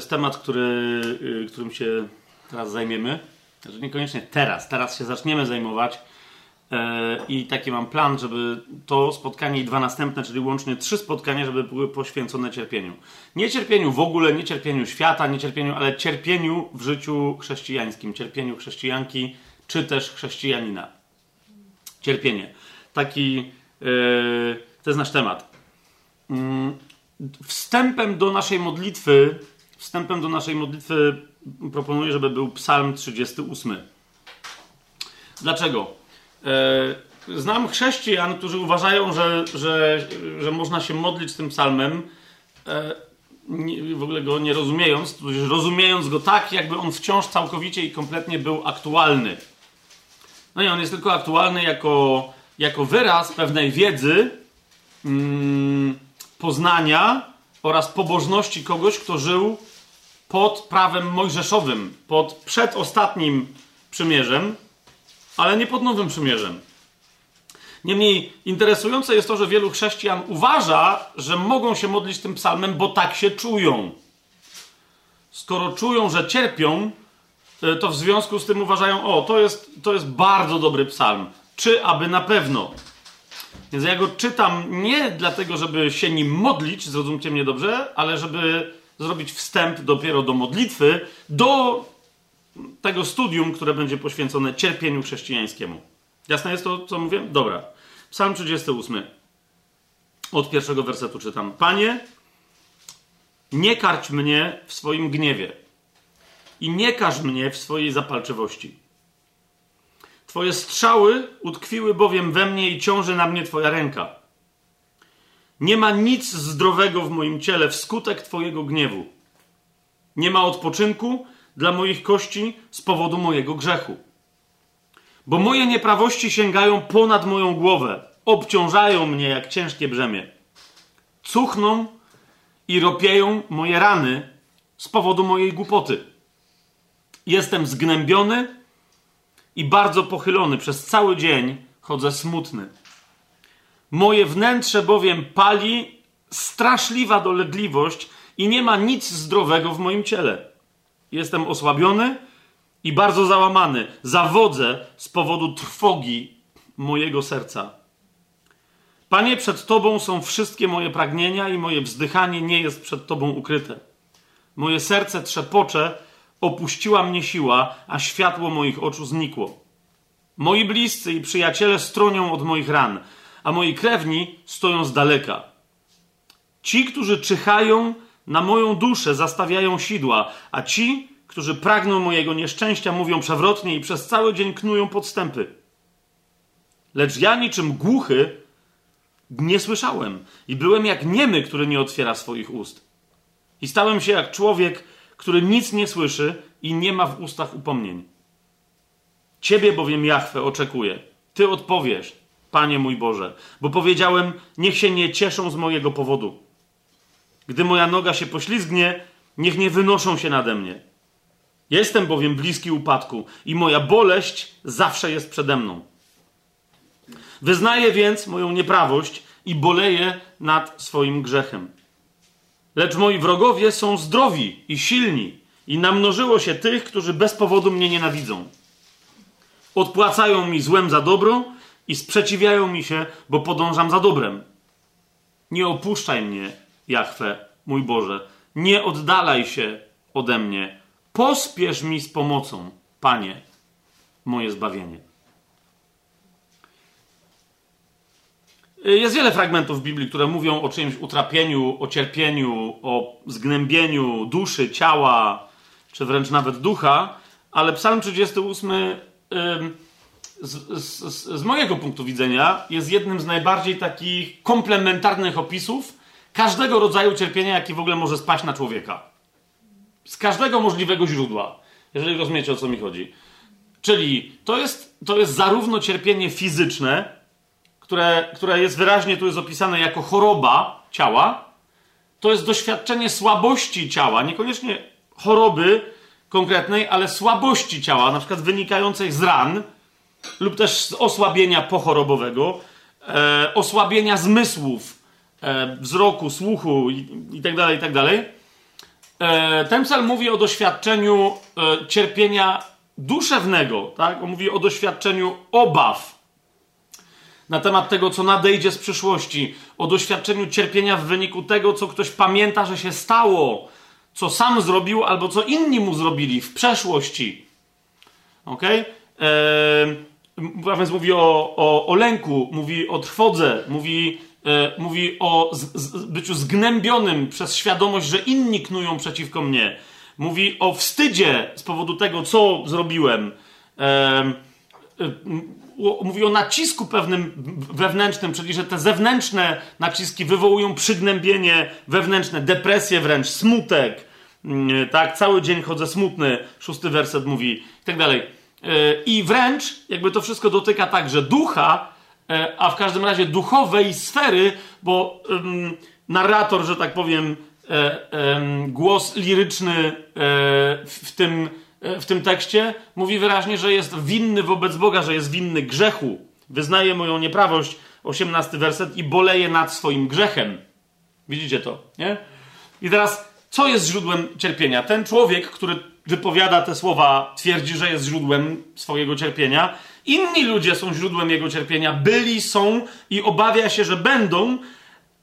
jest temat, który, y, którym się teraz zajmiemy. Znaczy niekoniecznie teraz, teraz się zaczniemy zajmować. E, I taki mam plan, żeby to spotkanie i dwa następne, czyli łącznie trzy spotkania, żeby były poświęcone cierpieniu. Nie cierpieniu w ogóle, nie cierpieniu świata, nie cierpieniu, ale cierpieniu w życiu chrześcijańskim, cierpieniu chrześcijanki, czy też chrześcijanina. Cierpienie. Taki, yy, to jest nasz temat. Yy, wstępem do naszej modlitwy, wstępem do naszej modlitwy proponuję, żeby był Psalm 38. Dlaczego? Yy, znam chrześcijan, którzy uważają, że, że, że można się modlić tym psalmem, nie, w ogóle go nie rozumiejąc, rozumiejąc go tak, jakby on wciąż całkowicie i kompletnie był aktualny. No nie, on jest tylko aktualny jako, jako wyraz pewnej wiedzy, mm, poznania oraz pobożności kogoś, kto żył pod prawem mojżeszowym, pod przedostatnim przymierzem, ale nie pod nowym przymierzem. Niemniej interesujące jest to, że wielu chrześcijan uważa, że mogą się modlić tym psalmem, bo tak się czują. Skoro czują, że cierpią, E, to w związku z tym uważają, o, to jest, to jest bardzo dobry psalm. Czy aby na pewno. Więc ja go czytam nie dlatego, żeby się nim modlić, zrozumcie mnie dobrze, ale żeby zrobić wstęp dopiero do modlitwy, do tego studium, które będzie poświęcone cierpieniu chrześcijańskiemu. Jasne jest to, co mówię? Dobra. Psalm 38. Od pierwszego wersetu czytam. Panie, nie karć mnie w swoim gniewie i nie każ mnie w swojej zapalczywości. Twoje strzały utkwiły bowiem we mnie i ciąży na mnie Twoja ręka. Nie ma nic zdrowego w moim ciele wskutek Twojego gniewu. Nie ma odpoczynku dla moich kości z powodu mojego grzechu. Bo moje nieprawości sięgają ponad moją głowę, obciążają mnie jak ciężkie brzemię. Cuchną i ropieją moje rany z powodu mojej głupoty. Jestem zgnębiony i bardzo pochylony. Przez cały dzień chodzę smutny. Moje wnętrze bowiem pali straszliwa dolegliwość i nie ma nic zdrowego w moim ciele. Jestem osłabiony i bardzo załamany. Zawodzę z powodu trwogi mojego serca. Panie, przed Tobą są wszystkie moje pragnienia i moje wzdychanie nie jest przed Tobą ukryte. Moje serce trzepocze Opuściła mnie siła, a światło moich oczu znikło. Moi bliscy i przyjaciele stronią od moich ran, a moi krewni stoją z daleka. Ci, którzy czyhają na moją duszę, zastawiają sidła, a ci, którzy pragną mojego nieszczęścia, mówią przewrotnie i przez cały dzień knują podstępy. Lecz ja niczym głuchy nie słyszałem i byłem jak niemy, który nie otwiera swoich ust. I stałem się jak człowiek, który nic nie słyszy i nie ma w ustach upomnień. Ciebie bowiem Jachwę oczekuję. Ty odpowiesz, Panie mój Boże, bo powiedziałem, niech się nie cieszą z mojego powodu. Gdy moja noga się poślizgnie, niech nie wynoszą się nade mnie. Jestem bowiem bliski upadku i moja boleść zawsze jest przede mną. Wyznaję więc moją nieprawość i boleję nad swoim grzechem. Lecz moi wrogowie są zdrowi i silni, i namnożyło się tych, którzy bez powodu mnie nienawidzą. Odpłacają mi złem za dobro i sprzeciwiają mi się, bo podążam za dobrem. Nie opuszczaj mnie, Jachwę, mój Boże. Nie oddalaj się ode mnie. Pospiesz mi z pomocą, Panie, moje zbawienie. Jest wiele fragmentów w Biblii, które mówią o czymś utrapieniu, o cierpieniu, o zgnębieniu duszy, ciała, czy wręcz nawet ducha, ale Psalm 38 z, z, z, mojego punktu widzenia jest jednym z najbardziej takich komplementarnych opisów każdego rodzaju cierpienia, jaki w ogóle może spaść na człowieka. Z każdego możliwego źródła, jeżeli rozumiecie o co mi chodzi. Czyli to jest, to jest zarówno cierpienie fizyczne, które, które jest wyraźnie tu jest opisane jako choroba ciała, to jest doświadczenie słabości ciała, niekoniecznie choroby konkretnej, ale słabości ciała, na przykład wynikającej z ran lub też z osłabienia pochorobowego, e, osłabienia zmysłów e, wzroku, słuchu i, i tak dalej, i tak. E, ten psalm mówi o doświadczeniu e, cierpienia duszewnego, tak? On mówi o doświadczeniu obaw na temat tego, co nadejdzie z przyszłości, o doświadczeniu cierpienia w wyniku tego, co ktoś pamięta, że się stało, co sam zrobił albo co inni mu zrobili w przeszłości. Ok? Eee, więc mówi o, o, o, lęku, mówi o trwodze, mówi, e, mówi o z, z, byciu zgnębionym przez świadomość, że inni knują przeciwko mnie. Mówi o wstydzie z powodu tego, co zrobiłem. E, mówi o nacisku pewnym wewnętrznym, czyli że te zewnętrzne naciski wywołują przygnębienie wewnętrzne, depresję wręcz, smutek. Mm, tak, cały dzień chodzę smutny, szósty werset mówi i tak dalej. E, I wręcz jakby to wszystko dotyka także ducha, e, a w każdym razie duchowej sfery, bo um, narrator, że tak powiem, e, głos liryczny w tym w tym tekście mówi wyraźnie, że jest winny wobec Boga, że jest winny grzechu. Wyznaje moją nieprawość, 18 werset, i boleje nad swoim grzechem. Widzicie to, nie? I teraz, co jest źródłem cierpienia? Ten człowiek, który wypowiada te słowa, twierdzi, że jest źródłem swojego cierpienia. Inni ludzie są źródłem jego cierpienia, byli, są i obawia się, że będą,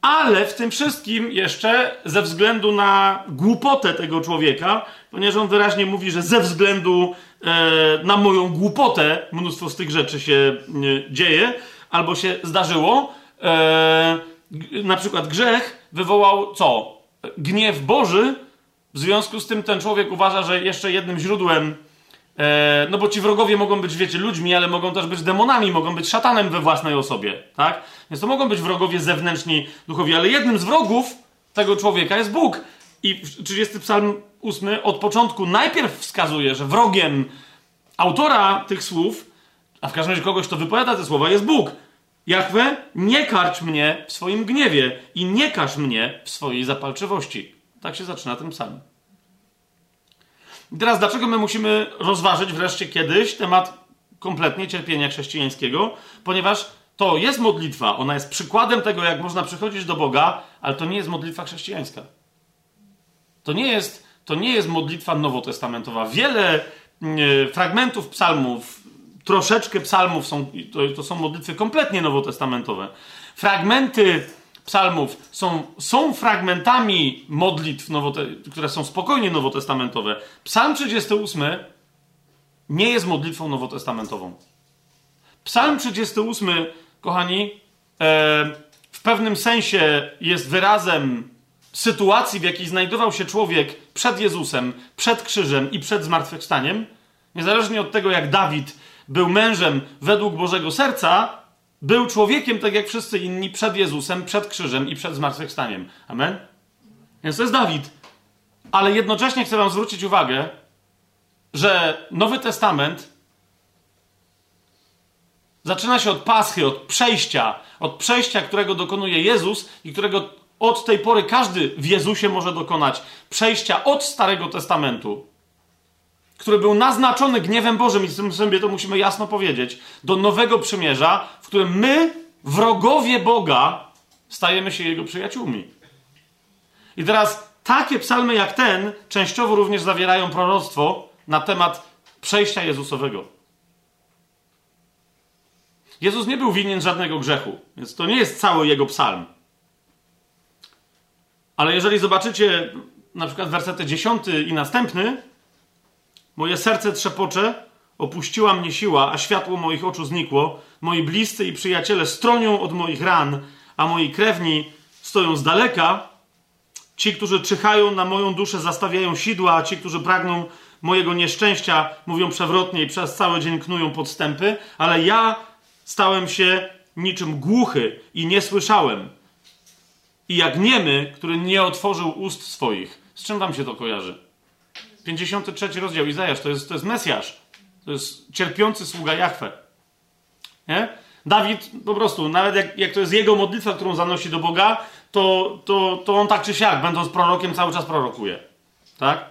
ale w tym wszystkim jeszcze ze względu na głupotę tego człowieka, ponieważ on wyraźnie mówi, że ze względu e, na moją głupotę mnóstwo z tych rzeczy się e, dzieje albo się zdarzyło. E, na przykład grzech wywołał co? Gniew Boży. W związku z tym ten człowiek uważa, że jeszcze jednym źródłem E, no bo ci wrogowie mogą być, wiecie, ludźmi, ale mogą też być demonami, mogą być szatanem we własnej osobie, tak? Więc to mogą być wrogowie zewnętrzni, duchowi, ale jednym z wrogów tego człowieka jest Bóg. I 30 psalm 8 od początku najpierw wskazuje, że wrogiem autora tych słów, a w każdym razie kogoś, kto wypowiada te słowa, jest Bóg. Jachwę, nie karć mnie w swoim gniewie i nie każ mnie w swojej zapalczywości. Tak się zaczyna ten psalm. I teraz dlaczego my musimy rozważyć wreszcie kiedyś temat kompletnie cierpienia chrześcijańskiego? Ponieważ to jest modlitwa, ona jest przykładem tego, jak można przychodzić do Boga, ale to nie jest modlitwa chrześcijańska. To nie jest, to nie jest modlitwa nowotestamentowa. Wiele y, fragmentów psalmów, troszeczkę psalmów są, to, to są modlitwy kompletnie nowotestamentowe. Fragmenty psalmów są, są fragmentami modlitw, nowote, które są spokojnie nowotestamentowe. Psalm 38 nie jest modlitwą nowotestamentową. Psalm 38, kochani, e, w pewnym sensie jest wyrazem sytuacji, w jakiej znajdował się człowiek przed Jezusem, przed krzyżem i przed zmartwychwstaniem. Niezależnie od tego, jak Dawid był mężem według Bożego Serca, był człowiekiem tak jak wszyscy inni przed Jezusem, przed krzyżem i przed zmartwychwstaniem. Amen? Więc to jest Dawid. Ale jednocześnie chcę Wam zwrócić uwagę, że Nowy Testament zaczyna się od paschy, od przejścia, od przejścia, którego dokonuje Jezus i którego od tej pory każdy w Jezusie może dokonać. Przejścia od Starego Testamentu który był naznaczony gniewem Bożym, i tym sobie to musimy jasno powiedzieć, do nowego przymierza, w którym my, wrogowie Boga, stajemy się Jego przyjaciółmi. I teraz takie psalmy jak ten częściowo również zawierają proroctwo na temat przejścia Jezusowego. Jezus nie był winien żadnego grzechu, więc to nie jest cały jego psalm. Ale jeżeli zobaczycie na przykład wersety 10 i następny, Moje serce trzepocze, opuściła mnie siła, a światło moich oczu znikło. Moi bliscy i przyjaciele stronią od moich ran, a moi krewni stoją z daleka. Ci, którzy czyhają na moją duszę, zastawiają sidła, a ci, którzy pragną mojego nieszczęścia, mówią przewrotnie i przez cały dzień knują podstępy, ale ja stałem się niczym głuchy i nie słyszałem. I jak niemy, który nie otworzył ust swoich. Z czym wam się to kojarzy? 53 rozdział Izajasz, to jest, to jest Mesjasz. To jest cierpiący sługa Jachwę. Nie? Dawid po prostu, nawet jak, jak to jest jego modlitwa, którą zanosi do Boga, to, to, to on tak czy siak, będąc prorokiem, cały czas prorokuje. Tak?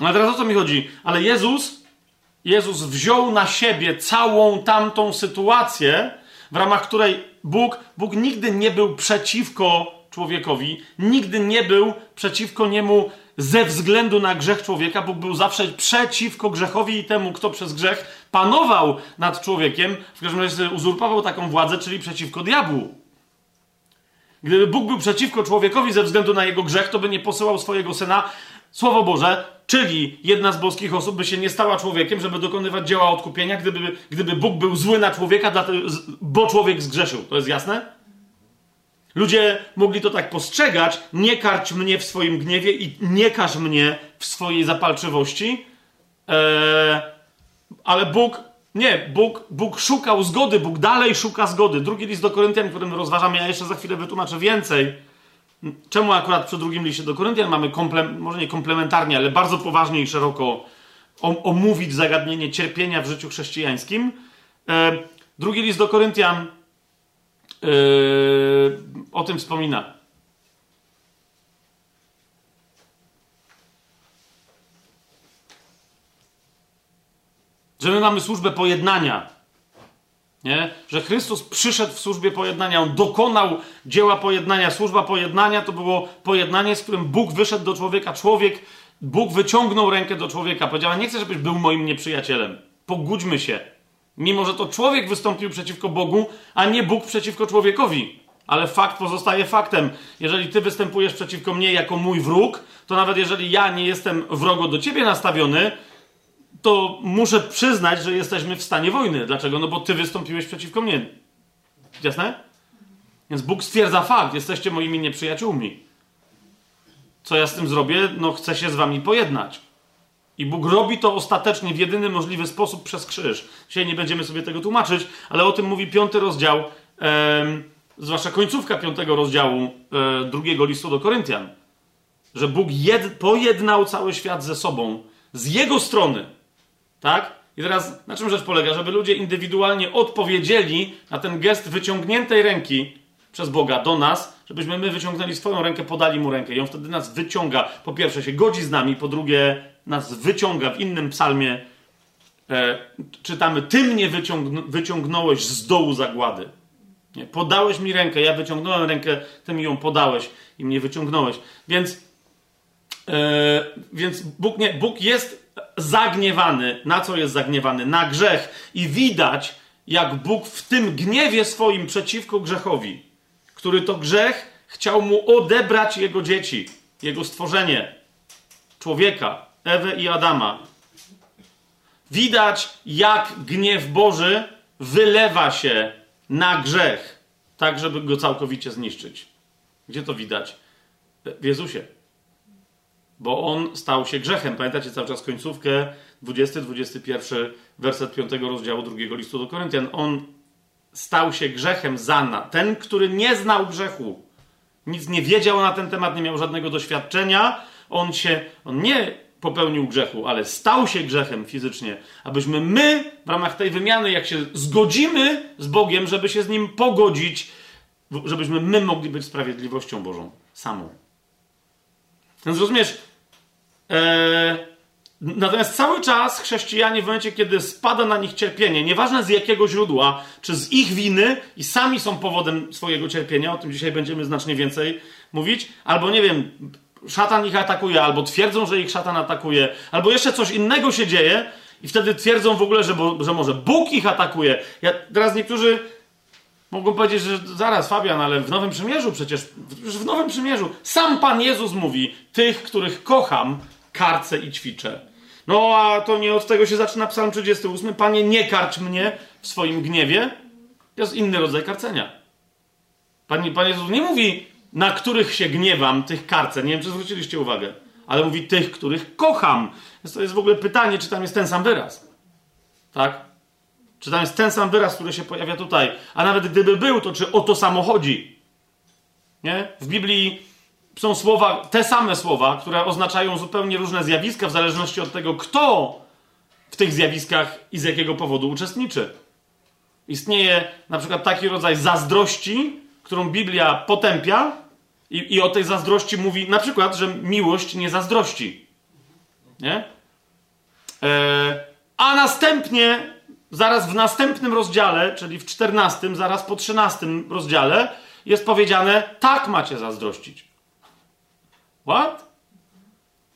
Ale teraz o co mi chodzi? Ale Jezus, Jezus wziął na siebie całą tamtą sytuację, w ramach której Bóg, Bóg nigdy nie był przeciwko człowiekowi, nigdy nie był przeciwko niemu ze względu na grzech człowieka. Bóg był zawsze przeciwko grzechowi i temu, kto przez grzech panował nad człowiekiem, w każdym razie uzurpował taką władzę, czyli przeciwko diabłu. Gdyby Bóg był przeciwko człowiekowi ze względu na jego grzech, to by nie posyłał swojego syna, Słowo Boże, czyli jedna z boskich osób by się nie stała człowiekiem, żeby dokonywać dzieła odkupienia, gdyby, gdyby Bóg był zły na człowieka, bo człowiek zgrzeszył. To jest jasne? Ludzie mogli to tak postrzegać, nie karć mnie w swoim gniewie i nie każ mnie w swojej zapalczywości, eee, ale Bóg, nie, Bóg, Bóg szukał zgody, Bóg dalej szuka zgody. Drugi list do Koryntian, którym rozważamy, ja jeszcze za chwilę wytłumaczę więcej. Czemu akurat przy drugim liście do Koryntian mamy, komple, może nie komplementarnie, ale bardzo poważnie i szeroko omówić zagadnienie cierpienia w życiu chrześcijańskim. Eee, drugi list do Koryntian o tym wspomina. Że my mamy służbę pojednania. Nie? Że Chrystus przyszedł w służbie pojednania, on dokonał dzieła pojednania. Służba pojednania to było pojednanie, z którym Bóg wyszedł do człowieka. Człowiek, Bóg wyciągnął rękę do człowieka. Powiedziała: Nie chcę, żebyś był moim nieprzyjacielem. Pogódźmy się. Mimo, że to człowiek wystąpił przeciwko Bogu, a nie Bóg przeciwko człowiekowi. Ale fakt pozostaje faktem. Jeżeli ty występujesz przeciwko mnie jako mój wróg, to nawet jeżeli ja nie jestem wrogo do ciebie nastawiony, to muszę przyznać, że jesteśmy w stanie wojny. Dlaczego? No bo ty wystąpiłeś przeciwko mnie. Jasne? Więc Bóg stwierdza fakt, jesteście moimi nieprzyjaciółmi. Co ja z tym zrobię? No chcę się z wami pojednać. I Bóg robi to ostatecznie w jedyny możliwy sposób przez krzyż. Dzisiaj nie będziemy sobie tego tłumaczyć, ale o tym mówi piąty rozdział, e, zwłaszcza końcówka piątego rozdziału e, drugiego listu do Koryntian. Że Bóg jed, pojednał cały świat ze sobą, z jego strony. Tak? I teraz na czym rzecz polega? Żeby ludzie indywidualnie odpowiedzieli na ten gest wyciągniętej ręki przez Boga do nas, żebyśmy my wyciągnęli swoją rękę, podali mu rękę. I on wtedy nas wyciąga. Po pierwsze się godzi z nami, po drugie nas wyciąga w innym psalmie. E, czytamy, ty mnie wyciągn wyciągnąłeś z dołu zagłady. Nie? Podałeś mi rękę, ja wyciągnąłem rękę, ty mi ją podałeś i mnie wyciągnąłeś. Więc, e, więc Bóg, nie, Bóg jest zagniewany. Na co jest zagniewany? Na grzech. I widać, jak Bóg w tym gniewie swoim przeciwko grzechowi, który to grzech chciał mu odebrać jego dzieci, jego stworzenie, człowieka, Ewę i Adama. Widać, jak gniew Boży wylewa się na grzech, tak żeby go całkowicie zniszczyć. Gdzie to widać? W Jezusie. Bo on stał się grzechem. Pamiętacie cały czas końcówkę, 20-21 werset 5 rozdziału drugiego listu do Koryntian. On stał się grzechem za. Ten, który nie znał grzechu, nic nie wiedział na ten temat, nie miał żadnego doświadczenia, on się, on nie popełnił grzechu, ale stał się grzechem fizycznie, abyśmy my w ramach tej wymiany, jak się zgodzimy z Bogiem, żeby się z Nim pogodzić, żebyśmy my mogli być sprawiedliwością Bożą samą. Więc rozumiesz, e, natomiast cały czas chrześcijanie w momencie, kiedy spada na nich cierpienie, nieważne z jakiego źródła, czy z ich winy i sami są powodem swojego cierpienia, o tym dzisiaj będziemy znacznie więcej mówić, albo nie wiem, szatan ich atakuje, albo twierdzą, że ich szatan atakuje, albo jeszcze coś innego się dzieje i wtedy twierdzą w ogóle, że, bo, że może Bóg ich atakuje. Ja, teraz niektórzy mogą powiedzieć, że zaraz, Fabian, ale w Nowym Przymierzu przecież, w Nowym Przymierzu sam Pan Jezus mówi, tych, których kocham, karcę i ćwiczę. No a to nie od tego się zaczyna Psalm 38. Panie, nie karcz mnie w swoim gniewie. To jest inny rodzaj karcenia. Pan, Pan Jezus nie mówi, na których się gniewam, tych karce. Nie wiem, czy zwróciliście uwagę, ale mówi tych, których kocham. Więc to jest w ogóle pytanie, czy tam jest ten sam wyraz. Tak? Czy tam jest ten sam wyraz, który się pojawia tutaj? A nawet gdyby był, to czy o to samo chodzi? Nie? W Biblii są słowa, te same słowa, które oznaczają zupełnie różne zjawiska, w zależności od tego, kto w tych zjawiskach i z jakiego powodu uczestniczy. Istnieje na przykład taki rodzaj zazdrości, którą Biblia potępia i, i o tej zazdrości mówi na przykład, że miłość nie zazdrości. Nie? E, a następnie zaraz w następnym rozdziale, czyli w 14, zaraz po 13 rozdziale, jest powiedziane: tak macie zazdrościć. What?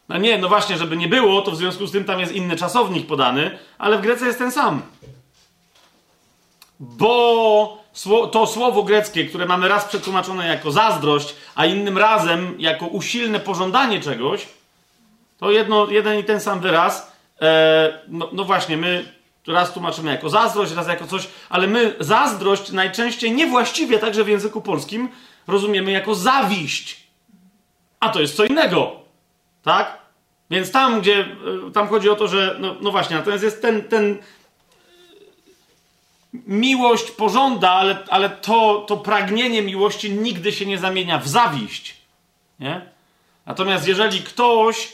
No nie, no właśnie, żeby nie było, to w związku z tym tam jest inny czasownik podany, ale w Grece jest ten sam. Bo to słowo greckie, które mamy raz przetłumaczone jako zazdrość, a innym razem jako usilne pożądanie czegoś, to jedno, jeden i ten sam wyraz. E, no, no właśnie, my raz tłumaczymy jako zazdrość, raz jako coś, ale my zazdrość najczęściej niewłaściwie także w języku polskim rozumiemy jako zawiść. A to jest co innego. Tak? Więc tam, gdzie e, tam chodzi o to, że no, no właśnie, natomiast jest ten, ten miłość pożąda, ale, ale to, to pragnienie miłości nigdy się nie zamienia w zawiść. Nie? Natomiast jeżeli ktoś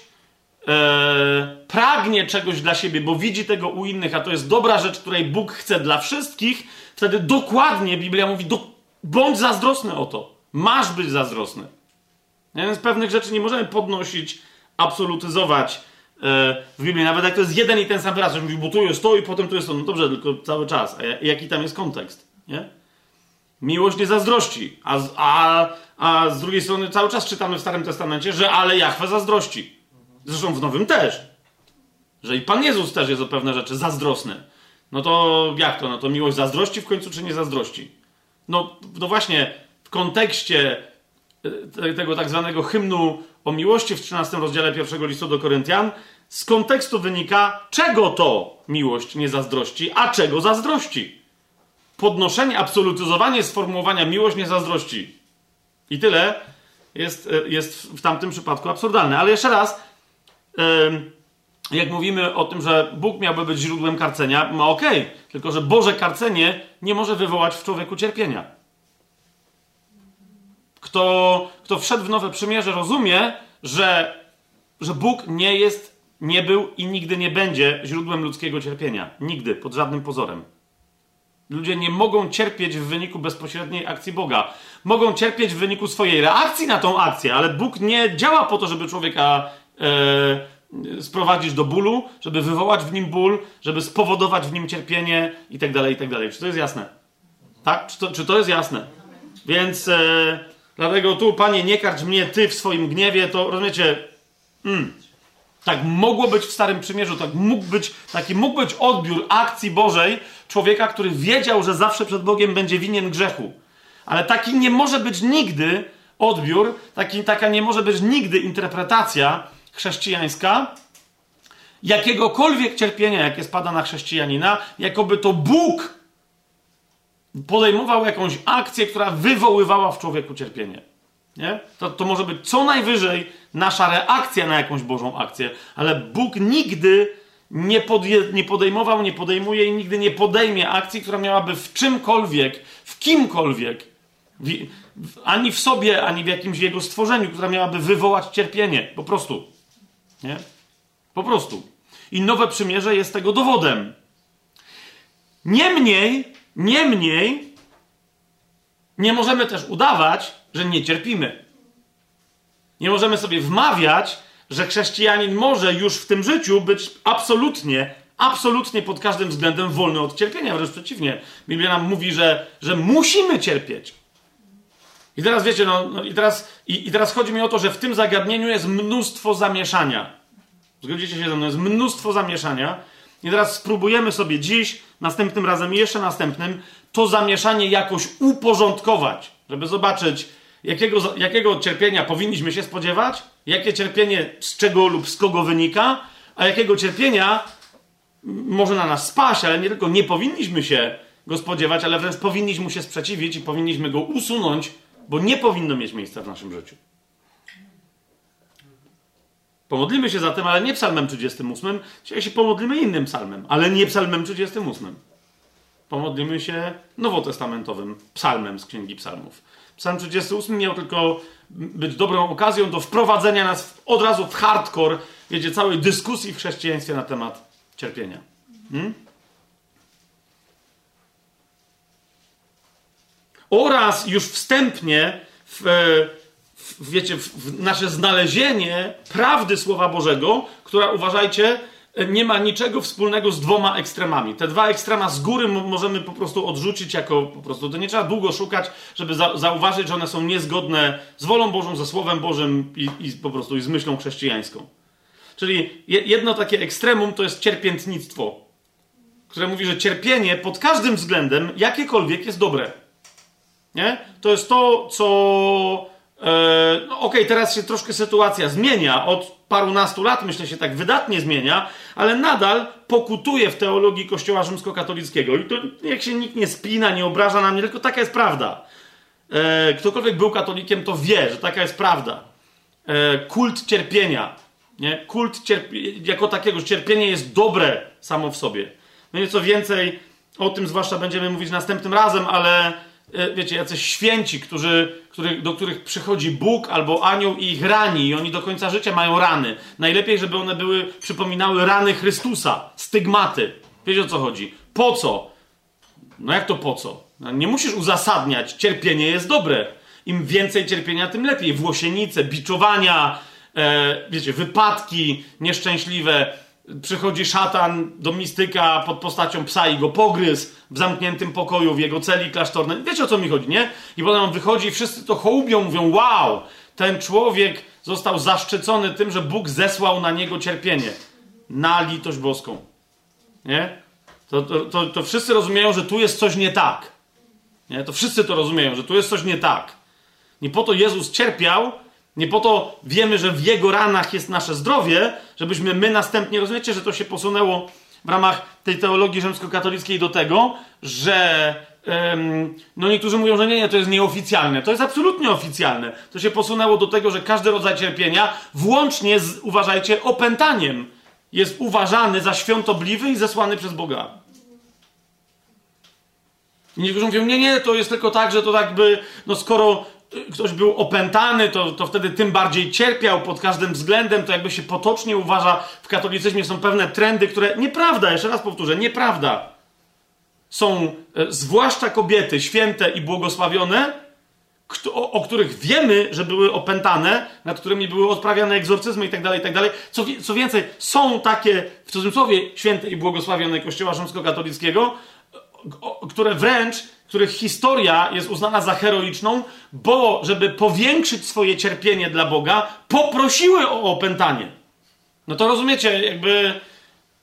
e, pragnie czegoś dla siebie, bo widzi tego u innych, a to jest dobra rzecz, której Bóg chce dla wszystkich, wtedy dokładnie Biblia mówi: do, bądź zazdrosny o to. Masz być zazdrosny. Więc pewnych rzeczy nie możemy podnosić, absolutyzować w Biblii, nawet jak to jest jeden i ten sam wyraz, że mówi, bo tu jest to i potem tu jest to. No dobrze, tylko cały czas. A jaki tam jest kontekst? Nie? Miłość nie zazdrości. A, a, a z drugiej strony cały czas czytamy w Starym Testamencie, że ale Jachwę zazdrości. Zresztą w Nowym też. Że i Pan Jezus też jest o pewne rzeczy zazdrosny. No to jak to? No to miłość zazdrości w końcu, czy nie zazdrości? No, no właśnie, w kontekście e, tego tak zwanego hymnu o miłości w 13 rozdziale pierwszego listu do Koryntian, z kontekstu wynika, czego to miłość nie zazdrości, a czego zazdrości. Podnoszenie, absolutyzowanie sformułowania miłość nie zazdrości. I tyle jest, e, jest w tamtym przypadku absurdalne. Ale jeszcze raz, jak mówimy o tym, że Bóg miałby być źródłem karcenia, no okej, okay, tylko że Boże karcenie nie może wywołać w człowieku cierpienia. Kto, kto wszedł w nowe przymierze, rozumie, że, że Bóg nie jest, nie był i nigdy nie będzie źródłem ludzkiego cierpienia. Nigdy, pod żadnym pozorem. Ludzie nie mogą cierpieć w wyniku bezpośredniej akcji Boga. Mogą cierpieć w wyniku swojej reakcji na tą akcję, ale Bóg nie działa po to, żeby człowieka e, sprowadzić do bólu, żeby wywołać w nim ból, żeby spowodować w nim cierpienie itd., tak itd. Tak czy to jest jasne? Tak? Czy to, czy to jest jasne? Więc e, dlatego tu, Panie, nie karcz mnie Ty w swoim gniewie, to rozumiecie, mm, tak mogło być w Starym Przymierzu, tak mógł być, taki mógł być odbiór akcji Bożej człowieka, który wiedział, że zawsze przed Bogiem będzie winien grzechu. Ale taki nie może być nigdy odbiór, taki, taka nie może być nigdy interpretacja chrześcijańska jakiegokolwiek cierpienia, jakie spada na chrześcijanina, jakoby to Bóg podejmował jakąś akcję, która wywoływała w człowieku cierpienie. Nie? To, to może być co najwyżej nasza reakcja na jakąś Bożą akcję, ale Bóg nigdy nie, podje, nie podejmował, nie podejmuje i nigdy nie podejmie akcji, która miałaby w czymkolwiek, w kimkolwiek, w, w, ani w sobie, ani w jakimś jego stworzeniu, która miałaby wywołać cierpienie. Po prostu. Nie? Po prostu. I nowe przymierze jest tego dowodem. Niemniej, niemniej, nie możemy też udawać, że nie cierpimy. Nie możemy sobie wmawiać, że chrześcijanin może już w tym życiu być absolutnie, absolutnie pod każdym względem wolny od cierpienia. Wręcz przeciwnie. Biblia nam mówi, że, że musimy cierpieć. I teraz wiecie, no, no i, teraz, i, i teraz chodzi mi o to, że w tym zagadnieniu jest mnóstwo zamieszania. Zgodzicie się ze mną? Jest mnóstwo zamieszania. I teraz spróbujemy sobie dziś, następnym razem i jeszcze następnym, to zamieszanie jakoś uporządkować, żeby zobaczyć, jakiego, jakiego cierpienia powinniśmy się spodziewać, jakie cierpienie z czego lub z kogo wynika, a jakiego cierpienia może na nas spaść, ale nie tylko nie powinniśmy się go spodziewać, ale wręcz powinniśmy mu się sprzeciwić i powinniśmy go usunąć, bo nie powinno mieć miejsca w naszym życiu. Pomodlimy się zatem, ale nie psalmem 38. Dzisiaj się pomodlimy innym psalmem, ale nie psalmem 38. Pomodlimy się nowotestamentowym psalmem z Księgi Psalmów. Psalm 38 miał tylko być dobrą okazją do wprowadzenia nas od razu w hardcore, wiecie, całej dyskusji w chrześcijaństwie na temat cierpienia. Hmm? Oraz już wstępnie w, w wiecie, w nasze znalezienie prawdy Słowa Bożego, która uważajcie, nie ma niczego wspólnego z dwoma ekstremami. Te dwa ekstrema z góry możemy po prostu odrzucić jako po prostu. To nie trzeba długo szukać, żeby za zauważyć, że one są niezgodne z wolą Bożą, ze Słowem Bożym i, i po prostu i z myślą chrześcijańską. Czyli jedno takie ekstremum to jest cierpiętnictwo, które mówi, że cierpienie pod każdym względem, jakiekolwiek, jest dobre. Nie? To jest to, co. E, no Okej, okay, teraz się troszkę sytuacja zmienia. Od parunastu lat, myślę, się tak wydatnie zmienia, ale nadal pokutuje w teologii Kościoła rzymskokatolickiego. I to jak się nikt nie spina, nie obraża na mnie, tylko taka jest prawda. E, ktokolwiek był katolikiem, to wie, że taka jest prawda. E, kult cierpienia. Nie? Kult cierpi- jako takiego, że cierpienie jest dobre samo w sobie. No i co więcej, o tym zwłaszcza będziemy mówić następnym razem, ale wiecie, jacyś święci, którzy, do których przychodzi Bóg albo anioł i ich rani i oni do końca życia mają rany. Najlepiej, żeby one były, przypominały rany Chrystusa, stygmaty. Wiecie o co chodzi? Po co? No jak to po co? No, nie musisz uzasadniać. Cierpienie jest dobre. Im więcej cierpienia, tym lepiej. Włosienice, biczowania, e, wiecie, wypadki nieszczęśliwe, przychodzi szatan do mistyka pod postacią psa i go pogryz w zamkniętym pokoju, w jego celi klasztornej. Wiecie o co mi chodzi, nie? I potem on wychodzi i wszyscy to hołubią, mówią wow, ten człowiek został zaszczycony tym, że Bóg zesłał na niego cierpienie. Na litość boską. Nie? To, to, to, to wszyscy rozumieją, że tu jest coś nie tak. Nie? To wszyscy to rozumieją, że tu jest coś nie tak. Nie po to Jezus cierpiał, nie po to wiemy, że w jego ranach jest nasze zdrowie, żebyśmy my następnie, rozumiecie, że to się posunęło w ramach tej teologii rzymskokatolickiej do tego, że um, no niektórzy mówią, że nie, nie, to jest nieoficjalne. To jest absolutnie oficjalne. To się posunęło do tego, że każdy rodzaj cierpienia, włącznie z, uważajcie, opętaniem, jest uważany za świątobliwy i zesłany przez Boga. Niektórzy mówią, nie, nie, to jest tylko tak, że to tak by, no skoro ktoś był opętany, to, to wtedy tym bardziej cierpiał pod każdym względem, to jakby się potocznie uważa, w katolicyzmie są pewne trendy, które nieprawda, jeszcze raz powtórzę, nieprawda. Są e, zwłaszcza kobiety święte i błogosławione, o, o, których wiemy, że były opętane, nad którymi były odprawiane egzorcyzmy i tak dalej, i tak. Co, co więcej, są takie, w cudzysłowie, święte i błogosławione Kościoła rzymskokatolickiego, które wręcz których historia jest uznana za heroiczną, bo żeby powiększyć swoje cierpienie dla Boga, poprosiły o opętanie. No to rozumiecie, jakby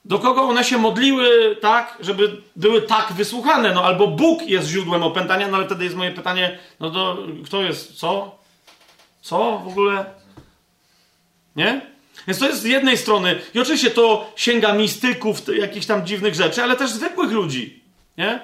do kogo one się modliły, tak, żeby były tak wysłuchane. No albo Bóg jest źródłem opętania, no ale wtedy jest moje pytanie, no to kto jest, co? Co w ogóle? Nie? Więc to jest z jednej strony, i oczywiście to sięga mistyków, jakichś tam dziwnych rzeczy, ale też zwykłych ludzi. Nie?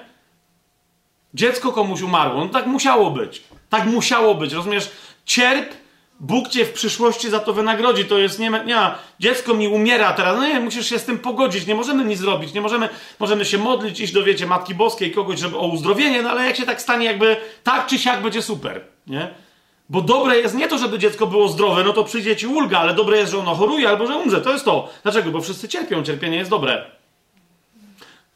Dziecko komuś umarło. No tak musiało być. Tak musiało być. Rozumiesz? Cierp, Bóg cię w przyszłości za to wynagrodzi. To jest nie, nie dziecko mi umiera teraz. No nie, musisz się z tym pogodzić. Nie możemy nic zrobić. Nie możemy, możemy się modlić, iść do wiecie Matki Boskiej, kogoś, żeby o uzdrowienie, no ale jak się tak stanie, jakby tak czy siak będzie super. Nie? Bo dobre jest nie to, żeby dziecko było zdrowe, no to przyjdzie ci ulga, ale dobre jest, że ono choruje albo że umrze. To jest to. Dlaczego? Bo wszyscy cierpią. Cierpienie jest dobre.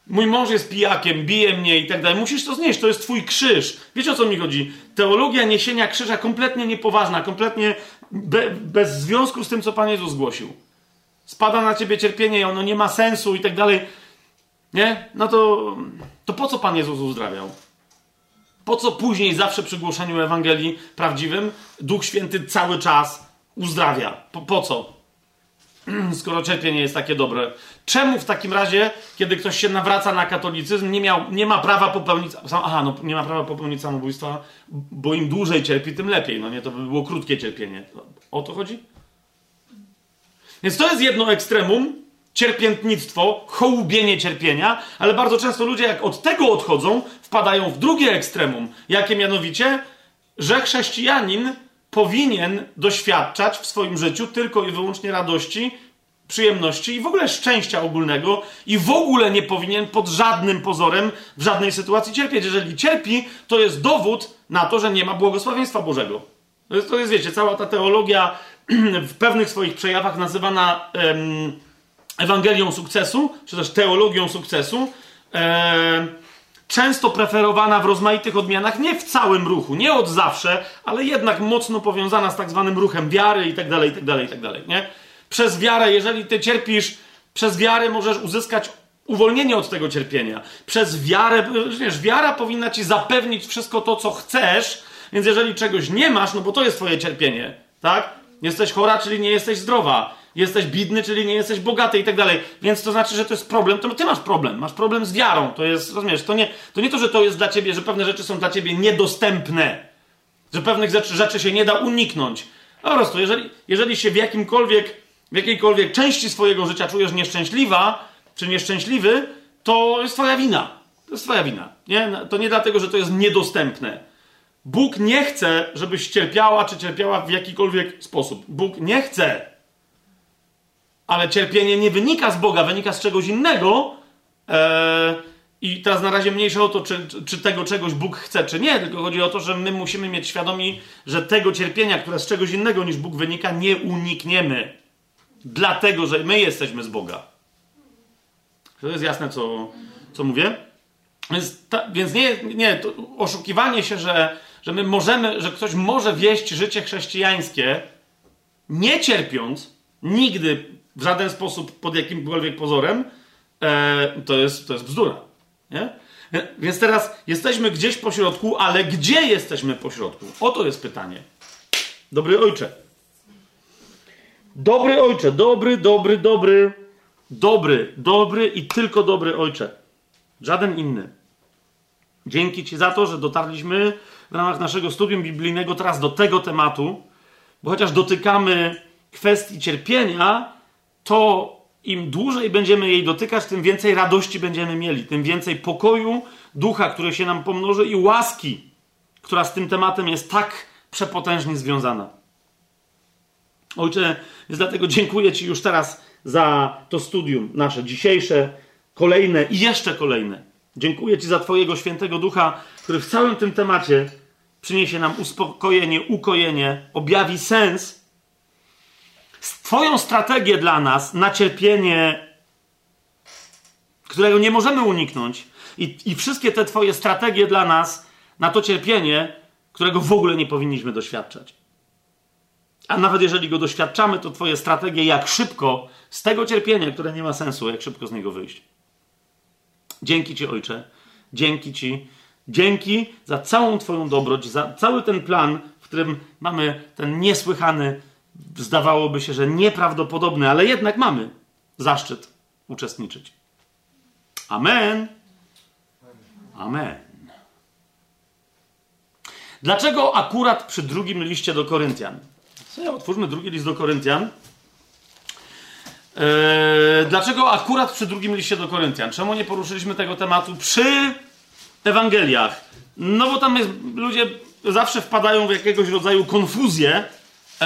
Mój mąż jest pijakiem, bije mnie i tak dalej. Musisz to znieść, to jest twój krzyż. Wiecie o co mi chodzi? Teologia niesienia krzyża kompletnie niepoważna, kompletnie be, bez związku z tym, co Pan Jezus zgłosił. Spada na ciebie cierpienie i ono nie ma sensu i tak dalej. Nie? No to, to po co Pan Jezus uzdrawiał? Po co później, zawsze przy głoszeniu Ewangelii prawdziwym, Duch Święty cały czas uzdrawia? Po, po co? skoro cierpienie jest takie dobre. Czemu w takim razie, kiedy ktoś się nawraca na katolicyzm, nie, miał, nie ma prawa popełnić. Aha, no nie ma prawa popełnić samobójstwa, bo im dłużej cierpi, tym lepiej. No nie, to by było krótkie cierpienie. O to chodzi? Więc to jest jedno ekstremum, cierpiętnictwo, hołubienie cierpienia, ale bardzo często ludzie, jak od tego odchodzą, wpadają w drugie ekstremum. Jakie mianowicie, że chrześcijanin powinien doświadczać w swoim życiu tylko i wyłącznie radości, przyjemności i w ogóle szczęścia ogólnego i w ogóle nie powinien pod żadnym pozorem w żadnej sytuacji cierpieć. Jeżeli cierpi, to jest dowód na to, że nie ma błogosławieństwa Bożego. To jest, to jest wiecie, cała ta teologia w pewnych swoich przejawach nazywana em, Ewangelią sukcesu, czy też teologią sukcesu. Em, często preferowana w rozmaitych odmianach, nie w całym ruchu, nie od zawsze, ale jednak mocno powiązana z tak zwanym ruchem wiary i tak dalej, i tak dalej, i tak dalej, nie? Przez wiarę, jeżeli ty cierpisz Przez wiarę możesz uzyskać uwolnienie od tego cierpienia. Przez wiarę, wiesz, wiara powinna ci zapewnić wszystko to, co chcesz, więc jeżeli czegoś nie masz, no bo to jest twoje cierpienie, tak? Jesteś chora, czyli nie jesteś zdrowa. Jesteś bidny, czyli nie jesteś bogaty i tak dalej. Więc to znaczy, że to jest problem, to ty masz problem. Masz problem z wiarą. To jest, rozumiesz, to nie, to nie to, że to jest dla ciebie, że pewne rzeczy są dla ciebie niedostępne. Że pewnych rzeczy, rzeczy się nie da uniknąć. Po prostu, jeżeli, jeżeli się w jakimkolwiek, w jakiejkolwiek części swojego życia czujesz nieszczęśliwa, czy nieszczęśliwy, to jest twoja wina. To jest twoja wina. Nie? To nie dlatego, że to jest niedostępne. Bóg nie chce, żebyś cierpiała, czy cierpiała w jakikolwiek sposób. Bóg nie chce. Ale cierpienie nie wynika z Boga, wynika z czegoś innego. Eee, I teraz na razie mniejsze o to, czy, czy tego czegoś Bóg chce, czy nie, tylko chodzi o to, że my musimy mieć świadomi, że tego cierpienia, które z czegoś innego niż Bóg wynika, nie unikniemy. Dlatego, że my jesteśmy z Boga. To jest jasne, co, co mówię? Więc, ta, więc nie, nie oszukiwanie się, że, że my możemy, że ktoś może wieść życie chrześcijańskie, nie cierpiąc nigdy w żaden sposób pod jakimkolwiek pozorem, e, to, jest, to jest bzdura. Nie? Więc teraz jesteśmy gdzieś po środku, ale gdzie jesteśmy po środku? Oto jest pytanie. Dobry ojcze. Dobry ojcze, dobry, dobry, dobry, dobry, dobry i tylko dobry ojcze. Żaden inny. Dzięki Ci za to, że dotarliśmy w ramach naszego studium biblijnego teraz do tego tematu, bo chociaż dotykamy kwestii cierpienia, to im dłużej będziemy jej dotykać, tym więcej radości będziemy mieli, tym więcej pokoju, ducha, który się nam pomnoży i łaski, która z tym tematem jest tak przepotężnie związana. Ojcze, więc dlatego dziękuję Ci już teraz za to studium nasze dzisiejsze, kolejne i jeszcze kolejne. Dziękuję Ci za Twojego świętego ducha, który w całym tym temacie przyniesie nam uspokojenie, ukojenie, objawi sens, Twoją strategię dla nas na cierpienie, którego nie możemy uniknąć, i, i wszystkie te Twoje strategie dla nas na to cierpienie, którego w ogóle nie powinniśmy doświadczać. A nawet jeżeli go doświadczamy, to Twoje strategie, jak szybko z tego cierpienia, które nie ma sensu, jak szybko z niego wyjść. Dzięki Ci, Ojcze. Dzięki Ci. Dzięki za całą Twoją dobroć, za cały ten plan, w którym mamy ten niesłychany, zdawałoby się, że nieprawdopodobny, ale jednak mamy zaszczyt uczestniczyć. Amen. Amen. Dlaczego akurat przy drugim liście do Koryntian? Co, otwórzmy drugi list do Koryntian. Eee, dlaczego akurat przy drugim liście do Koryntian? Czemu nie poruszyliśmy tego tematu przy Ewangeliach? No bo tam jest, ludzie zawsze wpadają w jakiegoś rodzaju konfuzję,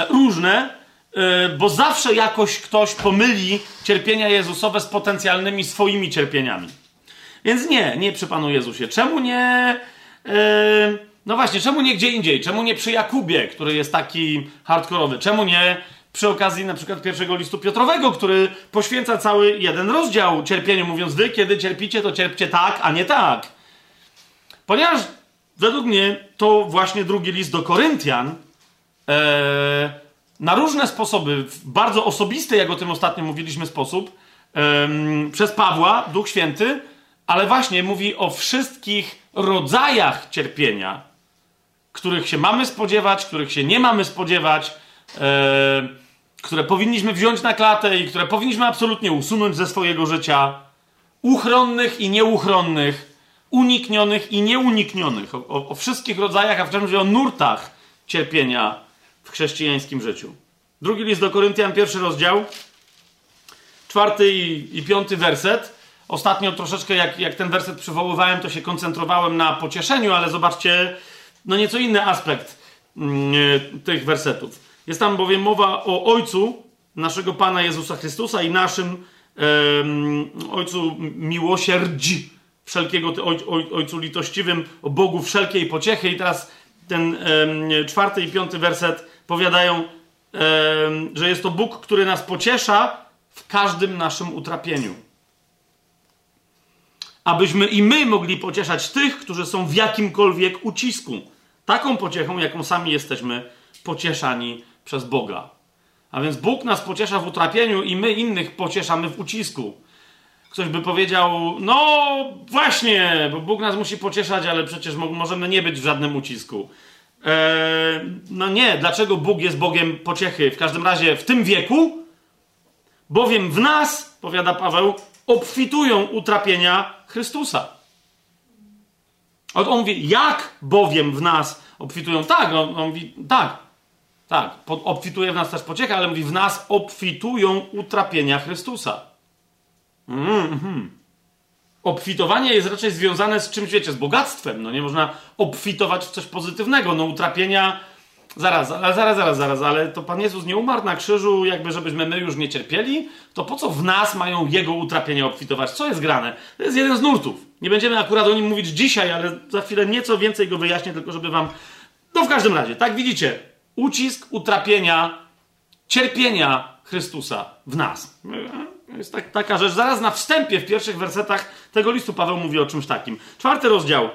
różne, e, bo zawsze jakoś ktoś pomyli cierpienia Jezusowe z potencjalnymi swoimi cierpieniami. Więc nie, nie przy Panu Jezusie. Czemu nie... E, no właśnie, czemu nie gdzie indziej? Czemu nie przy Jakubie, który jest taki hardkorowy? Czemu nie przy okazji na przykład pierwszego listu Piotrowego, który poświęca cały jeden rozdział cierpieniu, mówiąc wy, kiedy cierpicie, to cierpcie tak, a nie tak. Ponieważ według mnie to właśnie drugi list do Koryntian e, na różne sposoby, w bardzo osobisty, jak o tym ostatnio mówiliśmy, sposób, e, przez Pawła, Duch Święty, ale właśnie mówi o wszystkich rodzajach cierpienia, których się mamy spodziewać, których się nie mamy spodziewać, e, które powinniśmy wziąć na klatę i które powinniśmy absolutnie usunąć ze swojego życia, uchronnych i nieuchronnych, uniknionych i nieuniknionych, o, o, wszystkich rodzajach, a w czymś o nurtach cierpienia chrześcijańskim życiu. Drugi list do Koryntian, pierwszy rozdział, czwarty i, i piąty werset. Ostatnio troszeczkę, jak, jak ten werset przywoływałem, to się koncentrowałem na pocieszeniu, ale zobaczcie, no nieco inny aspekt yy, tych wersetów. Jest tam bowiem mowa o Ojcu naszego Pana Jezusa Chrystusa i naszym yy, Ojcu miłosierdzi, wszelkiego oj, oj, Ojcu litościwym, o Bogu wszelkiej pociechy. I teraz ten yy, czwarty i piąty werset powiadają, że jest to Bóg, który nas pociesza w każdym naszym utrapieniu abyśmy i my mogli pocieszać tych, którzy są w jakimkolwiek ucisku. Taką pociechą, jaką sami jesteśmy pocieszani przez Boga. A więc Bóg nas pociesza w utrapieniu i my innych pocieszamy w ucisku. Ktoś by powiedział, no właśnie, bo Bóg nas musi pocieszać, ale przecież możemy nie być w żadnym ucisku. Eee, no nie, dlaczego Bóg jest Bogiem pociechy? W każdym razie w tym wieku, bowiem w nas, powiada Paweł, obfitują utrapienia Chrystusa. On mówi, jak bowiem w nas obfitują? Tak, on, on mówi, tak, tak, obfituje w nas też pociecha, ale mówi, w nas obfitują utrapienia Chrystusa. Mm -hmm. Obfitowanie jest raczej związane z czymś, wiecie, z bogactwem. No nie można obfitować w coś pozytywnego. No utrapienia. Zaraz, zaraz, zaraz, zaraz, zaraz, ale to Pan Jezus nie umarł na krzyżu, jakby żebyśmy my już nie cierpieli, to po co w nas mają Jego utrapienia obfitować? Co jest grane? To jest jeden z nurtów. Nie będziemy akurat o nim mówić dzisiaj, ale za chwilę nieco więcej go wyjaśnię, tylko żeby Wam... No w każdym razie, tak widzicie, ucisk, utrapienia, cierpienia Chrystusa w nas. Jest tak, taka rzecz. Zaraz na wstępie, w pierwszych wersetach tego listu Paweł mówi o czymś takim. Czwarty rozdział.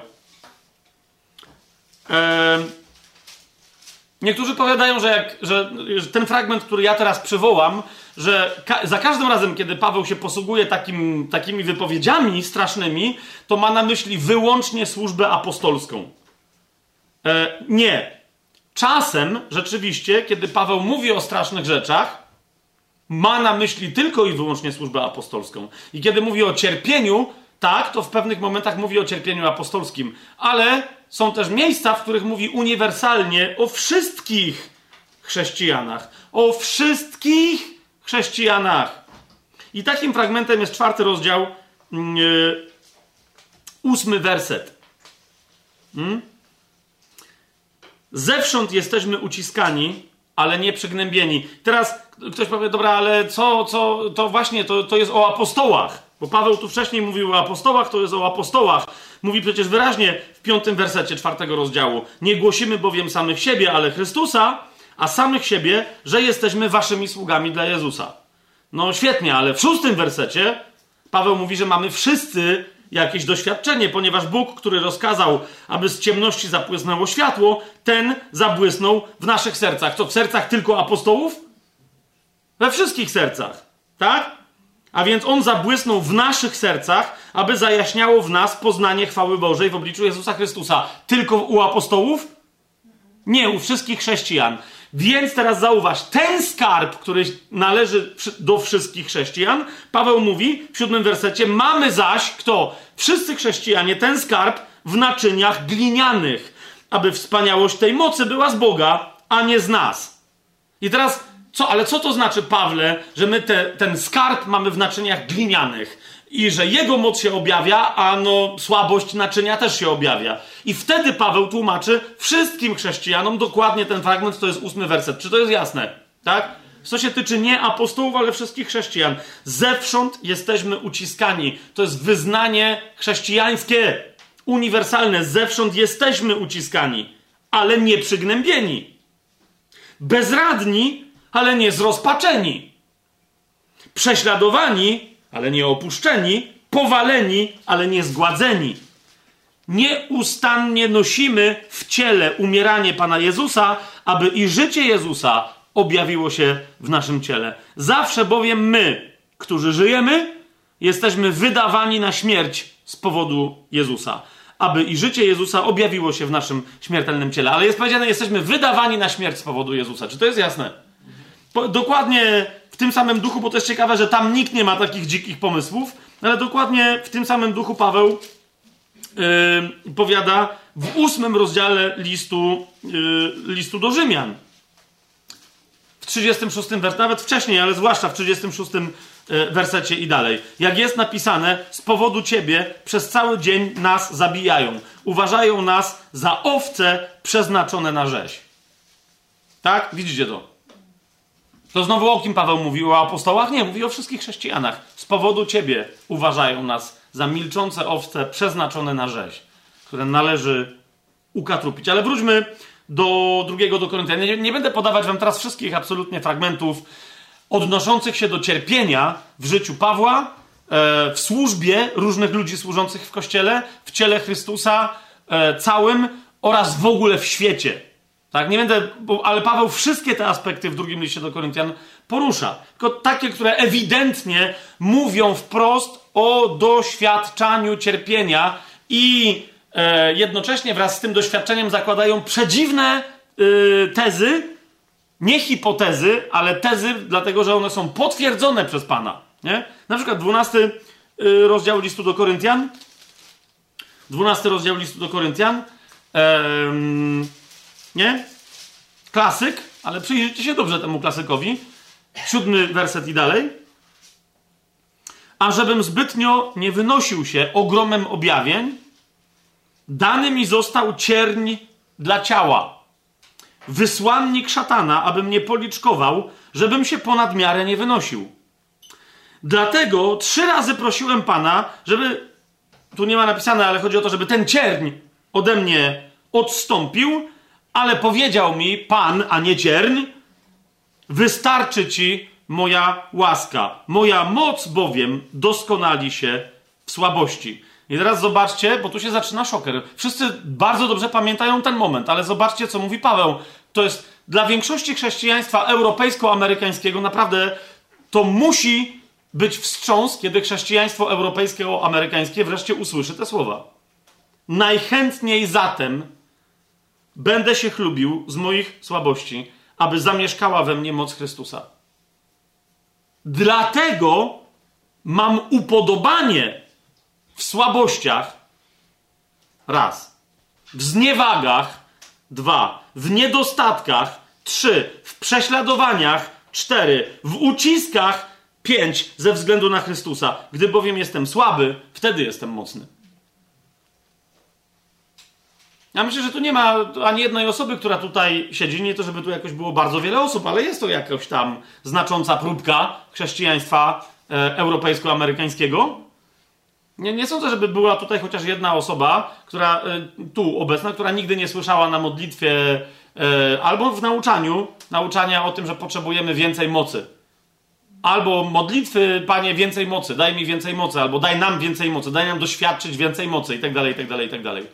Niektórzy powiadają, że, jak, że, że, ten fragment, który ja teraz przywołam, że ka za każdym razem, kiedy Paweł się posługuje takim, takimi wypowiedziami strasznymi, to ma na myśli wyłącznie służbę apostolską. Eee, nie. Czasem rzeczywiście, kiedy Paweł mówi o strasznych rzeczach, ma na myśli tylko i wyłącznie służbę apostolską. I kiedy mówi o cierpieniu, tak, to w pewnych momentach mówi o cierpieniu apostolskim, ale są też miejsca, w których mówi uniwersalnie o wszystkich chrześcijanach. O wszystkich chrześcijanach. I takim fragmentem jest czwarty rozdział, yy, ósmy werset. Hmm? Zewsząd jesteśmy uciskani, ale nie przygnębieni. Teraz ktoś powie, dobra, ale co, co, to właśnie, to, to jest o apostołach. Bo Paweł tu wcześniej mówił o apostołach, to jest o apostołach. Mówi przecież wyraźnie w piątym wersecie czwartego rozdziału. Nie głosimy bowiem samych siebie, ale Chrystusa, a samych siebie, że jesteśmy waszymi sługami dla Jezusa. No świetnie, ale w szóstym wersecie Paweł mówi, że mamy wszyscy jakieś doświadczenie, ponieważ Bóg, który rozkazał, aby z ciemności zapłysnęło światło, ten zabłysnął w naszych sercach. To w sercach tylko apostołów? We wszystkich sercach. Tak? A więc on zabłysnął w naszych sercach, aby zajaśniało w nas poznanie chwały Bożej w obliczu Jezusa Chrystusa. Tylko u apostołów? Nie, u wszystkich chrześcijan. Więc teraz zauważ, ten skarb, który należy do wszystkich chrześcijan, Paweł mówi w siódmym wersecie, mamy zaś, kto? Wszyscy chrześcijanie, ten skarb w naczyniach glinianych, aby wspaniałość tej mocy była z Boga, a nie z nas. I teraz, co, ale co to znaczy, Pawle, że my te, ten skarb mamy w naczyniach glinianych? I że jego moc się objawia, a no słabość naczynia też się objawia. I wtedy Paweł tłumaczy wszystkim chrześcijanom dokładnie ten fragment, to jest ósmy werset. Czy to jest jasne? Tak? Co się tyczy nie apostołów, ale wszystkich chrześcijan. Zewsząd jesteśmy uciskani. To jest wyznanie chrześcijańskie, uniwersalne. Zewsząd jesteśmy uciskani, ale nie przygnębieni. Bezradni, ale nie zrozpaczeni. Prześladowani, ale nie opuszczeni, powaleni, ale nie zgładzeni. Nieustannie nosimy w ciele umieranie Pana Jezusa, aby i życie Jezusa objawiło się w naszym ciele. Zawsze bowiem my, którzy żyjemy, jesteśmy wydawani na śmierć z powodu Jezusa. Aby i życie Jezusa objawiło się w naszym śmiertelnym ciele. Ale jest powiedziane, jesteśmy wydawani na śmierć z powodu Jezusa. Czy to jest jasne? Po, dokładnie tym samym duchu, bo to jest ciekawe, że tam nikt nie ma takich dzikich pomysłów, ale dokładnie w tym samym duchu Paweł yy, powiada w ósmym rozdziale listu, yy, listu do Rzymian. W 36 wersecie, nawet wcześniej, ale zwłaszcza w 36 yy, wersecie i dalej. Jak jest napisane, z powodu ciebie przez cały dzień nas zabijają. Uważają nas za owce przeznaczone na rzeź. Tak? Widzicie to? To znowu o kim Paweł mówił? O apostołach? Nie, mówi o wszystkich chrześcijanach. Z powodu ciebie uważają nas za milczące owce przeznaczone na rzeź, które należy ukatrupić. Ale wróćmy do drugiego do Koryntian. Nie, nie będę podawać wam teraz wszystkich absolutnie fragmentów odnoszących się do cierpienia w życiu Pawła, e, w służbie różnych ludzi służących w Kościele, w ciele Chrystusa e, całym oraz w ogóle w świecie. Tak, nie będę, bo, ale Paweł wszystkie te aspekty w drugim liście do Koryntian porusza. Tylko takie, które ewidentnie mówią wprost o doświadczaniu cierpienia i e, jednocześnie wraz z tym doświadczeniem zakładają przedziwne e, tezy, nie hipotezy, ale tezy, dlatego że one są potwierdzone przez Pana. Nie? Na przykład 12 e, rozdział listu do Koryntian. 12 rozdział listu do Koryntian. Nie? Klasyk, ale przyjrzyjcie się dobrze temu klasykowi. Siódmy werset i dalej. A żebym zbytnio nie wynosił się ogromem objawień, dany mi został cierń dla ciała. Wysłannik szatana, aby mnie policzkował, żebym się ponad miarę nie wynosił. Dlatego trzy razy prosiłem Pana, żeby. Tu nie ma napisane, ale chodzi o to, żeby ten cierń ode mnie odstąpił, ale powiedział mi Pan, a nie cierń, wystarczy ci moja łaska. Moja moc bowiem doskonali się w słabości. I teraz zobaczcie, bo tu się zaczyna szoker. Wszyscy bardzo dobrze pamiętają ten moment, ale zobaczcie, co mówi Paweł. To jest dla większości chrześcijaństwa europejsko-amerykańskiego naprawdę to musi być wstrząs, kiedy chrześcijaństwo europejsko-amerykańskie wreszcie usłyszy te słowa. Najchętniej zatem będę się chlubił z moich słabości, aby zamieszkała we mnie moc Chrystusa. Dlatego mam upodobanie w słabościach raz, w zniewagach dwa, w niedostatkach trzy, w prześladowaniach cztery, w uciskach pięć ze względu na Chrystusa. Gdy bowiem jestem słaby, wtedy jestem mocny. Ja myślę, że tu nie ma ani jednej osoby, która tutaj siedzi. Nie to, żeby tu jakoś było bardzo wiele osób, ale jest to jakaś tam znacząca próbka chrześcijaństwa e, europejsko-amerykańskiego. Nie, nie sądzę, żeby była tutaj chociaż jedna osoba, która e, tu obecna, która nigdy nie słyszała na modlitwie e, albo w nauczaniu, nauczania o tym, że potrzebujemy więcej mocy. Albo modlitwy, Panie, więcej mocy, daj mi więcej mocy, albo daj nam więcej mocy, daj nam doświadczyć więcej mocy i tak dalej, i tak dalej, i tak dalej.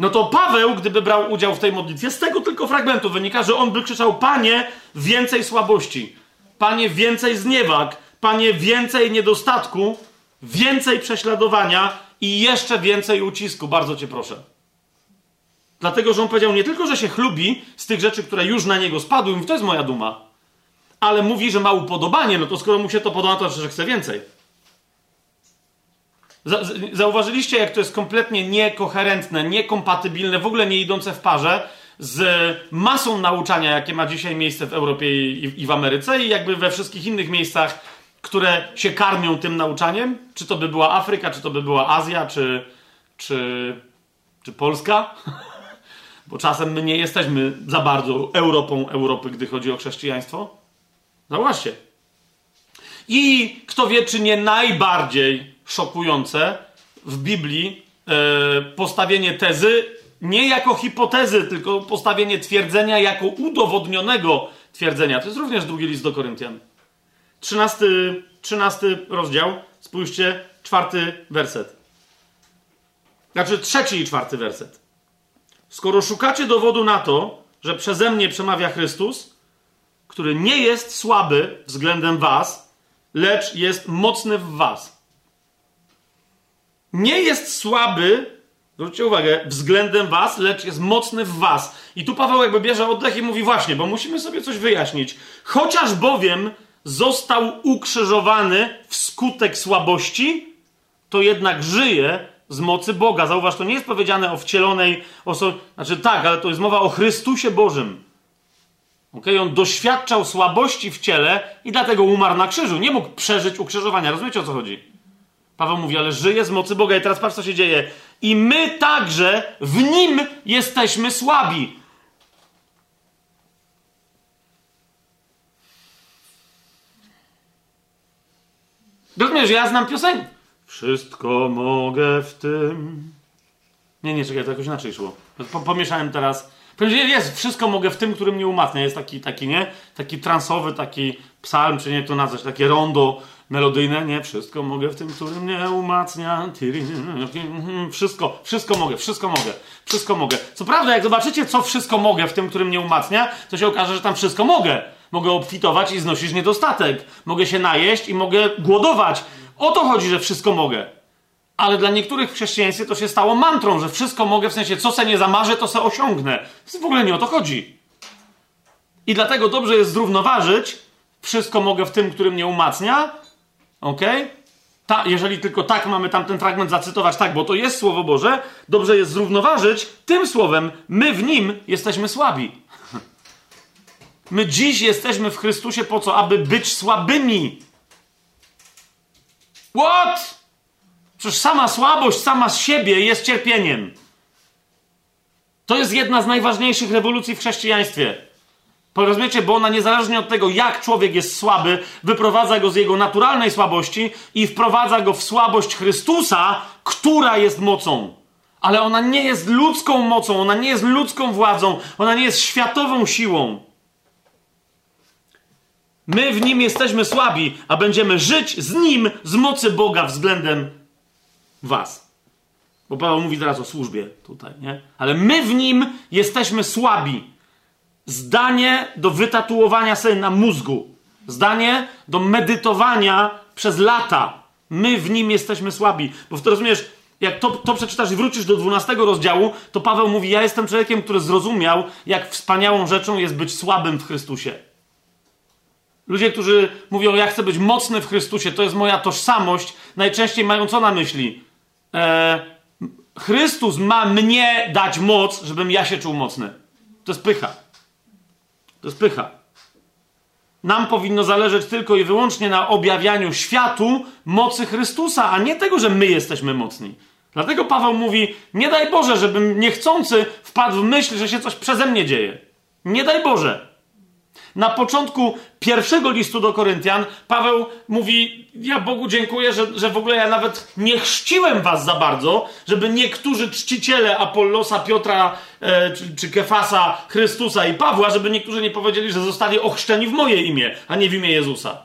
No to Paweł, gdyby brał udział w tej modlitwie, z tego tylko fragmentu wynika, że on by krzyczał: Panie, więcej słabości, Panie, więcej zniewag, Panie, więcej niedostatku, więcej prześladowania i jeszcze więcej ucisku. Bardzo Cię proszę. Dlatego, że on powiedział nie tylko, że się chlubi z tych rzeczy, które już na niego spadły, mówi, to jest moja duma, ale mówi, że ma upodobanie, no to skoro mu się to podoba, to znaczy, że chce więcej. Zauważyliście, jak to jest kompletnie niekoherentne, niekompatybilne, w ogóle nie idące w parze z masą nauczania, jakie ma dzisiaj miejsce w Europie i w Ameryce i jakby we wszystkich innych miejscach, które się karmią tym nauczaniem? Czy to by była Afryka, czy to by była Azja, czy, czy, czy Polska? Bo czasem my nie jesteśmy za bardzo Europą Europy, gdy chodzi o chrześcijaństwo. Zauważcie. I kto wie, czy nie najbardziej szokujące w Biblii e, postawienie tezy nie jako hipotezy, tylko postawienie twierdzenia jako udowodnionego twierdzenia. To jest również drugi list do Koryntian. 13, 13 rozdział, spójrzcie, czwarty werset. Znaczy trzeci i czwarty werset. Skoro szukacie dowodu na to, że przeze mnie przemawia Chrystus, który nie jest słaby względem was, lecz jest mocny w was nie jest słaby, zwróćcie uwagę, względem was, lecz jest mocny w was. I tu Paweł jakby bierze oddech i mówi właśnie, bo musimy sobie coś wyjaśnić. Chociaż bowiem został ukrzyżowany wskutek słabości, to jednak żyje z mocy Boga. Zauważ, to nie jest powiedziane o wcielonej osobie. Znaczy tak, ale to jest mowa o Chrystusie Bożym. Okay? On doświadczał słabości w ciele i dlatego umarł na krzyżu. Nie mógł przeżyć ukrzyżowania. Rozumiecie o co chodzi? Paweł mówi, ale żyje z mocy Boga. I teraz patrz, co się dzieje. I my także w nim jesteśmy słabi. Rozumiesz, ja znam piosenkę. Wszystko mogę w tym. Nie, nie, czekaj, to jakoś inaczej szło. Pomieszałem teraz. Jest, wszystko mogę w tym, którym nie umacnia. Jest taki, taki, nie? Taki transowy, taki psalm, czy nie to nazwać, takie rondo melodyjne, nie, wszystko mogę w tym, który mnie umacnia. Wszystko, wszystko mogę, wszystko mogę, wszystko mogę. Co prawda, jak zobaczycie, co wszystko mogę w tym, który mnie umacnia, to się okaże, że tam wszystko mogę. Mogę obfitować i znosić niedostatek. Mogę się najeść i mogę głodować. O to chodzi, że wszystko mogę. Ale dla niektórych w chrześcijaństwie to się stało mantrą, że wszystko mogę, w sensie co se nie zamarzę, to se osiągnę. W ogóle nie o to chodzi. I dlatego dobrze jest zrównoważyć wszystko mogę w tym, który mnie umacnia, ok? Ta, jeżeli tylko tak mamy tamten fragment zacytować, tak, bo to jest Słowo Boże, dobrze jest zrównoważyć tym słowem, my w nim jesteśmy słabi. My dziś jesteśmy w Chrystusie po co? Aby być słabymi. What? Przecież sama słabość, sama z siebie jest cierpieniem. To jest jedna z najważniejszych rewolucji w chrześcijaństwie. Porozumiecie, bo ona niezależnie od tego, jak człowiek jest słaby, wyprowadza go z jego naturalnej słabości i wprowadza go w słabość Chrystusa, która jest mocą. Ale ona nie jest ludzką mocą, ona nie jest ludzką władzą, ona nie jest światową siłą. My w nim jesteśmy słabi, a będziemy żyć z nim z mocy Boga względem was. Bo Paweł mówi teraz o służbie tutaj, nie? Ale my w nim jesteśmy słabi. Zdanie do wytatuowania sobie na mózgu. Zdanie do medytowania przez lata. My w nim jesteśmy słabi. Bo w to rozumiesz, jak to, to przeczytasz i wrócisz do 12 rozdziału, to Paweł mówi: Ja jestem człowiekiem, który zrozumiał, jak wspaniałą rzeczą jest być słabym w Chrystusie. Ludzie, którzy mówią, ja chcę być mocny w Chrystusie, to jest moja tożsamość, najczęściej mają co na myśli? Eee, Chrystus ma mnie dać moc, żebym ja się czuł mocny. To jest pycha. To jest pycha. Nam powinno zależeć tylko i wyłącznie na objawianiu światu mocy Chrystusa, a nie tego, że my jesteśmy mocni. Dlatego Paweł mówi: Nie daj Boże, żebym niechcący wpadł w myśl, że się coś przeze mnie dzieje. Nie daj Boże. Na początku pierwszego listu do Koryntian Paweł mówi: Ja Bogu dziękuję, że, że w ogóle ja nawet nie chrzciłem was za bardzo, żeby niektórzy czciciele Apollosa, Piotra e, czy, czy Kefasa, Chrystusa i Pawła, żeby niektórzy nie powiedzieli, że zostali ochrzczeni w moje imię, a nie w imię Jezusa.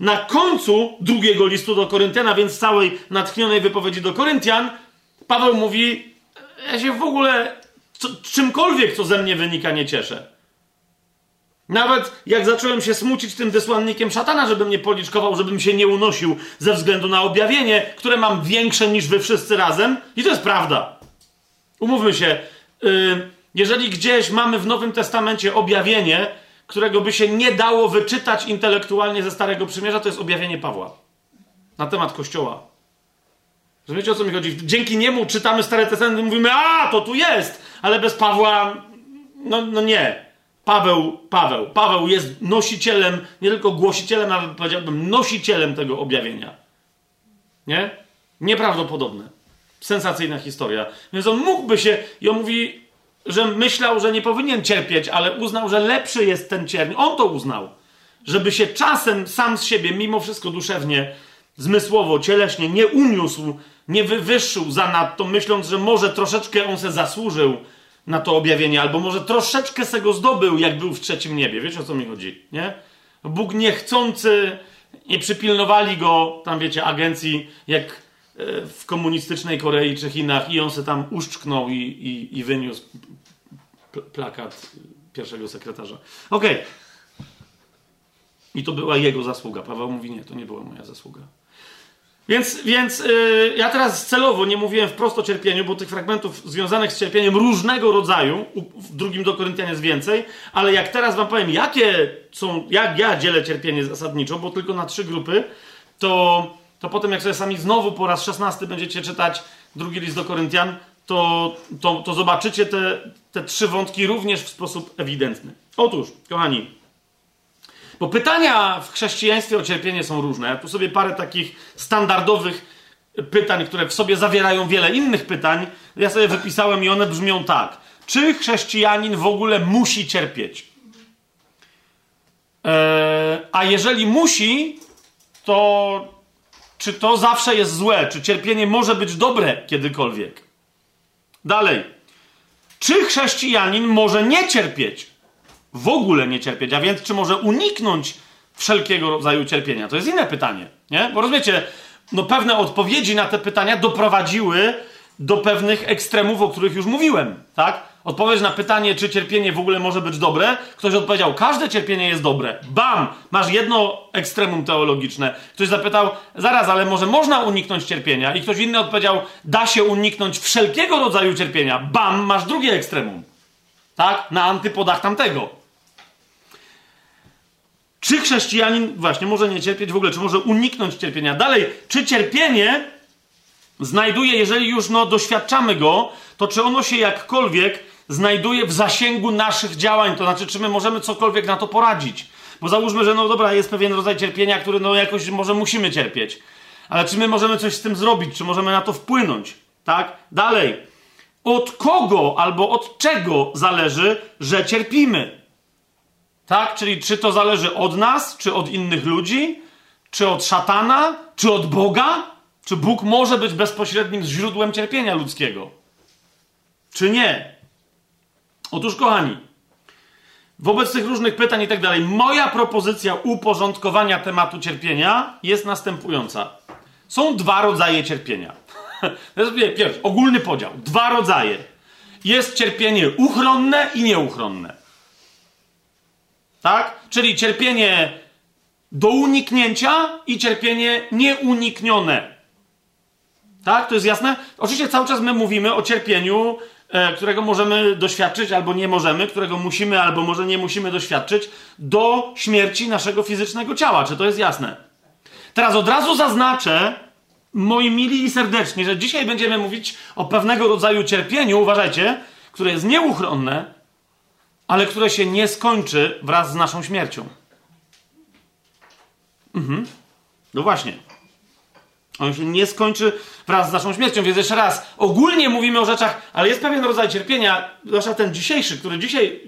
Na końcu drugiego listu do Koryntiana, więc całej natchnionej wypowiedzi do Koryntian, Paweł mówi: Ja się w ogóle co, czymkolwiek, co ze mnie wynika, nie cieszę. Nawet jak zacząłem się smucić tym wysłannikiem szatana, żeby mnie policzkował, żebym się nie unosił ze względu na objawienie, które mam większe niż wy wszyscy razem, i to jest prawda. Umówmy się, yy, jeżeli gdzieś mamy w Nowym Testamencie objawienie, którego by się nie dało wyczytać intelektualnie ze Starego Przymierza, to jest objawienie Pawła na temat Kościoła. Rozumiecie o co mi chodzi? Dzięki niemu czytamy Stare Testamenty i mówimy, a to tu jest, ale bez Pawła, no, no nie. Paweł, Paweł, Paweł jest nosicielem, nie tylko głosicielem, ale powiedziałbym nosicielem tego objawienia. Nie? Nieprawdopodobne. Sensacyjna historia. Więc on mógłby się, i on mówi, że myślał, że nie powinien cierpieć, ale uznał, że lepszy jest ten cierń. On to uznał. Żeby się czasem sam z siebie, mimo wszystko duszewnie, zmysłowo, cieleśnie nie uniósł, nie wywyższył zanadto, myśląc, że może troszeczkę on se zasłużył na to objawienie, albo może troszeczkę se go zdobył, jak był w trzecim niebie. Wiecie o co mi chodzi, nie? Bóg niechcący, nie przypilnowali go, tam wiecie, agencji, jak e, w komunistycznej Korei czy Chinach i on se tam uszczknął i, i, i wyniósł plakat pierwszego sekretarza. Okej. Okay. I to była jego zasługa. Paweł mówi, nie, to nie była moja zasługa. Więc, więc yy, ja teraz celowo nie mówiłem wprost o cierpieniu, bo tych fragmentów związanych z cierpieniem różnego rodzaju, w drugim do Koryntian jest więcej, ale jak teraz wam powiem, jakie są, jak ja dzielę cierpienie zasadniczo, bo tylko na trzy grupy, to, to potem jak sobie sami znowu po raz szesnasty będziecie czytać drugi list do Koryntian, to, to, to zobaczycie te, te trzy wątki również w sposób ewidentny. Otóż, kochani, bo pytania w chrześcijaństwie o cierpienie są różne. Ja tu sobie parę takich standardowych pytań, które w sobie zawierają wiele innych pytań, ja sobie wypisałem i one brzmią tak. Czy chrześcijanin w ogóle musi cierpieć? Eee, a jeżeli musi, to czy to zawsze jest złe? Czy cierpienie może być dobre kiedykolwiek? Dalej. Czy chrześcijanin może nie cierpieć? W ogóle nie cierpieć, a więc czy może uniknąć wszelkiego rodzaju cierpienia? To jest inne pytanie, nie? Bo rozumiecie, no pewne odpowiedzi na te pytania doprowadziły do pewnych ekstremów, o których już mówiłem, tak? Odpowiedź na pytanie, czy cierpienie w ogóle może być dobre, ktoś odpowiedział, każde cierpienie jest dobre. Bam! Masz jedno ekstremum teologiczne. Ktoś zapytał, zaraz, ale może można uniknąć cierpienia? I ktoś inny odpowiedział, da się uniknąć wszelkiego rodzaju cierpienia. Bam! Masz drugie ekstremum. Tak? Na antypodach tamtego. Czy chrześcijanin właśnie może nie cierpieć w ogóle, czy może uniknąć cierpienia? Dalej, czy cierpienie znajduje, jeżeli już no, doświadczamy go, to czy ono się jakkolwiek znajduje w zasięgu naszych działań, to znaczy, czy my możemy cokolwiek na to poradzić? Bo załóżmy, że no dobra, jest pewien rodzaj cierpienia, który no jakoś może musimy cierpieć. Ale czy my możemy coś z tym zrobić? Czy możemy na to wpłynąć? Tak? Dalej. Od kogo albo od czego zależy, że cierpimy? Tak? Czyli czy to zależy od nas, czy od innych ludzi, czy od szatana, czy od Boga? Czy Bóg może być bezpośrednim źródłem cierpienia ludzkiego? Czy nie? Otóż, kochani, wobec tych różnych pytań i tak dalej, moja propozycja uporządkowania tematu cierpienia jest następująca. Są dwa rodzaje cierpienia. Pierwszy, ogólny podział. Dwa rodzaje. Jest cierpienie uchronne i nieuchronne. Tak? Czyli cierpienie do uniknięcia i cierpienie nieuniknione. Tak? To jest jasne? Oczywiście cały czas my mówimy o cierpieniu, e, którego możemy doświadczyć albo nie możemy, którego musimy albo może nie musimy doświadczyć do śmierci naszego fizycznego ciała. Czy to jest jasne? Teraz od razu zaznaczę, moi mili i serdeczni, że dzisiaj będziemy mówić o pewnego rodzaju cierpieniu, uważajcie, które jest nieuchronne, ale które się nie skończy wraz z naszą śmiercią. Mhm. No właśnie. On się nie skończy wraz z naszą śmiercią. Więc jeszcze raz, ogólnie mówimy o rzeczach, ale jest pewien rodzaj cierpienia, zwłaszcza ten dzisiejszy, który dzisiaj,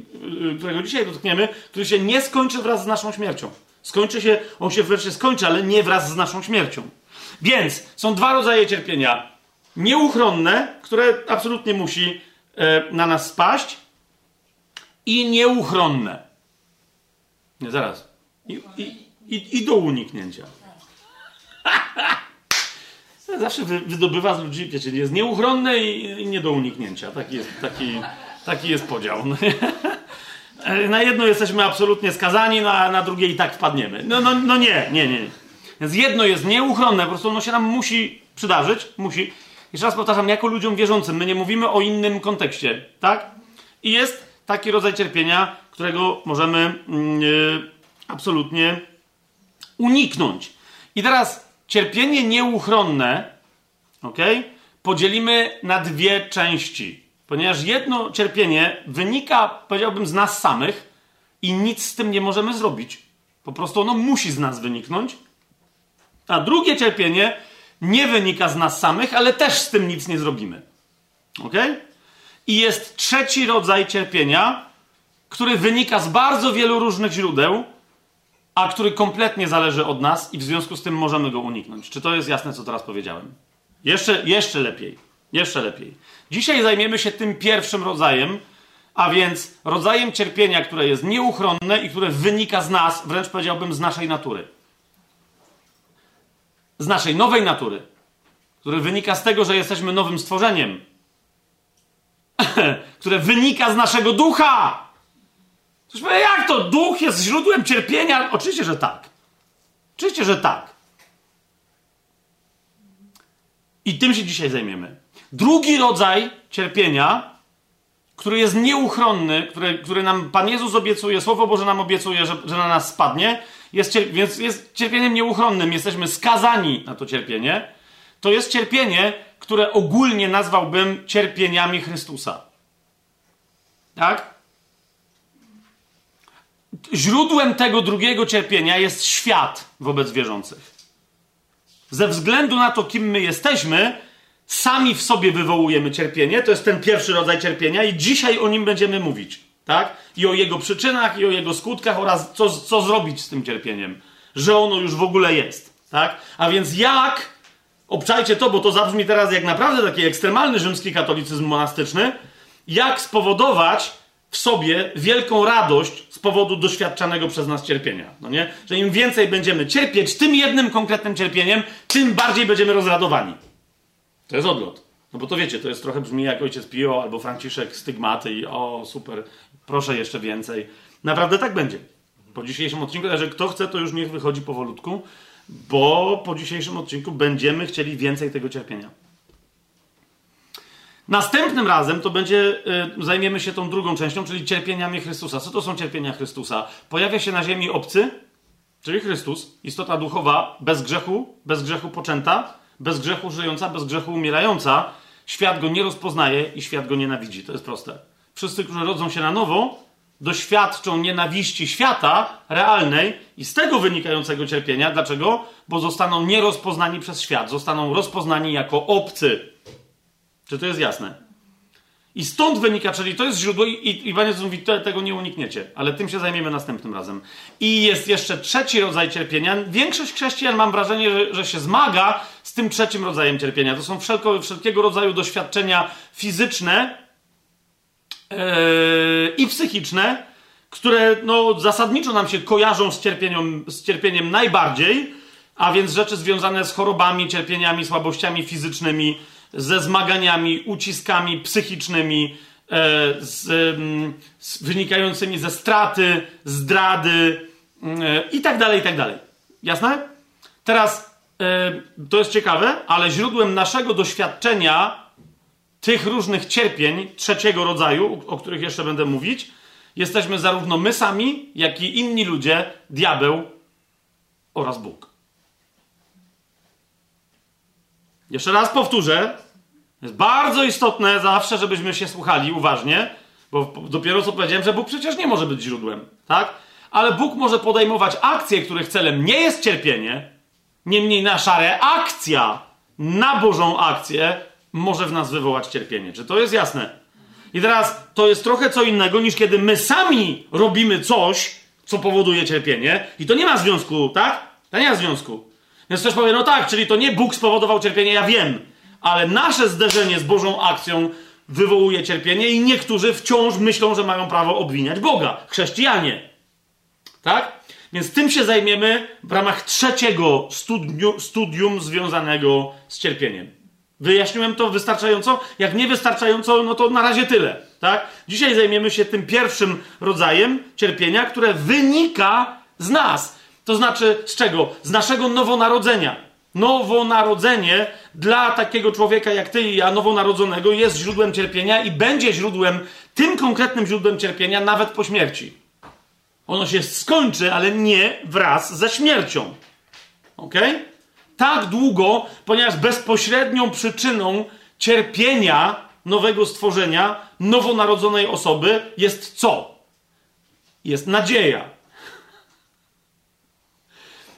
y, którego dzisiaj dotkniemy, który się nie skończy wraz z naszą śmiercią. Skończy się, on się wreszcie skończy, ale nie wraz z naszą śmiercią. Więc są dwa rodzaje cierpienia. Nieuchronne, które absolutnie musi e, na nas spaść, i nieuchronne. Nie, zaraz. I, i, i, i do uniknięcia. Zawsze wydobywa z ludzi, wiecie, jest nieuchronne i, nie do uniknięcia. Taki jest, taki, taki jest podział. No na jedno jesteśmy absolutnie skazani, na, na drugie i tak wpadniemy. No, no, no nie, nie, nie. Więc jedno jest nieuchronne, po prostu ono się nam musi przydarzyć, musi. Jeszcze raz powtarzam, jako ludziom wierzącym, my nie mówimy o innym kontekście, tak? I jest taki rodzaj cierpienia, którego możemy yy, absolutnie uniknąć. I teraz cierpienie nieuchronne, ok, podzielimy na dwie części. Ponieważ jedno cierpienie wynika, powiedziałbym, z nas samych i nic z tym nie możemy zrobić. Po prostu ono musi z nas wyniknąć. A drugie cierpienie nie wynika z nas samych, ale też z tym nic nie zrobimy. Ok? I jest trzeci rodzaj cierpienia, który wynika z bardzo wielu różnych źródeł, a który kompletnie zależy od nas i w związku z tym możemy go uniknąć. Czy to jest jasne, co teraz powiedziałem? Jeszcze, jeszcze lepiej. Jeszcze lepiej. Dzisiaj zajmiemy się tym pierwszym rodzajem, a więc rodzajem cierpienia, które jest nieuchronne i które wynika z nas, wręcz powiedziałbym z naszej natury. Z naszej nowej natury, który wynika z tego, że jesteśmy nowym stworzeniem, które wynika z naszego ducha. Powie, jak to? Duch jest źródłem cierpienia? Oczywiście, że tak. Oczywiście, że tak. I tym się dzisiaj zajmiemy. Drugi rodzaj cierpienia, który jest nieuchronny, który, który nam Pan Jezus obiecuje, Słowo Boże nam obiecuje, że, że na nas spadnie, jest, więc jest cierpieniem nieuchronnym. Jesteśmy skazani na to cierpienie. To jest cierpienie, które ogólnie nazwałbym cierpieniami Chrystusa. Tak? źródłem tego drugiego cierpienia jest świat wobec wierzących. Ze względu na to, kim my jesteśmy, sami w sobie wywołujemy cierpienie. To jest ten pierwszy rodzaj cierpienia, i dzisiaj o nim będziemy mówić. Tak? I o jego przyczynach, i o jego skutkach, oraz co, co zrobić z tym cierpieniem, że ono już w ogóle jest. Tak? A więc jak, obczajcie to, bo to zabrzmi teraz jak naprawdę taki ekstremalny rzymski katolicyzm monastyczny, jak spowodować, w sobie wielką radość z powodu doświadczanego przez nas cierpienia. No nie? Że im więcej będziemy cierpieć tym jednym konkretnym cierpieniem, tym bardziej będziemy rozradowani. To jest odlot. No bo to wiecie, to jest trochę brzmi jak ojciec Pio albo Franciszek stygmaty i o super, proszę jeszcze więcej. Naprawdę tak będzie. Po dzisiejszym odcinku, że kto chce, to już niech wychodzi powolutku, bo po dzisiejszym odcinku będziemy chcieli więcej tego cierpienia. Następnym razem to będzie, y, zajmiemy się tą drugą częścią, czyli cierpieniami Chrystusa. Co to są cierpienia Chrystusa? Pojawia się na ziemi obcy, czyli Chrystus, istota duchowa, bez grzechu, bez grzechu poczęta, bez grzechu żyjąca, bez grzechu umierająca. Świat go nie rozpoznaje i świat go nienawidzi. To jest proste. Wszyscy, którzy rodzą się na nowo, doświadczą nienawiści świata realnej i z tego wynikającego cierpienia. Dlaczego? Bo zostaną nierozpoznani przez świat, zostaną rozpoznani jako obcy. Czy to jest jasne? I stąd wynika, czyli to jest źródło, i, i Jezus mówi, tego nie unikniecie, ale tym się zajmiemy następnym razem. I jest jeszcze trzeci rodzaj cierpienia. Większość chrześcijan, mam wrażenie, że, że się zmaga z tym trzecim rodzajem cierpienia. To są wszelko, wszelkiego rodzaju doświadczenia fizyczne i psychiczne, które no, zasadniczo nam się kojarzą z, cierpieniem, z cierpieniem najbardziej, a więc rzeczy związane z chorobami, cierpieniami, słabościami fizycznymi, ze zmaganiami, uciskami psychicznymi, e, z, z, wynikającymi ze straty, zdrady e, i tak dalej, i tak dalej. Jasne? Teraz e, to jest ciekawe, ale źródłem naszego doświadczenia tych różnych cierpień trzeciego rodzaju, o których jeszcze będę mówić, jesteśmy zarówno my sami, jak i inni ludzie, diabeł oraz Bóg. Jeszcze raz powtórzę. Jest bardzo istotne zawsze, żebyśmy się słuchali uważnie, bo dopiero co powiedziałem, że Bóg przecież nie może być źródłem, tak? Ale Bóg może podejmować akcje, których celem nie jest cierpienie, niemniej nasza reakcja na Bożą akcję może w nas wywołać cierpienie. Czy to jest jasne? I teraz to jest trochę co innego niż kiedy my sami robimy coś, co powoduje cierpienie, i to nie ma związku, tak? To nie ma związku. Więc ktoś powie, no tak, czyli to nie Bóg spowodował cierpienie, ja wiem, ale nasze zderzenie z Bożą akcją wywołuje cierpienie i niektórzy wciąż myślą, że mają prawo obwiniać Boga. Chrześcijanie. Tak? Więc tym się zajmiemy w ramach trzeciego studium, studium związanego z cierpieniem. Wyjaśniłem to wystarczająco? Jak nie wystarczająco, no to na razie tyle. Tak? Dzisiaj zajmiemy się tym pierwszym rodzajem cierpienia, które wynika z nas. To znaczy z czego? Z naszego nowonarodzenia. Nowonarodzenie dla takiego człowieka jak ty i ja, nowonarodzonego, jest źródłem cierpienia i będzie źródłem, tym konkretnym źródłem cierpienia nawet po śmierci. Ono się skończy, ale nie wraz ze śmiercią. Ok? Tak długo, ponieważ bezpośrednią przyczyną cierpienia nowego stworzenia, nowonarodzonej osoby jest co? Jest nadzieja.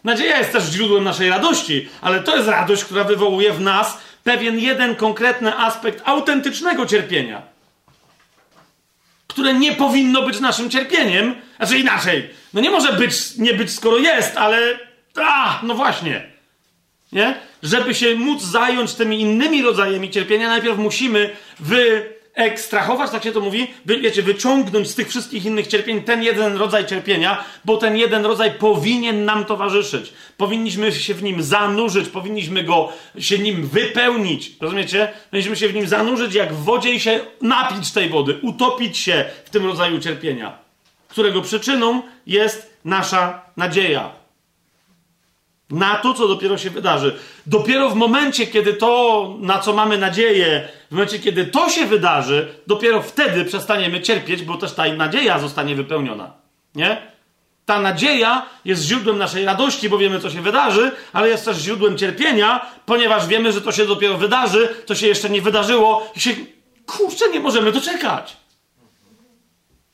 Nadzieja jest też źródłem naszej radości, ale to jest radość, która wywołuje w nas pewien jeden konkretny aspekt autentycznego cierpienia, które nie powinno być naszym cierpieniem. Znaczy inaczej, no nie może być, nie być, skoro jest, ale a, no właśnie. Nie? Żeby się móc zająć tymi innymi rodzajami cierpienia, najpierw musimy wy ekstrahować, tak się to mówi, wy, wiecie, wyciągnąć z tych wszystkich innych cierpień ten jeden rodzaj cierpienia, bo ten jeden rodzaj powinien nam towarzyszyć. Powinniśmy się w nim zanurzyć, powinniśmy go się nim wypełnić. Rozumiecie? Powinniśmy się w nim zanurzyć jak w wodzie i się napić tej wody, utopić się w tym rodzaju cierpienia, którego przyczyną jest nasza nadzieja na to, co dopiero się wydarzy. Dopiero w momencie, kiedy to, na co mamy nadzieję, w momencie, kiedy to się wydarzy, dopiero wtedy przestaniemy cierpieć, bo też ta nadzieja zostanie wypełniona. Nie? Ta nadzieja jest źródłem naszej radości, bo wiemy, co się wydarzy, ale jest też źródłem cierpienia, ponieważ wiemy, że to się dopiero wydarzy, to się jeszcze nie wydarzyło i się, kurczę, nie możemy doczekać.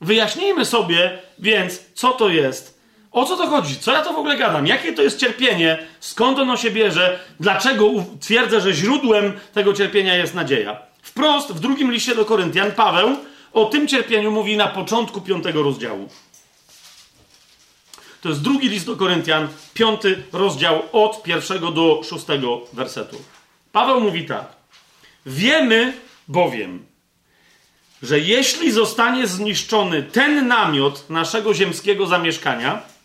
Wyjaśnijmy sobie więc, co to jest o co to chodzi? Co ja to w ogóle gadam? Jakie to jest cierpienie? Skąd ono się bierze? Dlaczego twierdzę, że źródłem tego cierpienia jest nadzieja? Wprost w drugim liście do Koryntian Paweł o tym cierpieniu mówi na początku piątego rozdziału. To jest drugi list do Koryntian, piąty rozdział od pierwszego do szóstego wersetu. Paweł mówi tak. Wiemy bowiem, że jeśli zostanie zniszczony ten namiot naszego ziemskiego zamieszkania,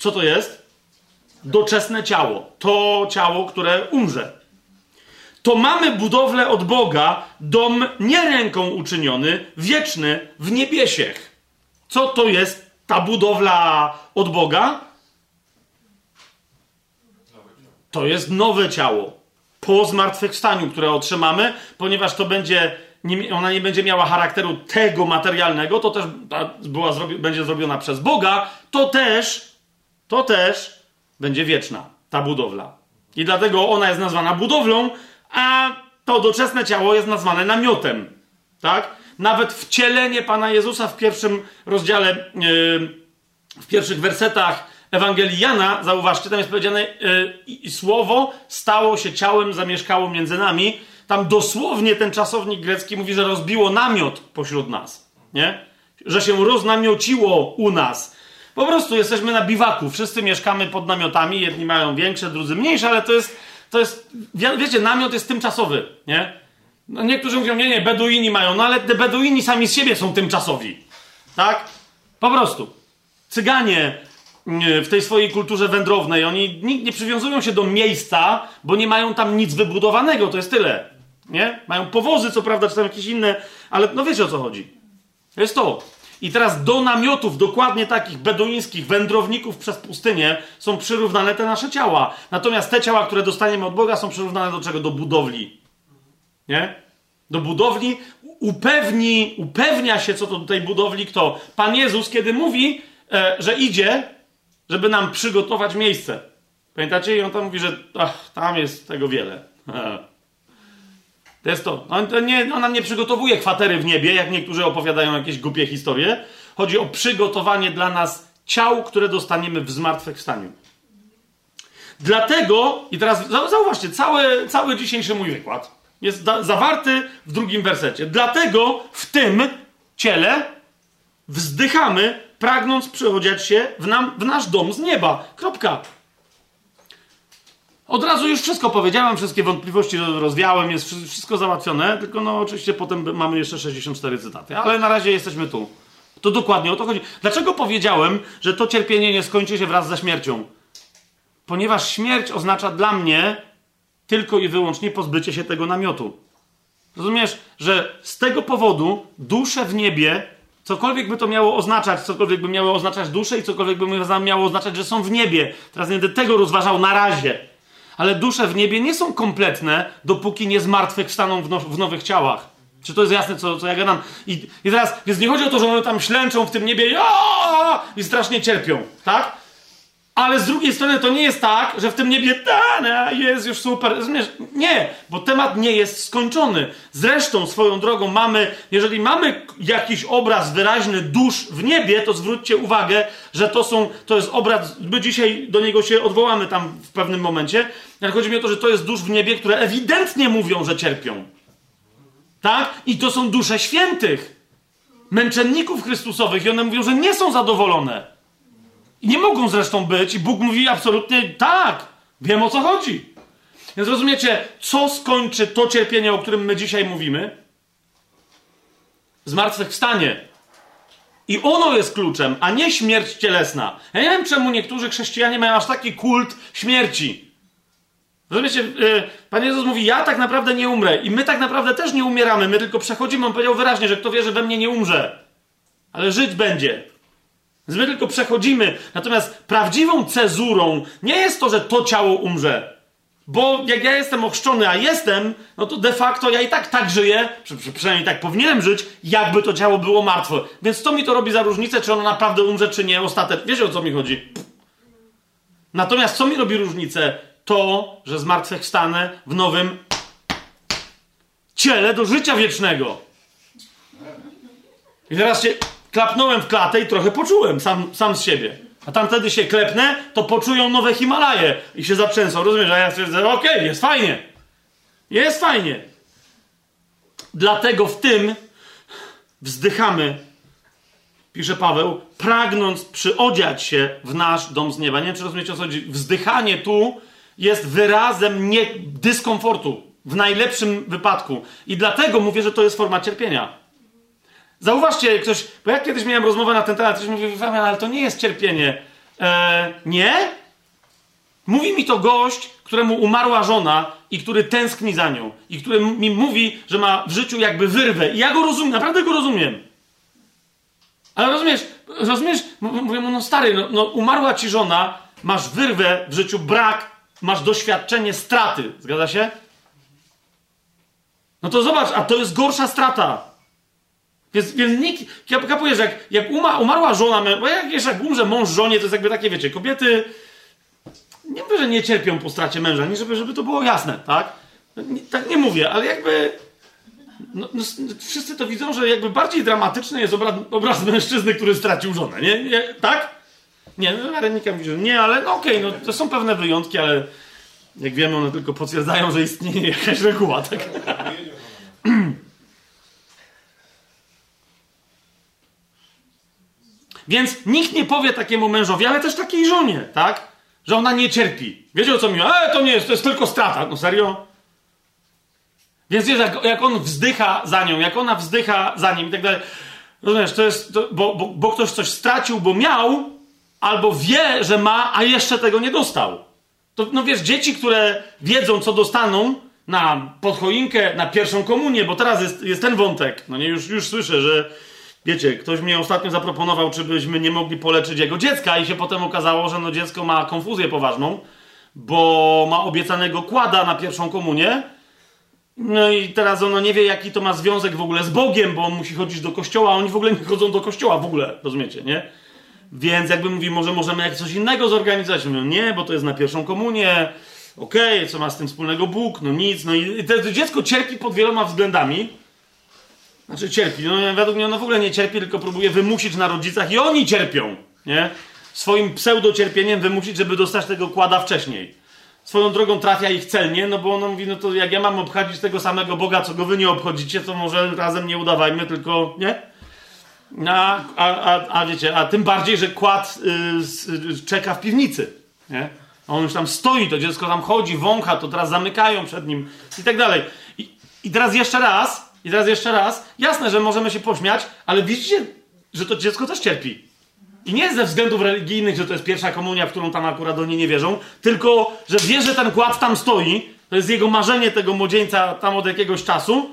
co to jest? Doczesne ciało. To ciało, które umrze. To mamy budowlę od Boga, dom nie ręką uczyniony, wieczny w niebiesiech. Co to jest ta budowla od Boga? To jest nowe ciało po zmartwychwstaniu, które otrzymamy, ponieważ to będzie, ona nie będzie miała charakteru tego materialnego, to też była, będzie zrobiona przez Boga, to też, to też będzie wieczna, ta budowla. I dlatego ona jest nazwana budowlą, a to doczesne ciało jest nazwane namiotem. Tak? Nawet wcielenie Pana Jezusa w pierwszym rozdziale, yy, w pierwszych wersetach Ewangelii Jana, zauważcie, tam jest powiedziane yy, słowo stało się ciałem, zamieszkało między nami. Tam dosłownie ten czasownik grecki mówi, że rozbiło namiot pośród nas. Nie? Że się roznamiociło u nas. Po prostu jesteśmy na biwaku. Wszyscy mieszkamy pod namiotami. Jedni mają większe, drudzy mniejsze, ale to jest, to jest wiecie, namiot jest tymczasowy, nie? No niektórzy mówią, nie, nie, Beduini mają, no ale te Beduini sami z siebie są tymczasowi. Tak? Po prostu. Cyganie w tej swojej kulturze wędrownej, oni nie przywiązują się do miejsca, bo nie mają tam nic wybudowanego, to jest tyle. Nie? Mają powozy, co prawda, czy tam jakieś inne, ale no wiecie o co chodzi. To jest to. I teraz do namiotów, dokładnie takich beduińskich wędrowników przez pustynię, są przyrównane te nasze ciała. Natomiast te ciała, które dostaniemy od Boga, są przyrównane do czego? Do budowli. Nie? Do budowli upewni, upewnia się co to do tej budowli kto? Pan Jezus, kiedy mówi, e, że idzie, żeby nam przygotować miejsce. Pamiętacie? I on tam mówi, że ach, tam jest tego wiele. To jest to. On, nie, ona nie przygotowuje kwatery w niebie, jak niektórzy opowiadają jakieś głupie historie. Chodzi o przygotowanie dla nas ciał, które dostaniemy w zmartwychwstaniu. Dlatego, i teraz zauważcie, cały, cały dzisiejszy mój wykład jest da, zawarty w drugim wersecie. Dlatego w tym ciele wzdychamy, pragnąc przechodzić się w, nam, w nasz dom z nieba. Kropka. Od razu już wszystko powiedziałem, wszystkie wątpliwości rozwiałem, jest wszystko załatwione, tylko no oczywiście potem mamy jeszcze 64 cytaty, ale na razie jesteśmy tu. To dokładnie o to chodzi. Dlaczego powiedziałem, że to cierpienie nie skończy się wraz ze śmiercią? Ponieważ śmierć oznacza dla mnie tylko i wyłącznie pozbycie się tego namiotu. Rozumiesz, że z tego powodu dusze w niebie, cokolwiek by to miało oznaczać, cokolwiek by miało oznaczać dusze i cokolwiek by miało oznaczać, że są w niebie. Teraz nie będę tego rozważał na razie ale dusze w niebie nie są kompletne, dopóki nie zmartwychwstaną w, now, w nowych ciałach. Czy to jest jasne, co, co ja gadam? I, I teraz, więc nie chodzi o to, że one tam ślęczą w tym niebie i strasznie cierpią, tak? Ale z drugiej strony to nie jest tak, że w tym niebie ta, jest już super. Rozumiesz? Nie, bo temat nie jest skończony. Zresztą swoją drogą mamy, jeżeli mamy jakiś obraz wyraźny dusz w niebie, to zwróćcie uwagę, że to są, to jest obraz, my dzisiaj do niego się odwołamy tam w pewnym momencie, ale chodzi mi o to, że to jest dusz w niebie, które ewidentnie mówią, że cierpią. Tak? I to są dusze świętych, męczenników Chrystusowych i one mówią, że nie są zadowolone. I nie mogą zresztą być, i Bóg mówi absolutnie tak, wiem o co chodzi. Więc rozumiecie, co skończy to cierpienie, o którym my dzisiaj mówimy? Zmartwychwstanie. I ono jest kluczem, a nie śmierć cielesna. Ja nie wiem, czemu niektórzy chrześcijanie mają aż taki kult śmierci. Rozumiecie, yy, Pan Jezus mówi, ja tak naprawdę nie umrę. I my tak naprawdę też nie umieramy, my tylko przechodzimy. On powiedział wyraźnie, że kto wierzy we mnie nie umrze. Ale żyć będzie. Więc my tylko przechodzimy. Natomiast prawdziwą cezurą nie jest to, że to ciało umrze. Bo jak ja jestem ochrzczony, a jestem, no to de facto ja i tak tak żyję, przynajmniej tak powinienem żyć, jakby to ciało było martwe. Więc co mi to robi za różnicę, czy ono naprawdę umrze, czy nie ostatecznie? Wiecie o co mi chodzi? Natomiast co mi robi różnicę? To, że zmartwychwstanę w nowym ciele do życia wiecznego. I teraz się klapnąłem w klatę i trochę poczułem sam, sam z siebie. A tam wtedy się klepnę, to poczują nowe Himalaje i się zaprzęsą. Rozumiesz? A ja stwierdzę, okej, okay, jest fajnie. Jest fajnie. Dlatego w tym wzdychamy, pisze Paweł, pragnąc przyodziać się w nasz dom z nieba. Nie wiem, czy rozumiecie o co chodzi. Wzdychanie tu jest wyrazem nie dyskomfortu. W najlepszym wypadku. I dlatego mówię, że to jest forma cierpienia. Zauważcie, ktoś, bo ja kiedyś miałem rozmowę na ten temat, ktoś mówi, ale to nie jest cierpienie. Eee, nie? Mówi mi to gość, któremu umarła żona i który tęskni za nią. I który mi mówi, że ma w życiu jakby wyrwę. I ja go rozumiem, naprawdę go rozumiem. Ale rozumiesz, rozumiesz? Mówię mu, no stary, no, no umarła ci żona, masz wyrwę w życiu, brak, masz doświadczenie straty. Zgadza się? No to zobacz, a to jest gorsza strata. Więc, więc nikt, kapujesz, jak, jak uma, umarła żona, bo jak, wiesz, jak umrze mąż żonie, to jest jakby takie, wiecie, kobiety, nie mówię, że nie cierpią po stracie męża, nie żeby, żeby to było jasne, tak? Nie, tak nie mówię, ale jakby no, no, wszyscy to widzą, że jakby bardziej dramatyczny jest obraz, obraz mężczyzny, który stracił żonę, nie? nie tak? Nie, no mówi, że nie, ale no okej, okay, no to są pewne wyjątki, ale jak wiemy, one tylko potwierdzają, że istnieje jakaś reguła, tak? Więc nikt nie powie takiemu mężowi, ale też takiej żonie, tak? Że ona nie cierpi. Wiecie o co mi? E, to nie jest, to jest tylko strata. No serio? Więc wiesz, jak, jak on wzdycha za nią, jak ona wzdycha za nim i tak dalej. Rozumiesz, to jest, to, bo, bo, bo ktoś coś stracił, bo miał, albo wie, że ma, a jeszcze tego nie dostał. To, no wiesz, dzieci, które wiedzą, co dostaną na podchoinkę, na pierwszą komunię, bo teraz jest, jest ten wątek. No nie, już, już słyszę, że wiecie, ktoś mnie ostatnio zaproponował, czy byśmy nie mogli poleczyć jego dziecka i się potem okazało, że no dziecko ma konfuzję poważną, bo ma obiecanego kłada na pierwszą komunię, no i teraz ono nie wie, jaki to ma związek w ogóle z Bogiem, bo on musi chodzić do kościoła, a oni w ogóle nie chodzą do kościoła w ogóle, rozumiecie, nie? Więc jakby mówi, może możemy jak coś innego zorganizować. Mówią, nie, bo to jest na pierwszą komunię. Okej, okay, co ma z tym wspólnego Bóg? No nic. No i to dziecko cierpi pod wieloma względami. Znaczy cierpi. No, według mnie ono w ogóle nie cierpi, tylko próbuje wymusić na rodzicach i oni cierpią, nie? Swoim pseudo-cierpieniem wymusić, żeby dostać tego kłada wcześniej. Swoją drogą trafia ich celnie, no bo ono mówi, no to jak ja mam obchodzić tego samego Boga, co go wy nie obchodzicie, to może razem nie udawajmy, tylko, nie? A, a, a, a wiecie, a tym bardziej, że kład y, y, czeka w piwnicy, nie? On już tam stoi, to dziecko tam chodzi, wącha, to teraz zamykają przed nim i tak dalej. I, i teraz jeszcze raz, i teraz jeszcze raz, jasne, że możemy się pośmiać, ale widzicie, że to dziecko też cierpi. I nie ze względów religijnych, że to jest pierwsza komunia, w którą tam akurat oni nie wierzą, tylko, że wie, że ten kład tam stoi, to jest jego marzenie tego młodzieńca tam od jakiegoś czasu.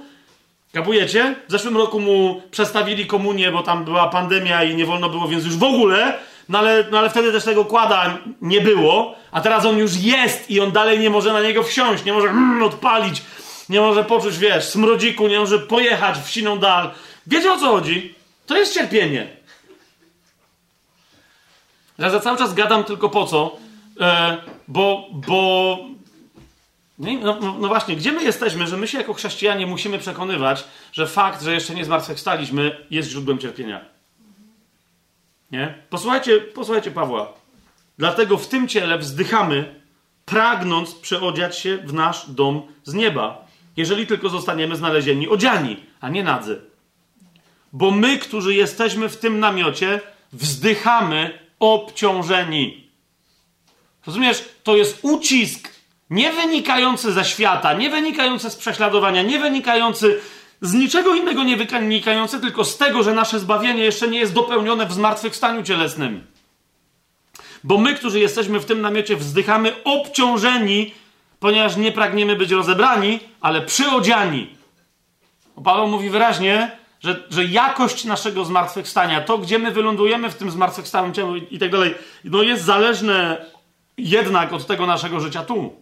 Kapujecie? W zeszłym roku mu przestawili komunię, bo tam była pandemia i nie wolno było, więc już w ogóle, no ale, no ale wtedy też tego kłada nie było, a teraz on już jest i on dalej nie może na niego wsiąść, nie może mm, odpalić, nie może poczuć, wiesz, smrodziku, nie może pojechać w siną dal. Wiecie o co chodzi? To jest cierpienie. Ja za cały czas gadam tylko po co? E, bo, bo no, no, no, właśnie, gdzie my jesteśmy, że my się jako chrześcijanie musimy przekonywać, że fakt, że jeszcze nie zmartwychwstaliśmy, jest źródłem cierpienia. Nie? Posłuchajcie, posłuchajcie Pawła. Dlatego w tym ciele wzdychamy, pragnąc przeodziać się w nasz dom z nieba, jeżeli tylko zostaniemy znalezieni odziani, a nie nadzy. Bo my, którzy jesteśmy w tym namiocie, wzdychamy obciążeni. Rozumiesz? To jest ucisk nie wynikający ze świata, nie wynikający z prześladowania, nie wynikający z niczego innego, nie wynikający tylko z tego, że nasze zbawienie jeszcze nie jest dopełnione w zmartwychwstaniu cielesnym. Bo my, którzy jesteśmy w tym namiocie, wzdychamy obciążeni, ponieważ nie pragniemy być rozebrani, ale przyodziani. Paweł mówi wyraźnie, że, że jakość naszego zmartwychwstania, to gdzie my wylądujemy w tym zmartwychwstałym cielu i tak dalej, no jest zależne jednak od tego naszego życia tu.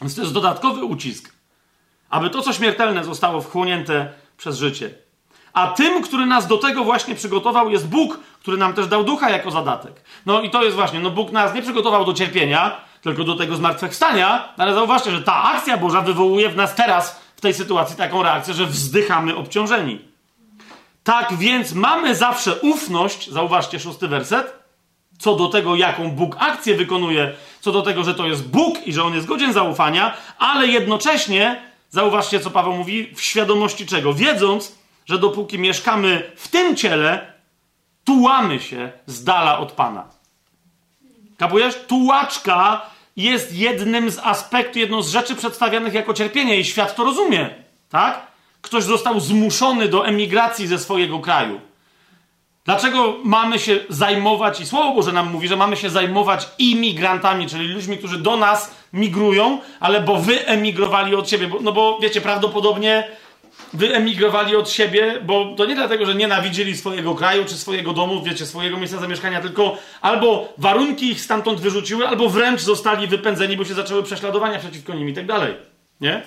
Więc to jest dodatkowy ucisk, aby to, co śmiertelne, zostało wchłonięte przez życie. A tym, który nas do tego właśnie przygotował, jest Bóg, który nam też dał ducha jako zadatek. No i to jest właśnie, no Bóg nas nie przygotował do cierpienia, tylko do tego zmartwychwstania, ale zauważcie, że ta akcja Boża wywołuje w nas teraz, w tej sytuacji, taką reakcję, że wzdychamy obciążeni. Tak więc mamy zawsze ufność, zauważcie szósty werset, co do tego, jaką Bóg akcję wykonuje, co do tego, że to jest Bóg i że On jest godzien zaufania, ale jednocześnie, zauważcie, co Paweł mówi, w świadomości czego? Wiedząc, że dopóki mieszkamy w tym ciele, tułamy się z dala od Pana. Kapujesz? Tułaczka jest jednym z aspektów, jedną z rzeczy przedstawianych jako cierpienie i świat to rozumie. Tak? ktoś został zmuszony do emigracji ze swojego kraju? Dlaczego mamy się zajmować, i Słowo Boże nam mówi, że mamy się zajmować imigrantami, czyli ludźmi, którzy do nas migrują, ale bo wy emigrowali od siebie. no bo wiecie, prawdopodobnie wy emigrowali od siebie, bo to nie dlatego, że nienawidzili swojego kraju czy swojego domu, wiecie, swojego miejsca zamieszkania, tylko albo warunki ich stamtąd wyrzuciły, albo wręcz zostali wypędzeni, bo się zaczęły prześladowania przeciwko nim i tak dalej. Nie?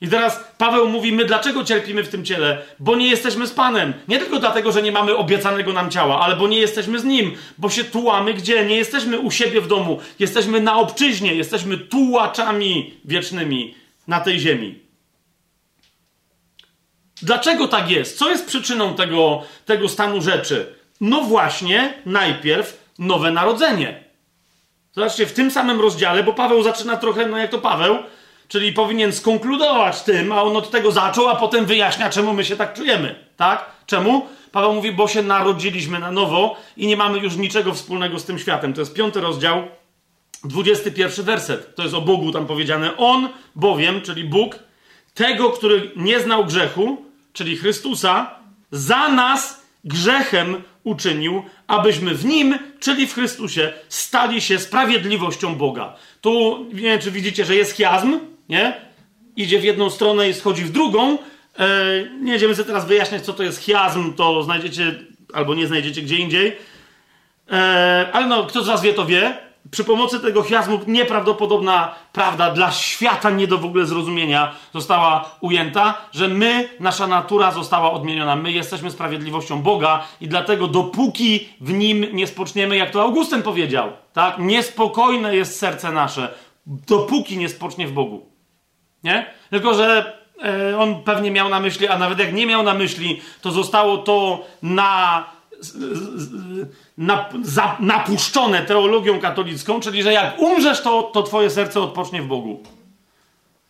I teraz Paweł mówi, my dlaczego cierpimy w tym ciele? Bo nie jesteśmy z Panem. Nie tylko dlatego, że nie mamy obiecanego nam ciała, ale bo nie jesteśmy z Nim. Bo się tułamy gdzie? Nie jesteśmy u siebie w domu. Jesteśmy na obczyźnie. Jesteśmy tułaczami wiecznymi na tej ziemi. Dlaczego tak jest? Co jest przyczyną tego, tego stanu rzeczy? No właśnie, najpierw nowe narodzenie. Zobaczcie, w tym samym rozdziale, bo Paweł zaczyna trochę, no jak to Paweł, czyli powinien skonkludować tym, a on od tego zaczął, a potem wyjaśnia, czemu my się tak czujemy. Tak? Czemu? Paweł mówi, bo się narodziliśmy na nowo i nie mamy już niczego wspólnego z tym światem. To jest piąty rozdział, dwudziesty pierwszy werset. To jest o Bogu tam powiedziane. On bowiem, czyli Bóg, tego, który nie znał grzechu, czyli Chrystusa, za nas grzechem uczynił, abyśmy w nim, czyli w Chrystusie, stali się sprawiedliwością Boga. Tu nie wiem, czy widzicie, że jest chiasm, nie? Idzie w jedną stronę i schodzi w drugą. E, nie będziemy sobie teraz wyjaśniać, co to jest chiasm, to znajdziecie albo nie znajdziecie gdzie indziej. E, ale no, kto z Was wie, to wie przy pomocy tego chiasmu nieprawdopodobna prawda dla świata nie do w ogóle zrozumienia została ujęta, że my, nasza natura została odmieniona. My jesteśmy sprawiedliwością Boga i dlatego dopóki w nim nie spoczniemy, jak to Augustyn powiedział, tak? Niespokojne jest serce nasze, dopóki nie spocznie w Bogu. Nie? Tylko, że e, on pewnie miał na myśli, a nawet jak nie miał na myśli, to zostało to na napuszczone teologią katolicką, czyli że jak umrzesz, to, to twoje serce odpocznie w Bogu.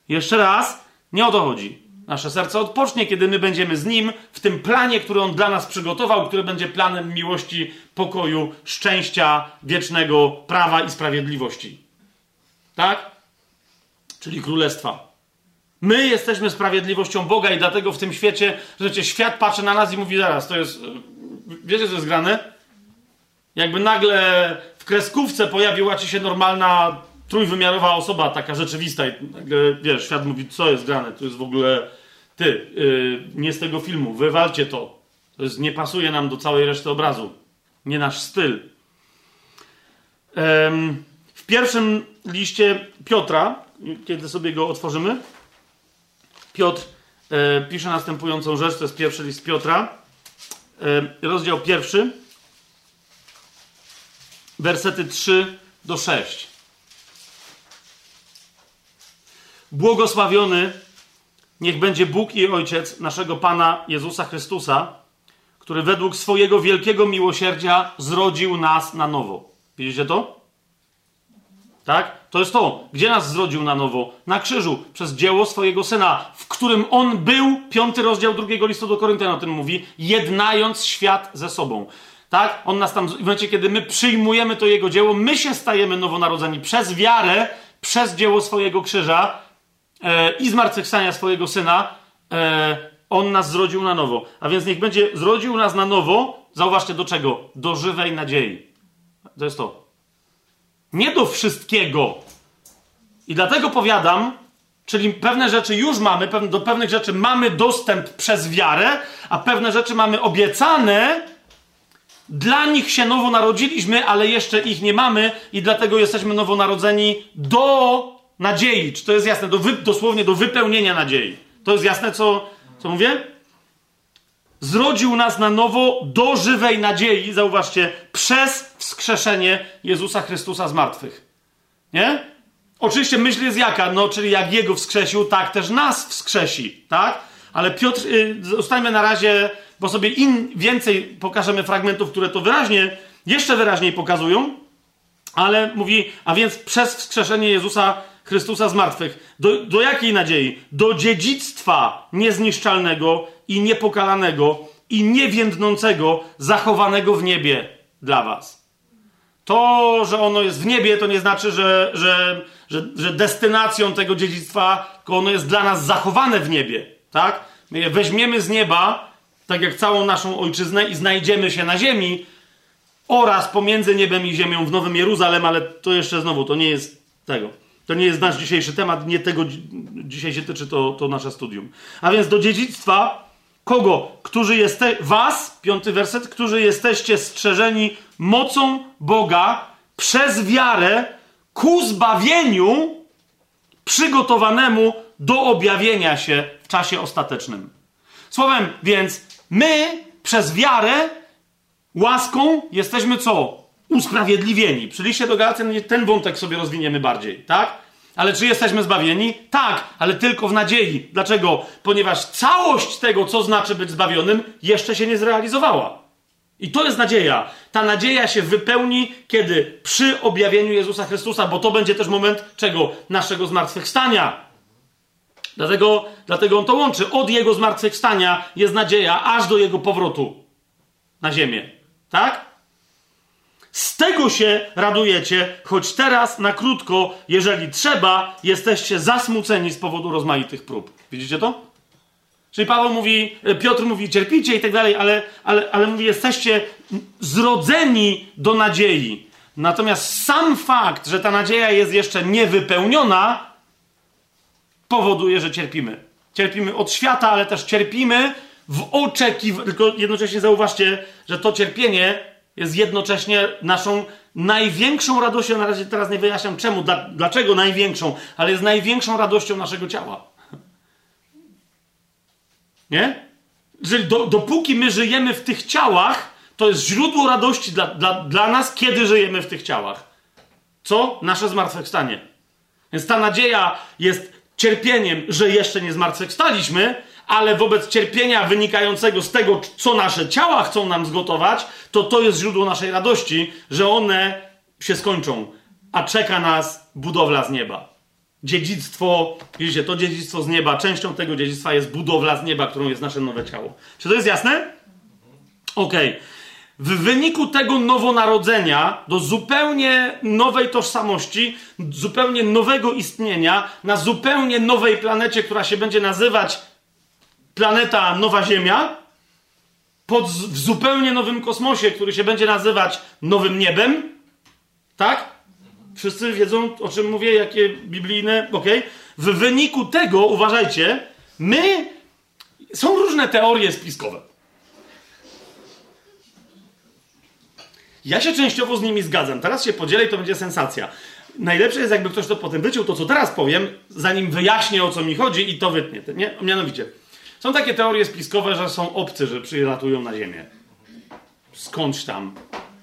Jeszcze raz, nie o to chodzi. Nasze serce odpocznie, kiedy my będziemy z Nim w tym planie, który On dla nas przygotował, który będzie planem miłości, pokoju, szczęścia, wiecznego prawa i sprawiedliwości. Tak? Czyli królestwa. My jesteśmy sprawiedliwością Boga i dlatego w tym świecie, że świat patrzy na nas i mówi zaraz, to jest Wiecie, co jest grane? Jakby nagle w kreskówce pojawiła ci się normalna, trójwymiarowa osoba, taka rzeczywista i nagle, wiesz, świat mówi, co jest grane, to jest w ogóle ty, yy, nie z tego filmu, wywalcie to. To jest, nie pasuje nam do całej reszty obrazu. Nie nasz styl. w pierwszym liście Piotra, kiedy sobie go otworzymy, Piotr e, pisze następującą rzecz, to jest pierwszy list Piotra, rozdział pierwszy, wersety 3 do 6. Błogosławiony niech będzie Bóg i Ojciec naszego Pana Jezusa Chrystusa, który według swojego wielkiego miłosierdzia zrodził nas na nowo. Widzicie to? Tak? To jest to. Gdzie nas zrodził na nowo? Na krzyżu, przez dzieło swojego Syna, w którym On był, piąty rozdział drugiego listu do Koryntian o tym mówi, jednając świat ze sobą. Tak? On nas tam, w momencie, kiedy my przyjmujemy to Jego dzieło, my się stajemy nowonarodzeni przez wiarę, przez dzieło swojego krzyża e, i zmartwychwstania swojego Syna, e, On nas zrodził na nowo. A więc niech będzie zrodził nas na nowo, zauważcie do czego? Do żywej nadziei. To jest to. Nie do wszystkiego. I dlatego powiadam, czyli pewne rzeczy już mamy, do pewnych rzeczy mamy dostęp przez wiarę, a pewne rzeczy mamy obiecane, dla nich się nowo narodziliśmy, ale jeszcze ich nie mamy i dlatego jesteśmy nowonarodzeni do nadziei. Czy to jest jasne? Do wy, dosłownie do wypełnienia nadziei. To jest jasne, co, co mówię? Zrodził nas na nowo do żywej nadziei, zauważcie, przez wskrzeszenie Jezusa Chrystusa z martwych. Nie? Oczywiście myśl jest jaka? No, czyli jak Jego wskrzesił, tak też nas wskrzesi, tak? Ale Piotr, yy, zostańmy na razie, bo sobie im więcej pokażemy fragmentów, które to wyraźnie, jeszcze wyraźniej pokazują, ale mówi, a więc przez wskrzeszenie Jezusa Chrystusa z martwych. Do, do jakiej nadziei? Do dziedzictwa niezniszczalnego i niepokalanego i niewiędnącego, zachowanego w niebie dla was. To, że ono jest w niebie, to nie znaczy, że, że, że, że destynacją tego dziedzictwa, tylko ono jest dla nas zachowane w niebie. Tak? my je weźmiemy z nieba, tak jak całą naszą ojczyznę i znajdziemy się na ziemi oraz pomiędzy niebem i ziemią w Nowym Jeruzalem, ale to jeszcze znowu, to nie jest tego. To nie jest nasz dzisiejszy temat, nie tego dzisiaj się tyczy to, to nasze studium. A więc do dziedzictwa kogo? Którzy jeste was, piąty werset, którzy jesteście strzeżeni mocą Boga przez wiarę ku zbawieniu przygotowanemu do objawienia się w czasie ostatecznym. Słowem, więc my przez wiarę, łaską jesteśmy co? Usprawiedliwieni. Przy liście do Galacjan ten wątek sobie rozwiniemy bardziej, tak? Ale czy jesteśmy zbawieni? Tak, ale tylko w nadziei. Dlaczego? Ponieważ całość tego, co znaczy być zbawionym, jeszcze się nie zrealizowała. I to jest nadzieja. Ta nadzieja się wypełni, kiedy przy objawieniu Jezusa Chrystusa, bo to będzie też moment czego? Naszego zmartwychwstania. Dlatego, dlatego on to łączy. Od jego zmartwychwstania jest nadzieja, aż do jego powrotu na ziemię. Tak? Z tego się radujecie, choć teraz na krótko, jeżeli trzeba, jesteście zasmuceni z powodu rozmaitych prób. Widzicie to? Czyli Paweł mówi, Piotr mówi, cierpicie i tak dalej, ale, ale, ale mówi, jesteście zrodzeni do nadziei. Natomiast sam fakt, że ta nadzieja jest jeszcze niewypełniona, powoduje, że cierpimy. Cierpimy od świata, ale też cierpimy w oczekiwaniu. Tylko jednocześnie zauważcie, że to cierpienie jest jednocześnie naszą największą radością. Na razie teraz nie wyjaśniam czemu, dla, dlaczego największą, ale jest największą radością naszego ciała. Nie? Że do, dopóki my żyjemy w tych ciałach, to jest źródło radości dla, dla, dla nas, kiedy żyjemy w tych ciałach. Co? Nasze zmartwychwstanie. Więc ta nadzieja jest cierpieniem, że jeszcze nie zmartwychwstaliśmy, ale wobec cierpienia wynikającego z tego, co nasze ciała chcą nam zgotować, to to jest źródło naszej radości, że one się skończą, a czeka nas budowla z nieba. Dziedzictwo, widzicie, to dziedzictwo z nieba, częścią tego dziedzictwa jest budowla z nieba, którą jest nasze nowe ciało. Czy to jest jasne? Okej. Okay. W wyniku tego nowonarodzenia do zupełnie nowej tożsamości, zupełnie nowego istnienia, na zupełnie nowej planecie, która się będzie nazywać planeta Nowa Ziemia, pod, w zupełnie nowym kosmosie, który się będzie nazywać Nowym Niebem, tak? Wszyscy wiedzą, o czym mówię, jakie biblijne, ok? W wyniku tego, uważajcie, my, są różne teorie spiskowe. Ja się częściowo z nimi zgadzam. Teraz się podzielę i to będzie sensacja. Najlepsze jest, jakby ktoś to potem wyciął, to co teraz powiem, zanim wyjaśnię o co mi chodzi i to wytnie. Nie? Mianowicie, są takie teorie spiskowe, że są obcy, że przylatują na Ziemię. Skądś tam,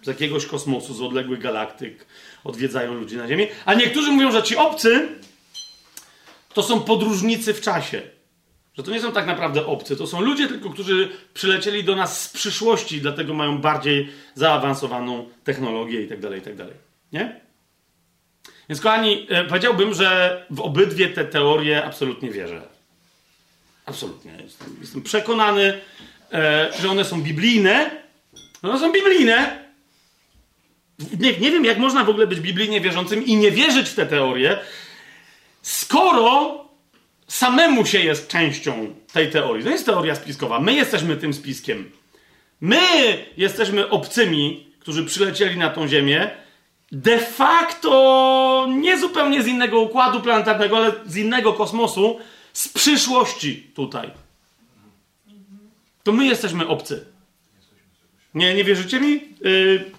z jakiegoś kosmosu, z odległych galaktyk, odwiedzają ludzi na Ziemi. A niektórzy mówią, że ci obcy to są podróżnicy w czasie. Że to nie są tak naprawdę obcy, to są ludzie tylko, którzy przylecieli do nas z przyszłości, dlatego mają bardziej zaawansowaną technologię i tak dalej, i tak dalej. Nie? Więc kochani, e, powiedziałbym, że w obydwie te teorie absolutnie wierzę. Absolutnie. Jestem, jestem przekonany, e, że one są biblijne. One są biblijne. Nie, nie wiem, jak można w ogóle być biblijnie wierzącym i nie wierzyć w te teorie, skoro samemu się jest częścią tej teorii. To jest teoria spiskowa. My jesteśmy tym spiskiem. My jesteśmy obcymi, którzy przylecieli na tą Ziemię, de facto nie zupełnie z innego układu planetarnego, ale z innego kosmosu, z przyszłości tutaj. To my jesteśmy obcy. Nie, nie wierzycie mi?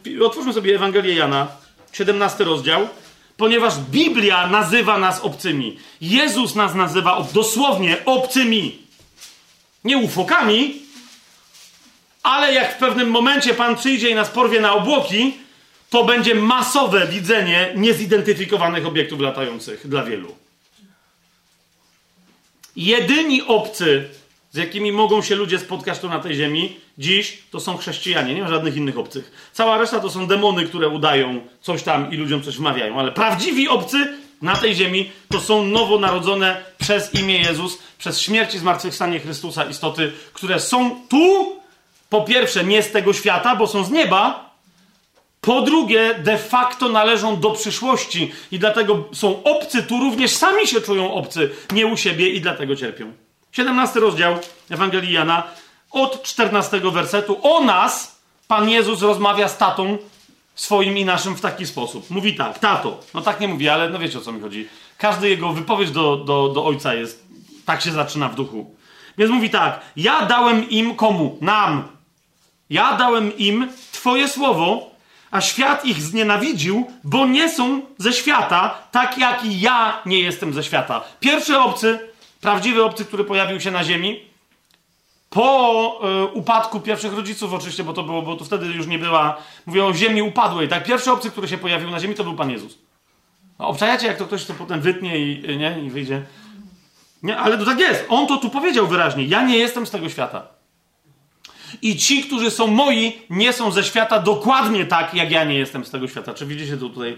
Yy, otwórzmy sobie Ewangelię Jana, 17 rozdział ponieważ Biblia nazywa nas obcymi. Jezus nas nazywa dosłownie obcymi. Nie ufokami, ale jak w pewnym momencie Pan przyjdzie i nas porwie na obłoki, to będzie masowe widzenie niezidentyfikowanych obiektów latających dla wielu. Jedyni obcy, z jakimi mogą się ludzie spotkać tu na tej ziemi, dziś to są chrześcijanie, nie ma żadnych innych obcych. Cała reszta to są demony, które udają coś tam i ludziom coś wmawiają, ale prawdziwi obcy na tej ziemi to są nowonarodzone przez imię Jezus, przez śmierć i zmartwychwstanie Chrystusa istoty, które są tu, po pierwsze nie z tego świata, bo są z nieba, po drugie de facto należą do przyszłości i dlatego są obcy, tu również sami się czują obcy, nie u siebie i dlatego cierpią. 17 rozdział Ewangelii Jana, od 14 wersetu. O nas Pan Jezus rozmawia z tatą swoim i naszym w taki sposób. Mówi tak, tato. No tak nie mówi, ale no wiecie o co mi chodzi. Każdy jego wypowiedź do, do, do ojca jest, tak się zaczyna w duchu. Więc mówi tak, ja dałem im komu? Nam. Ja dałem im Twoje słowo, a świat ich znienawidził, bo nie są ze świata, tak jak i ja nie jestem ze świata. Pierwszy obcy, prawdziwy obcy, który pojawił się na ziemi, po y, upadku pierwszych rodziców oczywiście, bo to było, bo to wtedy już nie była, mówię o ziemi upadłej, tak? Pierwszy obcy, który się pojawił na ziemi, to był Pan Jezus. No, obczajacie, jak to ktoś to potem wytnie i, nie, i wyjdzie. Nie, ale to tak jest. On to tu powiedział wyraźnie. Ja nie jestem z tego świata. I ci, którzy są moi, nie są ze świata dokładnie tak, jak ja nie jestem z tego świata. Czy widzicie to tutaj?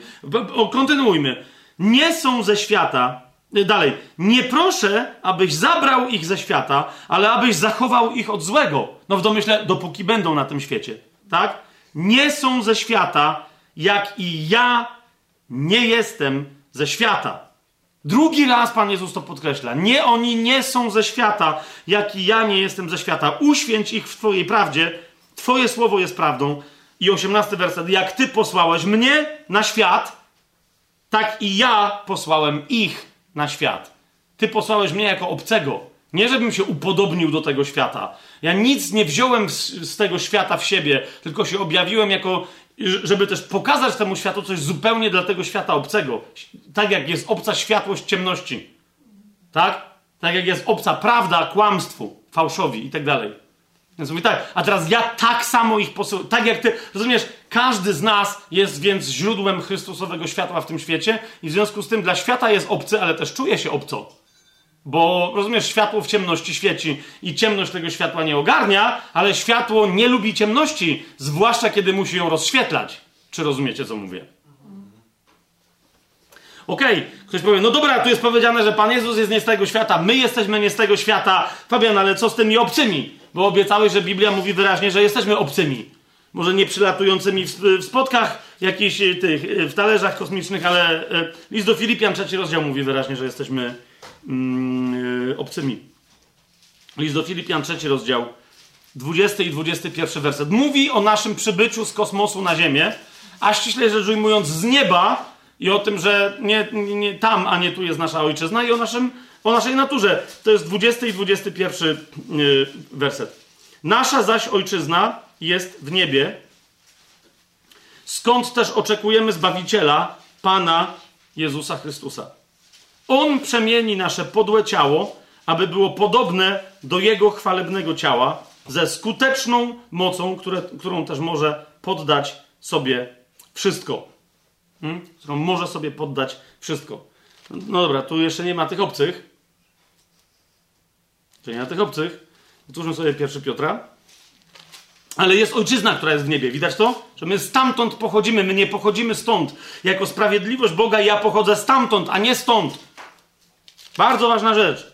Kontynuujmy. Nie są ze świata. Y, dalej. Nie proszę, abyś zabrał ich ze świata, ale abyś zachował ich od złego. No w domyśle, dopóki będą na tym świecie. Tak? Nie są ze świata, jak i ja nie jestem ze świata. Drugi raz Pan Jezus to podkreśla. Nie, oni nie są ze świata, jak i ja nie jestem ze świata. Uświęć ich w Twojej prawdzie. Twoje słowo jest prawdą. I osiemnasty werset. Jak Ty posłałeś mnie na świat, tak i ja posłałem ich na świat. Ty posłałeś mnie jako obcego. Nie, żebym się upodobnił do tego świata. Ja nic nie wziąłem z, z tego świata w siebie, tylko się objawiłem jako żeby też pokazać temu światu coś zupełnie dla tego świata obcego. Tak jak jest obca światłość ciemności. Tak? Tak jak jest obca prawda kłamstwu, fałszowi i tak dalej. Więc mówi tak, a teraz ja tak samo ich posyłam, tak jak ty, rozumiesz, każdy z nas jest więc źródłem Chrystusowego światła w tym świecie i w związku z tym dla świata jest obcy, ale też czuje się obco. Bo rozumiesz, światło w ciemności świeci i ciemność tego światła nie ogarnia, ale światło nie lubi ciemności, zwłaszcza kiedy musi ją rozświetlać. Czy rozumiecie, co mówię? Okej, okay. ktoś powie, no dobra, tu jest powiedziane, że Pan Jezus jest nie z tego świata, my jesteśmy nie z tego świata. Fabian, ale co z tymi obcymi? Bo obiecałeś, że Biblia mówi wyraźnie, że jesteśmy obcymi. Może nie przylatującymi w, w spotkach jakichś e, tych, e, w talerzach kosmicznych, ale e, list do Filipian, trzeci rozdział mówi wyraźnie, że jesteśmy mm, obcymi. List do Filipian, trzeci rozdział, 20 i 21 werset. Mówi o naszym przybyciu z kosmosu na Ziemię, a ściśle rzecz ujmując z nieba i o tym, że nie, nie tam, a nie tu jest nasza ojczyzna i o, naszym, o naszej naturze. To jest 20 i 21 yy, werset. Nasza zaś ojczyzna jest w niebie, skąd też oczekujemy Zbawiciela, Pana Jezusa Chrystusa on przemieni nasze podłe ciało, aby było podobne do Jego chwalebnego ciała, ze skuteczną mocą, które, którą też może poddać sobie wszystko. Hmm? Którą może sobie poddać wszystko. No dobra, tu jeszcze nie ma tych obcych. Tu nie ma tych obcych. Otwórzmy sobie pierwszy Piotra. Ale jest ojczyzna, która jest w niebie. Widać to? Że my stamtąd pochodzimy, my nie pochodzimy stąd. Jako sprawiedliwość Boga ja pochodzę stamtąd, a nie stąd. Bardzo ważna rzecz.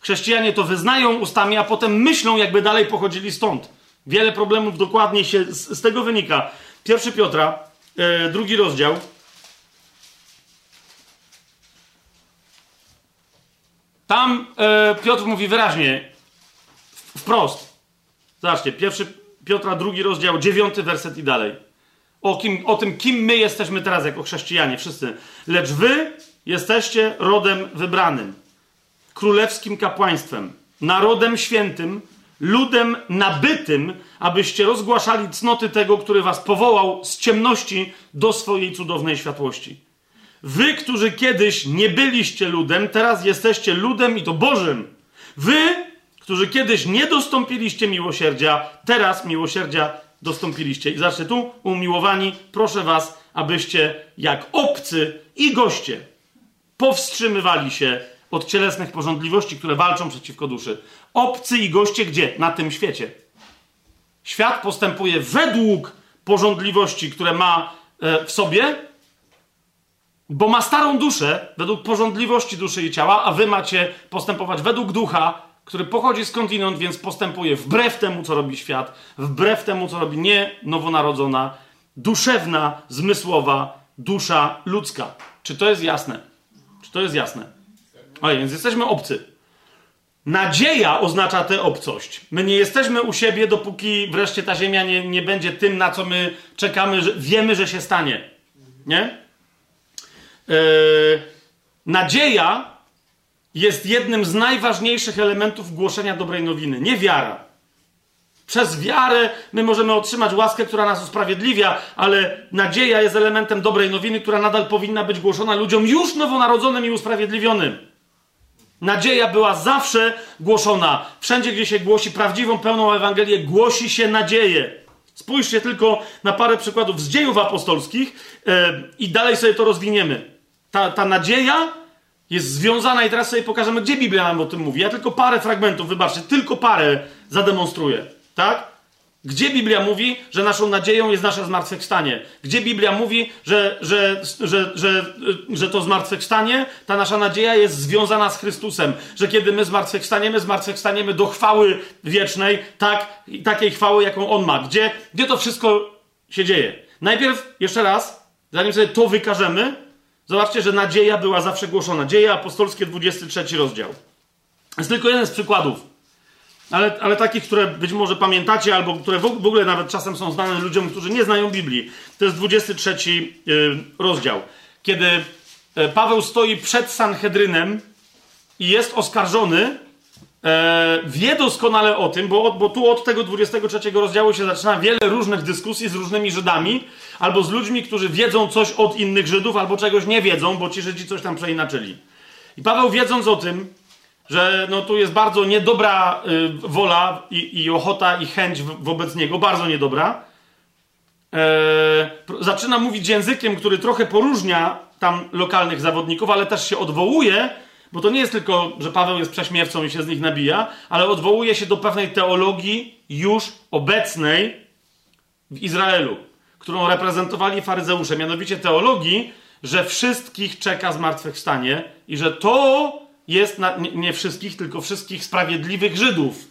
Chrześcijanie to wyznają ustami, a potem myślą, jakby dalej pochodzili stąd. Wiele problemów dokładnie się z, z tego wynika. Pierwszy Piotra, e, drugi rozdział. Tam e, Piotr mówi wyraźnie, wprost. Zobaczcie, pierwszy Piotra, drugi rozdział, dziewiąty werset i dalej. O, kim, o tym, kim my jesteśmy teraz jako chrześcijanie, wszyscy. Lecz wy Jesteście rodem wybranym, królewskim kapłaństwem, narodem świętym, ludem nabytym, abyście rozgłaszali cnoty tego, który was powołał z ciemności do swojej cudownej światłości. Wy, którzy kiedyś nie byliście ludem, teraz jesteście ludem i to Bożym. Wy, którzy kiedyś nie dostąpiliście miłosierdzia, teraz miłosierdzia dostąpiliście. I zacznę tu, umiłowani, proszę was, abyście jak obcy i goście powstrzymywali się od cielesnych porządliwości, które walczą przeciwko duszy. Obcy i goście gdzie? Na tym świecie. Świat postępuje według porządliwości, które ma e, w sobie, bo ma starą duszę, według porządliwości duszy i ciała, a wy macie postępować według ducha, który pochodzi skądinąd, więc postępuje wbrew temu, co robi świat, wbrew temu, co robi nie nowonarodzona, duszewna, zmysłowa dusza ludzka. Czy to jest jasne? Czy to jest jasne? A więc jesteśmy obcy. Nadzieja oznacza tę obcość. My nie jesteśmy u siebie, dopóki wreszcie ta ziemia nie, nie będzie tym, na co my czekamy, że wiemy, że się stanie. Nie? Yy, nadzieja jest jednym z najważniejszych elementów głoszenia dobrej nowiny, nie wiara. Przez wiarę my możemy otrzymać łaskę, która nas usprawiedliwia, ale nadzieja jest elementem dobrej nowiny, która nadal powinna być głoszona ludziom już nowonarodzonym i usprawiedliwionym. Nadzieja była zawsze głoszona. Wszędzie, gdzie się głosi prawdziwą, pełną Ewangelię, głosi się nadzieję. Spójrzcie tylko na parę przykładów z dziejów apostolskich yy, i dalej sobie to rozwiniemy. Ta, ta nadzieja jest związana i teraz sobie pokażemy, gdzie Biblia nam o tym mówi. Ja tylko parę fragmentów, wybaczcie, tylko parę zademonstruję. Tak? Gdzie Biblia mówi, że naszą nadzieją jest nasze zmartwychwstanie? Gdzie Biblia mówi, że, że, że, że, że to zmartwychwstanie, ta nasza nadzieja jest związana z Chrystusem? Że kiedy my zmartwychwstaniemy, zmartwychwstaniemy do chwały wiecznej, tak, takiej chwały, jaką On ma. Gdzie, gdzie to wszystko się dzieje? Najpierw, jeszcze raz, zanim sobie to wykażemy, zobaczcie, że nadzieja była zawsze głoszona. Dzieje apostolskie, 23 rozdział. Jest tylko jeden z przykładów ale, ale takich, które być może pamiętacie, albo które w ogóle nawet czasem są znane ludziom, którzy nie znają Biblii. To jest 23 y, rozdział. Kiedy y, Paweł stoi przed Sanhedrynem i jest oskarżony, e, wie doskonale o tym, bo, bo tu od tego 23 rozdziału się zaczyna wiele różnych dyskusji z różnymi Żydami, albo z ludźmi, którzy wiedzą coś od innych Żydów, albo czegoś nie wiedzą, bo ci Żydzi coś tam przeinaczyli. I Paweł wiedząc o tym, że no, tu jest bardzo niedobra y, wola i, i, ochota i chęć wobec niego, bardzo niedobra. E, zaczyna mówić językiem, który trochę poróżnia tam lokalnych zawodników, ale też się odwołuje, bo to nie jest tylko, że Paweł jest prześmiercą i się z nich nabija, ale odwołuje się do pewnej teologii już obecnej w Izraelu, którą reprezentowali faryzeusze, mianowicie teologii, że wszystkich czeka zmartwychwstanie i że to jest na, nie, nie wszystkich, tylko wszystkich sprawiedliwych Żydów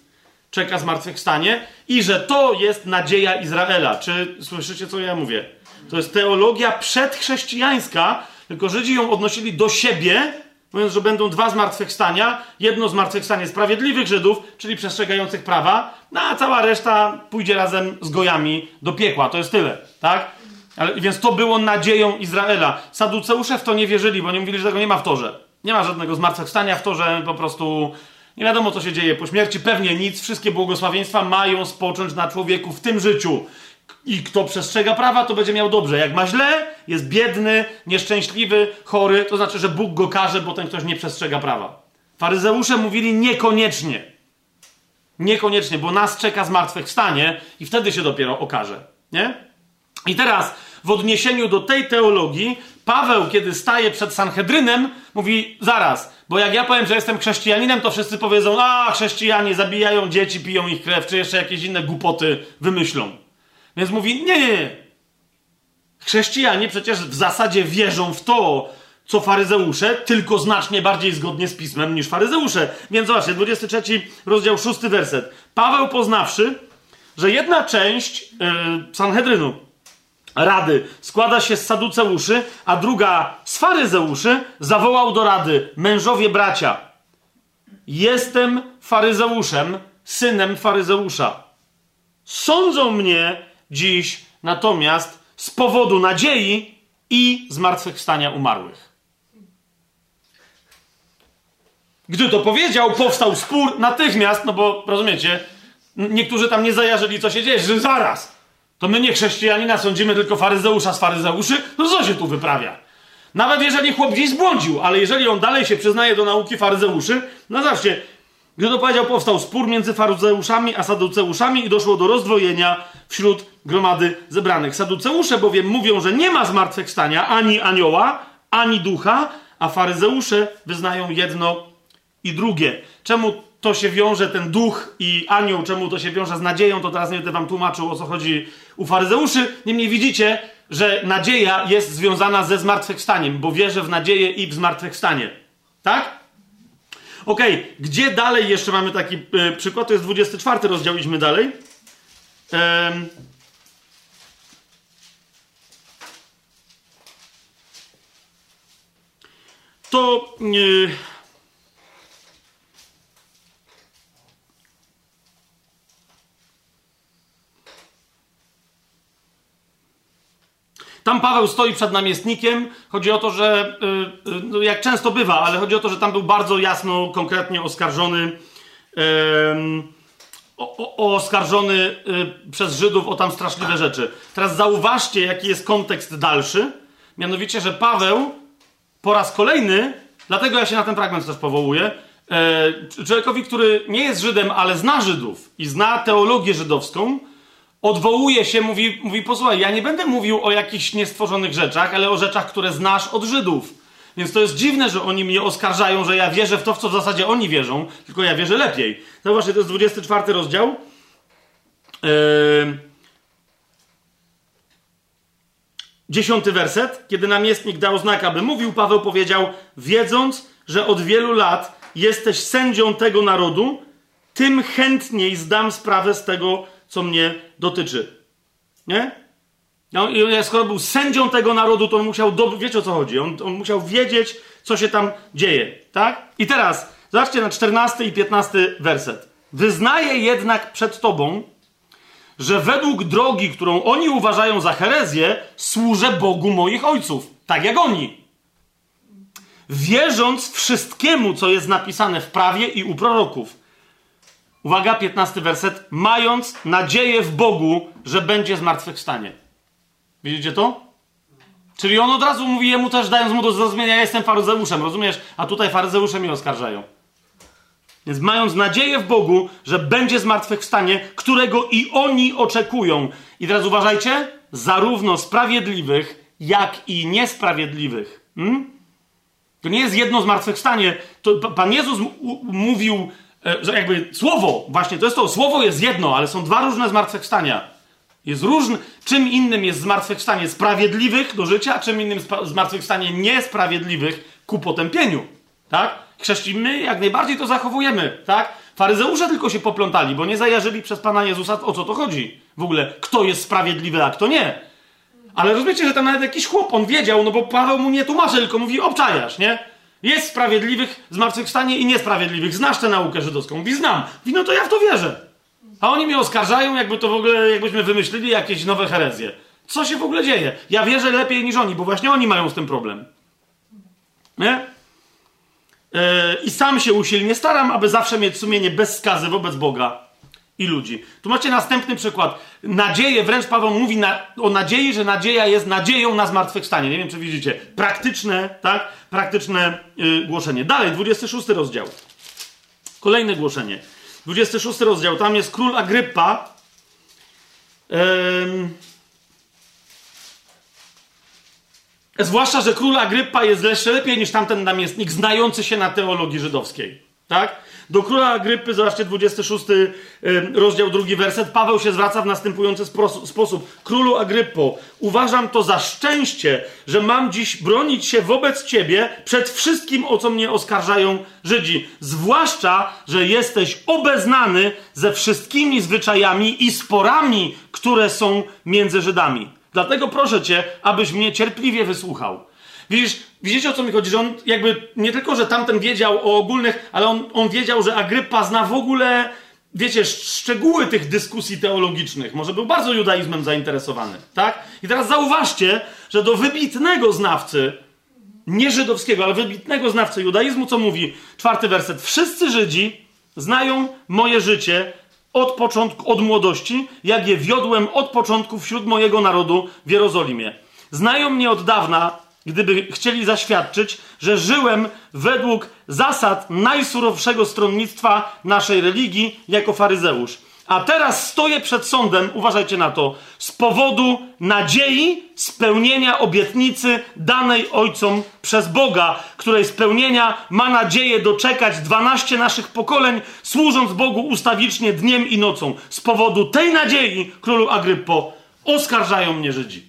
czeka zmartwychwstanie i że to jest nadzieja Izraela. Czy słyszycie, co ja mówię? To jest teologia przedchrześcijańska, tylko Żydzi ją odnosili do siebie, mówiąc, że będą dwa zmartwychwstania. Jedno zmartwychwstanie sprawiedliwych Żydów, czyli przestrzegających prawa, no a cała reszta pójdzie razem z gojami do piekła. To jest tyle, tak? Ale, więc to było nadzieją Izraela. Saduceusze w to nie wierzyli, bo nie mówili, że tego nie ma w torze. Nie ma żadnego zmartwychwstania w to, że po prostu nie wiadomo, co się dzieje po śmierci. Pewnie nic. Wszystkie błogosławieństwa mają spocząć na człowieku w tym życiu. I kto przestrzega prawa, to będzie miał dobrze. Jak ma źle, jest biedny, nieszczęśliwy, chory, to znaczy, że Bóg go karze, bo ten ktoś nie przestrzega prawa. Faryzeusze mówili niekoniecznie. Niekoniecznie, bo nas czeka zmartwychwstanie i wtedy się dopiero okaże. Nie? I teraz w odniesieniu do tej teologii, Paweł, kiedy staje przed Sanhedrynem, mówi zaraz, bo jak ja powiem, że jestem chrześcijaninem, to wszyscy powiedzą, a chrześcijanie zabijają dzieci, piją ich krew, czy jeszcze jakieś inne głupoty wymyślą. Więc mówi, nie, nie, nie. Chrześcijanie przecież w zasadzie wierzą w to, co faryzeusze, tylko znacznie bardziej zgodnie z pismem niż faryzeusze. Więc zobaczcie, 23 rozdział 6 werset. Paweł poznawszy, że jedna część yy, Sanhedrynu rady składa się z saduceuszy, a druga z faryzeuszy, zawołał do rady mężowie bracia. Jestem faryzeuszem, synem faryzeusza. Sądzą mnie dziś natomiast z powodu nadziei i zmartwychwstania umarłych. Gdy to powiedział, powstał spór natychmiast, no bo rozumiecie, niektórzy tam nie zajarzyli, co się dzieje, że zaraz. To my nie chrześcijanina sądzimy tylko faryzeusza z faryzeuszy? No co się tu wyprawia? Nawet jeżeli chłop gdzieś zbłądził, ale jeżeli on dalej się przyznaje do nauki faryzeuszy, no zobaczcie, gdy to powiedział, powstał spór między faryzeuszami a saduceuszami i doszło do rozdwojenia wśród gromady zebranych. Saduceusze bowiem mówią, że nie ma zmartwychwstania ani anioła, ani ducha, a faryzeusze wyznają jedno i drugie. Czemu to się wiąże, ten duch i anioł, czemu to się wiąże z nadzieją, to teraz nie będę wam tłumaczył, o co chodzi u faryzeuszy. Niemniej widzicie, że nadzieja jest związana ze zmartwychwstaniem, bo wierzę w nadzieję i w zmartwychwstanie. Tak? Okej, okay. gdzie dalej jeszcze mamy taki y, przykład? To jest 24 rozdział, idźmy dalej. Ehm. To... Y, tam Paweł stoi przed namiestnikiem. Chodzi o to, że y, y, no jak często bywa, ale chodzi o to, że tam był bardzo jasno, konkretnie oskarżony. O, o, oskarżony y, przez Żydów o tam straszliwe rzeczy. Teraz zauważcie, jaki jest kontekst dalszy. Mianowicie, że Paweł po raz kolejny, dlatego ja się na ten fragment też powołuję, e, człowiekowi, który nie jest Żydem, ale zna Żydów i zna teologię żydowską, odwołuje się, mówi, mówi posłuchaj, ja nie będę mówił o jakichś niestworzonych rzeczach, ale o rzeczach, które znasz od Żydów. Więc to jest dziwne, że oni mnie oskarżają, że ja wierzę w to, w co w zasadzie oni wierzą, tylko ja wierzę lepiej. Właśnie, to jest 24 rozdział. Yy... Dziesiąty werset. Kiedy namiestnik dał znak, aby mówił, Paweł powiedział, wiedząc, że od wielu lat jesteś sędzią tego narodu, tym chętniej zdam sprawę z tego, co mnie dotyczy. Nie? No, i skoro był sędzią tego narodu, to on musiał, do... wiecie o co chodzi, on, on musiał wiedzieć, co się tam dzieje, tak? I teraz, zobaczcie na 14 i 15 werset. Wyznaję jednak przed tobą, że według drogi, którą oni uważają za herezję, służę Bogu moich ojców, tak jak oni. Wierząc wszystkiemu, co jest napisane w prawie i u proroków. Uwaga, 15 werset. Mając nadzieję w Bogu, że będzie zmartwychwstanie. Widzicie to? Czyli on od razu mówi jemu też, dając mu do zrozumienia, ja jestem faryzeuszem, rozumiesz? A tutaj faryzeusze mnie oskarżają. Więc mając nadzieję w Bogu, że będzie zmartwychwstanie, którego i oni oczekują. I teraz uważajcie, zarówno sprawiedliwych, jak i niesprawiedliwych. Hmm? To nie jest jedno zmartwychwstanie. To Pan Jezus mówił, że jakby słowo, właśnie to jest to, słowo jest jedno, ale są dwa różne zmartwychwstania. Jest różny, czym innym jest zmartwychwstanie sprawiedliwych do życia, a czym innym zmartwychwstanie niesprawiedliwych ku potępieniu. Tak? Chrześcijmy jak najbardziej to zachowujemy, tak? Faryzeusze tylko się poplątali, bo nie zajarzyli przez Pana Jezusa, o co to chodzi. W ogóle, kto jest sprawiedliwy, a kto nie. Ale rozumiecie, że tam nawet jakiś chłop, on wiedział, no bo Paweł mu nie tłumaczy, tylko mówi, obczajasz, nie? Jest sprawiedliwych zmartwychwstanie i niesprawiedliwych. Znasz tę naukę żydowską. Mówi, znam. Mówi, no to ja w to wierzę. A oni mnie oskarżają, jakby to w ogóle, jakbyśmy wymyślili jakieś nowe herezje. Co się w ogóle dzieje? Ja wierzę lepiej niż oni, bo właśnie oni mają z tym problem. Nie? Yy, I sam się usilnie staram, aby zawsze mieć sumienie bez skazy wobec Boga i ludzi. Tu macie następny przykład. Nadzieję, wręcz Paweł mówi na, o nadziei, że nadzieja jest nadzieją na zmartwychwstanie. Nie wiem, czy widzicie. Praktyczne, tak? Praktyczne yy, głoszenie. Dalej, 26 rozdział. Kolejne głoszenie. 26 rozdział, tam jest król Agrypa. Zwłaszcza, że król Agrypa jest jeszcze lepiej niż tamten namiestnik, znający się na teologii żydowskiej. Tak? Do króla Agrypy, zobaczcie 26 rozdział, drugi werset, Paweł się zwraca w następujący sposób. Królu Agryppo, uważam to za szczęście, że mam dziś bronić się wobec ciebie przed wszystkim, o co mnie oskarżają Żydzi. Zwłaszcza, że jesteś obeznany ze wszystkimi zwyczajami i sporami, które są między Żydami. Dlatego proszę cię, abyś mnie cierpliwie wysłuchał. Widzisz, widzicie o co mi chodzi? Że on jakby nie tylko, że tamten wiedział o ogólnych, ale on, on wiedział, że Agrypa zna w ogóle, wiecie, szczegóły tych dyskusji teologicznych. Może był bardzo judaizmem zainteresowany, tak? I teraz zauważcie, że do wybitnego znawcy, nie żydowskiego, ale wybitnego znawcy judaizmu, co mówi czwarty werset. Wszyscy Żydzi znają moje życie od początku, od młodości, jak je wiodłem od początku wśród mojego narodu w Jerozolimie. Znają mnie od dawna, gdyby chcieli zaświadczyć, że żyłem według zasad najsurowszego stronnictwa naszej religii jako faryzeusz. A teraz stoję przed sądem, uważajcie na to, z powodu nadziei spełnienia obietnicy danej ojcom przez Boga, której spełnienia ma nadzieję doczekać 12 naszych pokoleń, służąc Bogu ustawicznie dniem i nocą. Z powodu tej nadziei, królu Agryppo, oskarżają mnie Żydzi.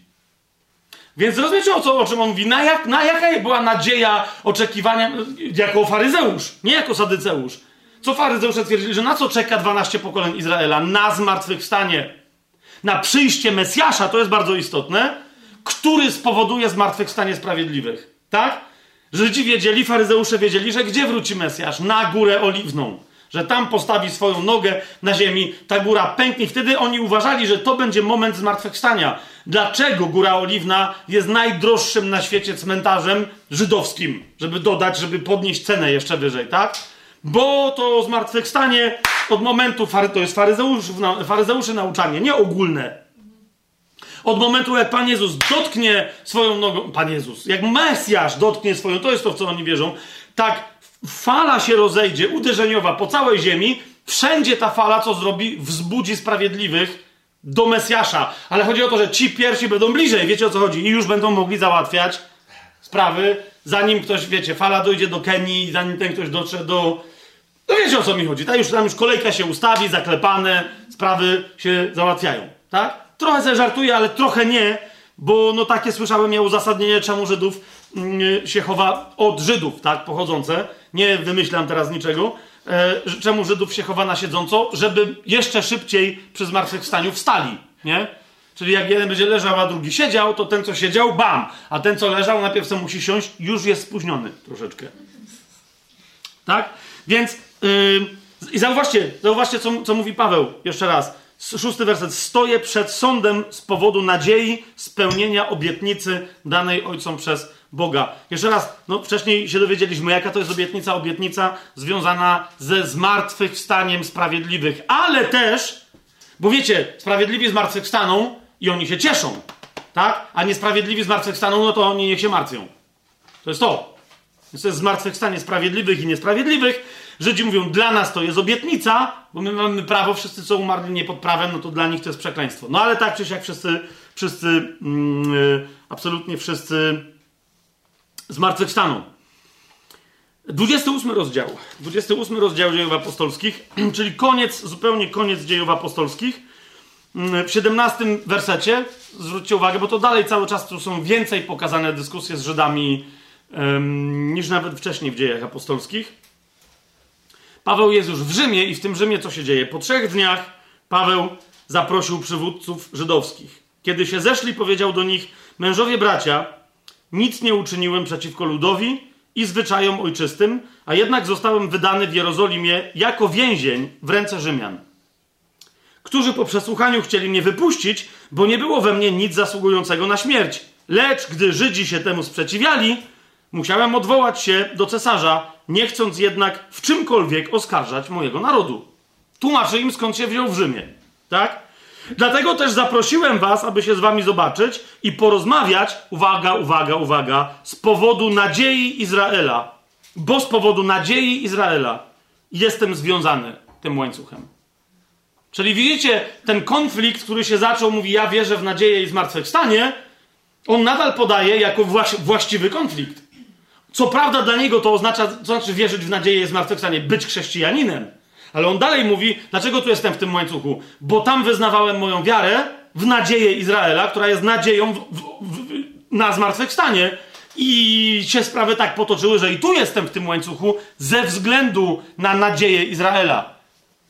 Więc rozumiecie o, co, o czym on mówi? Na, jak, na jaka była nadzieja oczekiwania jako faryzeusz, nie jako sadyceusz. Co faryzeusze twierdzili, że na co czeka 12 pokoleń Izraela? Na zmartwychwstanie. Na przyjście Mesjasza, to jest bardzo istotne, który spowoduje zmartwychwstanie sprawiedliwych. Tak? Żydzi wiedzieli, faryzeusze wiedzieli, że gdzie wróci Mesjasz? Na górę oliwną. Że tam postawi swoją nogę na ziemi, ta góra pęknie. Wtedy oni uważali, że to będzie moment zmartwychwstania. Dlaczego Góra Oliwna jest najdroższym na świecie cmentarzem żydowskim? Żeby dodać, żeby podnieść cenę jeszcze wyżej, tak? Bo to zmartwychwstanie od momentu, to jest faryzeuszy, faryzeuszy nauczanie, nie ogólne. Od momentu, jak Pan Jezus dotknie swoją nogą, Pan Jezus, jak Mesjasz dotknie swoją, to jest to, w co oni wierzą, tak fala się rozejdzie, uderzeniowa po całej ziemi, wszędzie ta fala, co zrobi, wzbudzi sprawiedliwych do Mesjasza. Ale chodzi o to, że ci pierwsi będą bliżej, wiecie o co chodzi, i już będą mogli załatwiać sprawy, zanim ktoś, wiecie, fala dojdzie do Kenii, zanim ten ktoś dotrze do... No wiecie o co mi chodzi, tak? Już, tam już kolejka się ustawi, zaklepane, sprawy się załatwiają, tak? Trochę sobie żartuję, ale trochę nie, bo no takie słyszałem ja uzasadnienie, czemu Żydów się chowa od Żydów, tak, pochodzące. Nie wymyślam teraz niczego. E, czemu Żydów się chowa na siedząco? Żeby jeszcze szybciej przy zmartwychwstaniu wstali, nie? Czyli jak jeden będzie leżał, a drugi siedział, to ten, co siedział, bam! A ten, co leżał, najpierw co musi siąść, już jest spóźniony troszeczkę. Tak? Więc yy, i zauważcie, zauważcie co, co mówi Paweł jeszcze raz. Szósty werset. Stoję przed sądem z powodu nadziei spełnienia obietnicy danej ojcom przez Boga. Jeszcze raz, no wcześniej się dowiedzieliśmy, jaka to jest obietnica. Obietnica związana ze zmartwychwstaniem sprawiedliwych, ale też, bo wiecie, sprawiedliwi zmartwychwstaną i oni się cieszą, tak? A niesprawiedliwi zmartwychwstaną, no to oni niech się martwią. To jest to. Więc to jest zmartwychwstanie sprawiedliwych i niesprawiedliwych. Żydzi mówią, dla nas to jest obietnica, bo my mamy prawo, wszyscy co umarli nie pod prawem, no to dla nich to jest przekleństwo. No ale tak czy siak wszyscy, wszyscy, yy, absolutnie wszyscy zmartwychwstaną. 28 rozdział. 28 rozdział dziejów apostolskich, czyli koniec, zupełnie koniec dziejów apostolskich. Mm, w 17 wersecie, zwróćcie uwagę, bo to dalej cały czas tu są więcej pokazane dyskusje z Żydami niż nawet wcześniej w dziejach apostolskich. Paweł jest już w Rzymie i w tym Rzymie co się dzieje? Po trzech dniach Paweł zaprosił przywódców żydowskich. Kiedy się zeszli, powiedział do nich: Mężowie bracia, nic nie uczyniłem przeciwko ludowi i zwyczajom ojczystym, a jednak zostałem wydany w Jerozolimie jako więzień w ręce Rzymian, którzy po przesłuchaniu chcieli mnie wypuścić, bo nie było we mnie nic zasługującego na śmierć. Lecz gdy Żydzi się temu sprzeciwiali, musiałem odwołać się do cesarza, nie chcąc jednak w czymkolwiek oskarżać mojego narodu. Tłumaczę im, skąd się wziął w Rzymie. Tak? Dlatego też zaprosiłem was, aby się z wami zobaczyć i porozmawiać, uwaga, uwaga, uwaga, z powodu nadziei Izraela. Bo z powodu nadziei Izraela jestem związany tym łańcuchem. Czyli widzicie, ten konflikt, który się zaczął, mówi ja wierzę w nadzieję i zmartwychwstanie, on nadal podaje jako właściwy konflikt. Co prawda dla niego to oznacza, to znaczy wierzyć w nadzieję i zmartwychwstanie, być chrześcijaninem. Ale on dalej mówi, dlaczego tu jestem w tym łańcuchu? Bo tam wyznawałem moją wiarę w nadzieję Izraela, która jest nadzieją w, w, w, na zmartwychwstanie. I się sprawy tak potoczyły, że i tu jestem w tym łańcuchu ze względu na nadzieję Izraela.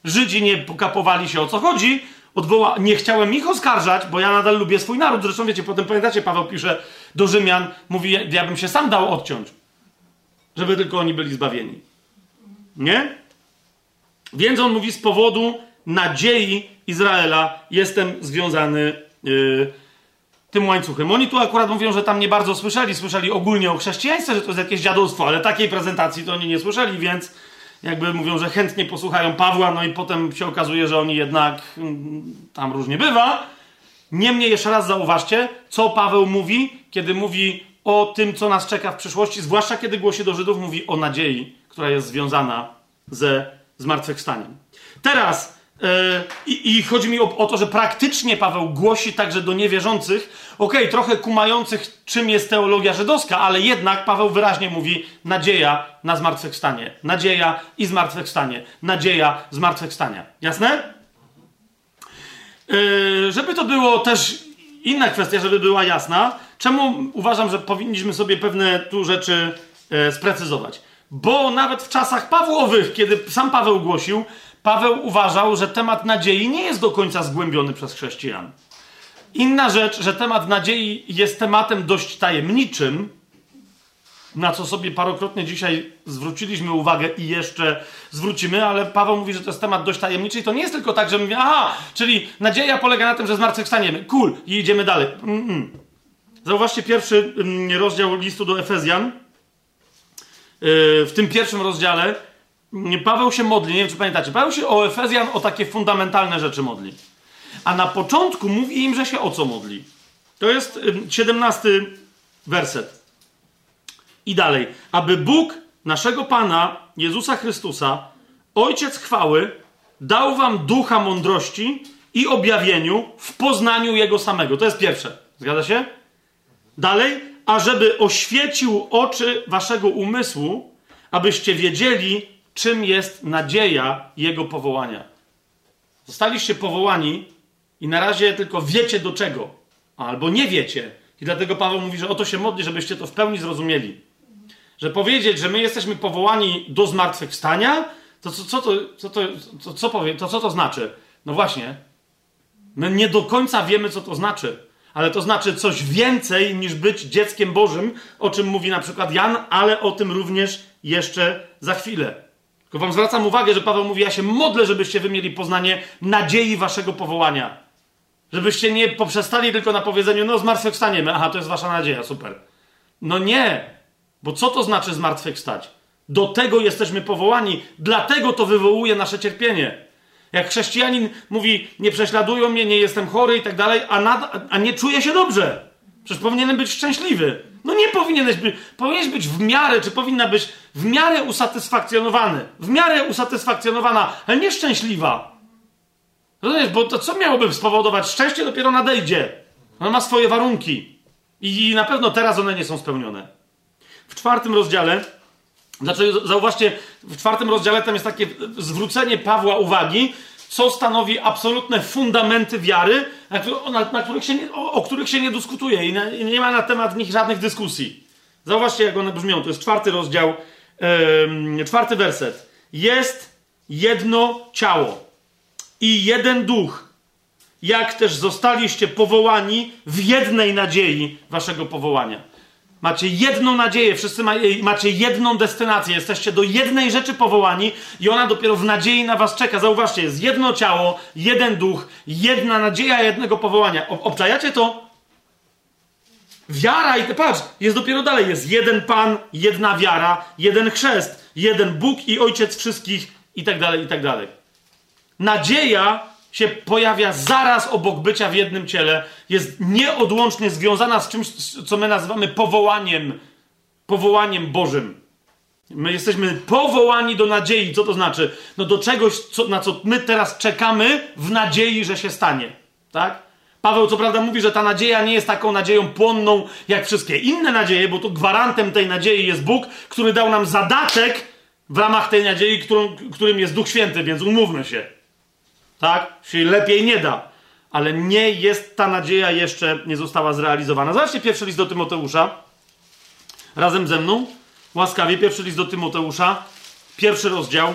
Żydzi nie pokapowali się o co chodzi, odwoła... nie chciałem ich oskarżać, bo ja nadal lubię swój naród. Zresztą wiecie, potem pamiętacie, Paweł pisze do Rzymian, mówi, ja bym się sam dał odciąć, żeby tylko oni byli zbawieni. Nie? Więc on mówi, z powodu nadziei Izraela jestem związany yy, tym łańcuchem. Oni tu akurat mówią, że tam nie bardzo słyszeli, słyszeli ogólnie o chrześcijaństwie, że to jest jakieś dziadostwo, ale takiej prezentacji to oni nie słyszeli, więc jakby mówią, że chętnie posłuchają Pawła, no i potem się okazuje, że oni jednak mm, tam różnie bywa. Niemniej jeszcze raz zauważcie, co Paweł mówi, kiedy mówi o tym, co nas czeka w przyszłości, zwłaszcza kiedy głosi do Żydów, mówi o nadziei, która jest związana ze zmartwychwstaniem. Teraz yy, i, chodzi mi o, o, to, że praktycznie Paweł głosi także do niewierzących, okej, okay, trochę kumających, czym jest teologia żydowska, ale jednak Paweł wyraźnie mówi nadzieja na zmartwychwstanie. Nadzieja i zmartwychwstanie. Nadzieja zmartwychwstania. Jasne? Yy, żeby to było też inna kwestia, żeby była jasna, czemu uważam, że powinniśmy sobie pewne tu rzeczy yy, sprecyzować. Bo nawet w czasach Pawłowych, kiedy sam Paweł głosił, Paweł uważał, że temat nadziei nie jest do końca zgłębiony przez chrześcijan. Inna rzecz, że temat nadziei jest tematem dość tajemniczym, na co sobie parokrotnie dzisiaj zwróciliśmy uwagę i jeszcze zwrócimy, ale Paweł mówi, że to jest temat dość tajemniczy i to nie jest tylko tak, że mówię, aha, czyli nadzieja polega na tym, że zmartwychwstaniemy. Cool, i idziemy dalej. Mm -mm. Zauważcie pierwszy mm, rozdział listu do Efezjan. Yy, w tym pierwszym rozdziale Paweł się modli, nie wiem czy pamiętacie, Paweł się o Efezjan o takie fundamentalne rzeczy modli. A na początku mówi im, że się o co modli. To jest 17 werset. I dalej. Aby Bóg naszego Pana, Jezusa Chrystusa, Ojciec chwały, dał wam ducha mądrości i objawieniu w poznaniu Jego samego. To jest pierwsze. Zgadza się? Dalej. Ażeby oświecił oczy waszego umysłu, abyście wiedzieli, czym jest nadzieja Jego powołania. Zostaliście powołani i na razie tylko wiecie do czego, albo nie wiecie. I dlatego Paweł mówi, że o to się modli, żebyście to w pełni zrozumieli. Że powiedzieć, że my jesteśmy powołani do zmartwychwstania, to co, co, to, co, to, co, co powie, to co to znaczy? No właśnie, my nie do końca wiemy, co to znaczy, ale to znaczy coś więcej niż być dzieckiem Bożym, o czym mówi na przykład Jan, ale o tym również jeszcze za chwilę. Tylko wam zwracam uwagę, że Paweł mówi, ja się modlę, żebyście wy mieli poznanie nadziei waszego powołania. Żebyście nie poprzestali tylko na powiedzeniu, no zmartwychwstaniemy, aha, to jest wasza nadzieja, super. No nie, bo co to znaczy zmartwychwstać? Do tego jesteśmy powołani, dlatego to wywołuje nasze cierpienie. Jak chrześcijanin mówi, nie prześladują mnie, nie jestem chory i tak dalej, a, nie czuję się dobrze. Przecież powinienem być szczęśliwy. No nie powinieneś być, powinieneś być w miarę, czy powinna być w miarę usatysfakcjonowany. W miarę usatysfakcjonowana, ale nieszczęśliwa. Rozumiesz, bo to co miałoby spowodować? Szczęście dopiero nadejdzie. Ono ma swoje warunki. I na pewno teraz one nie są spełnione. W czwartym rozdziale, znaczy zauważcie, w czwartym rozdziale tam jest takie zwrócenie Pawła uwagi, co stanowi absolutne fundamenty wiary, na, na których się nie, o, o, których się nie dyskutuje i, na, i, nie ma na temat nich żadnych dyskusji. Zauważcie, jak one brzmią. To jest czwarty rozdział, yy, czwarty werset. Jest jedno ciało i jeden duch, jak też zostaliście powołani w jednej nadziei waszego powołania. Macie jedną nadzieję, wszyscy macie jedną destynację, jesteście do jednej rzeczy powołani i ona dopiero w nadziei na was czeka. Zauważcie, jest jedno ciało, jeden duch, jedna nadzieja jednego powołania. Obczajacie to? Wiara i patrz, jest dopiero dalej. Jest jeden Pan, jedna wiara, jeden chrzest, jeden Bóg i Ojciec wszystkich i tak dalej, i tak dalej. Nadzieja się pojawia zaraz obok bycia w jednym ciele, jest nieodłącznie związana z czymś, co my nazywamy powołaniem, powołaniem Bożym. My jesteśmy powołani do nadziei. Co to znaczy? No do czegoś, co, na co my teraz czekamy w nadziei, że się stanie. Tak? Paweł co prawda mówi, że ta nadzieja nie jest taką nadzieją płonną jak wszystkie inne nadzieje, bo tu gwarantem tej nadziei jest Bóg, który dał nam zadatek w ramach tej nadziei, którą, którym jest Duch Święty, więc umówmy się. Tak? Się lepiej nie da. Ale nie jest ta nadzieja jeszcze, nie została zrealizowana. Zobaczcie pierwszy list do Tymoteusza. Razem ze mną. Łaskawie, pierwszy list do Tymoteusza. Pierwszy rozdział.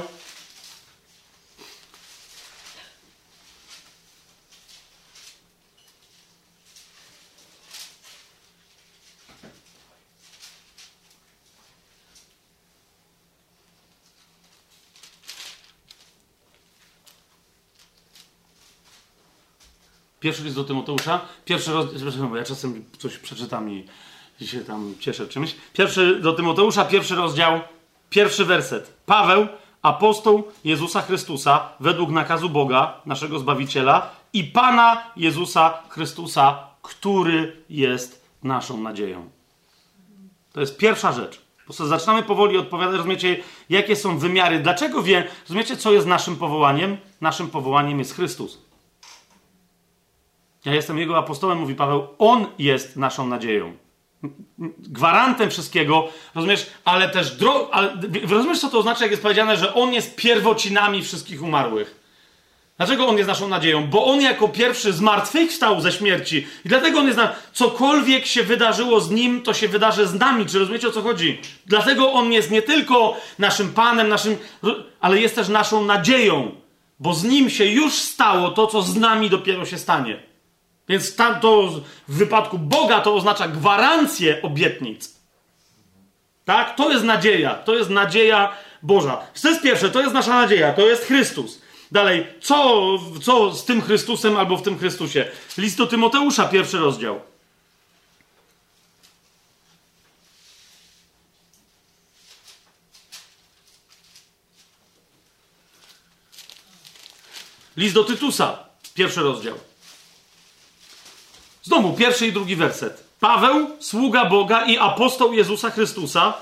Pierwszy list do Tymoteusza, pierwszy rozdział, przepraszam, bo ja czasem coś przeczytam i, się tam cieszę czymś. Pierwszy do Tymoteusza, pierwszy rozdział, pierwszy werset. Paweł, apostoł Jezusa Chrystusa, według nakazu Boga, naszego Zbawiciela i Pana Jezusa Chrystusa, który jest naszą nadzieją. To jest pierwsza rzecz. Po prostu zaczynamy powoli odpowiadać, rozumiecie, jakie są wymiary, dlaczego wie, rozumiecie, co jest naszym powołaniem? Naszym powołaniem jest Chrystus. Ja jestem Jego apostołem, mówi Paweł. On jest naszą nadzieją. Gwarantem wszystkiego, rozumiesz, ale też dro... ale, rozumiesz, co to oznacza, jak jest powiedziane, że On jest pierwocinami wszystkich umarłych. Dlaczego On jest naszą nadzieją? Bo On jako pierwszy zmartwychwstał ze śmierci. I dlatego On jest na... Cokolwiek się wydarzyło z Nim, to się wydarzy z nami. Czy rozumiecie, o co chodzi? Dlatego On jest nie tylko naszym Panem, naszym... ale jest też naszą nadzieją. Bo z Nim się już stało to, co z nami dopiero się stanie. Więc tam to w wypadku Boga to oznacza gwarancję obietnic. Tak? To jest nadzieja. To jest nadzieja Boża. To jest pierwsze, to jest nasza nadzieja. To jest Chrystus. Dalej, co, co z tym Chrystusem albo w tym Chrystusie? List do Tymoteusza, pierwszy rozdział. List do Tytusa, pierwszy rozdział. Znowu pierwszy i drugi werset. Paweł, sługa Boga i apostoł Jezusa Chrystusa,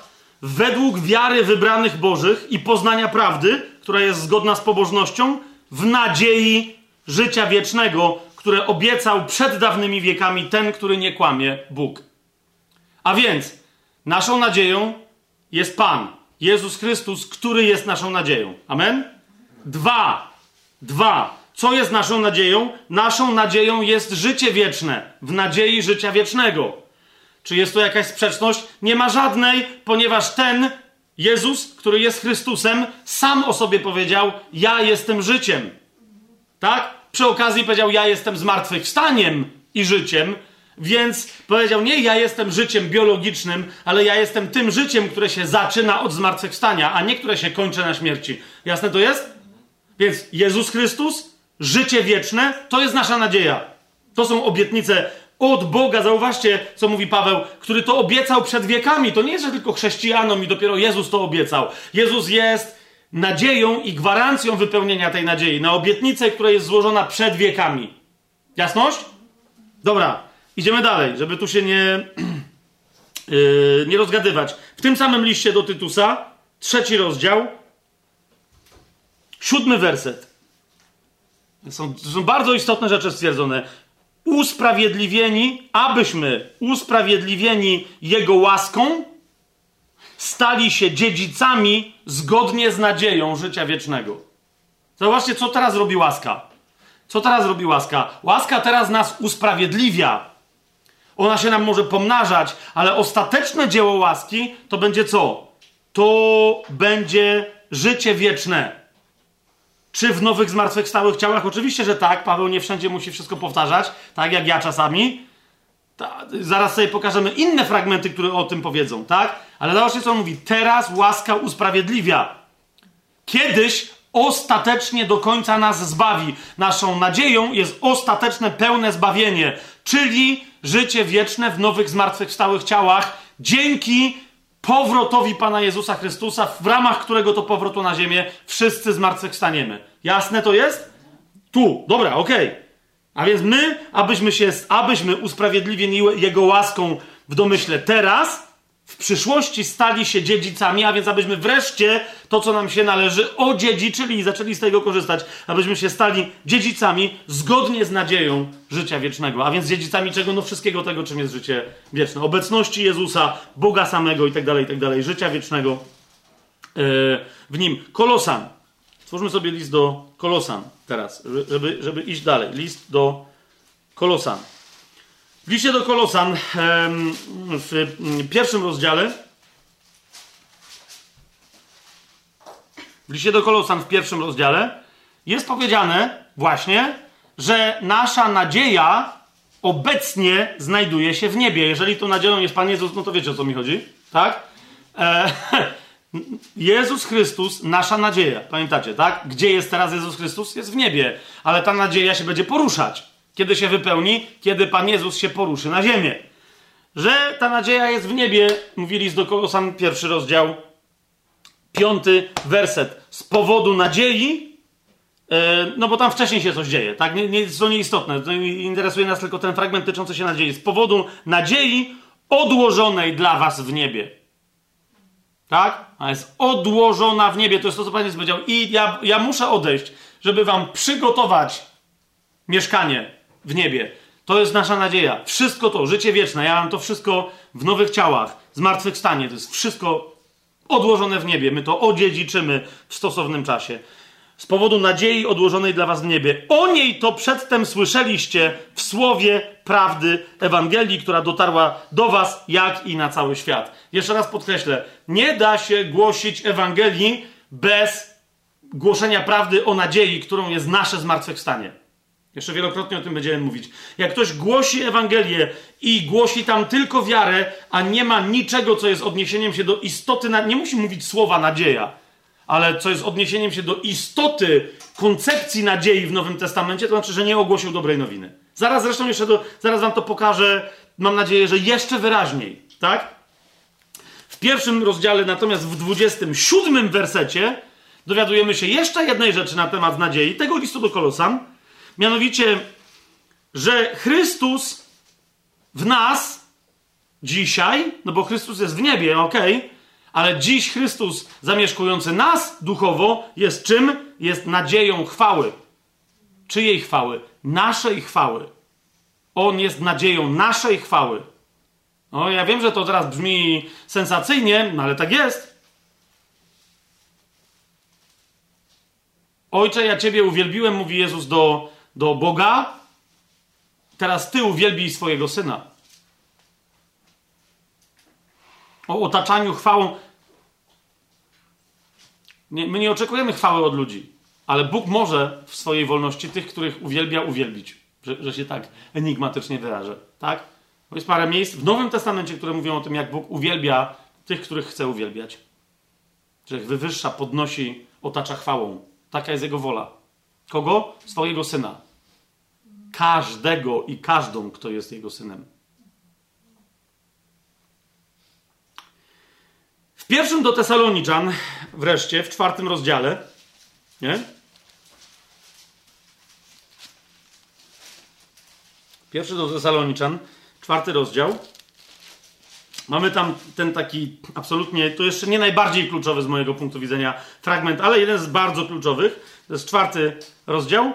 według wiary wybranych Bożych i poznania prawdy, która jest zgodna z pobożnością, w nadziei życia wiecznego, które obiecał przed dawnymi wiekami ten, który nie kłamie, Bóg. A więc naszą nadzieją jest Pan, Jezus Chrystus, który jest naszą nadzieją. Amen? Dwa. Dwa. Co jest naszą nadzieją? Naszą nadzieją jest życie wieczne, w nadziei życia wiecznego. Czy jest to jakaś sprzeczność? Nie ma żadnej, ponieważ ten Jezus, który jest Chrystusem, sam o sobie powiedział: Ja jestem życiem. Tak? Przy okazji powiedział: Ja jestem zmartwychwstaniem i życiem. Więc powiedział: Nie, ja jestem życiem biologicznym, ale ja jestem tym życiem, które się zaczyna od zmartwychwstania, a nie które się kończy na śmierci. Jasne to jest? Więc Jezus Chrystus, życie wieczne, to jest nasza nadzieja. To są obietnice od Boga. Zauważcie, co mówi Paweł, który to obiecał przed wiekami. To nie jest, że tylko chrześcijanom i dopiero Jezus to obiecał. Jezus jest nadzieją i gwarancją wypełnienia tej nadziei na obietnicę, która jest złożona przed wiekami. Jasność? Dobra, idziemy dalej, żeby tu się nie, yy, nie rozgadywać. W tym samym liście do Tytusa, trzeci rozdział, siódmy werset. Są, są bardzo istotne rzeczy stwierdzone usprawiedliwieni, abyśmy usprawiedliwieni Jego łaską stali się dziedzicami zgodnie z nadzieją życia wiecznego. Zobaczcie, co teraz robi łaska. Co teraz robi łaska? Łaska teraz nas usprawiedliwia. Ona się nam może pomnażać, ale ostateczne dzieło łaski to będzie co? To będzie życie wieczne. Czy w nowych zmartwychwstałych ciałach? Oczywiście, że tak. Paweł nie wszędzie musi wszystko powtarzać, tak jak ja czasami. Ta, zaraz sobie pokażemy inne fragmenty, które o tym powiedzą, tak? Ale zobaczcie, co on mówi. Teraz łaska usprawiedliwia. Kiedyś ostatecznie do końca nas zbawi. Naszą nadzieją jest ostateczne, pełne zbawienie, czyli życie wieczne w nowych zmartwychwstałych ciałach dzięki powrotowi Pana Jezusa Chrystusa, w ramach którego to powrotu na ziemię wszyscy zmartwychwstaniemy. Jasne to jest? Tu, dobra, okej. Okay. A więc my, abyśmy się, abyśmy usprawiedliwieni Jego łaską w domyśle teraz, w przyszłości stali się dziedzicami, a więc abyśmy wreszcie to, co nam się należy, odziedziczyli i zaczęli z tego korzystać, abyśmy się stali dziedzicami zgodnie z nadzieją życia wiecznego. A więc dziedzicami czego? No wszystkiego tego, czym jest życie wieczne. Obecności Jezusa, Boga samego i tak dalej, i tak. Życia wiecznego yy, w nim. Kolosan. Stwórzmy sobie list do Kolosan teraz, żeby, żeby iść dalej. List do Kolosan. W liście do Kolosan w pierwszym rozdziale w liście do Kolosan w pierwszym rozdziale jest powiedziane właśnie, że nasza nadzieja obecnie znajduje się w niebie. Jeżeli tą nadzieją jest Pan Jezus, no to wiecie o co mi chodzi, tak? E, Jezus Chrystus, nasza nadzieja. Pamiętacie, tak? Gdzie jest teraz Jezus Chrystus? Jest w niebie. Ale ta nadzieja się będzie poruszać. Kiedy się wypełni? Kiedy Pan Jezus się poruszy na ziemię. Że ta nadzieja jest w niebie, mówili z do Kolosan pierwszy rozdział, piąty werset. Z powodu nadziei, e, no bo tam wcześniej się coś dzieje, tak? Nie, nie, to nieistotne. To interesuje nas tylko ten fragment tyczący się nadziei. Z powodu nadziei odłożonej dla was w niebie. Tak? A jest odłożona w niebie. To jest to, co Pan Jezus powiedział. I ja, ja muszę odejść, żeby wam przygotować mieszkanie w niebie. To jest nasza nadzieja. Wszystko to, życie wieczne, ja mam to wszystko w nowych ciałach, zmartwychwstanie, to jest wszystko odłożone w niebie. My to odziedziczymy w stosownym czasie. Z powodu nadziei odłożonej dla was w niebie. O niej to przedtem słyszeliście w słowie prawdy Ewangelii, która dotarła do was, jak i na cały świat. Jeszcze raz podkreślę, nie da się głosić Ewangelii bez głoszenia prawdy o nadziei, którą jest nasze zmartwychwstanie. Jeszcze wielokrotnie o tym będziemy mówić. Jak ktoś głosi Ewangelię i głosi tam tylko wiarę, a nie ma niczego, co jest odniesieniem się do istoty, nie musi mówić słowa nadzieja, ale co jest odniesieniem się do istoty koncepcji nadziei w Nowym Testamencie, to znaczy, że nie ogłosił dobrej nowiny. Zaraz zresztą jeszcze do, zaraz wam to pokażę, mam nadzieję, że jeszcze wyraźniej, tak? W pierwszym rozdziale, natomiast w 27 wersecie dowiadujemy się jeszcze jednej rzeczy na temat nadziei, tego listu do Kolosan, mianowicie, że Chrystus w nas dzisiaj, no bo Chrystus jest w niebie, ok, ale dziś Chrystus zamieszkujący nas duchowo jest czym? Jest nadzieją chwały. Czyjej chwały? Naszej chwały. On jest nadzieją naszej chwały. No, ja wiem, że to teraz brzmi sensacyjnie, no ale tak jest. Ojcze, ja Ciebie uwielbiłem, mówi Jezus do, do Boga. Teraz Ty uwielbij swojego Syna. O otaczaniu chwałą. Nie, my nie oczekujemy chwały od ludzi, ale Bóg może w swojej wolności tych, których uwielbia, uwielbić. Że, że się tak enigmatycznie wyrażę. Tak? Bo jest parę miejsc w Nowym Testamencie, które mówią o tym, jak Bóg uwielbia tych, których chce uwielbiać. Że ich wywyższa, podnosi, otacza chwałą. Taka jest Jego wola. Kogo? Swojego Syna. Każdego i każdą, kto jest Jego Synem. W pierwszym do Tesaloniczan, wreszcie, w czwartym rozdziale, nie? Pierwszy do Tesaloniczan, czwarty rozdział. Mamy tam ten taki absolutnie, to jeszcze nie najbardziej kluczowy z mojego punktu widzenia fragment, ale jeden z bardzo kluczowych. To jest czwarty rozdział.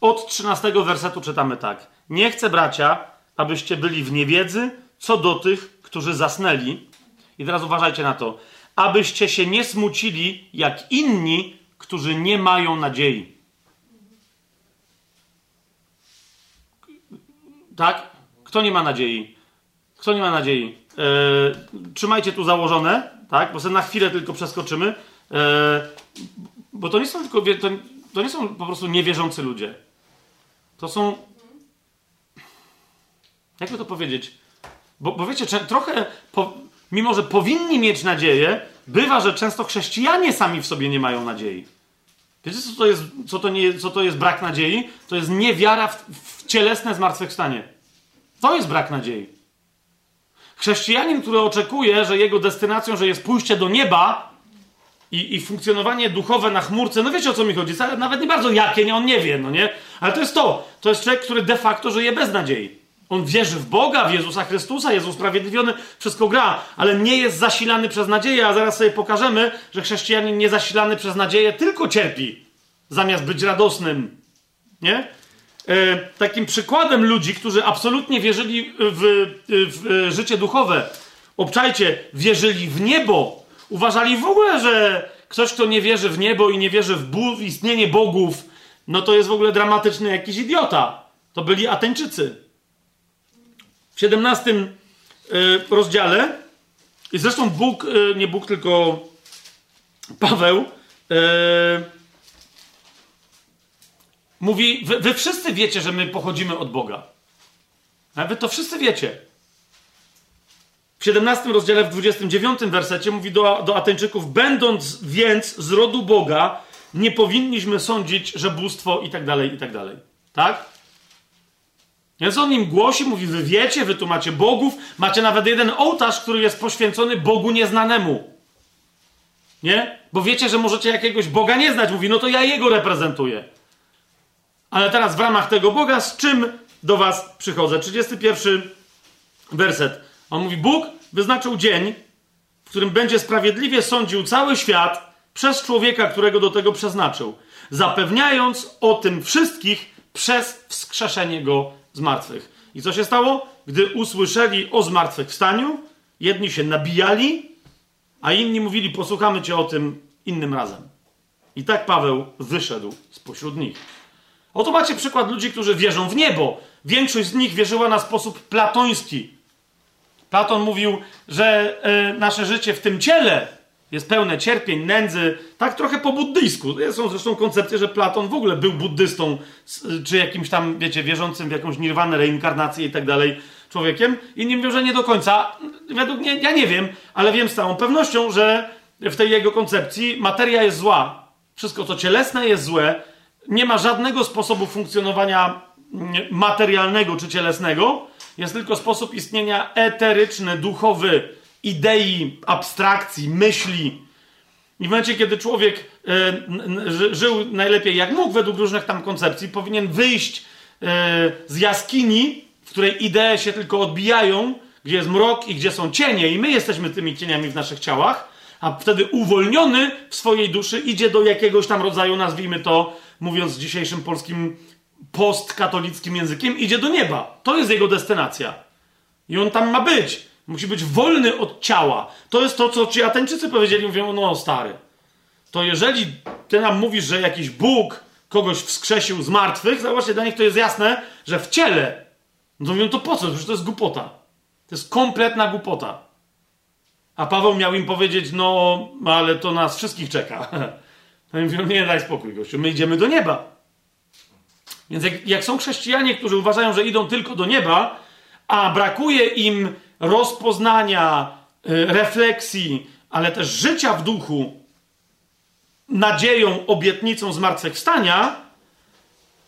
Od 13 wersetu czytamy tak. Nie chcę, bracia, abyście byli w niewiedzy co do tych, którzy zasnęli. I teraz uważajcie na to. Abyście się nie smucili jak inni, którzy nie mają nadziei. Tak? Kto nie ma nadziei? Kto nie ma nadziei? Eee, trzymajcie tu założone, tak? Bo sobie na chwilę tylko przeskoczymy. Eee, bo to nie są tylko. To, to nie są po prostu niewierzący ludzie. To są. Jakby to powiedzieć? Bo, bo wiecie, trochę. Po, mimo, że powinni mieć nadzieję, bywa, że często chrześcijanie sami w sobie nie mają nadziei. Wiecie, co to jest, co to nie, co to jest brak nadziei? To jest niewiara w, w cielesne zmartwychwstanie. To jest brak nadziei. Chrześcijanin, który oczekuje, że jego destynacją, że jest pójście do nieba i, i funkcjonowanie duchowe na chmurce, no wiecie o co mi chodzi, nawet nie bardzo jakie, nie, on nie wie, no nie? Ale to jest to. To jest człowiek, który de facto żyje bez nadziei. On wierzy w Boga, w Jezusa Chrystusa, jest usprawiedliwiony, wszystko gra, ale nie jest zasilany przez nadzieję, a zaraz sobie pokażemy, że chrześcijanin niezasilany przez nadzieję tylko cierpi, zamiast być radosnym. Nie? E, takim przykładem ludzi, którzy absolutnie wierzyli w, w życie duchowe, obczajcie, wierzyli w niebo, uważali w ogóle, że ktoś, kto nie wierzy w niebo i nie wierzy w, istnienie bogów, no to jest w ogóle dramatyczny jakiś idiota. To byli Ateńczycy. W 17 e, rozdziale, i zresztą Bóg, e, nie Bóg, tylko Paweł, mówi, wy, wy, wszyscy wiecie, że my pochodzimy od Boga. Wy to wszyscy wiecie. W 17 rozdziale, w 29 wersecie mówi do, do Ateńczyków, będąc więc z rodu Boga, nie powinniśmy sądzić, że bóstwo i tak dalej, i tak dalej. Tak? Więc on im głosi, mówi, wy wiecie, wy tu macie bogów, macie nawet jeden ołtarz, który jest poświęcony Bogu nieznanemu. Nie? Bo wiecie, że możecie jakiegoś Boga nie znać. Mówi, no to ja jego reprezentuję. Ale teraz w ramach tego Boga, z czym do was przychodzę? 31 werset. On mówi: Bóg wyznaczył dzień, w którym będzie sprawiedliwie sądził cały świat przez człowieka, którego do tego przeznaczył, zapewniając o tym wszystkich przez wskrzeszenie go z martwych. I co się stało? Gdy usłyszeli o zmartwychwstaniu, jedni się nabijali, a inni mówili: Posłuchamy cię o tym innym razem. I tak Paweł wyszedł spośród nich. Oto macie przykład ludzi, którzy wierzą w niebo. Większość z nich wierzyła na sposób platoński. Platon mówił, że e, nasze życie w tym ciele jest pełne cierpień, nędzy, tak trochę po buddyjsku. Są zresztą koncepcje, że Platon w ogóle był buddystą, czy jakimś tam, wiecie, wierzącym w jakąś nirwanę, reinkarnację i tak dalej człowiekiem. Inni mówią, że nie do końca. Według mnie, ja nie wiem, ale wiem z całą pewnością, że w tej jego koncepcji materia jest zła. Wszystko, co cielesne jest złe. Nie ma żadnego sposobu funkcjonowania materialnego czy cielesnego. Jest tylko sposób istnienia eteryczny, duchowy, idei, abstrakcji, myśli. I w momencie, kiedy człowiek y, żył najlepiej jak mógł, według różnych tam koncepcji, powinien wyjść y, z jaskini, w której idee się tylko odbijają, gdzie jest mrok i gdzie są cienie, i my jesteśmy tymi cieniami w naszych ciałach, a wtedy uwolniony w swojej duszy idzie do jakiegoś tam rodzaju, nazwijmy to, mówiąc dzisiejszym polskim postkatolickim językiem, idzie do nieba. To jest jego destynacja. I on tam ma być. Musi być wolny od ciała. To jest to, co ci Ateńczycy powiedzieli. Mówią, no stary, to jeżeli ty nam mówisz, że jakiś Bóg kogoś wskrzesił z martwych, zobaczcie, dla nich to jest jasne, że w ciele. No mówią, to po co? Przecież to jest głupota. To jest kompletna głupota. A Paweł miał im powiedzieć, no, ale to nas wszystkich czeka. A oni mówią, nie, daj spokój, gościu, my idziemy do nieba. Więc jak, jak są chrześcijanie, którzy uważają, że idą tylko do nieba, a brakuje im rozpoznania, y, refleksji, ale też życia w duchu, nadzieją, obietnicą zmartwychwstania,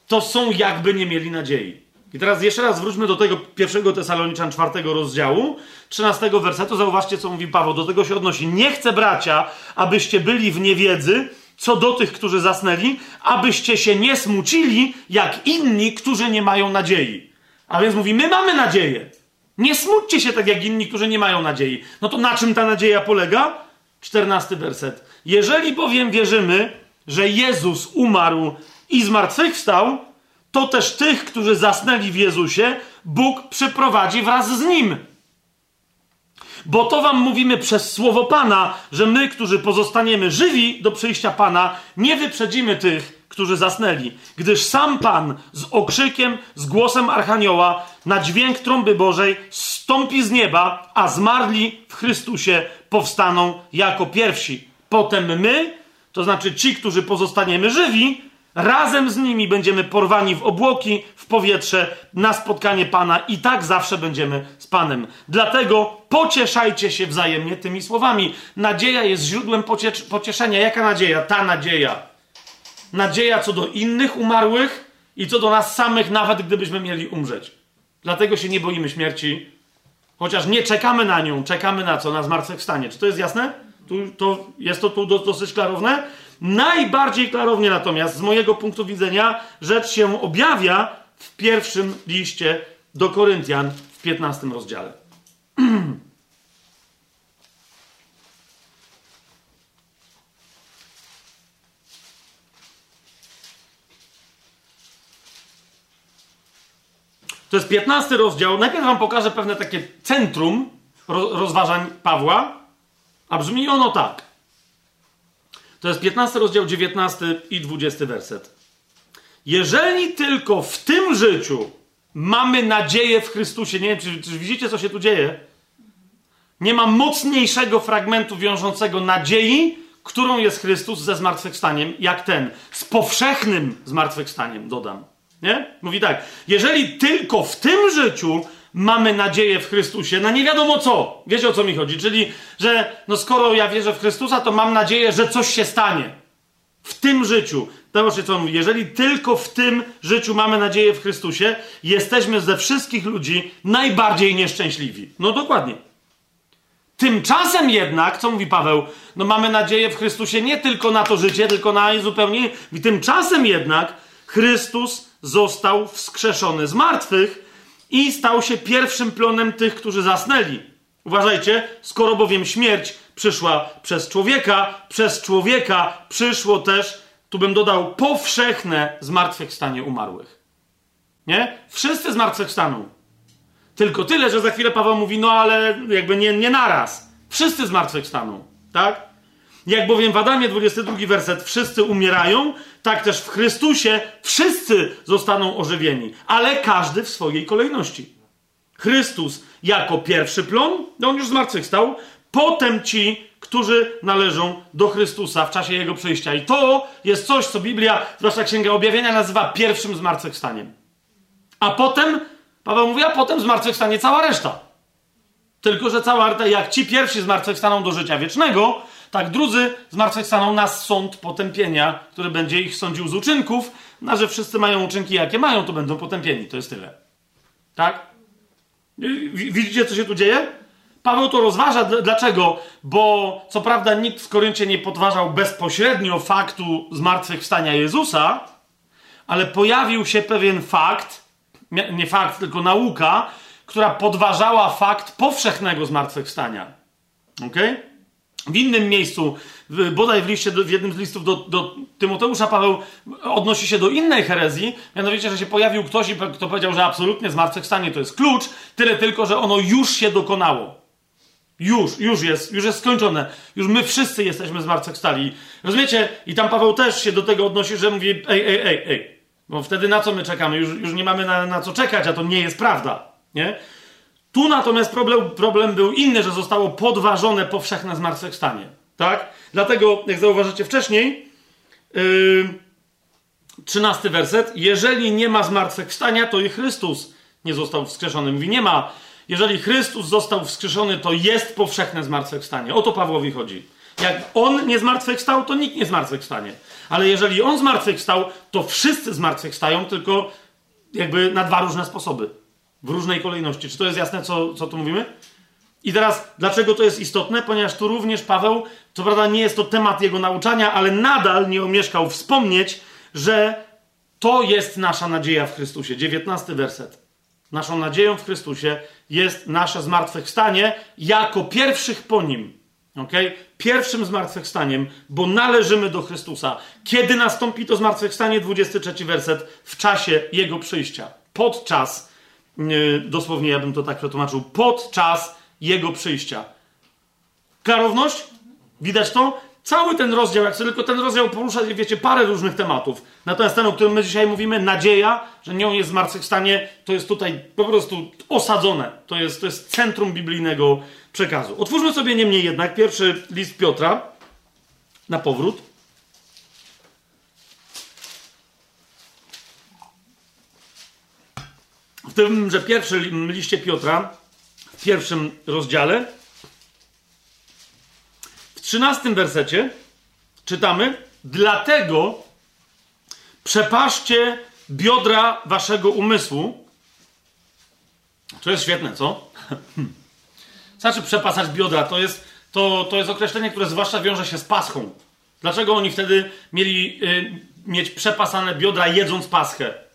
to są jakby nie mieli nadziei. I teraz jeszcze raz wróćmy do tego pierwszego Tesaloniczan czwartego rozdziału, trzynastego wersetu. Zauważcie, co mówi Paweł. Do tego się odnosi. Nie chcę, bracia, abyście byli w niewiedzy co do tych, którzy zasnęli, abyście się nie smucili, jak inni, którzy nie mają nadziei. A więc mówi, my mamy nadzieję. Nie smućcie się tak jak inni, którzy nie mają nadziei. No to na czym ta nadzieja polega? Czternasty werset. Jeżeli bowiem wierzymy, że Jezus umarł i zmartwychwstał, to też tych, którzy zasnęli w Jezusie, Bóg przyprowadzi wraz z Nim. Bo to wam mówimy przez słowo Pana, że my, którzy pozostaniemy żywi do przyjścia Pana, nie wyprzedzimy tych, którzy zasnęli, gdyż sam Pan z okrzykiem, z głosem Archanioła, na dźwięk trąby Bożej stąpi z nieba, a zmarli w Chrystusie powstaną jako pierwsi. Potem my, to znaczy ci, którzy pozostaniemy żywi, razem z nimi będziemy porwani w obłoki, w powietrze, na spotkanie Pana i tak zawsze będziemy z Panem. Dlatego pocieszajcie się wzajemnie tymi słowami. Nadzieja jest źródłem pocieszenia. Jaka nadzieja? Ta nadzieja nadzieja co do innych umarłych i co do nas samych, nawet gdybyśmy mieli umrzeć. Dlatego się nie boimy śmierci, chociaż nie czekamy na nią, czekamy na co? Na zmartwychwstanie. Czy to jest jasne? Tu, to, jest to tu dosyć klarowne? Najbardziej klarownie natomiast, z mojego punktu widzenia, rzecz się objawia w pierwszym liście do Koryntian w 15 rozdziale. To jest 15 rozdział. Najpierw wam pokażę pewne takie centrum rozważań Pawła, a brzmi ono tak. To jest 15 rozdział, 19 i 20 werset. Jeżeli tylko w tym życiu mamy nadzieję w Chrystusie, nie wiem, czy, czy widzicie, co się tu dzieje? Nie ma mocniejszego fragmentu wiążącego nadziei, którą jest Chrystus ze zmartwychwstaniem, jak ten. Z powszechnym zmartwychwstaniem, dodam. Nie? Mówi tak, jeżeli tylko w tym życiu mamy nadzieję w Chrystusie, na nie wiadomo co. Wiecie o co mi chodzi? Czyli, że no skoro ja wierzę w Chrystusa, to mam nadzieję, że coś się stanie. W tym życiu. Zobaczcie, co on mówi. Jeżeli tylko w tym życiu mamy nadzieję w Chrystusie, jesteśmy ze wszystkich ludzi najbardziej nieszczęśliwi. No dokładnie. Tymczasem jednak, co mówi Paweł, no mamy nadzieję w Chrystusie nie tylko na to życie, tylko na zupełnie. I tymczasem jednak Chrystus został wskrzeszony z martwych i stał się pierwszym plonem tych, którzy zasnęli. Uważajcie, skoro bowiem śmierć przyszła przez człowieka, przez człowieka przyszło też, tu bym dodał, powszechne zmartwychwstanie umarłych. Nie? Wszyscy zmartwychwstaną. Tylko tyle, że za chwilę Paweł mówi, no ale jakby nie, nie naraz. Wszyscy zmartwychwstaną. Tak? Jak bowiem w Adamie 22 werset wszyscy umierają, tak też w Chrystusie wszyscy zostaną ożywieni, ale każdy w swojej kolejności. Chrystus jako pierwszy plon, no on już zmartwychwstał, potem ci, którzy należą do Chrystusa w czasie Jego przyjścia. I to jest coś, co Biblia, zwłaszcza Księga Objawienia, nazywa pierwszym zmartwychwstaniem. A potem, Paweł mówi, a potem zmartwychwstanie cała reszta. Tylko, że cała reszta, jak ci pierwsi zmartwychwstaną do życia wiecznego, tak drudzy zmartwychwstaną na sąd potępienia, który będzie ich sądził z uczynków, na że wszyscy mają uczynki, jakie mają, to będą potępieni. To jest tyle. Tak? Widzicie, co się tu dzieje? Paweł to rozważa. Dlaczego? Bo co prawda nikt w Koryncie nie podważał bezpośrednio faktu zmartwychwstania Jezusa, ale pojawił się pewien fakt, nie fakt, tylko nauka, która podważała fakt powszechnego zmartwychwstania. Ok? W innym miejscu, bodaj w, liście, w jednym z listów do, do Tymoteusza, Paweł odnosi się do innej herezji, mianowicie, że się pojawił ktoś, kto powiedział, że absolutnie zmartwychwstanie to jest klucz, tyle tylko, że ono już się dokonało. Już, już jest, już jest skończone. Już my wszyscy jesteśmy zmartwychwstali. Rozumiecie? I tam Paweł też się do tego odnosi, że mówi, ej, ej, ej, ej. Bo wtedy na co my czekamy? Już, już nie mamy na, na co czekać, a to nie jest prawda. Nie? Tu natomiast problem, problem był inny, że zostało podważone powszechne zmartwychwstanie. Tak? Dlatego, jak zauważycie wcześniej, yy, 13 werset. Jeżeli nie ma zmartwychwstania, to i Chrystus nie został wskrzeszony. Mówi, nie ma jeżeli Chrystus został wskrzeszony, to jest powszechne zmartwychwstanie. O to Pawłowi chodzi. Jak on nie zmartwychwstał, to nikt nie zmartwychwstanie. Ale jeżeli on zmartwychwstał, to wszyscy zmartwychwstają, tylko jakby na dwa różne sposoby. W różnej kolejności. Czy to jest jasne, co, co tu mówimy? I teraz, dlaczego to jest istotne? Ponieważ tu również Paweł, co prawda nie jest to temat jego nauczania, ale nadal nie omieszkał wspomnieć, że to jest nasza nadzieja w Chrystusie. 19 werset. Naszą nadzieją w Chrystusie jest nasze zmartwychwstanie jako pierwszych po nim. Okay? Pierwszym zmartwychwstaniem, bo należymy do Chrystusa. Kiedy nastąpi to zmartwychwstanie? 23 werset. W czasie Jego przyjścia. Podczas, dosłownie ja bym to tak przetłumaczył, podczas Jego przyjścia. Klarowność? Widać to? Cały ten rozdział, jak tylko ten rozdział porusza, wiecie, parę różnych tematów. Natomiast ten, o którym my dzisiaj mówimy, nadzieja, że nią jest zmartwychwstanie, to jest tutaj po prostu osadzone. To jest, to jest centrum biblijnego przekazu. Otwórzmy sobie niemniej jednak pierwszy list Piotra na powrót. W tym, że pierwszy liście Piotra, w pierwszym rozdziale, w trzynastym wersecie czytamy: Dlatego przepaszcie biodra waszego umysłu. To jest świetne, co? Znaczy przepasać biodra, to jest, to, to jest określenie, które zwłaszcza wiąże się z paschą. Dlaczego oni wtedy mieli y, mieć przepasane biodra jedząc paschę?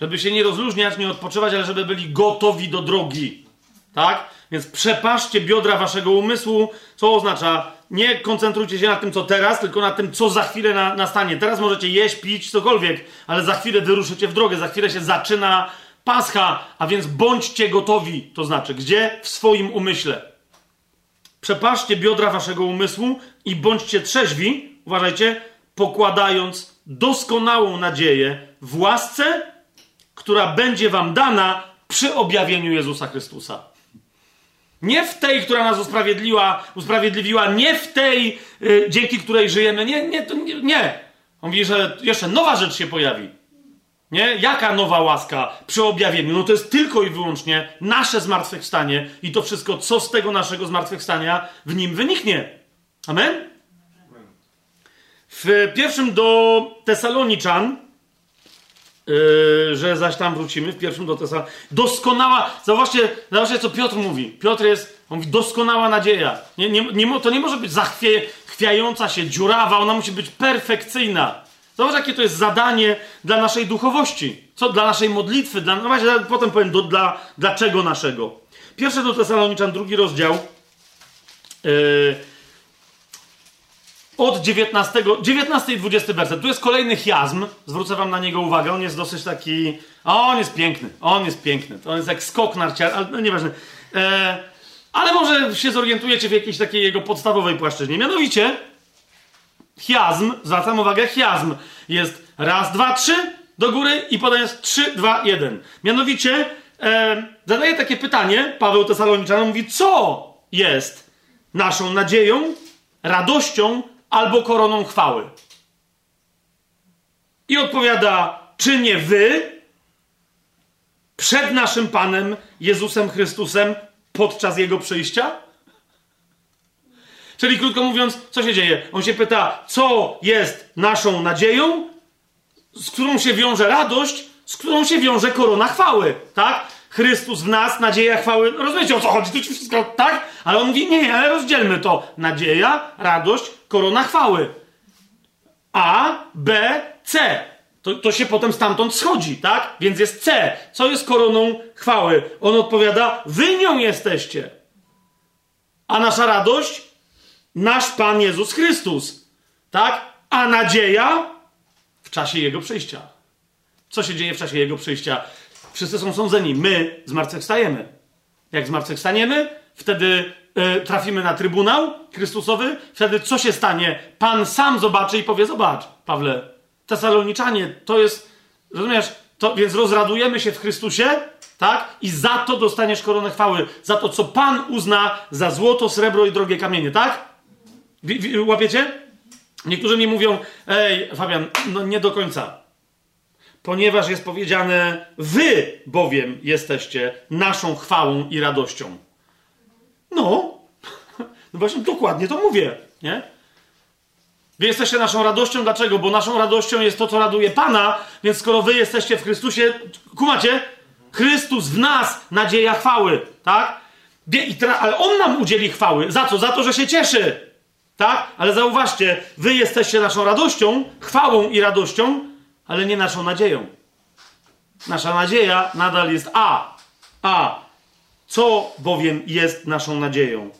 Żeby się nie rozluźniać, nie odpoczywać, ale żeby byli gotowi do drogi. Tak? Więc przepaszcie biodra waszego umysłu, co oznacza nie koncentrujcie się na tym, co teraz, tylko na tym, co za chwilę na, nastanie. Teraz możecie jeść, pić, cokolwiek, ale za chwilę wyruszycie w drogę, za chwilę się zaczyna Pascha, a więc bądźcie gotowi. To znaczy, gdzie? W swoim umyśle. Przepaszcie biodra waszego umysłu i bądźcie trzeźwi, uważajcie, pokładając doskonałą nadzieję w łasce, która będzie wam dana przy objawieniu Jezusa Chrystusa. Nie w tej, która nas usprawiedliła, usprawiedliwiła, nie w tej, y, dzięki której żyjemy. Nie, nie, nie, nie. On mówi, że jeszcze nowa rzecz się pojawi. Nie? Jaka nowa łaska przy objawieniu? No to jest tylko i wyłącznie nasze zmartwychwstanie i to wszystko, co z tego naszego zmartwychwstania w nim wyniknie. Amen? W pierwszym do Tesaloniczan Yy, że zaś tam wrócimy w pierwszym do Tesala. Doskonała, zobaczcie, zobaczcie, co Piotr mówi. Piotr jest, on mówi, doskonała nadzieja. Nie, nie, nie, to nie może być zachwiająca się, dziurawa, ona musi być perfekcyjna. Zobacz, jakie to jest zadanie dla naszej duchowości. Co dla naszej modlitwy, dla, no właśnie, potem powiem, do, dla, dlaczego naszego. Pierwszy do Tesaloniczan, drugi rozdział. Yy, od 19, 19 i 20 werset. Tu jest kolejny chiasm, zwrócę wam na niego uwagę. On jest dosyć taki. A on jest piękny, on jest piękny. On jest jak skok narciar, ale no nieważne. E, ale może się zorientujecie w jakiejś takiej jego podstawowej płaszczyźnie. Mianowicie, chiasm, zwracam uwagę, chiasm jest raz, dwa, trzy do góry i potem jest trzy, dwa, jeden. Mianowicie, e, zadaje takie pytanie, Paweł Tesaloniczan mówi, co jest naszą nadzieją, radością albo koroną chwały. I odpowiada, czy nie wy przed naszym Panem Jezusem Chrystusem podczas Jego przyjścia? Czyli krótko mówiąc, co się dzieje? On się pyta, co jest naszą nadzieją, z którą się wiąże radość, z którą się wiąże korona chwały, tak? Chrystus w nas, nadzieja chwały. Rozumiecie o co chodzi? To wszystko, tak? Ale on mówi, nie, ale rozdzielmy to. Nadzieja, radość, korona chwały. A, B, C. To, to się potem stamtąd schodzi, tak? Więc jest C. Co jest koroną chwały? On odpowiada, wy nią jesteście. A nasza radość? Nasz Pan Jezus Chrystus. Tak? A nadzieja? W czasie Jego przyjścia. Co się dzieje w czasie Jego przyjścia? Wszyscy są sądzeni. My zmartwychwstajemy. Jak zmartwychwstaniemy, wtedy y, trafimy na Trybunał Chrystusowy. Wtedy co się stanie? Pan sam zobaczy i powie, zobacz, Pawle, Tesaloniczanie, to jest, rozumiesz, to, więc rozradujemy się w Chrystusie, tak? I za to dostaniesz koronę chwały. Za to, co Pan uzna za złoto, srebro i drogie kamienie, tak? łapiecie? Niektórzy mi mówią, ej, Fabian, no nie do końca. Ponieważ jest powiedziane, wy bowiem jesteście naszą chwałą i radością. No, no właśnie dokładnie to mówię, nie? Wy jesteście naszą radością. Dlaczego? Bo naszą radością jest to, co raduje Pana, więc skoro wy jesteście w Chrystusie, kumacie? Chrystus w nas, nadzieja chwały, tak? Ale On nam udzieli chwały. Za co? Za to, że się cieszy. Tak? Ale zauważcie, wy jesteście naszą radością, chwałą i radością, ale nie naszą nadzieją. Nasza nadzieja nadal jest A. A. Co bowiem jest naszą nadzieją?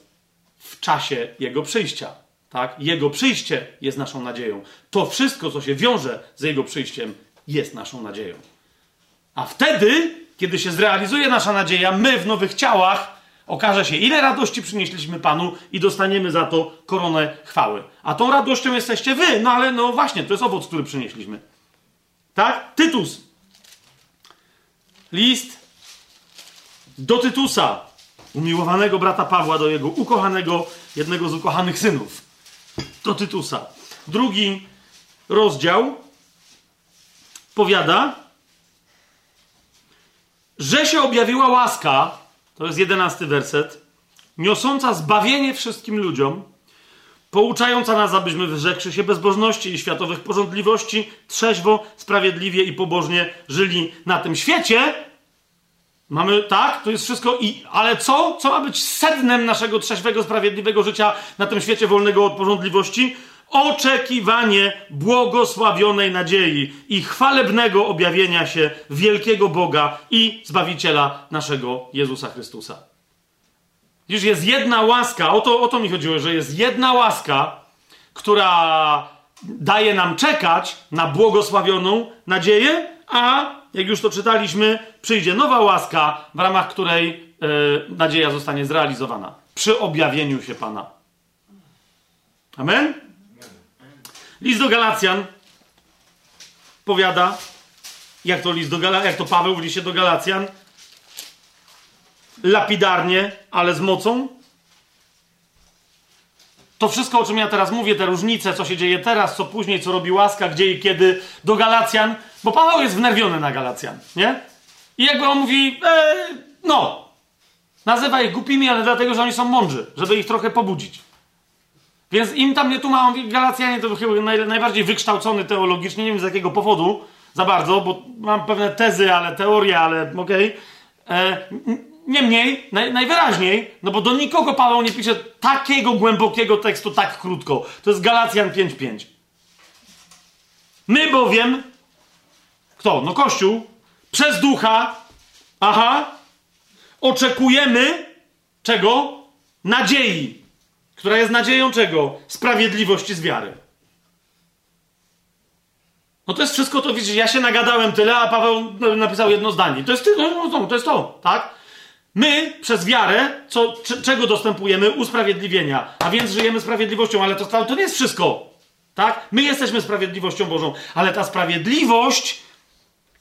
W czasie Jego przyjścia. Tak? Jego przyjście jest naszą nadzieją. To wszystko, co się wiąże z Jego przyjściem, jest naszą nadzieją. A wtedy, kiedy się zrealizuje nasza nadzieja, my w nowych ciałach okaże się, ile radości przynieśliśmy Panu i dostaniemy za to koronę chwały. A tą radością jesteście wy. No ale no właśnie, to jest owoc, który przynieśliśmy. Tak? Tytus. List do Tytusa, umiłowanego brata Pawła, do jego ukochanego, jednego z ukochanych synów do Tytusa. Drugi rozdział powiada, że się objawiła łaska, to jest jedenasty werset, niosąca zbawienie wszystkim ludziom, pouczająca nas, abyśmy wyrzekszy się bezbożności i światowych porządliwości, trzeźwo, sprawiedliwie i pobożnie żyli na tym świecie. Mamy, tak, to jest wszystko, i, ale co? Co ma być sednem naszego trzeźwego, sprawiedliwego życia na tym świecie wolnego od porządliwości? Oczekiwanie błogosławionej nadziei i chwalebnego objawienia się wielkiego Boga i Zbawiciela naszego Jezusa Chrystusa. Już jest jedna łaska, o to, o to mi chodziło, że jest jedna łaska, która daje nam czekać na błogosławioną nadzieję, a jak już to czytaliśmy, przyjdzie nowa łaska, w ramach której yy, nadzieja zostanie zrealizowana. Przy objawieniu się Pana. Amen? List do Galacjan powiada, jak to list do Gala, jak to Paweł w liście do Galacjan, lapidarnie, ale z mocą. To wszystko, o czym ja teraz mówię, te różnice, co się dzieje teraz, co później, co robi łaska, gdzie i kiedy, do Galacjan, bo Paweł jest wnerwiony na Galacjan, nie? I jakby on mówi, e, no, nazywa ich głupimi, ale dlatego, że oni są mądrzy, żeby ich trochę pobudzić. Więc im tam nie tu ma, Galacjanie to chyba naj, najbardziej wykształcony teologicznie, nie wiem z jakiego powodu za bardzo, bo mam pewne tezy, ale teorie, ale okej. Okay. Niemniej, naj, najwyraźniej, no bo do nikogo Paweł nie pisze takiego głębokiego tekstu tak krótko. To jest Galacjan 5.5. My bowiem, kto? No Kościół, przez ducha, aha, oczekujemy czego? Nadziei. Która jest nadzieją czego? Sprawiedliwości z wiary. No to jest wszystko to, widzisz, ja się nagadałem tyle, a Paweł napisał jedno zdanie. To jest, no, no, to jest to, tak? My przez wiarę, co, czego dostępujemy? Usprawiedliwienia. A więc żyjemy sprawiedliwością, ale to, to nie jest wszystko. Tak? My jesteśmy sprawiedliwością Bożą, ale ta sprawiedliwość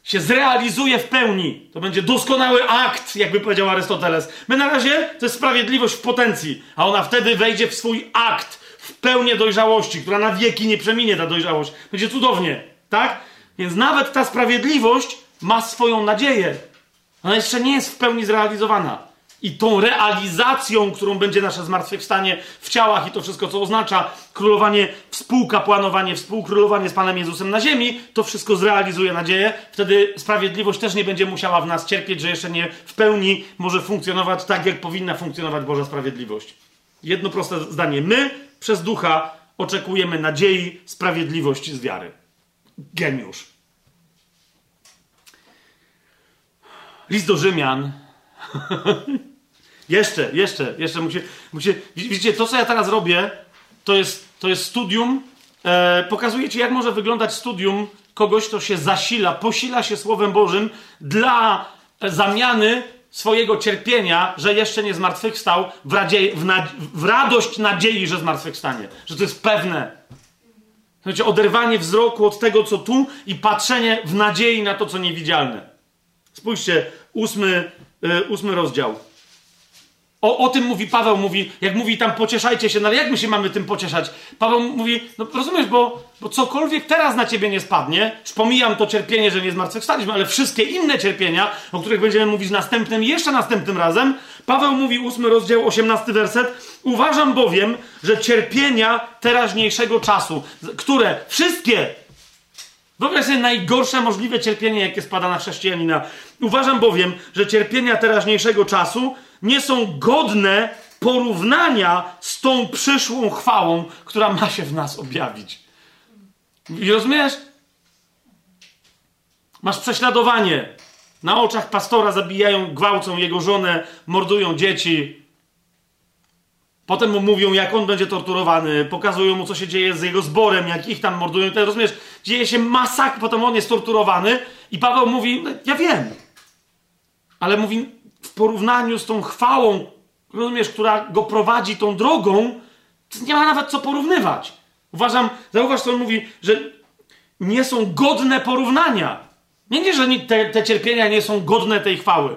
się zrealizuje w pełni. To będzie doskonały akt, jakby powiedział Arystoteles. My na razie to jest sprawiedliwość w potencji, a ona wtedy wejdzie w swój akt, w pełnię dojrzałości, która na wieki nie przeminie ta dojrzałość. Będzie cudownie, tak? Więc nawet ta sprawiedliwość ma swoją nadzieję. Ona jeszcze nie jest w pełni zrealizowana. I tą realizacją, którą będzie nasze zmartwychwstanie w ciałach i to wszystko, co oznacza królowanie, współkapłanowanie, współkrólowanie z Panem Jezusem na ziemi, to wszystko zrealizuje nadzieję. Wtedy sprawiedliwość też nie będzie musiała w nas cierpieć, że jeszcze nie w pełni może funkcjonować tak, jak powinna funkcjonować Boża sprawiedliwość. Jedno proste zdanie. My przez ducha oczekujemy nadziei, sprawiedliwości z wiary. Geniusz. List do Rzymian. jeszcze, jeszcze, jeszcze musi, musi. Widzicie, to co ja teraz robię, to jest, to jest studium. E, pokazuje ci, jak może wyglądać studium kogoś, kto się zasila, posila się Słowem Bożym dla zamiany swojego cierpienia, że jeszcze nie zmartwychwstał, w, radzie, w, w radość nadziei, że zmartwychwstanie. Że to jest pewne. Znaczy, oderwanie wzroku od tego, co tu i patrzenie w nadziei na to, co niewidzialne. Spójrzcie, ósmy, yy, ósmy rozdział. O, o tym mówi Paweł, mówi, jak mówi tam pocieszajcie się, no ale jak my się mamy tym pocieszać? Paweł mówi, no rozumiesz, bo, bo cokolwiek teraz na ciebie nie spadnie, już pomijam to cierpienie, że nie zmartwychwstaliśmy, ale wszystkie inne cierpienia, o których będziemy mówić następnym jeszcze następnym razem, Paweł mówi, ósmy rozdział, osiemnasty werset, uważam bowiem, że cierpienia teraźniejszego czasu, które wszystkie Wyobraź sobie najgorsze możliwe cierpienie, jakie spada na chrześcijanina. Uważam bowiem, że cierpienia teraźniejszego czasu nie są godne porównania z tą przyszłą chwałą, która ma się w nas objawić. I rozumiesz? Masz prześladowanie. Na oczach pastora zabijają, gwałcą jego żonę, mordują dzieci. Potem mu mówią, jak on będzie torturowany, pokazują mu, co się dzieje z jego zborem, jak ich tam mordują. Ty rozumiesz, dzieje się masak, potem on jest torturowany i Paweł mówi, no, ja wiem. Ale mówi, w porównaniu z tą chwałą, rozumiesz, która go prowadzi tą drogą, nie ma nawet co porównywać. Uważam, zauważ, co on mówi, że nie są godne porównania. Nie, nie, że te, te cierpienia nie są godne tej chwały.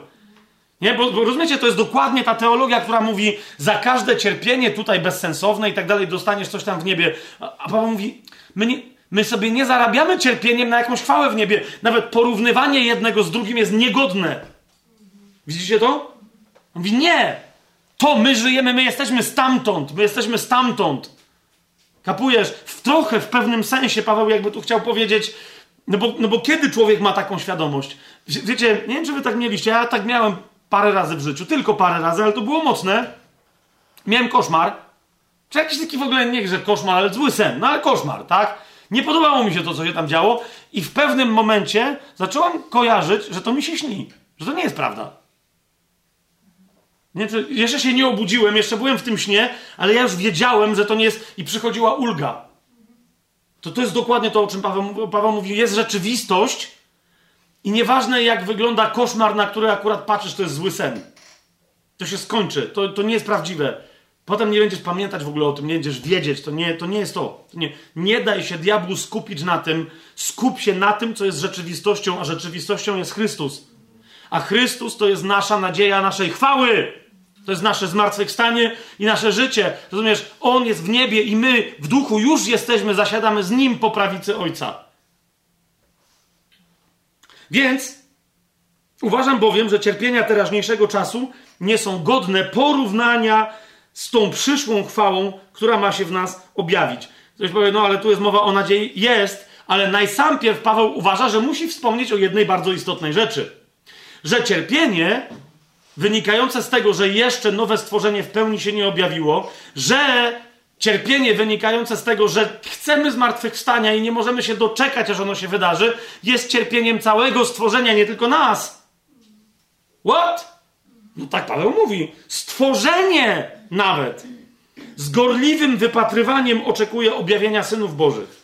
Nie, bo, bo, rozumiecie, to jest dokładnie ta teologia, która mówi, za każde cierpienie tutaj bezsensowne i tak dalej dostaniesz coś tam w niebie. A, Paweł mówi, my, nie, my sobie nie zarabiamy cierpieniem na jakąś chwałę w niebie. Nawet porównywanie jednego z drugim jest niegodne. Widzicie to? On mówi, nie. To my żyjemy, my jesteśmy stamtąd, my jesteśmy stamtąd. Kapujesz? W trochę, w pewnym sensie Paweł jakby tu chciał powiedzieć, no bo, no bo kiedy człowiek ma taką świadomość? Wiecie, nie wiem, czy wy tak mieliście, ja tak miałem parę razy w życiu, tylko parę razy, ale to było mocne. Miałem koszmar. Czy jakiś taki w ogóle nie, że koszmar, ale zły sen, no ale koszmar, tak? Nie podobało mi się to, co się tam działo, i w pewnym momencie zacząłem kojarzyć, że to mi się śni, że to nie jest prawda. Nie, jeszcze się nie obudziłem, jeszcze byłem w tym śnie, ale ja już wiedziałem, że to nie jest. I przychodziła ulga. To to jest dokładnie to, o czym Paweł, Paweł mówił. Jest rzeczywistość, i nieważne, jak wygląda koszmar, na który akurat patrzysz, to jest zły sen. To się skończy. To, to nie jest prawdziwe. Potem nie będziesz pamiętać w ogóle o tym, nie będziesz wiedzieć. To nie, to nie jest to. to nie, nie daj się diabłu skupić na tym. Skup się na tym, co jest rzeczywistością, a rzeczywistością jest Chrystus. A Chrystus to jest nasza nadzieja naszej chwały. To jest nasze zmartwychwstanie i nasze życie. Rozumiesz, On jest w niebie i my w duchu już jesteśmy, zasiadamy z Nim po prawicy Ojca. Więc uważam bowiem, że cierpienia teraźniejszego czasu nie są godne porównania z tą przyszłą chwałą, która ma się w nas objawić. Ktoś powie, no ale tu jest mowa o nadziei. Jest, ale najsampierw Paweł uważa, że musi wspomnieć o jednej bardzo istotnej rzeczy. Że cierpienie wynikające z tego, że jeszcze nowe stworzenie w pełni się nie objawiło, że cierpienie wynikające z tego, że chcemy zmartwychwstania i nie możemy się doczekać, aż ono się wydarzy, jest cierpieniem całego stworzenia, nie tylko nas. What? No tak Paweł mówi. Stworzenie nawet z gorliwym wypatrywaniem oczekuje objawienia synów Bożych.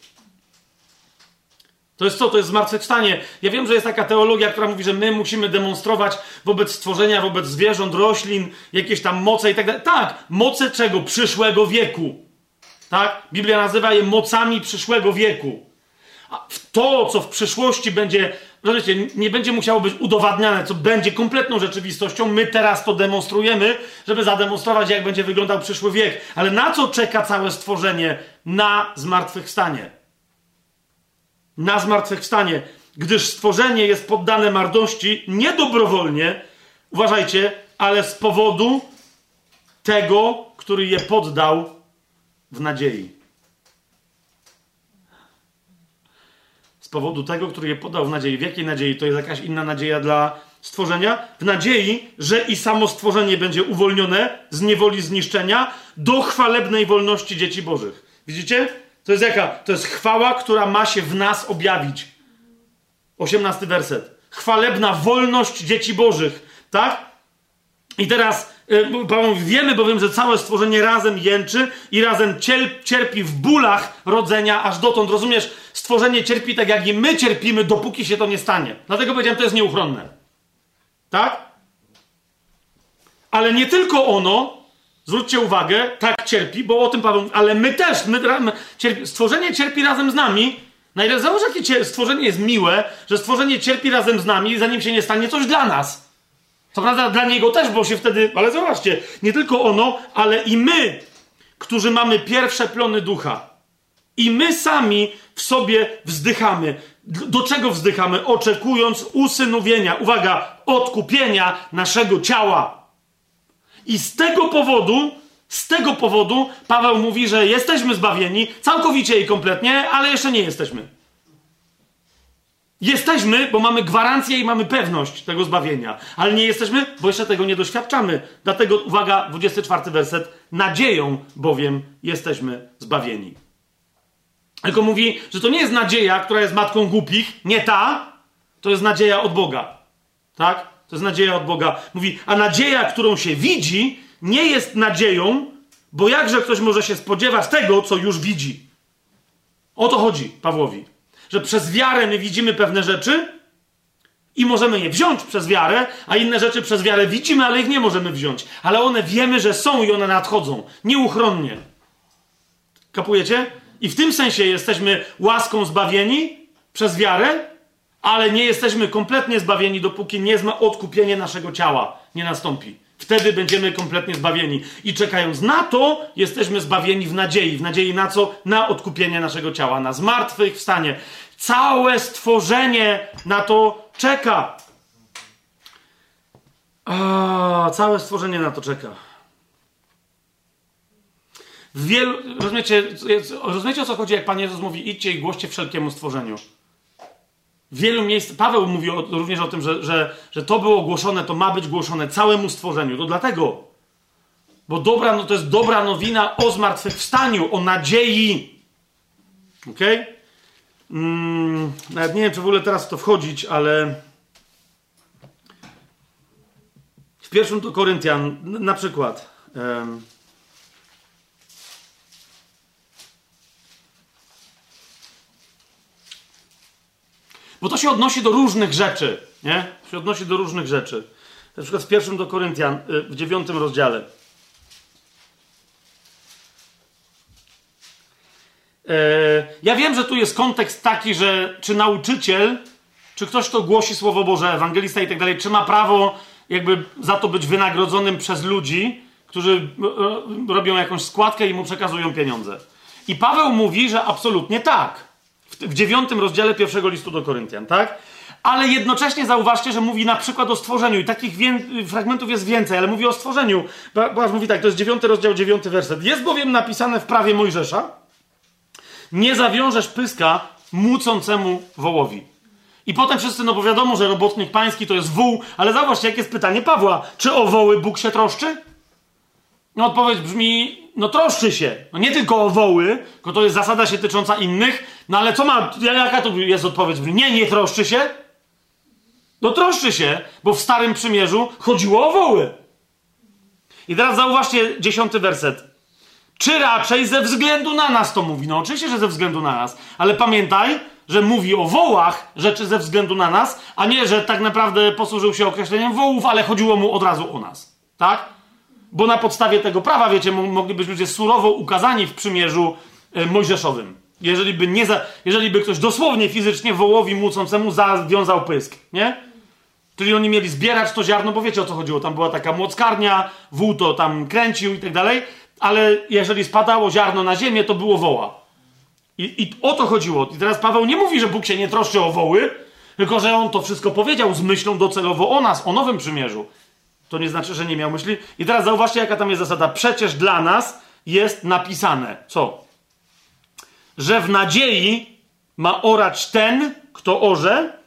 To jest co? To jest zmartwychwstanie. Ja wiem, że jest taka teologia, która mówi, że my musimy demonstrować wobec stworzenia, wobec zwierząt, roślin, jakieś tam moce i tak dalej. Tak, moce czego? Przyszłego wieku. Tak? Biblia nazywa je mocami przyszłego wieku. A to, co w przyszłości będzie rozumiecie, nie będzie musiało być udowadniane, co będzie kompletną rzeczywistością. My teraz to demonstrujemy, żeby zademonstrować, jak będzie wyglądał przyszły wiek. Ale na co czeka całe stworzenie? Na zmartwychwstanie. Na zmartwychwstanie. Gdyż stworzenie jest poddane marności nie dobrowolnie, uważajcie, ale z powodu tego, który je poddał w nadziei. Z powodu tego, który je podał w nadziei. W jakiej nadziei? To jest jakaś inna nadzieja dla stworzenia? W nadziei, że i samo stworzenie będzie uwolnione z niewoli zniszczenia do chwalebnej wolności dzieci bożych. Widzicie? To jest jaka? To jest chwała, która ma się w nas objawić. Osiemnasty werset. Chwalebna wolność dzieci bożych. Tak? I teraz Paweł wiemy bowiem, że całe stworzenie razem jęczy i razem cierpi w bólach rodzenia aż dotąd. Rozumiesz? Stworzenie cierpi tak, jak i my cierpimy, dopóki się to nie stanie. Dlatego powiedziałem, to jest nieuchronne. Tak? Ale nie tylko ono, zwróćcie uwagę, tak cierpi, bo o tym Paweł, ale my też, my, cierpi, stworzenie cierpi razem z nami. Najlepiej zauważ, jakie stworzenie jest miłe, że stworzenie cierpi razem z nami, zanim się nie stanie coś dla nas. Co prawda dla niego też, bo się wtedy. Ale zobaczcie, nie tylko ono, ale i my, którzy mamy pierwsze plony ducha. I my sami w sobie wzdychamy. Do czego wzdychamy? Oczekując usynowienia, uwaga, odkupienia naszego ciała. I z tego powodu, z tego powodu Paweł mówi, że jesteśmy zbawieni całkowicie i kompletnie, ale jeszcze nie jesteśmy. Jesteśmy, bo mamy gwarancję i mamy pewność tego zbawienia, ale nie jesteśmy, bo jeszcze tego nie doświadczamy. Dlatego, uwaga, 24 werset, nadzieją bowiem jesteśmy zbawieni. Tylko mówi, że to nie jest nadzieja, która jest matką głupich, nie ta, to jest nadzieja od Boga. Tak? To jest nadzieja od Boga. Mówi, a nadzieja, którą się widzi, nie jest nadzieją, bo jakże ktoś może się spodziewać tego, co już widzi. O to chodzi Pawłowi że przez wiarę my widzimy pewne rzeczy i możemy je wziąć przez wiarę, a inne rzeczy przez wiarę widzimy, ale ich nie możemy wziąć. Ale one wiemy, że są i one nadchodzą. Nieuchronnie. Kapujecie? I w tym sensie jesteśmy łaską zbawieni przez wiarę, ale nie jesteśmy kompletnie zbawieni, dopóki nie odkupienie naszego ciała nie nastąpi. Wtedy będziemy kompletnie zbawieni. I czekając na to, jesteśmy zbawieni w nadziei. W nadziei na co? Na odkupienie naszego ciała, na zmartwychwstanie. Całe stworzenie na to czeka. A, całe stworzenie na to czeka. Wielu, rozumiecie, rozumiecie o co chodzi, jak Pan Jezus mówi, idźcie i głoście wszelkiemu stworzeniu. W wielu miejscach, Paweł mówi o, również o tym, że, że, że to było głoszone, to ma być głoszone całemu stworzeniu. To dlatego, bo dobra, no to jest dobra nowina o zmartwychwstaniu, o nadziei. Ok? Mm, nawet nie wiem, czy w ogóle teraz w to wchodzić, ale w pierwszym do Koryntian na przykład. Bo to się odnosi do różnych rzeczy, nie? To się odnosi do różnych rzeczy. Na przykład w pierwszym do Koryntian, y, w dziewiątym rozdziale. E, ja wiem, że tu jest kontekst taki, że czy nauczyciel, czy ktoś, kto głosi Słowo Boże, ewangelista i tak dalej, czy ma prawo jakby za to być wynagrodzonym przez ludzi, którzy robią jakąś składkę i mu przekazują pieniądze. I Paweł mówi, że absolutnie tak w dziewiątym rozdziale pierwszego listu do Koryntian, tak? Ale jednocześnie zauważcie, że mówi na przykład o stworzeniu i takich fragmentów jest więcej, ale mówi o stworzeniu. Bo mówi tak, to jest dziewiąty rozdział, dziewiąty werset. Jest bowiem napisane w prawie Mojżesza, nie zawiążesz pyska mucącemu wołowi. I potem wszyscy, no bo wiadomo, że robotnik pański to jest wół, ale zauważcie, jakie jest pytanie Pawła. Czy o woły Bóg się troszczy? No odpowiedź brzmi, no troszczy się. No nie tylko o woły, tylko to jest zasada się tycząca innych, no ale co ma, jaka tu jest odpowiedź? Nie, nie troszczy się. No troszczy się, bo w Starym Przymierzu chodziło o woły. I teraz zauważcie dziesiąty werset. Czy raczej ze względu na nas to mówi? No oczywiście, że ze względu na nas, ale pamiętaj, że mówi o wołach rzeczy ze względu na nas, a nie, że tak naprawdę posłużył się określeniem wołów, ale chodziło mu od razu o nas. Tak? Bo na podstawie tego prawa, wiecie, mogli być ludzie surowo ukazani w przymierzu e, mojżeszowym. Jeżeli by, nie za, jeżeli by ktoś dosłownie fizycznie wołowi mucącemu zawiązał pysk, nie? Czyli oni mieli zbierać to ziarno, bo wiecie o co chodziło. Tam była taka młockarnia, wół to tam kręcił i tak dalej, ale jeżeli spadało ziarno na ziemię, to było woła. I, I o to chodziło. I teraz Paweł nie mówi, że Bóg się nie troszczy o woły, tylko że on to wszystko powiedział z myślą docelowo o nas, o nowym przymierzu. To nie znaczy, że nie miał myśli. I teraz zauważcie, jaka tam jest zasada. Przecież dla nas jest napisane, co? Że w nadziei ma orać ten, kto orze,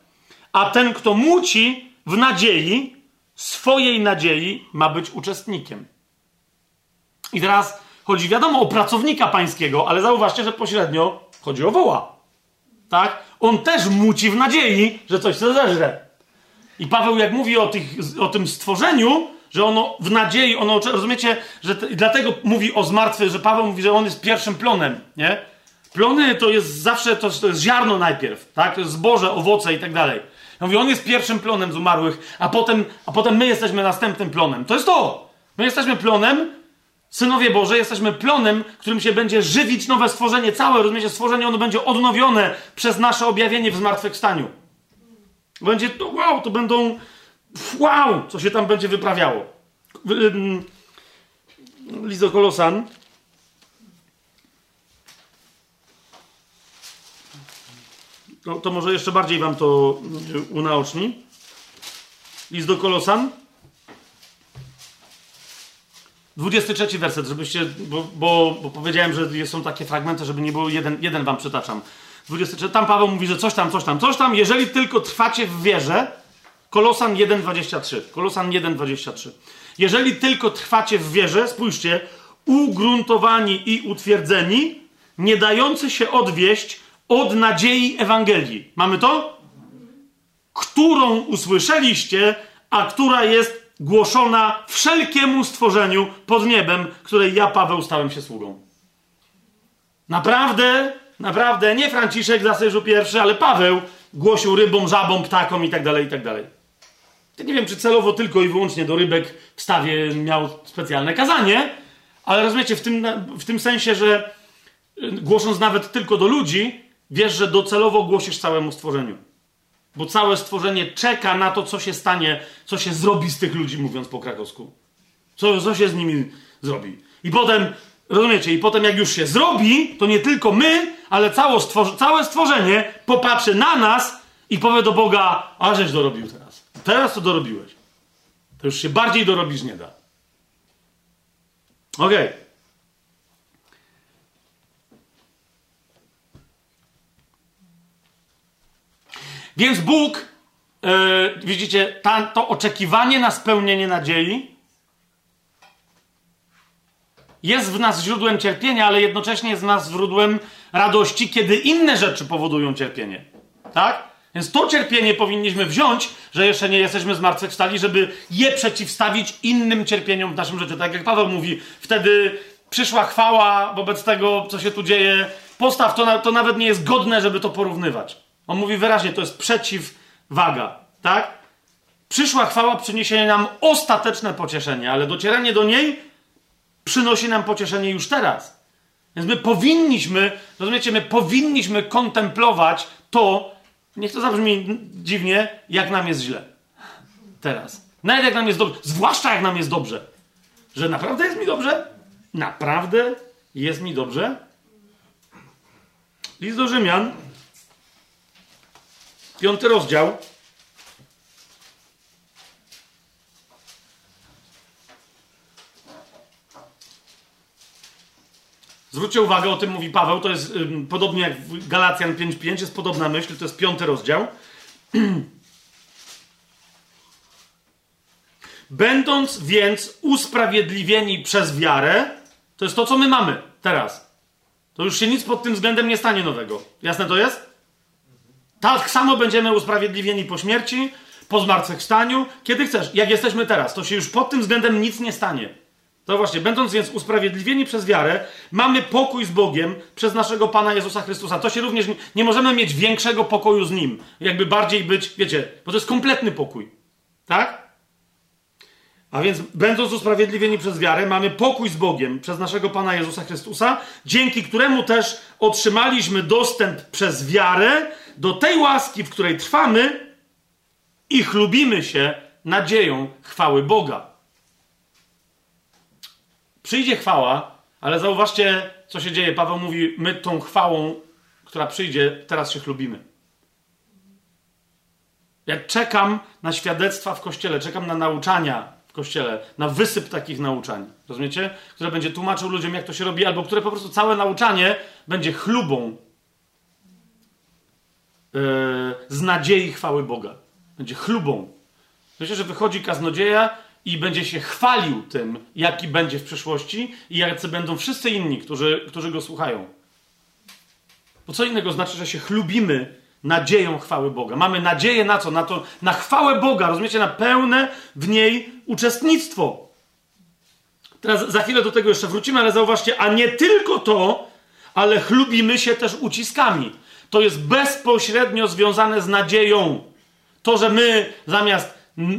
a ten, kto muci w nadziei, swojej nadziei, ma być uczestnikiem. I teraz chodzi, wiadomo, o pracownika pańskiego, ale zauważcie, że pośrednio chodzi o woła. Tak? On też muci w nadziei, że coś się zeżre. I Paweł, jak mówi o, tych, o tym stworzeniu, że ono w nadziei, ono, rozumiecie, że te, dlatego mówi o zmartwy, że Paweł mówi, że on jest pierwszym plonem, nie? Plony to jest zawsze, to, to jest ziarno najpierw, tak? To jest zboże, owoce i tak dalej. Mówi, on jest pierwszym plonem z umarłych, a potem, a potem my jesteśmy następnym plonem. To jest to! My jesteśmy plonem, synowie Boże, jesteśmy plonem, którym się będzie żywić nowe stworzenie, całe, rozumiecie, stworzenie, ono będzie odnowione przez nasze objawienie w zmartwychwstaniu. Będzie to, wow, to będą, wow, co się tam będzie wyprawiało. Lizo Kolosan. No, to może jeszcze bardziej wam to unaoczni. List do Kolosan. 23 werset, żebyście, bo, bo, bo, powiedziałem, że są takie fragmenty, żeby nie było jeden, jeden wam przytaczam. 23, tam Paweł mówi, że coś tam, coś tam, coś tam, jeżeli tylko trwacie w wierze, Kolosan 1,23. Kolosan 1,23. Jeżeli tylko trwacie w wierze, spójrzcie, ugruntowani i utwierdzeni, nie dający się odwieść od nadziei Ewangelii. Mamy to? Którą usłyszeliście, a która jest głoszona wszelkiemu stworzeniu pod niebem, której ja, Paweł, stałem się sługą. Naprawdę, naprawdę, nie Franciszek z Asyżu pierwszy, ale Paweł głosił rybom, żabom, ptakom i tak dalej, i tak dalej. Ja nie wiem, czy celowo tylko i wyłącznie do rybek w stawie miał specjalne kazanie, ale rozumiecie, w tym, w tym sensie, że y, głosząc nawet tylko do ludzi, wiesz, że docelowo głosisz całemu stworzeniu. Bo całe stworzenie czeka na to, co się stanie, co się zrobi z tych ludzi, mówiąc po krakowsku. Co, co się z nimi zrobi. I potem, rozumiecie, i potem jak już się zrobi, to nie tylko my, ale całe, stworze, całe stworzenie popatrzy na nas i powie do Boga, a żeś dorobił teraz. Teraz to dorobiłeś. To już się bardziej dorobić nie da. Okej. Okay. Więc Bóg, yy, widzicie, ta, to oczekiwanie na spełnienie nadziei jest w nas źródłem cierpienia, ale jednocześnie jest w nas źródłem radości, kiedy inne rzeczy powodują cierpienie. Tak? Więc to cierpienie powinniśmy wziąć, że jeszcze nie jesteśmy zmartwychwstali, żeby je przeciwstawić innym cierpieniom w naszym życiu. Tak jak Paweł mówi, wtedy przyszła chwała wobec tego, co się tu dzieje. Postaw to, to nawet nie jest godne, żeby to porównywać. On mówi wyraźnie, to jest przeciwwaga, tak? Przyszła chwała przyniesie nam ostateczne pocieszenie, ale docieranie do niej przynosi nam pocieszenie już teraz. Więc my powinniśmy, rozumiecie, my powinniśmy kontemplować to, niech to zabrzmi dziwnie, jak nam jest źle. Teraz. Nawet jak nam jest dobrze, zwłaszcza jak nam jest dobrze. Że naprawdę jest mi dobrze? Naprawdę jest mi dobrze? List do Rzymian, Piąty rozdział. Zwróćcie uwagę, o tym mówi Paweł, to jest ym, podobnie jak w Galacjan 5.5, jest podobna myśl, to jest piąty rozdział. Będąc więc usprawiedliwieni przez wiarę, to jest to, co my mamy teraz. To już się nic pod tym względem nie stanie nowego. Jasne to jest? Tak samo będziemy usprawiedliwieni po śmierci, po zmartwychwstaniu, kiedy chcesz. Jak jesteśmy teraz, to się już pod tym względem nic nie stanie. To właśnie, będąc więc usprawiedliwieni przez wiarę, mamy pokój z Bogiem przez naszego Pana Jezusa Chrystusa. To się również nie, nie możemy mieć większego pokoju z Nim. Jakby bardziej być, wiecie, bo to jest kompletny pokój. Tak? A więc, będąc usprawiedliwieni przez wiarę, mamy pokój z Bogiem przez naszego Pana Jezusa Chrystusa, dzięki któremu też otrzymaliśmy dostęp przez wiarę do tej łaski, w której trwamy i chlubimy się nadzieją chwały Boga. Przyjdzie chwała, ale zauważcie, co się dzieje. Paweł mówi: My tą chwałą, która przyjdzie, teraz się chlubimy. Ja czekam na świadectwa w kościele, czekam na nauczania w kościele, na wysyp takich nauczań, rozumiecie? Które będzie tłumaczył ludziom, jak to się robi, albo które po prostu całe nauczanie będzie chlubą yy, z nadziei chwały Boga. Będzie chlubą. Myślę, że wychodzi kaznodzieja i będzie się chwalił tym, jaki będzie w przyszłości i jacy będą wszyscy inni, którzy, którzy go słuchają. Bo co innego znaczy, że się chlubimy nadzieją chwały Boga. Mamy nadzieję na co? Na to, na chwałę Boga, rozumiecie? Na pełne w niej uczestnictwo. Teraz za chwilę do tego jeszcze wrócimy, ale zauważcie, a nie tylko to, ale chlubimy się też uciskami. To jest bezpośrednio związane z nadzieją. To, że my zamiast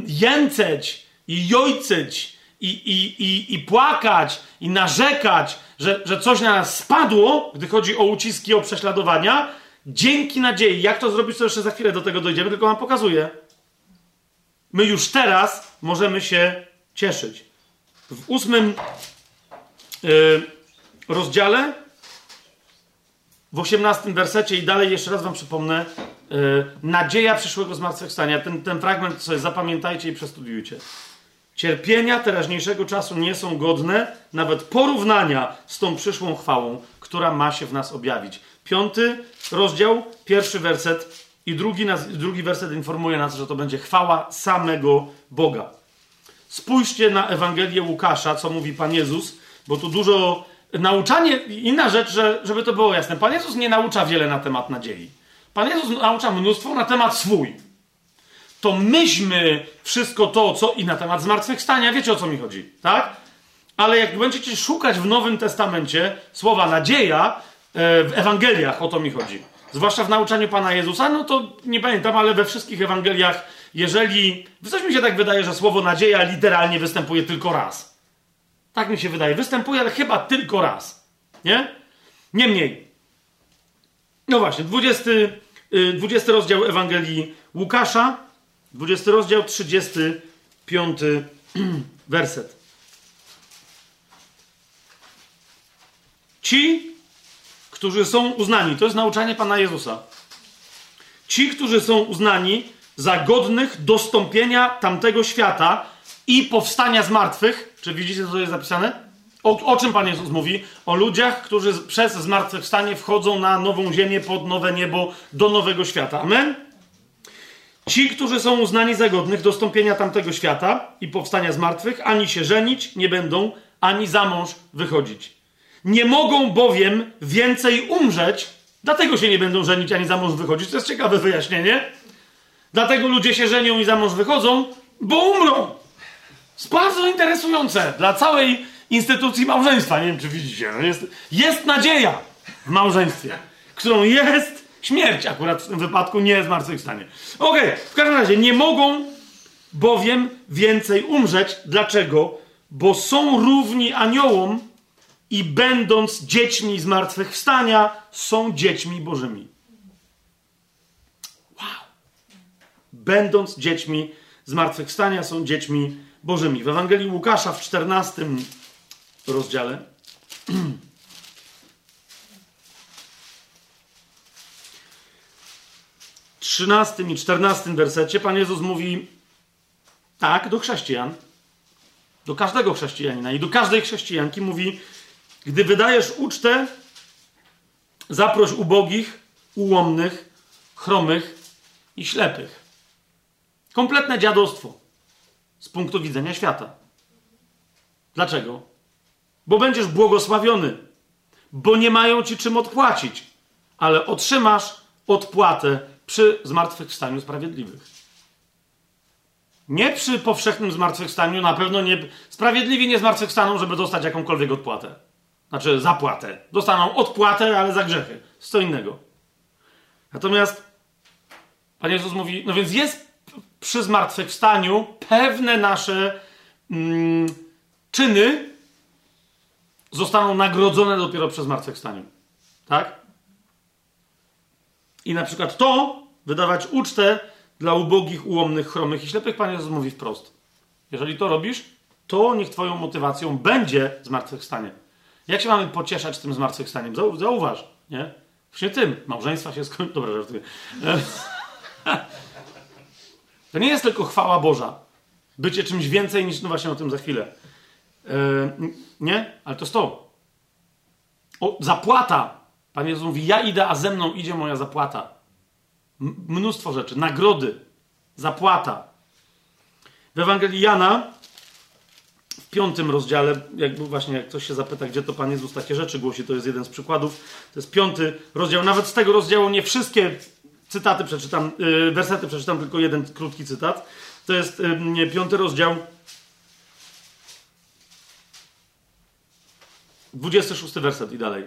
jęceć i jojcyć i, i, i, i płakać i narzekać, że, że coś na nas spadło, gdy chodzi o uciski, o prześladowania, dzięki nadziei. Jak to zrobić, to jeszcze za chwilę do tego dojdziemy, tylko wam pokazuję. My już teraz możemy się cieszyć. W ósmym yy, rozdziale, w osiemnastym wersecie i dalej jeszcze raz wam przypomnę, yy, nadzieja przyszłego zmartwychwstania. Ten, ten fragment sobie zapamiętajcie i przestudiujcie. Cierpienia teraźniejszego czasu nie są godne nawet porównania z tą przyszłą chwałą, która ma się w nas objawić. Piąty rozdział, pierwszy werset i drugi, drugi werset informuje nas, że to będzie chwała samego Boga. Spójrzcie na Ewangelię Łukasza, co mówi Pan Jezus, bo tu dużo nauczanie, inna rzecz, że, żeby to było jasne. Pan Jezus nie naucza wiele na temat nadziei. Pan Jezus naucza mnóstwo na temat swój. To myśmy wszystko to, co i na temat zmartwychwstania, wiecie o co mi chodzi, tak? Ale jak będziecie szukać w Nowym Testamencie słowa nadzieja, E, w Ewangeliach o to mi chodzi. Zwłaszcza w nauczaniu Pana Jezusa, no to nie pamiętam, ale we wszystkich Ewangeliach, jeżeli. Coś mi się tak wydaje, że słowo nadzieja literalnie występuje tylko raz. Tak mi się wydaje. Występuje, ale chyba tylko raz. Nie? Niemniej. No właśnie, 20, 20 y, rozdział Ewangelii Łukasza, 20 rozdział, 35 werset. Ci, którzy są uznani, to jest nauczanie Pana Jezusa. Ci, którzy są uznani za godnych dostąpienia tamtego świata i powstania z martwych, czy widzicie, co jest zapisane? O, o, czym Pan Jezus mówi? O ludziach, którzy przez zmartwychwstanie wchodzą na nową ziemię, pod nowe niebo, do nowego świata. Amen? Ci, którzy są uznani za godnych dostąpienia tamtego świata i powstania z martwych, ani się żenić nie będą, ani za mąż wychodzić. Nie mogą bowiem więcej umrzeć, dlatego się nie będą żenić ani za mąż wychodzić. To jest ciekawe wyjaśnienie. Dlatego ludzie się żenią i za mąż wychodzą, bo umrą. Jest bardzo interesujące dla całej instytucji małżeństwa. Nie wiem, czy widzicie. No jest, jest nadzieja w małżeństwie, którą jest śmierć. Akurat w tym wypadku nie zmartwychwstanie. Okej, okay. w każdym razie nie mogą bowiem więcej umrzeć. Dlaczego? Bo są równi aniołom i będąc dziećmi zmartwychwstania, są dziećmi Bożymi. Wow! Będąc dziećmi zmartwychwstania, są dziećmi Bożymi. W Ewangelii Łukasza w 14 rozdziale. trzynastym i czternastym wersecie Pan Jezus mówi tak do chrześcijan, do każdego chrześcijanina i do każdej chrześcijanki mówi gdy wydajesz ucztę, zaproś ubogich, ułomnych, chromych i ślepych. Kompletne dziadostwo z punktu widzenia świata. Dlaczego? Bo będziesz błogosławiony, bo nie mają ci czym odpłacić, ale otrzymasz odpłatę przy zmartwychwstaniu sprawiedliwych. Nie przy powszechnym zmartwychwstaniu, na pewno nie. Sprawiedliwi nie zmartwychwstaną, żeby dostać jakąkolwiek odpłatę. Znaczy zapłatę. Dostaną odpłatę, ale za grzechy. Co innego. Natomiast Pan Jezus mówi, no więc jest przy zmartwychwstaniu pewne nasze mm, czyny zostaną nagrodzone dopiero przez zmartwychwstaniu. Tak? I na przykład to wydawać ucztę dla ubogich, ułomnych, chromych i ślepych, Pan Jezus mówi wprost. Jeżeli to robisz, to niech Twoją motywacją będzie zmartwychwstanie. Jak się mamy pocieszać tym zmartwychwstaniem? Zauważ, nie? Właśnie tym. Małżeństwa się skończy. Dobra, żartuję. To nie jest tylko chwała Boża. Bycie czymś więcej niż, no właśnie o tym za chwilę. nie? Ale to jest to. O, zapłata. Pan Jezus mówi, ja idę, a ze mną idzie moja zapłata. Mnóstwo rzeczy. Nagrody. Zapłata. W Ewangelii Jana w piątym rozdziale, jakby właśnie jak ktoś się zapyta, gdzie to Pan Jezus takie rzeczy głosi, to jest jeden z przykładów. To jest piąty rozdział. Nawet z tego rozdziału nie wszystkie cytaty przeczytam, yy, wersety przeczytam, tylko jeden krótki cytat. To jest yy, piąty rozdział. 26 werset i dalej.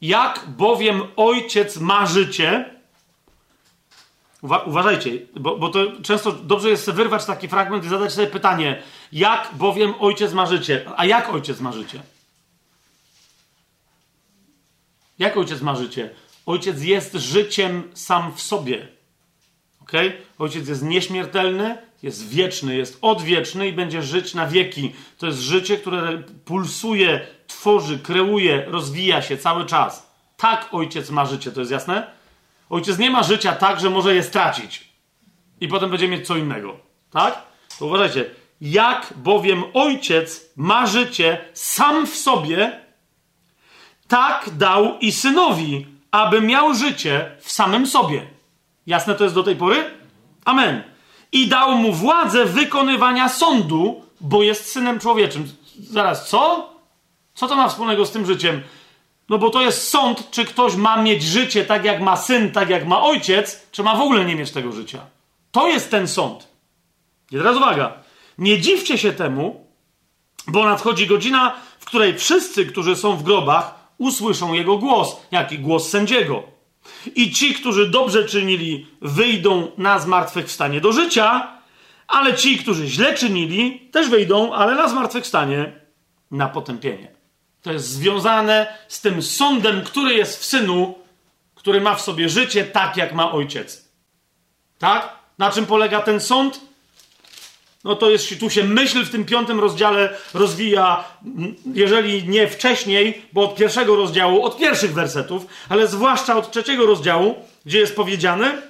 Jak bowiem ojciec ma życie, Uwa uważajcie, bo, bo, to często dobrze jest wyrwać taki fragment i zadać sobie pytanie, jak bowiem ojciec ma życie? A jak ojciec ma życie? Jak ojciec ma życie? Ojciec jest życiem sam w sobie. Ok? Ojciec jest nieśmiertelny, jest wieczny, jest odwieczny i będzie żyć na wieki. To jest życie, które pulsuje, tworzy, kreuje, rozwija się cały czas. Tak ojciec ma życie, to jest jasne? Ojciec nie ma życia tak, że może je stracić i potem będzie mieć co innego. Tak? To uważajcie. Jak bowiem ojciec ma życie sam w sobie, tak dał i synowi, aby miał życie w samym sobie. Jasne to jest do tej pory? Amen. I dał mu władzę wykonywania sądu, bo jest synem człowieczym. Zaraz, co? Co to ma wspólnego z tym życiem? No bo to jest sąd, czy ktoś ma mieć życie tak jak ma syn, tak jak ma ojciec, czy ma w ogóle nie mieć tego życia. To jest ten sąd. I teraz uwaga. Nie dziwcie się temu, bo nadchodzi godzina, w której wszyscy, którzy są w grobach, usłyszą jego głos, jaki głos sędziego. I ci, którzy dobrze czynili, wyjdą na zmartwychwstanie do życia, ale ci, którzy źle czynili, też wyjdą, ale na zmartwychwstanie na potępienie. To jest związane z tym sądem, który jest w synu, który ma w sobie życie tak, jak ma ojciec. Tak? Na czym polega ten sąd? No to jest, tu się myśl w tym piątym rozdziale rozwija, jeżeli nie wcześniej, bo od pierwszego rozdziału, od pierwszych wersetów, ale zwłaszcza od trzeciego rozdziału, gdzie jest powiedziane,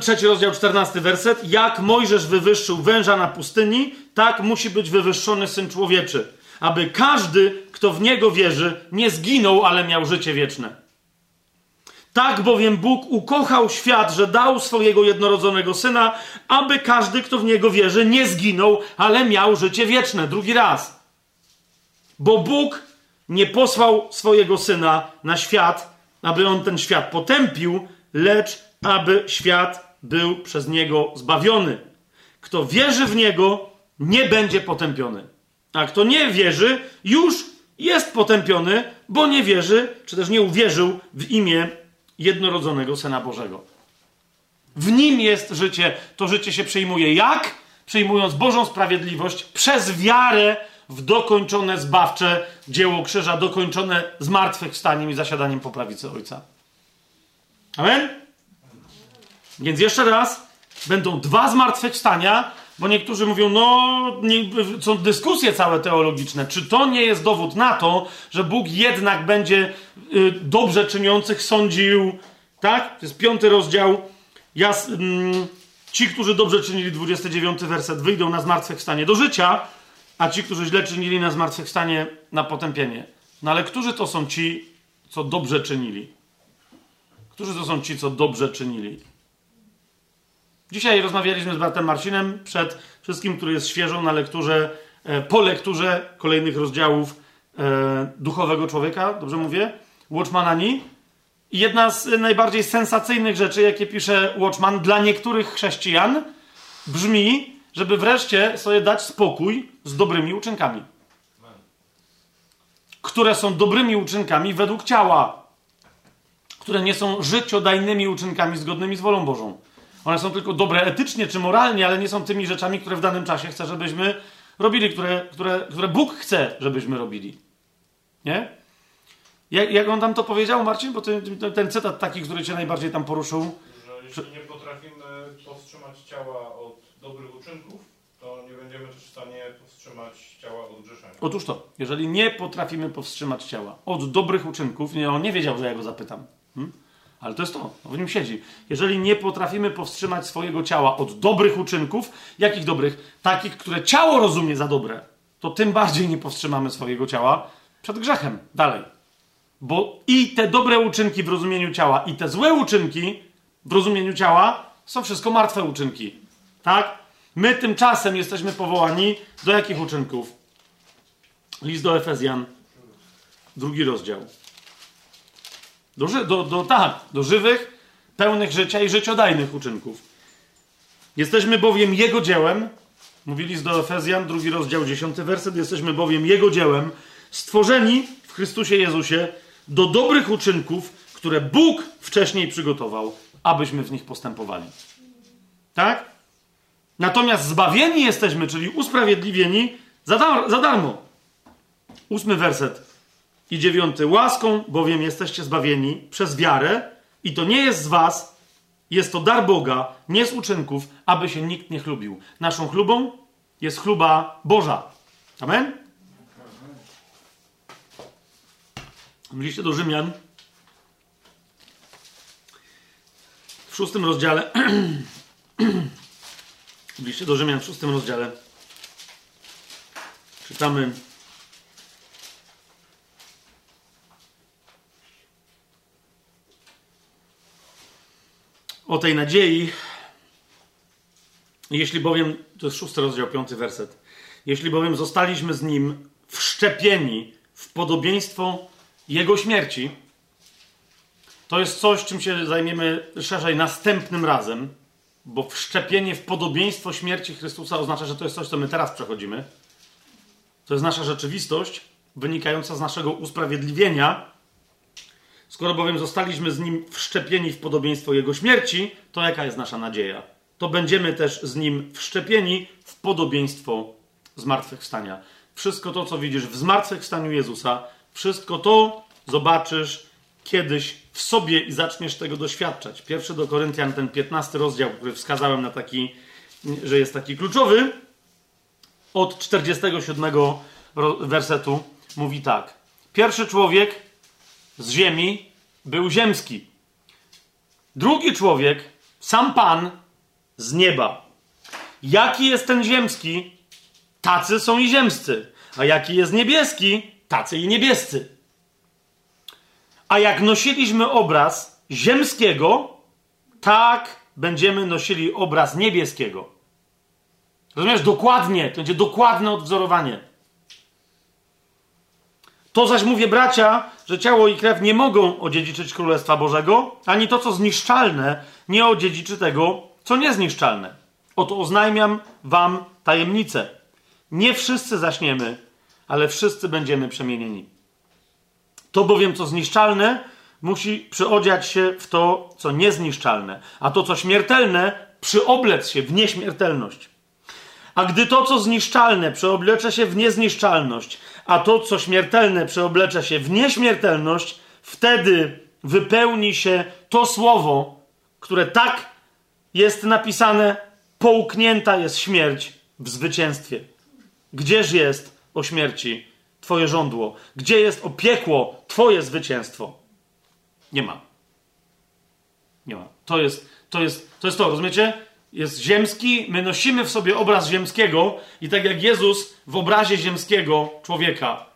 trzeci rozdział, czternasty werset, jak Mojżesz wywyższył węża na pustyni, tak musi być wywyższony Syn Człowieczy aby każdy, kto w niego wierzy, nie zginął, ale miał życie wieczne. Tak bowiem Bóg ukochał świat, że dał swojego jednorodzonego syna, aby każdy, kto w niego wierzy, nie zginął, ale miał życie wieczne. Drugi raz. Bo Bóg nie posłał swojego syna na świat, aby on ten świat potępił, lecz aby świat był przez niego zbawiony. Kto wierzy w niego, nie będzie potępiony. A kto nie wierzy, już jest potępiony, bo nie wierzy, czy też nie uwierzył w imię jednorodzonego Syna Bożego. W nim jest życie, to życie się przyjmuje jak? Przyjmując Bożą sprawiedliwość przez wiarę w dokończone zbawcze dzieło krzyża, dokończone zmartwychwstaniem i zasiadaniem po prawicy Ojca. Amen? Więc jeszcze raz, będą dwa zmartwychwstania, bo niektórzy mówią, no, nie, są dyskusje całe teologiczne. Czy to nie jest dowód na to, że Bóg jednak będzie y, dobrze czyniących sądził, tak? To jest piąty rozdział. Ja, mm, ci, którzy dobrze czynili, 29 werset, wyjdą na zmartwychwstanie do życia, a ci, którzy źle czynili, na zmartwychwstanie na potępienie. No ale którzy to są ci, co dobrze czynili? Którzy to są ci, co dobrze czynili? Dzisiaj rozmawialiśmy z bratem Marcinem przed wszystkim, który jest świeżo na lekturze, e, po lekturze kolejnych rozdziałów e, duchowego człowieka, dobrze mówię? Watchmanani. I jedna z najbardziej sensacyjnych rzeczy, jakie pisze Watchman dla niektórych chrześcijan, brzmi, żeby wreszcie sobie dać spokój z dobrymi uczynkami. Które są dobrymi uczynkami według ciała, które nie są życiodajnymi uczynkami zgodnymi z wolą Bożą. One są tylko dobre etycznie czy moralnie, ale nie są tymi rzeczami, które w danym czasie chce, żebyśmy robili, które, które, które Bóg chce, żebyśmy robili. Nie? Jak, jak on tam to powiedział, Marcin? Bo ten, ten cytat taki, który cię najbardziej tam poruszył. Że jeśli nie potrafimy powstrzymać ciała od dobrych uczynków, to nie będziemy też w stanie powstrzymać ciała od grzeszenia. Otóż to, jeżeli nie potrafimy powstrzymać ciała od dobrych uczynków, nie, on nie wiedział, że ja go zapytam. Hmm? Ale to jest to, w nim siedzi. Jeżeli nie potrafimy powstrzymać swojego ciała od dobrych uczynków, jakich dobrych? Takich, które ciało rozumie za dobre, to tym bardziej nie powstrzymamy swojego ciała przed grzechem. Dalej. Bo i te dobre uczynki w rozumieniu ciała, i te złe uczynki w rozumieniu ciała są wszystko martwe uczynki. Tak? My tymczasem jesteśmy powołani do jakich uczynków? List do Efezjan, drugi rozdział. Do, do, do, tak, do żywych, pełnych życia i życiodajnych uczynków. Jesteśmy bowiem Jego dziełem, mówili z do Efezjan, drugi rozdział, dziesiąty werset, jesteśmy bowiem Jego dziełem, stworzeni w Chrystusie Jezusie do dobrych uczynków, które Bóg wcześniej przygotował, abyśmy w nich postępowali. Tak? Natomiast zbawieni jesteśmy, czyli usprawiedliwieni za, dar za darmo. Ósmy werset i dziewiąty. Łaską bowiem jesteście zbawieni przez wiarę i to nie jest z was, jest to dar Boga, nie z uczynków, aby się nikt nie chlubił. Naszą chlubą jest chluba Boża. Amen? W liście do Rzymian w szóstym rozdziale w liście do Rzymian w szóstym rozdziale czytamy o tej nadziei. Jeśli bowiem, to jest szósty rozdział, piąty werset. Jeśli bowiem zostaliśmy z nim wszczepieni w podobieństwo jego śmierci, to jest coś, czym się zajmiemy szerzej następnym razem, bo wszczepienie w podobieństwo śmierci Chrystusa oznacza, że to jest coś, co my teraz przechodzimy. To jest nasza rzeczywistość wynikająca z naszego usprawiedliwienia Skoro bowiem zostaliśmy z nim wszczepieni w podobieństwo jego śmierci, to jaka jest nasza nadzieja? To będziemy też z nim wszczepieni w podobieństwo zmartwychwstania. Wszystko to, co widzisz w zmartwychwstaniu Jezusa, wszystko to zobaczysz kiedyś w sobie i zaczniesz tego doświadczać. Pierwszy do Koryntian, ten 15 rozdział, który wskazałem na taki, że jest taki kluczowy, od 47 wersetu mówi tak. Pierwszy człowiek z ziemi był ziemski. Drugi człowiek, sam Pan, z nieba. Jaki jest ten ziemski, tacy są i ziemscy. A jaki jest niebieski, tacy i niebiescy. A jak nosiliśmy obraz ziemskiego, tak będziemy nosili obraz niebieskiego. Rozumiesz? Dokładnie. To będzie dokładne odwzorowanie. To zaś mówię, bracia, że ciało i krew nie mogą odziedziczyć Królestwa Bożego, ani to, co zniszczalne, nie odziedziczy tego, co niezniszczalne. Oto oznajmiam wam tajemnicę. Nie wszyscy zaśniemy, ale wszyscy będziemy przemienieni. To bowiem, co zniszczalne, musi przyodziać się w to, co niezniszczalne, a to, co śmiertelne, przyoblec się w nieśmiertelność. A gdy to, co zniszczalne, przeoblecze się w niezniszczalność, a to, co śmiertelne, przeoblecze się w nieśmiertelność, wtedy wypełni się to słowo, które tak jest napisane: połknięta jest śmierć w zwycięstwie. Gdzież jest o śmierci Twoje żądło? Gdzie jest o piekło Twoje zwycięstwo? Nie ma. Nie ma. To jest to, jest, to, jest to rozumiecie? Jest ziemski, my nosimy w sobie obraz ziemskiego i tak jak Jezus w obrazie ziemskiego człowieka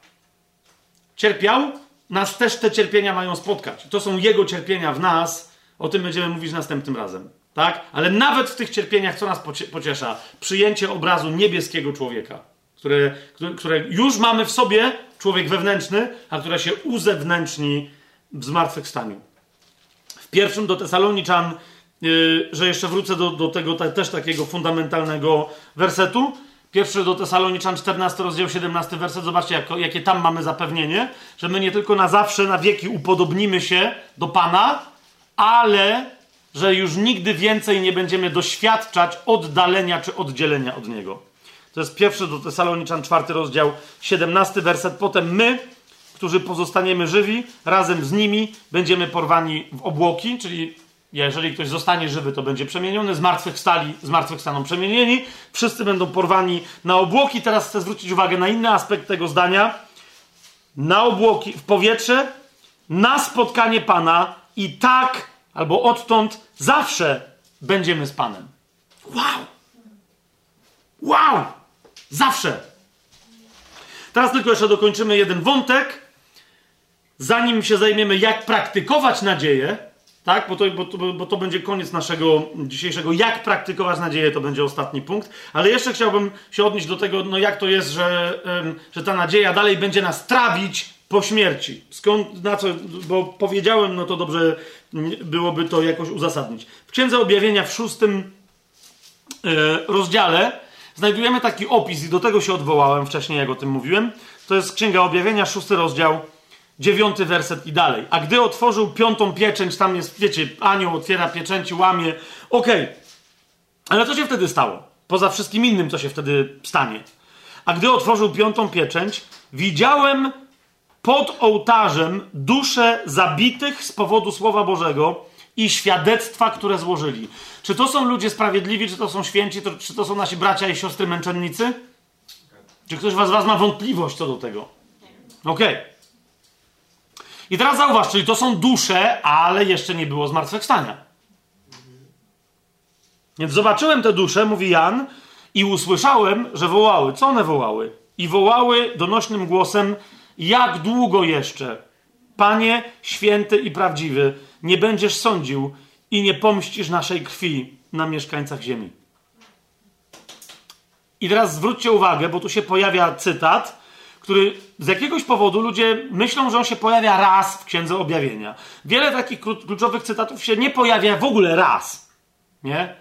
cierpiał, nas też te cierpienia mają spotkać. To są Jego cierpienia w nas, o tym będziemy mówić następnym razem. Tak? Ale nawet w tych cierpieniach, co nas pociesza? Przyjęcie obrazu niebieskiego człowieka, które, które już mamy w sobie, człowiek wewnętrzny, a które się uzewnętrzni w zmartwychwstaniu. W pierwszym do Tesaloniczan że jeszcze wrócę do, do tego też takiego fundamentalnego wersetu. Pierwszy do Tesaloniczan 14 rozdział 17 werset. Zobaczcie, jak, jakie tam mamy zapewnienie, że my nie tylko na zawsze, na wieki upodobnimy się do Pana, ale że już nigdy więcej nie będziemy doświadczać oddalenia czy oddzielenia od Niego. To jest pierwszy do Tesaloniczan, czwarty rozdział, 17 werset. Potem my, którzy pozostaniemy żywi, razem z nimi będziemy porwani w obłoki, czyli jeżeli ktoś zostanie żywy, to będzie przemieniony, zmartwychwstali, zmartwychwstaną przemienieni, wszyscy będą porwani na obłoki. Teraz chcę zwrócić uwagę na inny aspekt tego zdania. Na obłoki, w powietrze, na spotkanie Pana i tak, albo odtąd, zawsze będziemy z Panem. Wow! Wow! Zawsze! Teraz tylko jeszcze dokończymy jeden wątek, zanim się zajmiemy, jak praktykować nadzieję, tak? Bo to, bo, to, bo to będzie koniec naszego dzisiejszego. Jak praktykować nadzieję, to będzie ostatni punkt. Ale jeszcze chciałbym się odnieść do tego, no jak to jest, że, że ta nadzieja dalej będzie nas trawić po śmierci. Skąd, na co, bo powiedziałem, no to dobrze byłoby to jakoś uzasadnić. W Księdze Objawienia w szóstym e, rozdziale znajdujemy taki opis i do tego się odwołałem wcześniej, jak o tym mówiłem. To jest Księga Objawienia, szósty rozdział, dziewiąty werset i dalej. A gdy otworzył piątą pieczęć, tam jest, wiecie, anioł otwiera pieczęci, łamie. Okej. Okay. Ale co się wtedy stało? Poza wszystkim innym, co się wtedy stanie. A gdy otworzył piątą pieczęć, widziałem pod ołtarzem dusze zabitych z powodu Słowa Bożego i świadectwa, które złożyli. Czy to są ludzie sprawiedliwi, czy to są święci, to, czy to są nasi bracia i siostry męczennicy? Czy ktoś z was, ma wątpliwość co do tego? Okej. Okay. I teraz zauważ, czyli to są dusze, ale jeszcze nie było zmartwychwstania. Więc zobaczyłem te dusze, mówi Jan, i usłyszałem, że wołały. Co one wołały? I wołały donośnym głosem: Jak długo jeszcze, Panie święty i prawdziwy, nie będziesz sądził i nie pomścisz naszej krwi na mieszkańcach ziemi? I teraz zwróćcie uwagę, bo tu się pojawia cytat który z jakiegoś powodu ludzie myślą, że on się pojawia raz w Księdze Objawienia. Wiele takich kluczowych cytatów się nie pojawia w ogóle raz. Nie?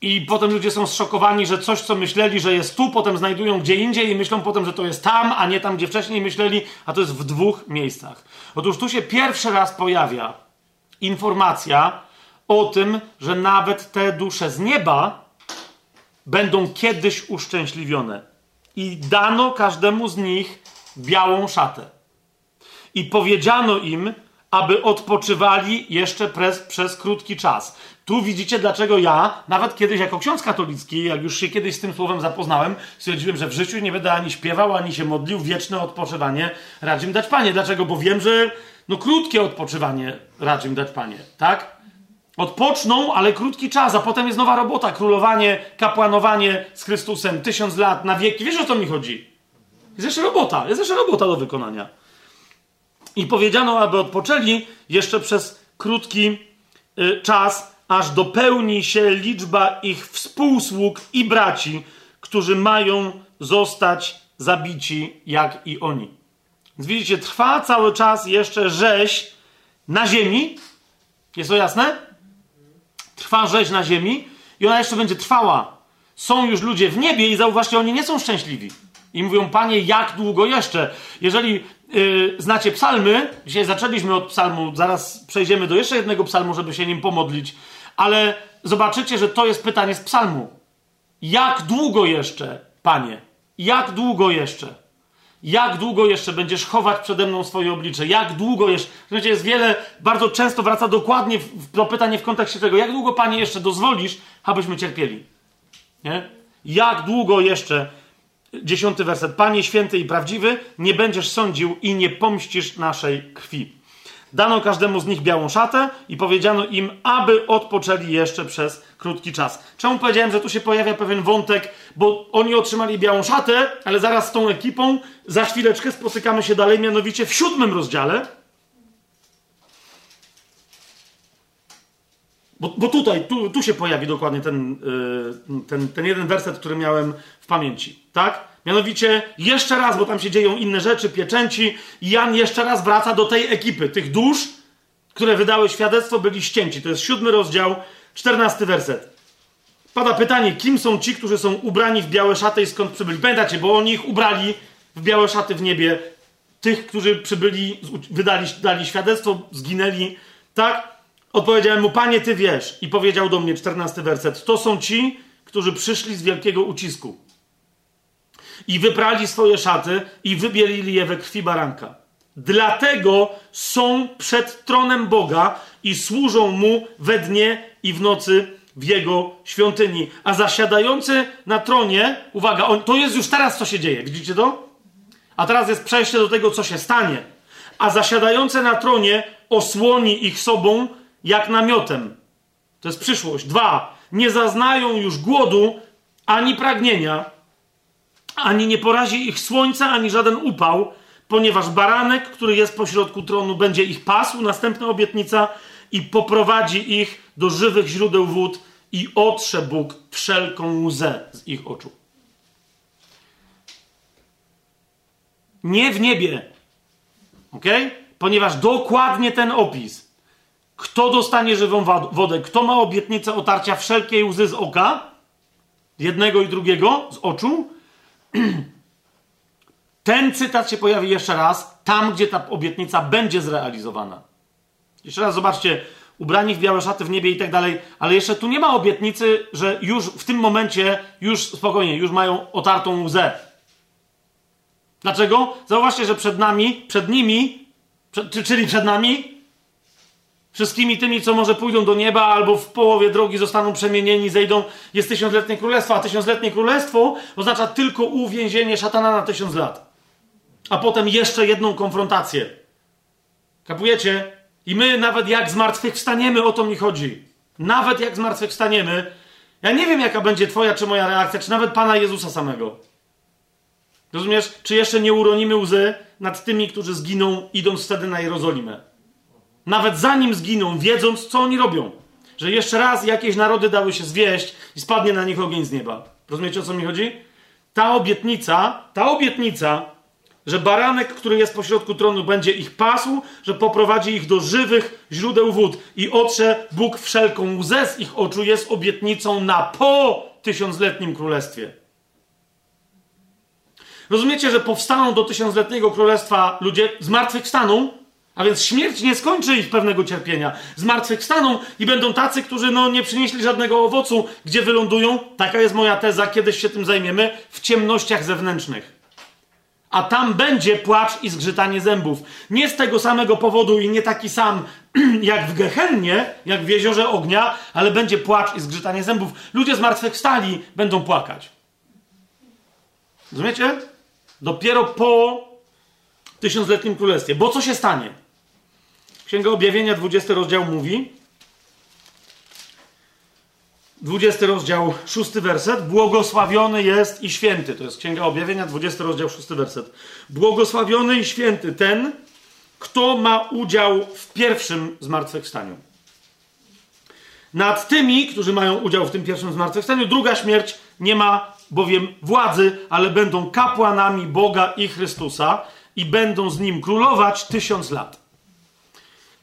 I potem ludzie są zszokowani, że coś, co myśleli, że jest tu, potem znajdują gdzie indziej i myślą potem, że to jest tam, a nie tam, gdzie wcześniej myśleli, a to jest w dwóch miejscach. Otóż tu się pierwszy raz pojawia informacja o tym, że nawet te dusze z nieba będą kiedyś uszczęśliwione i dano każdemu z nich białą szatę. I powiedziano im, aby odpoczywali jeszcze przez, przez krótki czas. Tu widzicie, dlaczego ja, nawet kiedyś jako ksiądz katolicki, jak już się kiedyś z tym słowem zapoznałem, stwierdziłem, że w życiu nie będę ani śpiewał, ani się modlił, wieczne odpoczywanie radzim dać Panie. Dlaczego? Bo wiem, że no krótkie odpoczywanie radzim dać Panie, tak? Odpoczną, ale krótki czas, a potem jest nowa robota. Królowanie, kapłanowanie z Chrystusem, tysiąc lat, na wieki. Wiesz o co mi chodzi? Jest jeszcze robota, jest jeszcze robota do wykonania. I powiedziano, aby odpoczęli jeszcze przez krótki y, czas, aż dopełni się liczba ich współsług i braci, którzy mają zostać zabici jak i oni. Więc widzicie, trwa cały czas jeszcze rzeź na ziemi. Jest to jasne? Trwa rzeź na ziemi i ona jeszcze będzie trwała. Są już ludzie w niebie i zauważcie, oni nie są szczęśliwi. I mówią, panie, jak długo jeszcze? Jeżeli yy, znacie psalmy, dzisiaj zaczęliśmy od psalmu, zaraz przejdziemy do jeszcze jednego psalmu, żeby się nim pomodlić, ale zobaczycie, że to jest pytanie z psalmu. Jak długo jeszcze, panie? Jak długo jeszcze? Jak długo jeszcze będziesz chować przede mną swoje oblicze? Jak długo jeszcze. Słuchajcie, jest wiele, bardzo często wraca dokładnie do pytania w kontekście tego, jak długo Panie jeszcze dozwolisz, abyśmy cierpieli? Nie? Jak długo jeszcze, dziesiąty werset, Panie święty i prawdziwy, nie będziesz sądził i nie pomścisz naszej krwi. Dano każdemu z nich białą szatę i powiedziano im, aby odpoczęli jeszcze przez krótki czas. Czemu powiedziałem, że tu się pojawia pewien wątek, bo oni otrzymali białą szatę, ale zaraz z tą ekipą za chwileczkę spotykamy się dalej, mianowicie w siódmym rozdziale. Bo, bo tutaj, tu, tu się pojawi dokładnie ten, yy, ten, ten jeden werset, który miałem w pamięci. Tak? Mianowicie jeszcze raz, bo tam się dzieją inne rzeczy, pieczęci, i Jan jeszcze raz wraca do tej ekipy, tych dusz, które wydały świadectwo, byli ścięci. To jest siódmy rozdział, czternasty werset. Pada pytanie, kim są ci, którzy są ubrani w białe szaty i skąd przybyli? Pamiętacie, bo oni ich ubrali w białe szaty w niebie. Tych, którzy przybyli, wydali dali świadectwo, zginęli. Tak? Odpowiedziałem mu, panie, ty wiesz. I powiedział do mnie, czternasty werset, to są ci, którzy przyszli z wielkiego ucisku. I wyprali swoje szaty i wybielili je we krwi baranka. Dlatego są przed tronem Boga i służą mu we dnie i w nocy w jego świątyni. A zasiadający na tronie, uwaga, on, to jest już teraz, co się dzieje. Widzicie to? A teraz jest przejście do tego, co się stanie. A zasiadające na tronie osłoni ich sobą jak namiotem. To jest przyszłość. Dwa, nie zaznają już głodu ani pragnienia, ani nie porazi ich słońca, ani żaden upał, ponieważ baranek, który jest pośrodku tronu, będzie ich pasł, następna obietnica, i poprowadzi ich do żywych źródeł wód i otrze Bóg wszelką łzę z ich oczu. Nie w niebie. Ok? Ponieważ dokładnie ten opis. Kto dostanie żywą wodę, kto ma obietnicę otarcia wszelkiej łzy z oka, jednego i drugiego, z oczu, ten cytat się pojawi jeszcze raz, tam gdzie ta obietnica będzie zrealizowana. Jeszcze raz zobaczcie, ubrani w białe szaty w niebie i tak dalej, ale jeszcze tu nie ma obietnicy, że już w tym momencie, już spokojnie, już mają otartą łzę. Dlaczego? Zauważcie, że przed nami, przed nimi, przed, czyli przed nami, wszystkimi tymi, co może pójdą do nieba, albo w połowie drogi zostaną przemienieni, zejdą, jest tysiącletnie królestwo, a tysiącletnie królestwo oznacza tylko uwięzienie szatana na tysiąc lat. A potem jeszcze jedną konfrontację. Kapujecie? I my nawet jak zmartwychwstaniemy, o to mi chodzi. Nawet jak zmartwychwstaniemy, ja nie wiem, jaka będzie twoja czy moja reakcja, czy nawet Pana Jezusa samego. Rozumiesz? Czy jeszcze nie uronimy łzy nad tymi, którzy zginą, idąc wtedy na Jerozolimę? Nawet zanim zginą, wiedząc, co oni robią. Że jeszcze raz jakieś narody dały się zwieść i spadnie na nich ogień z nieba. Rozumiecie, o co mi chodzi? Ta obietnica, ta obietnica że baranek, który jest pośrodku tronu, będzie ich pasł, że poprowadzi ich do żywych źródeł wód i otrze Bóg wszelką łzę z ich oczu, jest obietnicą na po tysiącletnim królestwie. Rozumiecie, że powstaną do tysiącletniego królestwa ludzie, zmartwychwstaną, a więc śmierć nie skończy ich pewnego cierpienia. Zmartwychwstaną i będą tacy, którzy no, nie przynieśli żadnego owocu, gdzie wylądują. Taka jest moja teza, kiedyś się tym zajmiemy, w ciemnościach zewnętrznych a tam będzie płacz i zgrzytanie zębów. Nie z tego samego powodu i nie taki sam jak w Gehennie, jak w jeziorze ognia, ale będzie płacz i zgrzytanie zębów. Ludzie zmartwychwstali będą płakać. Rozumiecie? Dopiero po tysiącletnim królestwie. Bo co się stanie? Księga Objawienia, 20 rozdział mówi, 20 rozdział, 6 werset. Błogosławiony jest i święty. To jest Księga Objawienia, 20 rozdział, 6 werset. Błogosławiony i święty ten, kto ma udział w pierwszym zmartwychwstaniu. Nad tymi, którzy mają udział w tym pierwszym zmartwychwstaniu, druga śmierć nie ma bowiem władzy, ale będą kapłanami Boga i Chrystusa i będą z nim królować tysiąc lat.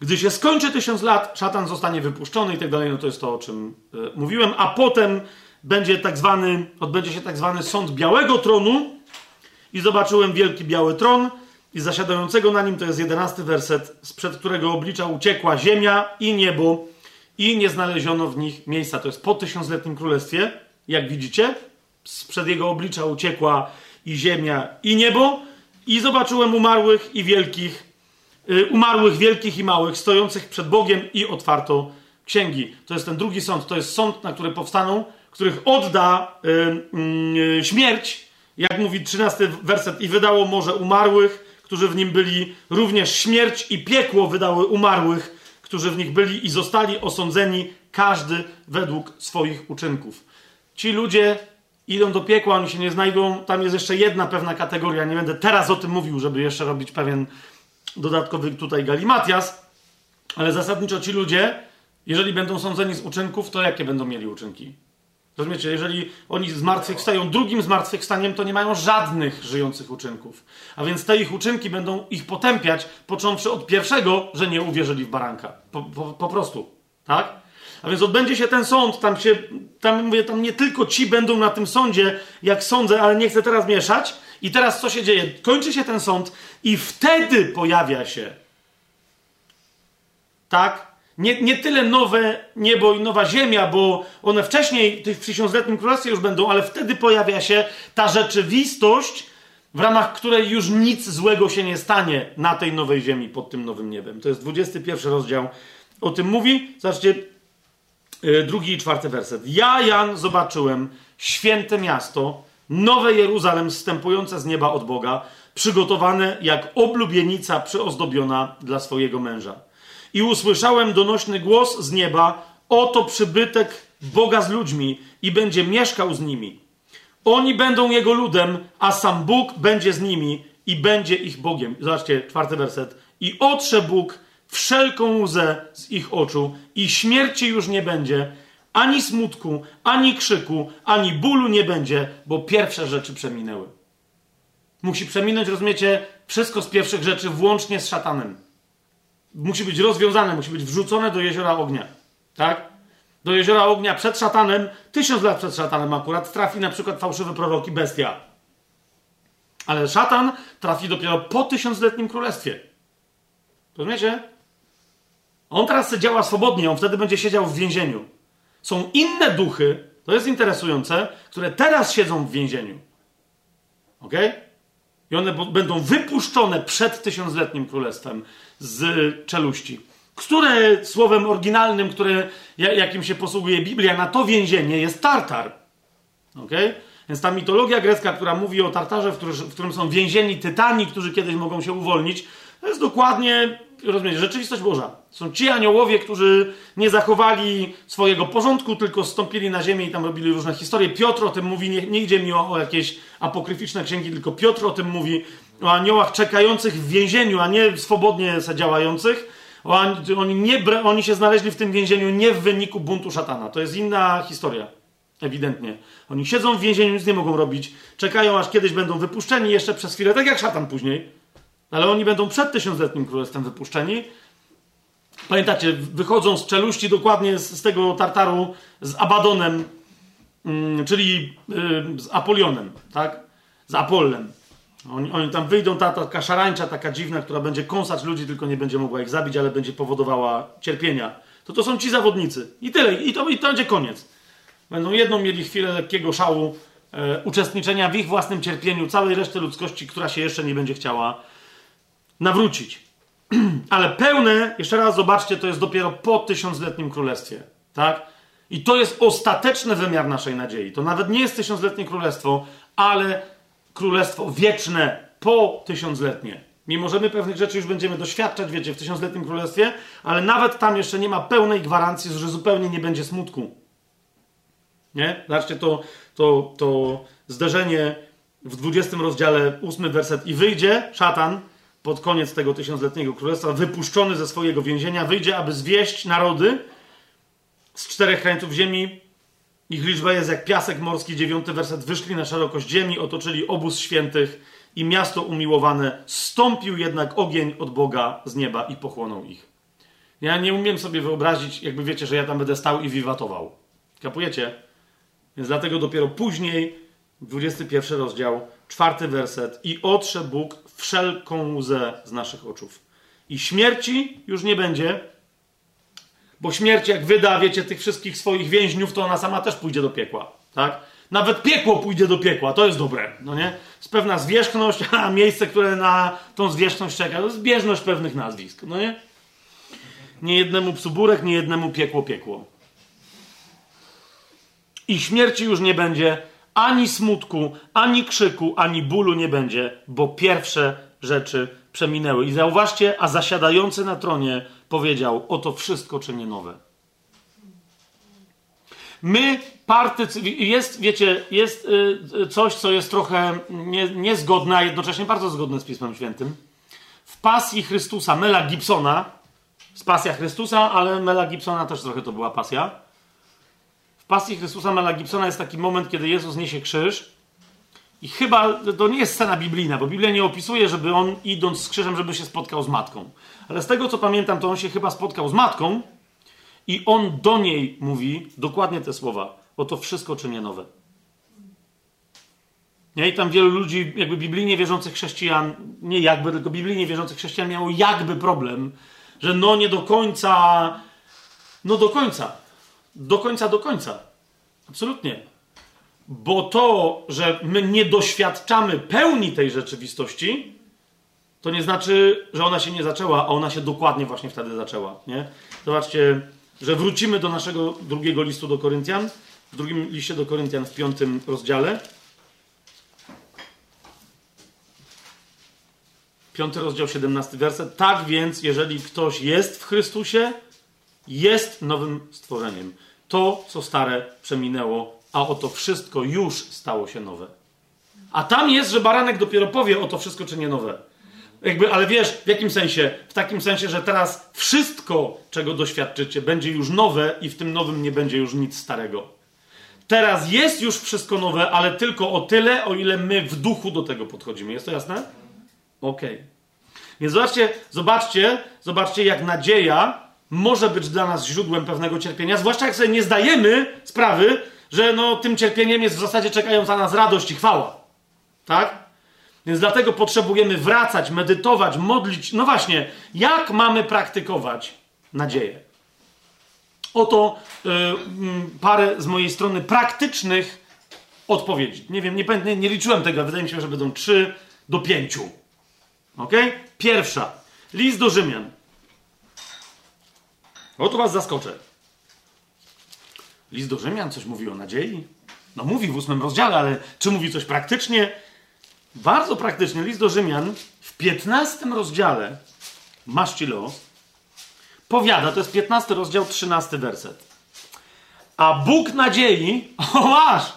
Gdy się skończy tysiąc lat, szatan zostanie wypuszczony i tak dalej, no to jest to, o czym y, mówiłem, a potem będzie tak zwany, odbędzie się tak zwany sąd białego tronu. I zobaczyłem wielki biały tron. I zasiadającego na nim, to jest jedenasty werset, sprzed którego oblicza uciekła ziemia i niebo. I nie znaleziono w nich miejsca. To jest po tysiącletnim królestwie, jak widzicie, sprzed jego oblicza uciekła i ziemia i niebo. I zobaczyłem umarłych i wielkich umarłych wielkich i małych, stojących przed Bogiem i otwarto księgi. To jest ten drugi sąd, to jest sąd, na który powstaną, których odda y, y, śmierć, jak mówi 13 werset, i wydało morze umarłych, którzy w nim byli, również śmierć i piekło wydały umarłych, którzy w nich byli i zostali osądzeni, każdy według swoich uczynków. Ci ludzie idą do piekła, oni się nie znajdą. Tam jest jeszcze jedna pewna kategoria. Nie będę teraz o tym mówił, żeby jeszcze robić pewien dodatkowy tutaj galimatias, ale zasadniczo ci ludzie, jeżeli będą sądzeni z uczynków, to jakie będą mieli uczynki? Rozumiecie, jeżeli oni zmartwychwstają drugim zmartwychwstaniem, to nie mają żadnych żyjących uczynków. A więc te ich uczynki będą ich potępiać, począwszy od pierwszego, że nie uwierzyli w baranka. Po, po, po prostu. Tak? A więc odbędzie się ten sąd, tam się, tam mówię, tam nie tylko ci będą na tym sądzie, jak sądzę, ale nie chcę teraz mieszać, i teraz co się dzieje? Kończy się ten sąd i wtedy pojawia się. Tak? Nie, nie tyle nowe niebo i nowa ziemia, bo one wcześniej w tysiącletnim królestwie już będą, ale wtedy pojawia się ta rzeczywistość, w ramach której już nic złego się nie stanie na tej nowej ziemi, pod tym nowym niebem. To jest 21 rozdział. O tym mówi. Zobaczcie, yy, drugi i czwarty werset. Ja, Jan, zobaczyłem święte miasto, nowe Jeruzalem, wstępujące z nieba od Boga, przygotowane jak oblubienica przyozdobiona dla swojego męża. I usłyszałem donośny głos z nieba: Oto przybytek Boga z ludźmi i będzie mieszkał z nimi. Oni będą jego ludem, a sam Bóg będzie z nimi i będzie ich Bogiem. Zobaczcie, czwarty werset. I otrze Bóg wszelką łzę z ich oczu, i śmierci już nie będzie, ani smutku, ani krzyku, ani bólu nie będzie, bo pierwsze rzeczy przeminęły. Musi przeminąć, rozumiecie, wszystko z pierwszych rzeczy, włącznie z szatanem. Musi być rozwiązane, musi być wrzucone do jeziora ognia. Tak? Do jeziora ognia przed szatanem, tysiąc lat przed szatanem akurat, trafi na przykład fałszywy prorok i bestia. Ale szatan trafi dopiero po tysiącletnim królestwie. Rozumiecie? On teraz działa swobodnie, on wtedy będzie siedział w więzieniu. Są inne duchy, to jest interesujące, które teraz siedzą w więzieniu. Ok? I one będą wypuszczone przed tysiącletnim królestwem z czeluści. Które słowem oryginalnym, które, jakim się posługuje Biblia na to więzienie, jest tartar. Ok? Więc ta mitologia grecka, która mówi o tartarze, w, w którym są więzieni tytani, którzy kiedyś mogą się uwolnić, to jest dokładnie rozumiecie, rzeczywistość Boża. Są ci aniołowie, którzy nie zachowali swojego porządku, tylko stąpili na ziemię i tam robili różne historie. Piotr o tym mówi, nie, nie idzie mi o, o jakieś apokryficzne księgi, tylko Piotr o tym mówi, o aniołach czekających w więzieniu, a nie swobodnie działających. Oni, nie, oni się znaleźli w tym więzieniu nie w wyniku buntu szatana. To jest inna historia. Ewidentnie. Oni siedzą w więzieniu, nic nie mogą robić. Czekają, aż kiedyś będą wypuszczeni jeszcze przez chwilę, tak jak szatan później. Ale oni będą przed tysiącletnim królestwem wypuszczeni. Pamiętacie, wychodzą z czeluści dokładnie z, z tego tartaru z Abadonem, mm, czyli y, z Apolionem, tak? Z Apollem. Oni, oni tam wyjdą, ta taka szarańcza, taka dziwna, która będzie kąsać ludzi, tylko nie będzie mogła ich zabić, ale będzie powodowała cierpienia. To to są ci zawodnicy. I tyle. I to, i to będzie koniec. Będą jedną mieli chwilę lekkiego szału, e, uczestniczenia w ich własnym cierpieniu całej reszty ludzkości, która się jeszcze nie będzie chciała nawrócić. Ale pełne, jeszcze raz zobaczcie, to jest dopiero po tysiącletnim królestwie. Tak? I to jest ostateczny wymiar naszej nadziei. To nawet nie jest tysiącletnie królestwo, ale królestwo wieczne po tysiącletnie. Mimo, że my pewnych rzeczy już będziemy doświadczać, wiecie, w tysiącletnim królestwie, ale nawet tam jeszcze nie ma pełnej gwarancji, że zupełnie nie będzie smutku. Nie? Zobaczcie to, to, to zderzenie w 20 rozdziale, 8 werset. I wyjdzie szatan pod koniec tego tysiącletniego królestwa, wypuszczony ze swojego więzienia, wyjdzie, aby zwieść narody z czterech krańców ziemi. Ich liczba jest jak piasek morski, dziewiąty werset. Wyszli na szerokość ziemi, otoczyli obóz świętych i miasto umiłowane. Stąpił jednak ogień od Boga z nieba i pochłonął ich. Ja nie umiem sobie wyobrazić, jakby wiecie, że ja tam będę stał i wiwatował. Kapujecie? Więc dlatego dopiero później, 21 rozdział, czwarty werset. I otrze Bóg wszelką łzę z naszych oczów. I śmierci już nie będzie, bo śmierć jak wyda, wiecie, tych wszystkich swoich więźniów, to ona sama też pójdzie do piekła, tak? Nawet piekło pójdzie do piekła, to jest dobre, no nie? Jest pewna zwierzchność, a miejsce, które na tą zwierzchność czeka, to jest zbieżność pewnych nazwisk, no nie? Nie jednemu psu burek, nie jednemu piekło piekło. I śmierci już nie będzie, ani smutku, ani krzyku, ani bólu nie będzie, bo pierwsze rzeczy przeminęły. I zauważcie, a zasiadający na tronie powiedział: Oto wszystko czynię nowe. My partycypujemy. Jest, wiecie, jest y, coś, co jest trochę nie, niezgodne, a jednocześnie bardzo zgodne z Pismem Świętym. W pasji Chrystusa, Mela Gibsona, z pasja Chrystusa, ale Mela Gibsona też trochę to była pasja pasji Chrystusa Mela Gibsona jest taki moment, kiedy Jezus niesie krzyż. I chyba to nie jest scena biblijna, bo Biblia nie opisuje, żeby on idąc z krzyżem, żeby się spotkał z matką. Ale z tego co pamiętam, to on się chyba spotkał z matką i on do niej mówi dokładnie te słowa. Oto wszystko czynię nowe. Nie? I tam wielu ludzi, jakby biblijnie wierzących chrześcijan, nie jakby, tylko biblijnie wierzących chrześcijan miało jakby problem, że no nie do końca No do końca. Do końca, do końca. Absolutnie. Bo to, że my nie doświadczamy pełni tej rzeczywistości, to nie znaczy, że ona się nie zaczęła, a ona się dokładnie właśnie wtedy zaczęła. Nie? Zobaczcie, że wrócimy do naszego drugiego listu do Koryntian, w drugim liście do Koryntian w piątym rozdziale. Piąty rozdział, 17 werset. Tak więc, jeżeli ktoś jest w Chrystusie, jest nowym stworzeniem. To, co stare, przeminęło, a oto wszystko już stało się nowe. A tam jest, że baranek dopiero powie o to wszystko, czy nie nowe. Jakby, ale wiesz, w jakim sensie? W takim sensie, że teraz wszystko, czego doświadczycie, będzie już nowe i w tym nowym nie będzie już nic starego. Teraz jest już wszystko nowe, ale tylko o tyle, o ile my w duchu do tego podchodzimy. Jest to jasne? Okej. Okay. Więc zobaczcie, zobaczcie, zobaczcie, jak nadzieja może być dla nas źródłem pewnego cierpienia, zwłaszcza jak sobie nie zdajemy sprawy, że no, tym cierpieniem jest w zasadzie czekająca nas radość i chwała. Tak? Więc dlatego potrzebujemy wracać, medytować, modlić. No właśnie, jak mamy praktykować nadzieję? Oto y, parę z mojej strony praktycznych odpowiedzi. Nie wiem, nie, nie, nie liczyłem tego, wydaje mi się, że będą trzy do pięciu. Ok? Pierwsza. List do Rzymian. Oto was zaskoczę. List do Rzymian coś mówi o nadziei? No mówi w ósmym rozdziale, ale czy mówi coś praktycznie? Bardzo praktycznie. List do Rzymian w 15 rozdziale, masz ci los, powiada, to jest 15 rozdział, 13 werset. A Bóg nadziei, o masz,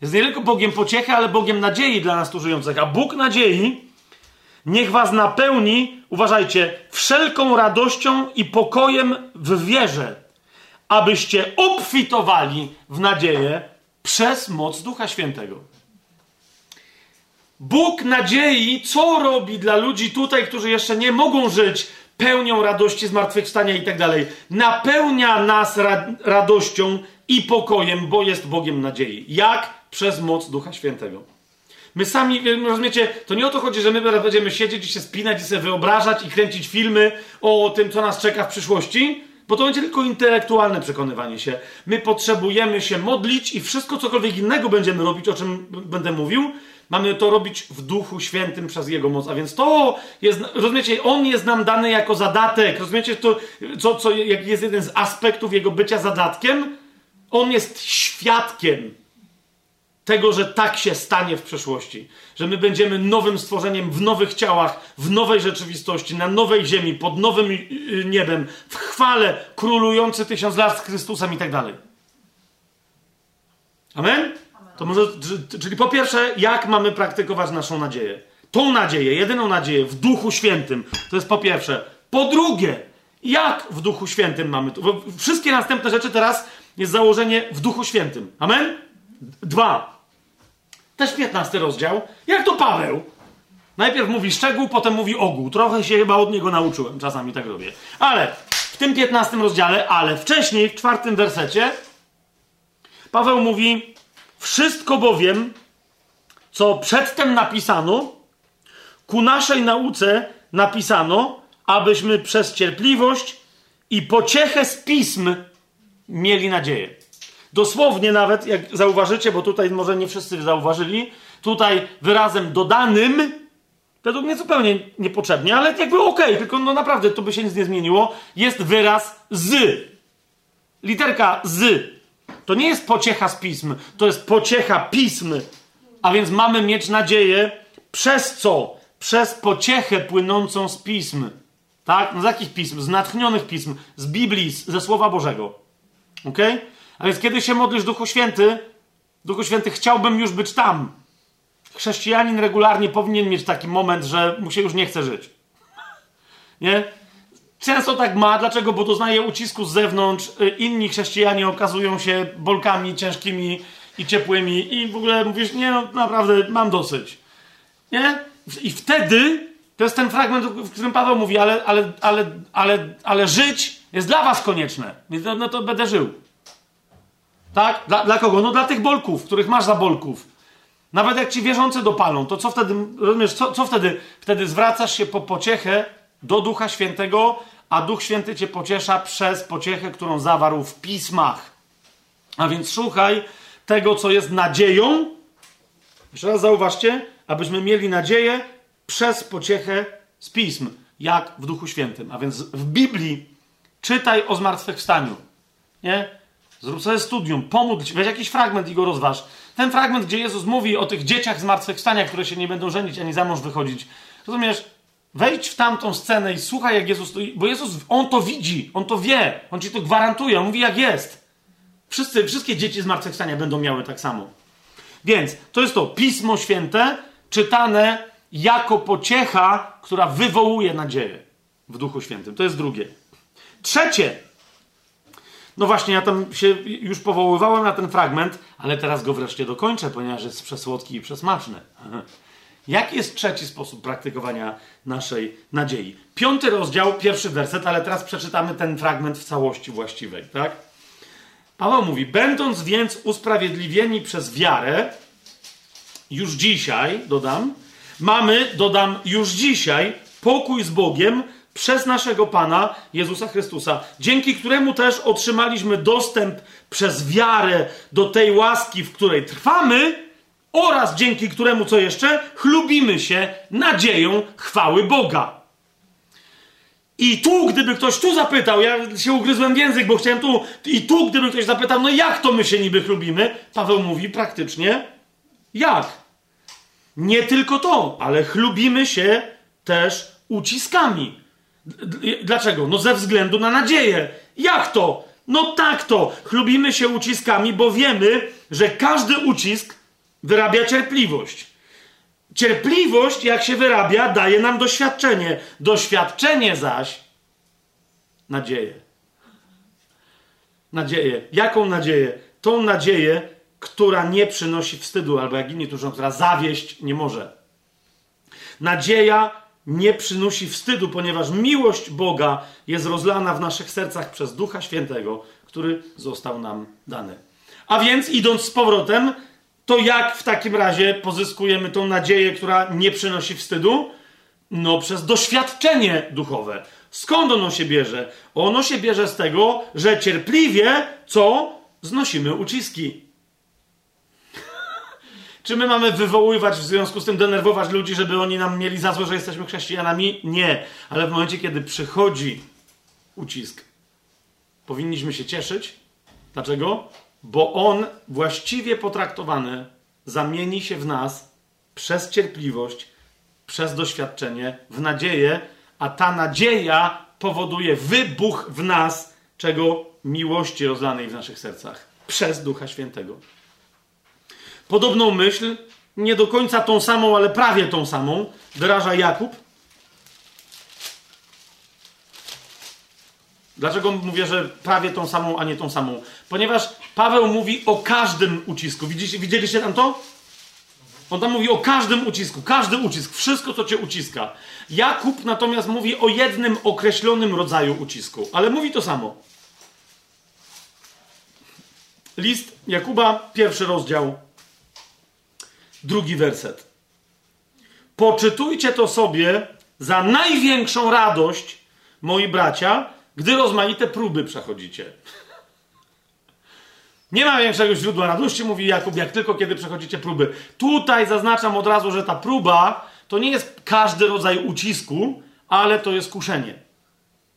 jest nie tylko Bogiem pociechy, ale Bogiem nadziei dla nas tu żyjących. A Bóg nadziei niech was napełni, uważajcie, wszelką radością i pokojem w wierze, abyście obfitowali w nadzieję przez moc Ducha Świętego. Bóg nadziei, co robi dla ludzi tutaj, którzy jeszcze nie mogą żyć pełnią radości, zmartwychwstania i tak dalej. Napełnia nas ra radością i pokojem, bo jest Bogiem nadziei. Jak? Przez moc Ducha Świętego. My sami, rozumiecie, to nie o to chodzi, że my będziemy siedzieć i się spinać i sobie wyobrażać i kręcić filmy o tym, co nas czeka w przyszłości, bo to będzie tylko intelektualne przekonywanie się. My potrzebujemy się modlić i wszystko cokolwiek innego będziemy robić, o czym będę mówił, mamy to robić w Duchu Świętym przez Jego moc. A więc to jest, rozumiecie, On jest nam dany jako zadatek. Rozumiecie, to, co, co jest jeden z aspektów Jego bycia zadatkiem? On jest świadkiem tego, że tak się stanie w przeszłości. Że my będziemy nowym stworzeniem w nowych ciałach, w nowej rzeczywistości, na nowej ziemi, pod nowym y, niebem, w chwale, królujący tysiąc lat z Chrystusem i tak dalej. Amen? To może, czyli po pierwsze, jak mamy praktykować naszą nadzieję? Tą nadzieję, jedyną nadzieję w Duchu Świętym. To jest po pierwsze. Po drugie, jak w Duchu Świętym mamy to? Wszystkie następne rzeczy teraz jest założenie w Duchu Świętym. Amen? Dwa. Też 15 rozdział. Jak to Paweł? Najpierw mówi szczegół, potem mówi ogół. Trochę się chyba od niego nauczyłem, czasami tak robię. Ale w tym 15 rozdziale, ale wcześniej, w czwartym wersecie, Paweł mówi: Wszystko bowiem, co przedtem napisano, ku naszej nauce napisano, abyśmy przez cierpliwość i pociechę z pism mieli nadzieję. Dosłownie nawet, jak zauważycie, bo tutaj może nie wszyscy zauważyli, tutaj wyrazem dodanym, według mnie zupełnie niepotrzebnie, ale jakby okej, okay, tylko no naprawdę to by się nic nie zmieniło, jest wyraz z. Literka z. To nie jest pociecha z pism, to jest pociecha pism. A więc mamy mieć nadzieję, przez co? Przez pociechę płynącą z pism. Tak? No z jakich pism? Z natchnionych pism, z Biblii, ze Słowa Bożego. Ok? A więc kiedy się modlisz Duchu Święty, Duchu Święty, chciałbym już być tam. Chrześcijanin regularnie powinien mieć taki moment, że mu się już nie chce żyć. Nie? Często tak ma. Dlaczego? Bo doznaje ucisku z zewnątrz. Y, inni chrześcijanie okazują się bolkami ciężkimi i ciepłymi i w ogóle mówisz, nie no, naprawdę mam dosyć. Nie? I wtedy, to jest ten fragment, w którym Paweł mówi, ale, ale, ale, ale, ale żyć jest dla was konieczne. No, no to będę żył. Tak? Dla, dla kogo? No dla tych bolków, których masz za bolków. Nawet jak ci wierzący dopalą, to co wtedy, rozumiesz, co, co wtedy? Wtedy zwracasz się po pociechę do Ducha Świętego, a Duch Święty cię pociesza przez pociechę, którą zawarł w pismach. A więc szukaj tego, co jest nadzieją. Jeszcze raz zauważcie, abyśmy mieli nadzieję przez pociechę z pism, jak w Duchu Świętym. A więc w Biblii czytaj o zmartwychwstaniu. Nie? Zrób sobie studium, pomódl weź jakiś fragment i go rozważ. Ten fragment, gdzie Jezus mówi o tych dzieciach zmartwychwstania, które się nie będą żenić ani za mąż wychodzić. Rozumiesz? Wejdź w tamtą scenę i słuchaj, jak Jezus, bo Jezus, On to widzi, On to wie, On ci to gwarantuje, On mówi jak jest. Wszyscy, wszystkie dzieci zmartwychwstania będą miały tak samo. Więc to jest to Pismo Święte, czytane jako pociecha, która wywołuje nadzieję w Duchu Świętym. To jest drugie. Trzecie. No właśnie, ja tam się już powoływałem na ten fragment, ale teraz go wreszcie dokończę, ponieważ jest przesłodki i przesmaczny. Jaki jest trzeci sposób praktykowania naszej nadziei? Piąty rozdział, pierwszy werset, ale teraz przeczytamy ten fragment w całości właściwej, tak? Paweł mówi: Będąc więc usprawiedliwieni przez wiarę, już dzisiaj, dodam, mamy, dodam, już dzisiaj pokój z Bogiem przez naszego Pana Jezusa Chrystusa, dzięki któremu też otrzymaliśmy dostęp przez wiarę do tej łaski, w której trwamy, oraz dzięki któremu, co jeszcze, chlubimy się nadzieją chwały Boga. I tu, gdyby ktoś tu zapytał, ja się ugryzłem w język, bo chciałem tu, i tu, gdyby ktoś zapytał, no jak to my się niby chlubimy? Paweł mówi praktycznie, jak? Nie tylko to, ale chlubimy się też uciskami. Dlaczego? No ze względu na nadzieję. Jak to? No tak to. Chlubimy się uciskami, bo wiemy, że każdy ucisk wyrabia cierpliwość. Cierpliwość, jak się wyrabia, daje nam doświadczenie. Doświadczenie zaś nadzieję. Nadzieję. Jaką nadzieję? Tą nadzieję, która nie przynosi wstydu, albo jak inni tużą, która zawieść nie może. Nadzieja nie przynosi wstydu, ponieważ miłość Boga jest rozlana w naszych sercach przez Ducha Świętego, który został nam dany. A więc, idąc z powrotem, to jak w takim razie pozyskujemy tą nadzieję, która nie przynosi wstydu? No, przez doświadczenie duchowe. Skąd ono się bierze? Ono się bierze z tego, że cierpliwie co? Znosimy uciski. Czy my mamy wywoływać w związku z tym, denerwować ludzi, żeby oni nam mieli za złe, że jesteśmy chrześcijanami? Nie. Ale w momencie, kiedy przychodzi ucisk, powinniśmy się cieszyć. Dlaczego? bo on właściwie potraktowany zamieni się w nas przez cierpliwość, przez doświadczenie, w nadzieję, a ta nadzieja powoduje wybuch w nas czego? Miłości rozlanej w naszych sercach przez Ducha Świętego. Podobną myśl, nie do końca tą samą, ale prawie tą samą, wyraża Jakub Dlaczego mówię, że prawie tą samą, a nie tą samą? Ponieważ Paweł mówi o każdym ucisku. Widzieliście, widzieliście tam to? On tam mówi o każdym ucisku, każdy ucisk, wszystko, co cię uciska. Jakub natomiast mówi o jednym określonym rodzaju ucisku, ale mówi to samo. List Jakuba, pierwszy rozdział, drugi werset. Poczytujcie to sobie za największą radość, moi bracia, gdy rozmaite próby przechodzicie. Nie ma większego źródła radości, mówi Jakub, jak tylko kiedy przechodzicie próby. Tutaj zaznaczam od razu, że ta próba to nie jest każdy rodzaj ucisku, ale to jest kuszenie.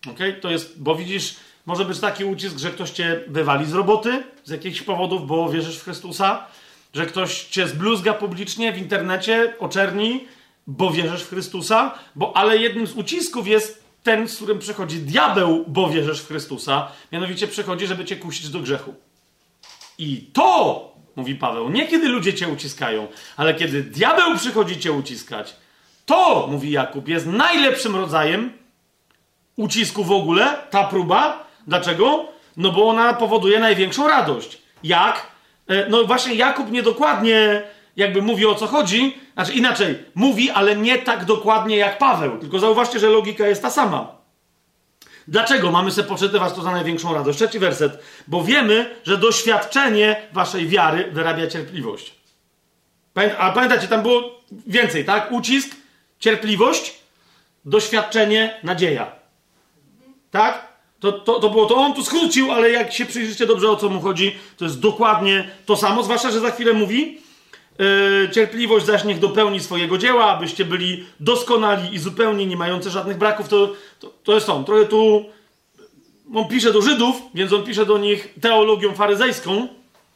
Ok? To jest, bo widzisz, może być taki ucisk, że ktoś cię wywali z roboty z jakichś powodów, bo wierzysz w Chrystusa, że ktoś cię zbluzga publicznie w internecie, oczerni, bo wierzysz w Chrystusa, bo ale jednym z ucisków jest ten, z którym przychodzi diabeł, bo wierzysz w Chrystusa, mianowicie przychodzi, żeby cię kusić do grzechu. I to, mówi Paweł, nie kiedy ludzie cię uciskają, ale kiedy diabeł przychodzi cię uciskać, to, mówi Jakub, jest najlepszym rodzajem ucisku w ogóle, ta próba. Dlaczego? No bo ona powoduje największą radość. Jak? E, no właśnie Jakub niedokładnie jakby mówi o co chodzi, znaczy inaczej, mówi, ale nie tak dokładnie jak Paweł. Tylko zauważcie, że logika jest ta sama. Dlaczego mamy sobie poczytywać to za największą radość? Trzeci werset. Bo wiemy, że doświadczenie waszej wiary wyrabia cierpliwość. A pamiętacie, tam było więcej, tak? Ucisk, cierpliwość, doświadczenie, nadzieja. Tak? To, to, to było to, on tu skrócił, ale jak się przyjrzycie dobrze o co mu chodzi, to jest dokładnie to samo, zwłaszcza, że za chwilę mówi, yy, cierpliwość zaś niech dopełni swojego dzieła, abyście byli doskonali i zupełnie nie mający żadnych braków, to, to, to jest on. Trochę tu, on pisze do Żydów, więc on pisze do nich teologią faryzejską.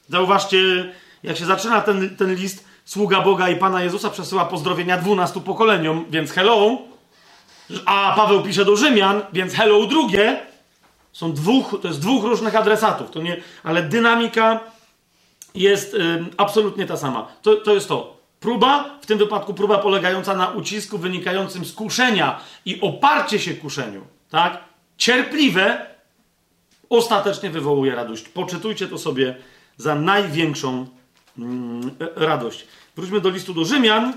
Zauważcie, jak się zaczyna ten, ten list, sługa Boga i Pana Jezusa przesyła pozdrowienia dwunastu pokoleniom, więc hello. A Paweł pisze do Rzymian, więc hello drugie. Są dwóch, to jest dwóch różnych adresatów, to nie, ale dynamika jest y, absolutnie ta sama. To, to jest to. Próba, w tym wypadku próba polegająca na ucisku wynikającym z kuszenia i oparcie się kuszeniu, tak? Cierpliwe ostatecznie wywołuje radość. Poczytujcie to sobie za największą mm, radość. Wróćmy do listu do Rzymian,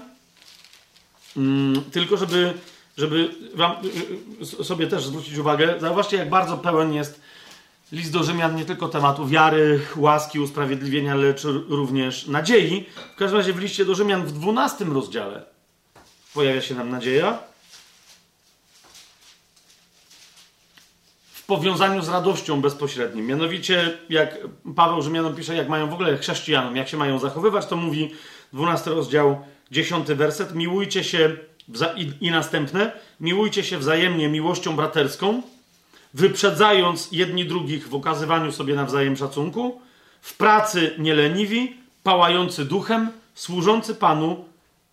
mm, tylko żeby żeby wam y, y, sobie też zwrócić uwagę, zauważcie, jak bardzo pełen jest list do Rzymian nie tylko tematu wiary, łaski, usprawiedliwienia, lecz również nadziei. W każdym razie w liście do Rzymian w 12 rozdziale pojawia się nam nadzieja. W powiązaniu z radością bezpośrednim. Mianowicie, jak Paweł Rzymianom pisze, jak mają w ogóle chrześcijanom, jak się mają zachowywać, to mówi 12 rozdział, 10 werset. Miłujcie się i, I następne. Miłujcie się wzajemnie miłością braterską, wyprzedzając jedni drugich w okazywaniu sobie nawzajem szacunku, w pracy nieleniwi, pałający duchem, służący Panu,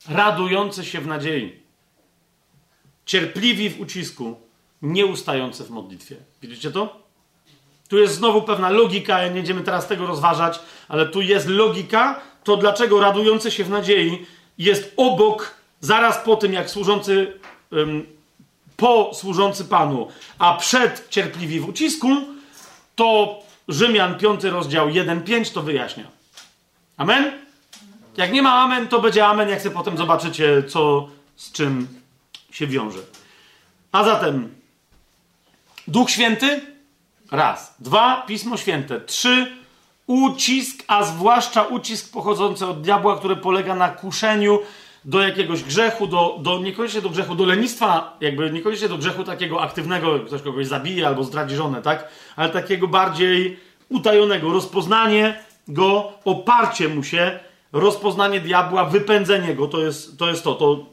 radujący się w nadziei, cierpliwi w ucisku, nieustający w modlitwie. Widzicie to? Tu jest znowu pewna logika, nie będziemy teraz tego rozważać, ale tu jest logika, to dlaczego radujący się w nadziei jest obok zaraz po tym, jak służący, po służący Panu, a przed cierpliwi w ucisku, to Rzymian 5 rozdział 1-5 to wyjaśnia. Amen? Jak nie ma amen, to będzie amen, jak sobie potem zobaczycie, co z czym się wiąże. A zatem Duch Święty? Raz. Dwa. Pismo Święte. Trzy. Ucisk, a zwłaszcza ucisk pochodzący od diabła, który polega na kuszeniu do jakiegoś grzechu, do, do, niekoniecznie do grzechu, do lenistwa, jakby niekoniecznie do grzechu takiego aktywnego, ktoś kogoś zabije albo zdradzi żonę, tak? Ale takiego bardziej utajonego, rozpoznanie go, oparcie mu się, rozpoznanie diabła, wypędzenie go, to jest to, jest to, to,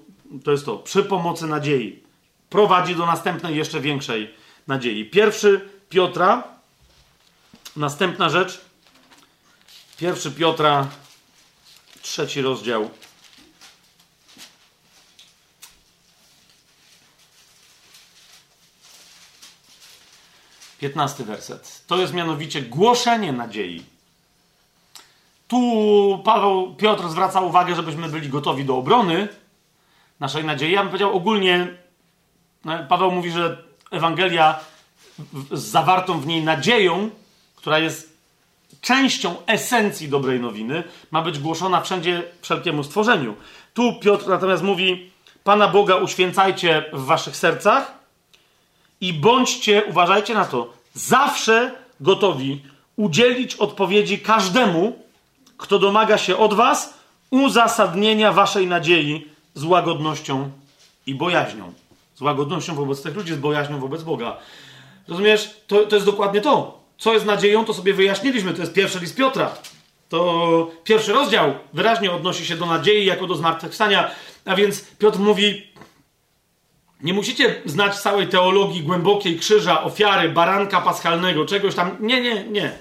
to jest to, przy pomocy nadziei. Prowadzi do następnej, jeszcze większej nadziei. Pierwszy Piotra, następna rzecz, pierwszy Piotra, trzeci rozdział, 15 werset. To jest mianowicie głoszenie nadziei. Tu Paweł, Piotr zwraca uwagę, żebyśmy byli gotowi do obrony naszej nadziei. Ja bym powiedział ogólnie, no, Paweł mówi, że Ewangelia z zawartą w niej nadzieją, która jest częścią esencji dobrej nowiny, ma być głoszona wszędzie wszelkiemu stworzeniu. Tu Piotr natomiast mówi: Pana Boga uświęcajcie w waszych sercach i bądźcie, uważajcie na to, zawsze gotowi udzielić odpowiedzi każdemu, kto domaga się od was uzasadnienia waszej nadziei z łagodnością i bojaźnią. Z łagodnością wobec tych ludzi, z bojaźnią wobec Boga. Rozumiesz? To, to jest dokładnie to. Co jest nadzieją, to sobie wyjaśniliśmy. To jest pierwszy list Piotra. To pierwszy rozdział wyraźnie odnosi się do nadziei jako do zmartwychwstania. A więc Piotr mówi: nie musicie znać całej teologii głębokiej krzyża, ofiary, baranka paschalnego, czegoś tam. Nie, nie, nie.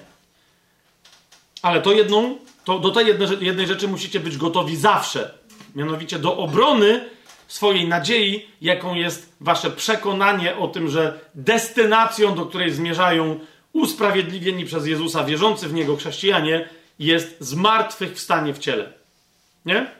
Ale to jedną, to do tej jednej, jednej rzeczy musicie być gotowi zawsze. Mianowicie do obrony swojej nadziei, jaką jest wasze przekonanie o tym, że destynacją, do której zmierzają usprawiedliwieni przez Jezusa, wierzący w Niego chrześcijanie, jest zmartwychwstanie w ciele. Nie?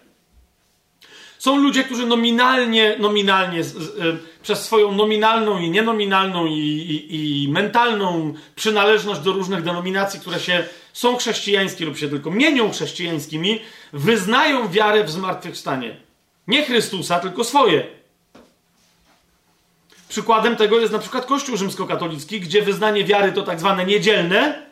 Są ludzie, którzy nominalnie, nominalnie z, z, y, przez swoją nominalną i nienominalną i, i, i, mentalną przynależność do różnych denominacji, które się są chrześcijańskie lub się tylko mienią chrześcijańskimi, wyznają wiarę w zmartwychwstanie. Nie Chrystusa, tylko swoje. Przykładem tego jest na przykład Kościół rzymskokatolicki, gdzie wyznanie wiary to tak zwane niedzielne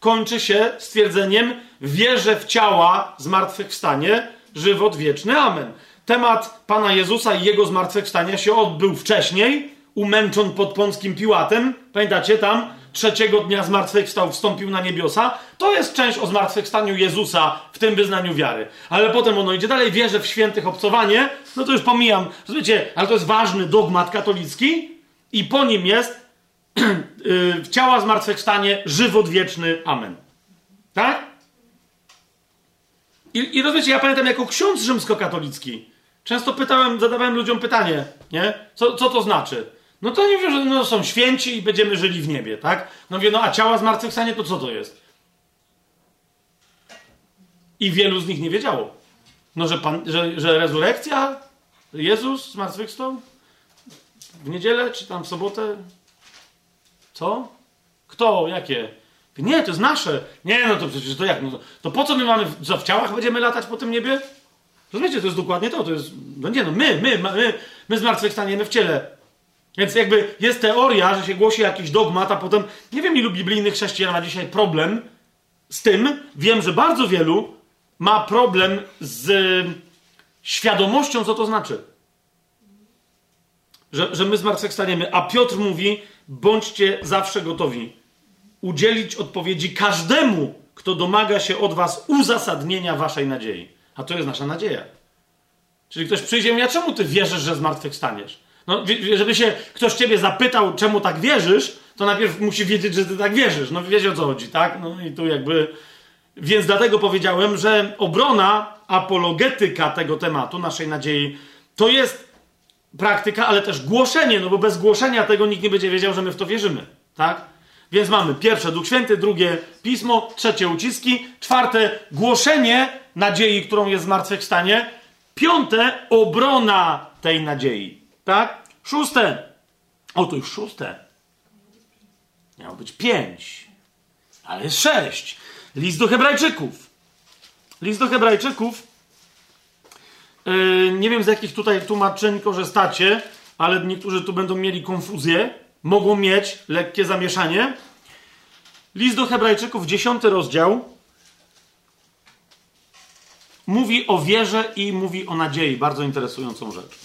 kończy się stwierdzeniem wierzę w ciała zmartwychwstanie, żywot wieczny. Amen temat Pana Jezusa i Jego zmartwychwstania się odbył wcześniej, umęczon pod Pąckim Piłatem, pamiętacie tam, trzeciego dnia zmartwychwstał, wstąpił na niebiosa, to jest część o zmartwychwstaniu Jezusa w tym wyznaniu wiary. Ale potem ono idzie dalej, wierzę w świętych obcowanie, no to już pomijam, rozumiecie, ale to jest ważny dogmat katolicki i po nim jest w y, ciała zmartwychwstanie, żywot wieczny, amen. Tak? I, I rozumiecie, ja pamiętam jako ksiądz rzymskokatolicki, często pytałem, zadawałem ludziom pytanie, nie? Co, co to znaczy? No to nie wiem, że no, są święci i będziemy żyli w niebie, tak? No wie, no a ciała zmartwychwstanie to co to jest? I wielu z nich nie wiedziało. No, że, pan, że, że rezurekcja, Jezus zmartwychwstał w niedzielę czy tam w sobotę? Co? Kto? Jakie? Nie, to jest nasze. Nie, no to przecież to jak? No to, to po co my mamy, co w ciałach będziemy latać po tym niebie? Rozumiecie, to jest dokładnie to. To jest, no nie no, my, my, my, my zmartwychwstaniemy w ciele. Więc jakby jest teoria, że się głosi jakiś dogmat, a potem nie wiem ilu biblijnych chrześcijan ma dzisiaj problem z tym. Wiem, że bardzo wielu ma problem z świadomością, co to znaczy. Że, że my zmartwychwstaniemy. A Piotr mówi, bądźcie zawsze gotowi udzielić odpowiedzi każdemu, kto domaga się od was uzasadnienia waszej nadziei. A to jest nasza nadzieja. Czyli ktoś przyjdzie i mówi, a czemu ty wierzysz, że zmartwychwstaniesz? No, żeby się ktoś ciebie zapytał, czemu tak wierzysz, to najpierw musi wiedzieć, że ty tak wierzysz. No wiecie o co chodzi, tak? No i tu jakby... Więc dlatego powiedziałem, że obrona, apologetyka tego tematu, naszej nadziei, to jest praktyka, ale też głoszenie, no bo bez głoszenia tego nikt nie będzie wiedział, że my w to wierzymy, tak? Więc mamy pierwsze Duch Święty, drugie Pismo, trzecie uciski, czwarte głoszenie nadziei, którą jest zmartwychwstanie, piąte obrona tej nadziei. Tak? Szóste. O, to już szóste. Miało być pięć. Ale jest sześć. List do Hebrajczyków. List do Hebrajczyków. Yy, nie wiem z jakich tutaj tłumaczeń korzystacie, ale niektórzy tu będą mieli konfuzję. Mogą mieć lekkie zamieszanie. List do Hebrajczyków, dziesiąty rozdział, mówi o wierze i mówi o nadziei. Bardzo interesującą rzecz.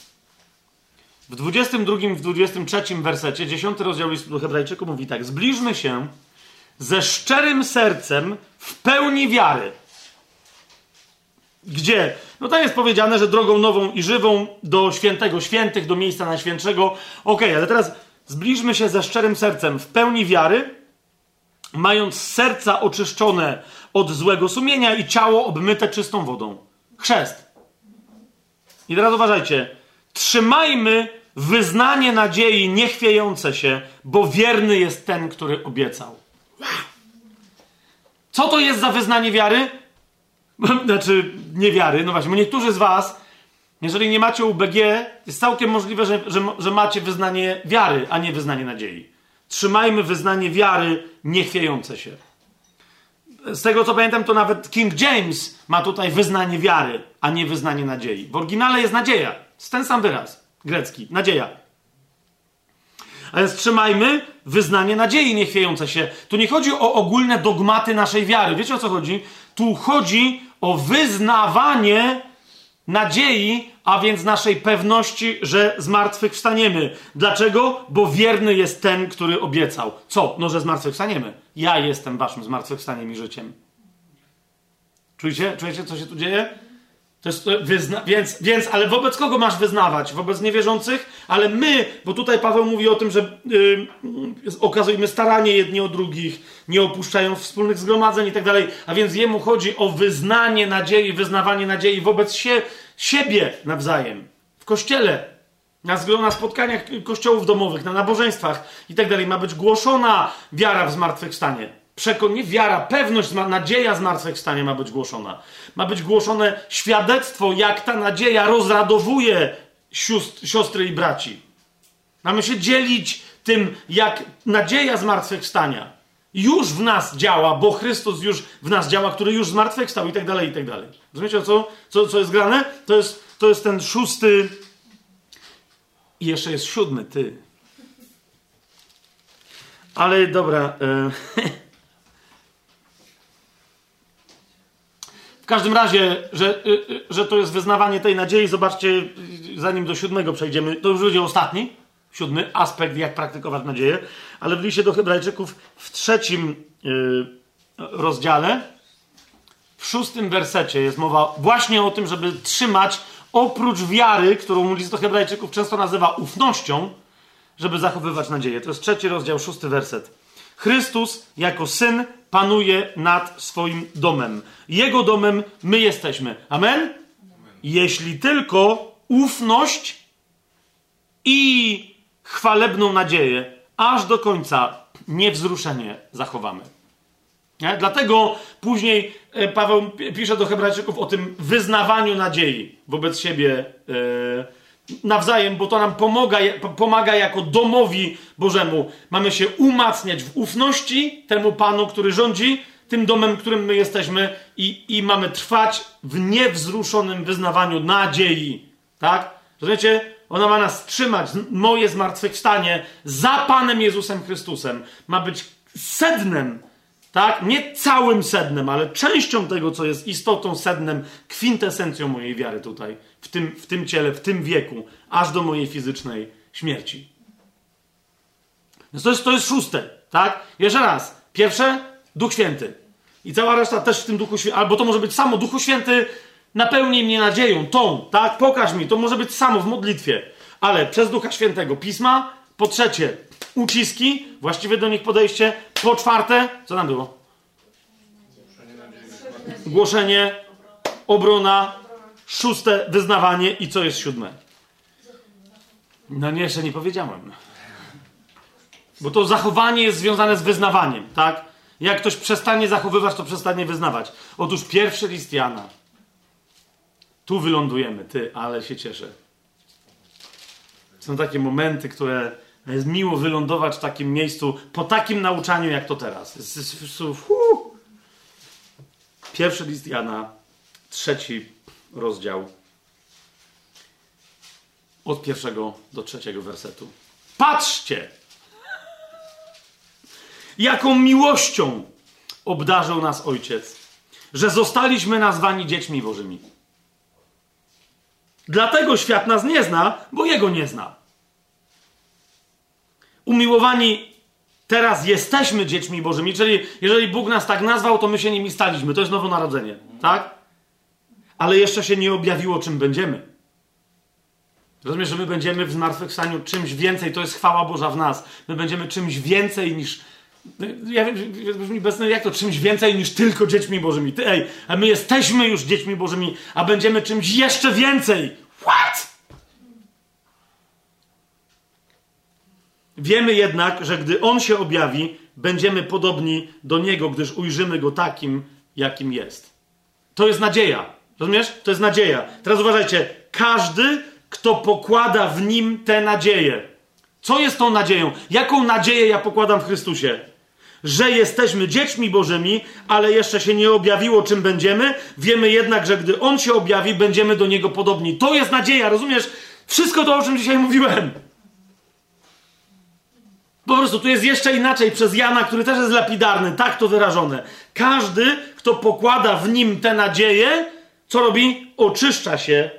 W 22 i w 23 wersecie, 10 rozdział listu do Hebrajczyków mówi tak: Zbliżmy się ze szczerym sercem w pełni wiary. Gdzie? No tam jest powiedziane, że drogą nową i żywą do świętego świętych, do miejsca najświętszego. Okej, okay, ale teraz zbliżmy się ze szczerym sercem w pełni wiary, mając serca oczyszczone od złego sumienia i ciało obmyte czystą wodą. Chrzest. I teraz uważajcie. Trzymajmy wyznanie nadziei niechwiejące się, bo wierny jest ten, który obiecał. Co to jest za wyznanie wiary? Znaczy, niewiary. No właśnie, niektórzy z Was, jeżeli nie macie UBG, jest całkiem możliwe, że, że, że macie wyznanie wiary, a nie wyznanie nadziei. Trzymajmy wyznanie wiary niechwiejące się. Z tego co pamiętam, to nawet King James ma tutaj wyznanie wiary, a nie wyznanie nadziei. W oryginale jest nadzieja. Jest ten sam wyraz grecki. Nadzieja. A więc trzymajmy wyznanie nadziei niechwiejące się. Tu nie chodzi o ogólne dogmaty naszej wiary. Wiecie o co chodzi? Tu chodzi o wyznawanie nadziei, a więc naszej pewności, że zmartwychwstaniemy. Dlaczego? Bo wierny jest ten, który obiecał. Co? No, że zmartwychwstaniemy. Ja jestem waszym zmartwychwstaniem i życiem. Czujecie? Czujecie, co się tu dzieje? To jest wyzna- więc, więc, ale wobec kogo masz wyznawać? Wobec niewierzących? Ale my, bo tutaj Paweł mówi o tym, że yy, okazujmy staranie jedni o drugich, nie opuszczają wspólnych zgromadzeń i tak dalej. A więc jemu chodzi o wyznanie nadziei, wyznawanie nadziei wobec sie, siebie nawzajem. W kościele, na, na spotkaniach kościołów domowych, na nabożeństwach i tak dalej. Ma być głoszona wiara w zmartwychwstanie. Przekonanie, wiara, pewność, nadzieja zmartwychwstania ma być głoszona. Ma być głoszone świadectwo, jak ta nadzieja rozradowuje siostry i braci. Mamy się dzielić tym, jak nadzieja zmartwychwstania już w nas działa, bo Chrystus już w nas działa, który już zmartwychwstał i tak dalej, i tak dalej. Rozumiecie, co, co, co jest grane? To jest, to jest ten szósty i jeszcze jest siódmy, ty. Ale dobra. E, W każdym razie, że, y, y, że to jest wyznawanie tej nadziei, zobaczcie, zanim do siódmego przejdziemy, to już będzie ostatni. siódmy aspekt, jak praktykować nadzieję, ale w liście do Hebrajczyków w trzecim rozdziale, w szóstym wersecie jest mowa właśnie o tym, żeby trzymać oprócz wiary, którą list do Hebrajczyków często nazywa ufnością, żeby zachowywać nadzieję. To jest trzeci rozdział, szósty werset. Chrystus jako syn panuje nad swoim domem. Jego domem my jesteśmy. Amen? Amen. Jeśli tylko ufność i chwalebną nadzieję aż do końca niewzruszenie zachowamy. Nie? Dlatego później e, Paweł pisze do Hebrajczyków o tym wyznawaniu nadziei wobec siebie yy, nawzajem, bo to nam pomaga, pomaga jako domowi Bożemu. Mamy się umacniać w ufności temu Panu, który rządzi tym domem, którym my jesteśmy i, i mamy trwać w niewzruszonym wyznawaniu nadziei. Tak? Rozumiecie? Ona ma nas trzymać, moje zmartwychwstanie za Panem Jezusem Chrystusem. Ma być sednem tak? Nie całym sednem, ale częścią tego, co jest istotą, sednem, kwintesencją mojej wiary tutaj, w tym, w tym ciele, w tym wieku, aż do mojej fizycznej śmierci. Więc to jest, to jest szóste, tak? Jeszcze raz. Pierwsze, Duch Święty. I cała reszta też w tym Duchu Świętym, albo to może być samo, Duchu Święty napełnij mnie nadzieją, tą, tak? Pokaż mi, to może być samo w modlitwie, ale przez Ducha Świętego Pisma, po trzecie, uciski, właściwie do nich podejście. Po czwarte, co tam było? Głoszenie, obrona, szóste, wyznawanie i co jest siódme? No nie, jeszcze nie powiedziałem. Bo to zachowanie jest związane z wyznawaniem, tak? Jak ktoś przestanie zachowywać, to przestanie wyznawać. Otóż pierwszy list Jana. Tu wylądujemy, ty, ale się cieszę. Są takie momenty, które jest miło wylądować w takim miejscu po takim nauczaniu jak to teraz. Pierwszy list Jana, trzeci rozdział. Od pierwszego do trzeciego wersetu. Patrzcie! Jaką miłością obdarzył nas Ojciec, że zostaliśmy nazwani dziećmi Bożymi. Dlatego świat nas nie zna, bo Jego nie zna umiłowani teraz jesteśmy dziećmi Bożymi, czyli jeżeli Bóg nas tak nazwał, to my się nimi staliśmy. To jest nowonarodzenie, tak? Ale jeszcze się nie objawiło, czym będziemy. Rozumiesz, że my będziemy w zmartwychwstaniu czymś więcej, to jest chwała Boża w nas. My będziemy czymś więcej niż. Ja brzmi bezsne, jak to czymś więcej niż tylko dziećmi Bożymi. Ty, ej, a my jesteśmy już dziećmi Bożymi, a będziemy czymś jeszcze więcej. What? Wiemy jednak, że gdy On się objawi, będziemy podobni do Niego, gdyż ujrzymy Go takim, jakim jest. To jest nadzieja. Rozumiesz? To jest nadzieja. Teraz uważajcie. Każdy, kto pokłada w Nim tę nadzieję. Co jest tą nadzieją? Jaką nadzieję ja pokładam w Chrystusie? Że jesteśmy dziećmi Bożymi, ale jeszcze się nie objawiło, czym będziemy. Wiemy jednak, że gdy On się objawi, będziemy do Niego podobni. To jest nadzieja, rozumiesz? Wszystko to, o czym dzisiaj mówiłem. Po prostu tu jest jeszcze inaczej przez Jana, który też jest lapidarny, tak to wyrażone. Każdy, kto pokłada w nim tę nadzieję, co robi? Oczyszcza się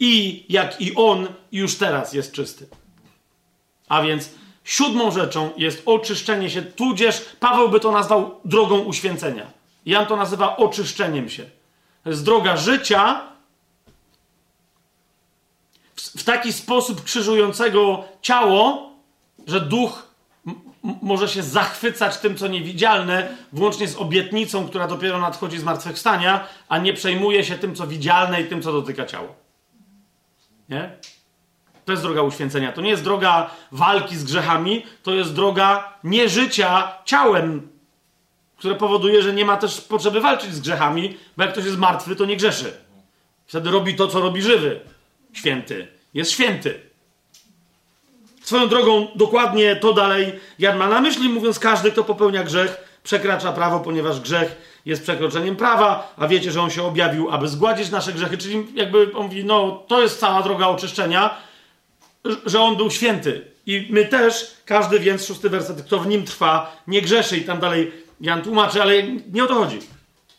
i jak i on już teraz jest czysty. A więc siódmą rzeczą jest oczyszczenie się, tudzież Paweł by to nazwał drogą uświęcenia. Jan to nazywa oczyszczeniem się. To jest droga życia w, w taki sposób krzyżującego ciało, że duch może się zachwycać tym, co niewidzialne, włącznie z obietnicą, która dopiero nadchodzi z zmartwychwstania, a nie przejmuje się tym, co widzialne i tym, co dotyka ciała. Nie? To jest droga uświęcenia. To nie jest droga walki z grzechami, to jest droga nieżycia ciałem, które powoduje, że nie ma też potrzeby walczyć z grzechami, bo jak ktoś jest martwy, to nie grzeszy. Wtedy robi to, co robi żywy. Święty. Jest święty. Swoją drogą, dokładnie to dalej Jan ma na myśli, mówiąc, każdy, kto popełnia grzech, przekracza prawo, ponieważ grzech jest przekroczeniem prawa, a wiecie, że on się objawił, aby zgładzić nasze grzechy. Czyli jakby on mówi, no to jest cała droga oczyszczenia, że on był święty. I my też, każdy więc, szósty werset, kto w nim trwa, nie grzeszy. I tam dalej Jan tłumaczy, ale nie o to chodzi.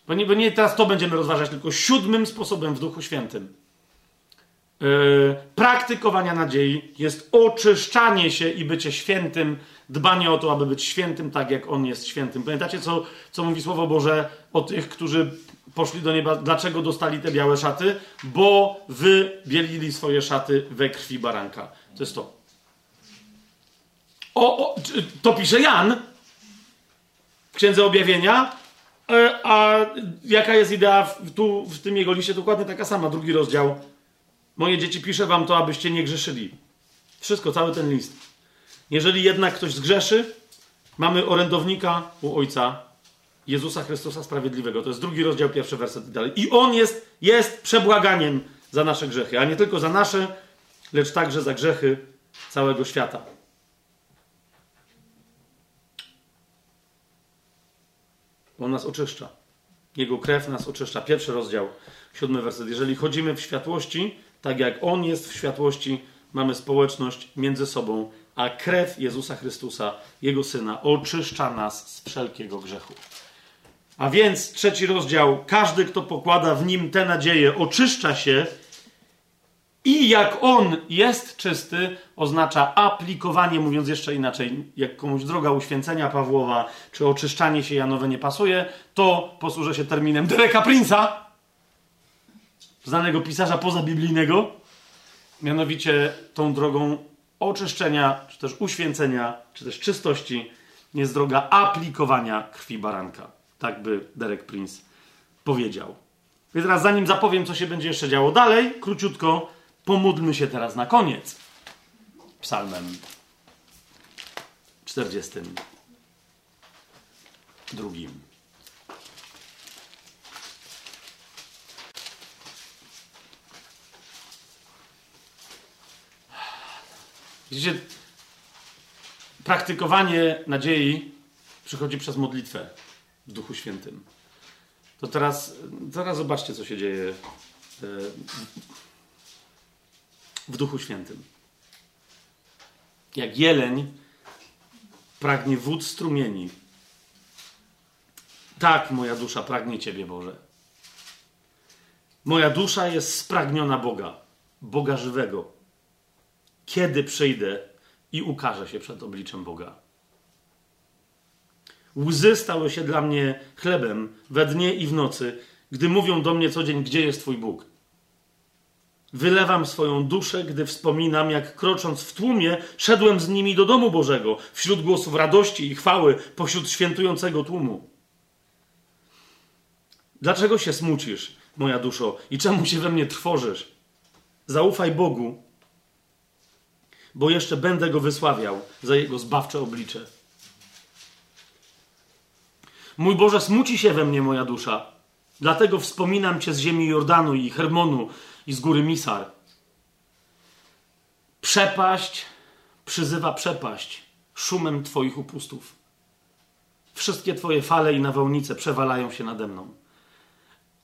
Bo nie, bo nie teraz to będziemy rozważać, tylko siódmym sposobem w Duchu Świętym praktykowania nadziei jest oczyszczanie się i bycie świętym, dbanie o to, aby być świętym tak, jak On jest świętym. Pamiętacie, co, co mówi Słowo Boże o tych, którzy poszli do nieba? Dlaczego dostali te białe szaty? Bo wy bielili swoje szaty we krwi baranka. To jest to. O, o to pisze Jan w Księdze Objawienia, e, a jaka jest idea tu, w tym jego liście? Dokładnie taka sama, drugi rozdział. Moje dzieci, piszę wam to, abyście nie grzeszyli. Wszystko, cały ten list. Jeżeli jednak ktoś zgrzeszy, mamy orędownika u Ojca, Jezusa Chrystusa Sprawiedliwego. To jest drugi rozdział, pierwszy werset i dalej. I On jest, jest przebłaganiem za nasze grzechy, a nie tylko za nasze, lecz także za grzechy całego świata. On nas oczyszcza. Jego krew nas oczyszcza. Pierwszy rozdział, siódmy werset. Jeżeli chodzimy w światłości, tak jak On jest w światłości, mamy społeczność między sobą, a krew Jezusa Chrystusa, Jego Syna, oczyszcza nas z wszelkiego grzechu. A więc trzeci rozdział, każdy, kto pokłada w nim tę nadzieję, oczyszcza się i jak on jest czysty, oznacza aplikowanie, mówiąc jeszcze inaczej, jak komuś droga uświęcenia Pawłowa, czy oczyszczanie się Janowe nie pasuje, to posłużę się terminem Dereka Prince'a, znanego pisarza pozabiblijnego, mianowicie tą drogą oczyszczenia, czy też uświęcenia, czy też czystości jest droga aplikowania krwi baranka. Tak by Derek Prince powiedział. Więc teraz, zanim zapowiem, co się będzie jeszcze działo dalej, króciutko, pomódlmy się teraz na koniec. Psalmem 42. Widzicie, praktykowanie nadziei przychodzi przez modlitwę w Duchu Świętym. To teraz, teraz zobaczcie, co się dzieje e, w Duchu Świętym. Jak jeleń pragnie wód strumieni, tak moja dusza pragnie Ciebie, Boże. Moja dusza jest spragniona Boga, Boga żywego kiedy przyjdę i ukażę się przed obliczem Boga. Łzy stały się dla mnie chlebem we dnie i w nocy, gdy mówią do mnie co dzień, gdzie jest Twój Bóg. Wylewam swoją duszę, gdy wspominam, jak krocząc w tłumie, szedłem z nimi do domu Bożego, wśród głosów radości i chwały, pośród świętującego tłumu. Dlaczego się smucisz, moja duszo, i czemu się we mnie trwożysz? Zaufaj Bogu bo jeszcze będę go wysławiał za jego zbawcze oblicze. Mój Boże, smuci się we mnie moja dusza, dlatego wspominam Cię z ziemi Jordanu i Hermonu i z góry Misar. Przepaść przyzywa przepaść szumem Twoich upustów. Wszystkie Twoje fale i nawałnice przewalają się nade mną.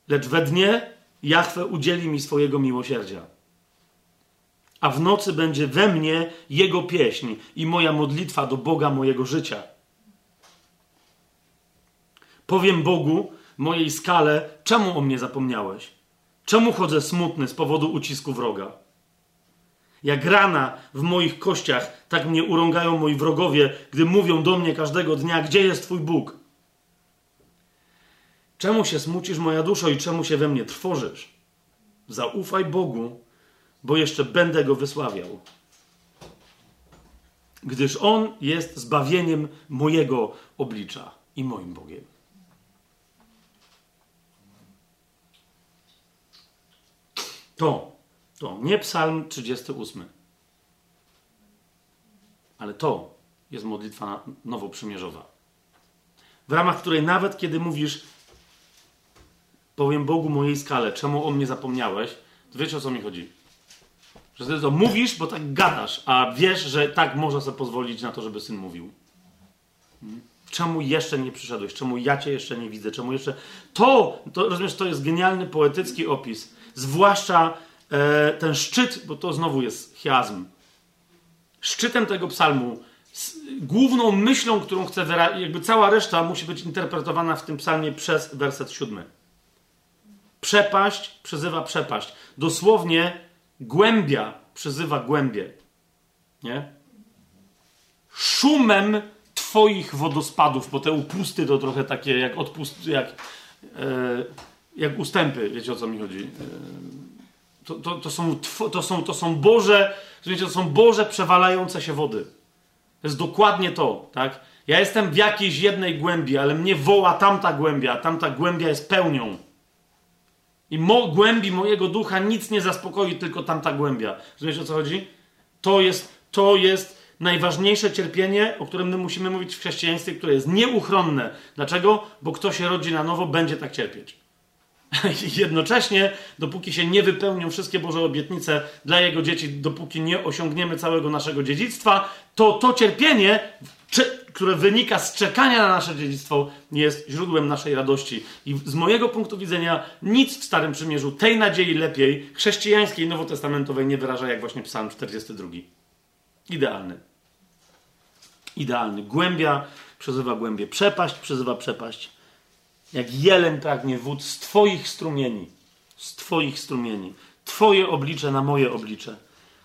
Lecz we dnie Jachwę udzieli mi swojego miłosierdzia a w nocy będzie we mnie Jego pieśń i moja modlitwa do Boga mojego życia. Powiem Bogu, mojej skale, czemu o mnie zapomniałeś? Czemu chodzę smutny z powodu ucisku wroga? Jak rana w moich kościach, tak mnie urągają moi wrogowie, gdy mówią do mnie każdego dnia, gdzie jest Twój Bóg? Czemu się smucisz, moja duszo, i czemu się we mnie trwożysz? Zaufaj Bogu bo jeszcze będę go wysławiał. Gdyż on jest zbawieniem mojego oblicza i moim Bogiem. To, to nie Psalm 38, ale to jest modlitwa nowoprzymierzowa. W ramach której nawet kiedy mówisz, powiem Bogu mojej skale, czemu o mnie zapomniałeś, to wiecie o co mi chodzi. Że ty to mówisz, bo tak gadasz, a wiesz, że tak można sobie pozwolić na to, żeby syn mówił. Hmm? Czemu jeszcze nie przyszedłeś? Czemu ja cię jeszcze nie widzę? Czemu jeszcze. To, to rozumiesz, to jest genialny poetycki opis. Zwłaszcza e, ten szczyt, bo to znowu jest chiazm. Szczytem tego psalmu, główną myślą, którą chcę wyrazić, jakby cała reszta musi być interpretowana w tym psalmie przez werset siódmy. Przepaść przyzywa przepaść. Dosłownie Głębia przyzywa głębie. Nie? Szumem twoich wodospadów, bo te upusty to trochę takie jak odpust, jak, e, jak ustępy, wiecie o co mi chodzi. E, to, to, to, są, to, są, to są Boże, to są Boże przewalające się wody. To jest dokładnie to, tak? Ja jestem w jakiejś jednej głębi, ale mnie woła tamta głębia, a tamta głębia jest pełnią. I mo, głębi mojego ducha nic nie zaspokoi, tylko tamta głębia. Rozumiecie o co chodzi? To jest, to jest najważniejsze cierpienie, o którym my musimy mówić w chrześcijaństwie, które jest nieuchronne. Dlaczego? Bo kto się rodzi na nowo, będzie tak cierpieć. Jednocześnie, dopóki się nie wypełnią wszystkie Boże obietnice dla Jego dzieci, dopóki nie osiągniemy całego naszego dziedzictwa, to to cierpienie, które wynika z czekania na nasze dziedzictwo, jest źródłem naszej radości. I z mojego punktu widzenia nic w Starym Przymierzu tej nadziei lepiej, chrześcijańskiej, nowotestamentowej nie wyraża jak właśnie Psalm 42. Idealny. Idealny. Głębia przezywa głębie. Przepaść przezywa przepaść. Jak jeleń pragnie wód z Twoich strumieni. Z Twoich strumieni. Twoje oblicze na moje oblicze.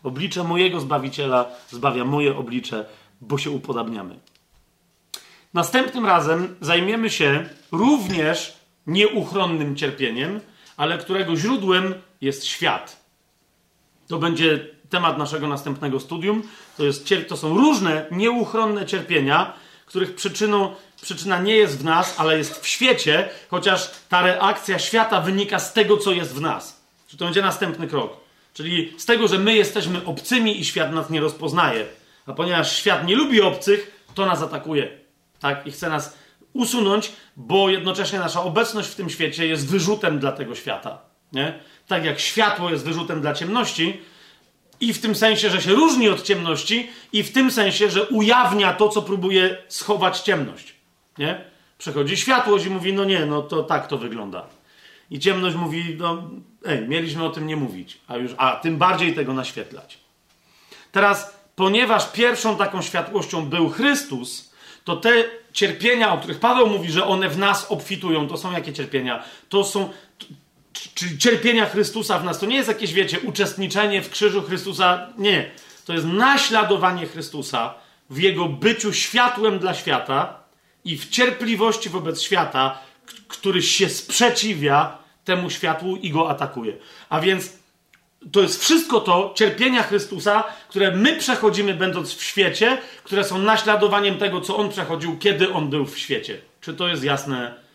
Oblicze mojego Zbawiciela zbawia moje oblicze, bo się upodabniamy. Następnym razem zajmiemy się również nieuchronnym cierpieniem, ale którego źródłem jest świat. To będzie temat naszego następnego studium. To, jest, to są różne nieuchronne cierpienia, których przyczyną, przyczyna nie jest w nas, ale jest w świecie, chociaż ta reakcja świata wynika z tego, co jest w nas. To będzie następny krok? Czyli z tego, że my jesteśmy obcymi i świat nas nie rozpoznaje. A ponieważ świat nie lubi obcych, to nas atakuje. Tak? I chce nas usunąć, bo jednocześnie nasza obecność w tym świecie jest wyrzutem dla tego świata. Nie? Tak jak światło jest wyrzutem dla ciemności, i w tym sensie, że się różni od ciemności, i w tym sensie, że ujawnia to, co próbuje schować ciemność. Nie? Przechodzi światłość i mówi: No nie, no to tak to wygląda. I ciemność mówi: No, ej, mieliśmy o tym nie mówić, a już, a tym bardziej tego naświetlać. Teraz, ponieważ pierwszą taką światłością był Chrystus, to te cierpienia, o których Paweł mówi, że one w nas obfitują, to są jakie cierpienia? To są, czy cierpienia Chrystusa w nas. To nie jest jakieś, wiecie, uczestniczenie w krzyżu Chrystusa. Nie. To jest naśladowanie Chrystusa w jego byciu światłem dla świata i w cierpliwości wobec świata, który się sprzeciwia temu światłu i go atakuje. A więc to jest wszystko to, cierpienia Chrystusa, które my przechodzimy będąc w świecie, które są naśladowaniem tego, co on przechodził, kiedy on był w świecie. Czy to jest jasne?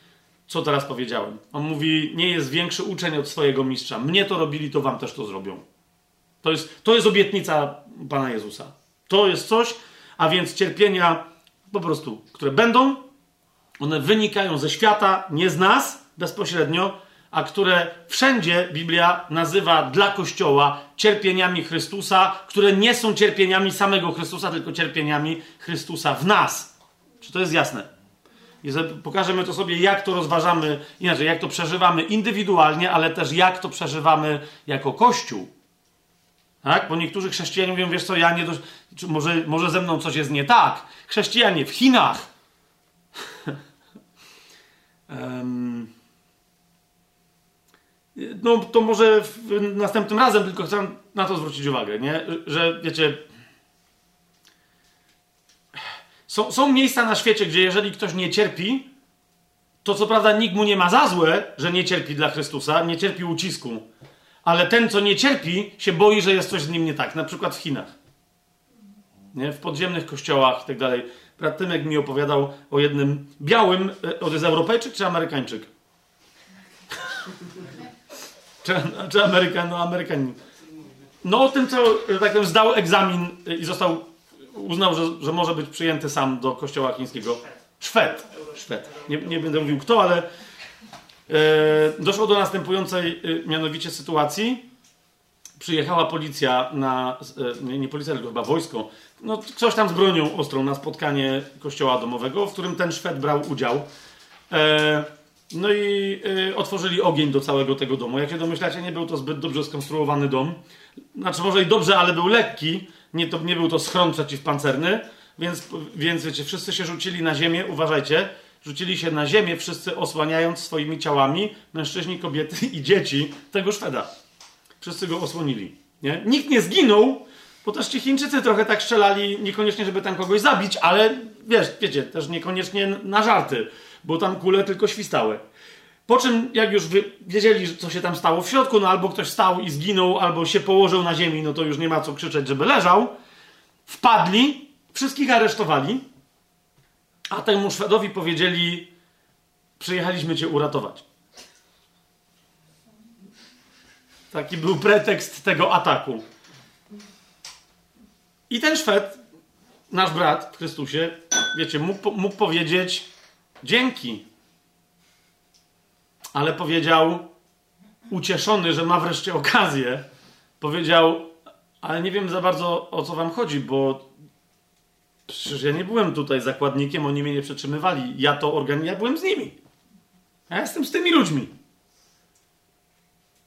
co teraz powiedziałem. On mówi, nie jest większy uczeń od swojego mistrza. Mnie to robili, to wam też to zrobią. To jest, to jest obietnica Pana Jezusa. To jest coś, a więc cierpienia po prostu, które będą, one wynikają ze świata, nie z nas bezpośrednio, a które wszędzie Biblia nazywa dla Kościoła cierpieniami Chrystusa, które nie są cierpieniami samego Chrystusa, tylko cierpieniami Chrystusa w nas. Czy to jest jasne? I pokażemy to sobie, jak to rozważamy, inaczej, jak to przeżywamy indywidualnie, ale też jak to przeżywamy jako Kościół. Tak? Bo niektórzy chrześcijanie mówią, wiesz co, ja nie do... może, może ze mną coś jest nie tak. Chrześcijanie w Chinach. um... No to może następnym razem, tylko chcę na to zwrócić uwagę, nie? Że wiecie, są, są miejsca na świecie, gdzie jeżeli ktoś nie cierpi, to co prawda nikt mu nie ma za złe, że nie cierpi dla Chrystusa, nie cierpi ucisku, ale ten, co nie cierpi, się boi, że jest coś z nim nie tak. Na przykład w Chinach. Nie? W podziemnych kościołach i tak dalej. Brat Tymek mi opowiadał o jednym białym, e, to jest Europejczyk czy Amerykańczyk? Czy, czy Amerykan, no Amerykanin. No o tym, co tak powiem, zdał egzamin i został uznał, że, że może być przyjęty sam do kościoła chińskiego. Szwed. Szwed. Nie, nie będę mówił kto, ale e, doszło do następującej e, mianowicie sytuacji. Przyjechała policja na, e, nie, nie policja, tylko chyba wojsko, no coś tam z bronią ostrą na spotkanie kościoła domowego, w którym ten Szwed brał udział. No i e, otworzyli ogień do całego tego domu. Jak się domyślacie, nie był to zbyt dobrze skonstruowany dom. Znaczy, może i dobrze, ale był lekki nie, to, nie był to schron przeciwpancerny, więc, więc wiecie, wszyscy się rzucili na ziemię, uważajcie, rzucili się na ziemię, wszyscy osłaniając swoimi ciałami, mężczyźni, kobiety i dzieci tego Szweda. Wszyscy go osłonili. Nie? Nikt nie zginął, bo też ci Chińczycy trochę tak strzelali, niekoniecznie, żeby tam kogoś zabić, ale wiesz, wiecie, też niekoniecznie na żarty, bo tam kule tylko świstały. Po czym, jak już wiedzieli, co się tam stało w środku, no albo ktoś stał i zginął, albo się położył na ziemi, no to już nie ma co krzyczeć, żeby leżał. Wpadli, wszystkich aresztowali, a temu Szwedowi powiedzieli: Przyjechaliśmy cię uratować. Taki był pretekst tego ataku. I ten Szwed, nasz brat w Chrystusie, wiecie, mógł, mógł powiedzieć dzięki. Ale powiedział, ucieszony, że ma wreszcie okazję, powiedział, ale nie wiem za bardzo o co wam chodzi, bo przecież ja nie byłem tutaj zakładnikiem, oni mnie nie przetrzymywali. Ja to organi, ja byłem z nimi. Ja jestem z tymi ludźmi.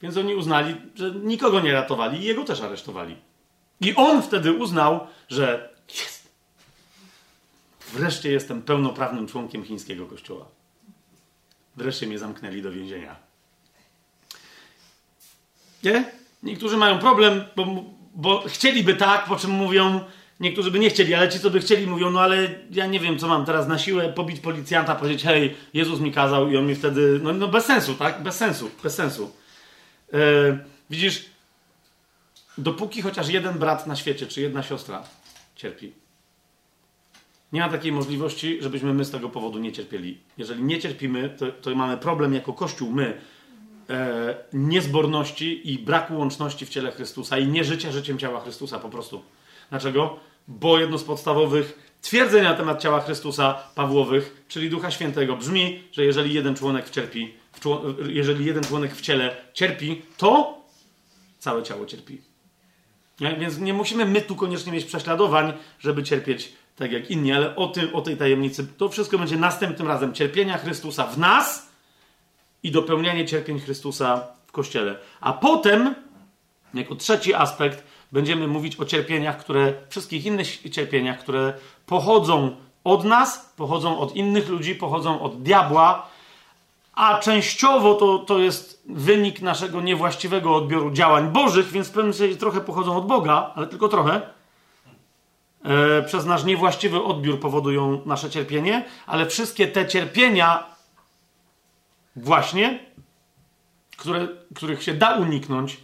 Więc oni uznali, że nikogo nie ratowali i jego też aresztowali. I on wtedy uznał, że. Wreszcie jestem pełnoprawnym członkiem chińskiego kościoła. Wreszcie mnie zamknęli do więzienia. Nie? Niektórzy mają problem, bo, bo chcieliby tak, po czym mówią, niektórzy by nie chcieli, ale ci, co by chcieli, mówią, no ale ja nie wiem, co mam teraz na siłę, pobić policjanta, powiedzieć, hej, Jezus mi kazał i on mi wtedy, no, no bez sensu, tak? Bez sensu, bez sensu. Yy, widzisz, dopóki chociaż jeden brat na świecie, czy jedna siostra cierpi, nie ma takiej możliwości, żebyśmy my z tego powodu nie cierpieli. Jeżeli nie cierpimy, to, to mamy problem jako Kościół, my, e, niezborności i braku łączności w ciele Chrystusa i nie życia życiem ciała Chrystusa po prostu. Dlaczego? Bo jedno z podstawowych twierdzeń na temat ciała Chrystusa Pawłowych, czyli Ducha Świętego, brzmi, że jeżeli jeden członek cierpi, jeżeli jeden członek w ciele cierpi, to całe ciało cierpi. Nie? Więc nie musimy my tu koniecznie mieć prześladowań, żeby cierpieć tak jak inni, ale o, tym, o tej tajemnicy to wszystko będzie następnym razem. Cierpienia Chrystusa w nas i dopełnianie cierpień Chrystusa w Kościele. A potem, jako trzeci aspekt, będziemy mówić o cierpieniach, które, wszystkich innych cierpieniach, które pochodzą od nas, pochodzą od innych ludzi, pochodzą od diabła, a częściowo to, to jest wynik naszego niewłaściwego odbioru działań Bożych, więc w pewnym sensie trochę pochodzą od Boga, ale tylko trochę. E, przez nasz niewłaściwy odbiór powodują nasze cierpienie, ale wszystkie te cierpienia, właśnie, które, których się da uniknąć,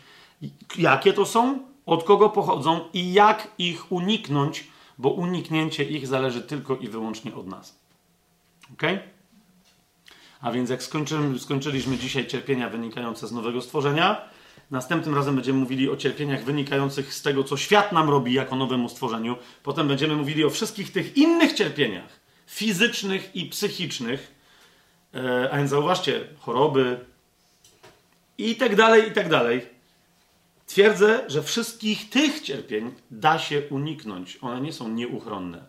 jakie to są, od kogo pochodzą i jak ich uniknąć, bo uniknięcie ich zależy tylko i wyłącznie od nas. Ok? A więc jak skończyliśmy dzisiaj cierpienia wynikające z nowego stworzenia, następnym razem będziemy mówili o cierpieniach wynikających z tego, co świat nam robi jako nowemu stworzeniu. Potem będziemy mówili o wszystkich tych innych cierpieniach, fizycznych i psychicznych. E, a więc zauważcie, choroby i tak dalej, i tak dalej. Twierdzę, że wszystkich tych cierpień da się uniknąć. One nie są nieuchronne.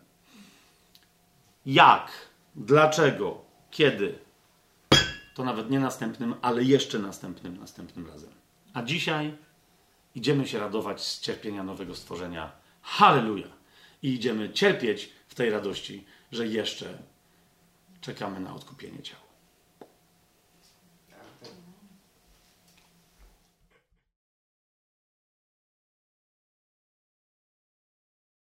Jak? Dlaczego? Kiedy? To nawet nie następnym, ale jeszcze następnym, następnym razem. A dzisiaj idziemy się radować z cierpienia nowego stworzenia. Halleluja! I idziemy cierpieć w tej radości, że jeszcze czekamy na odkupienie ciała.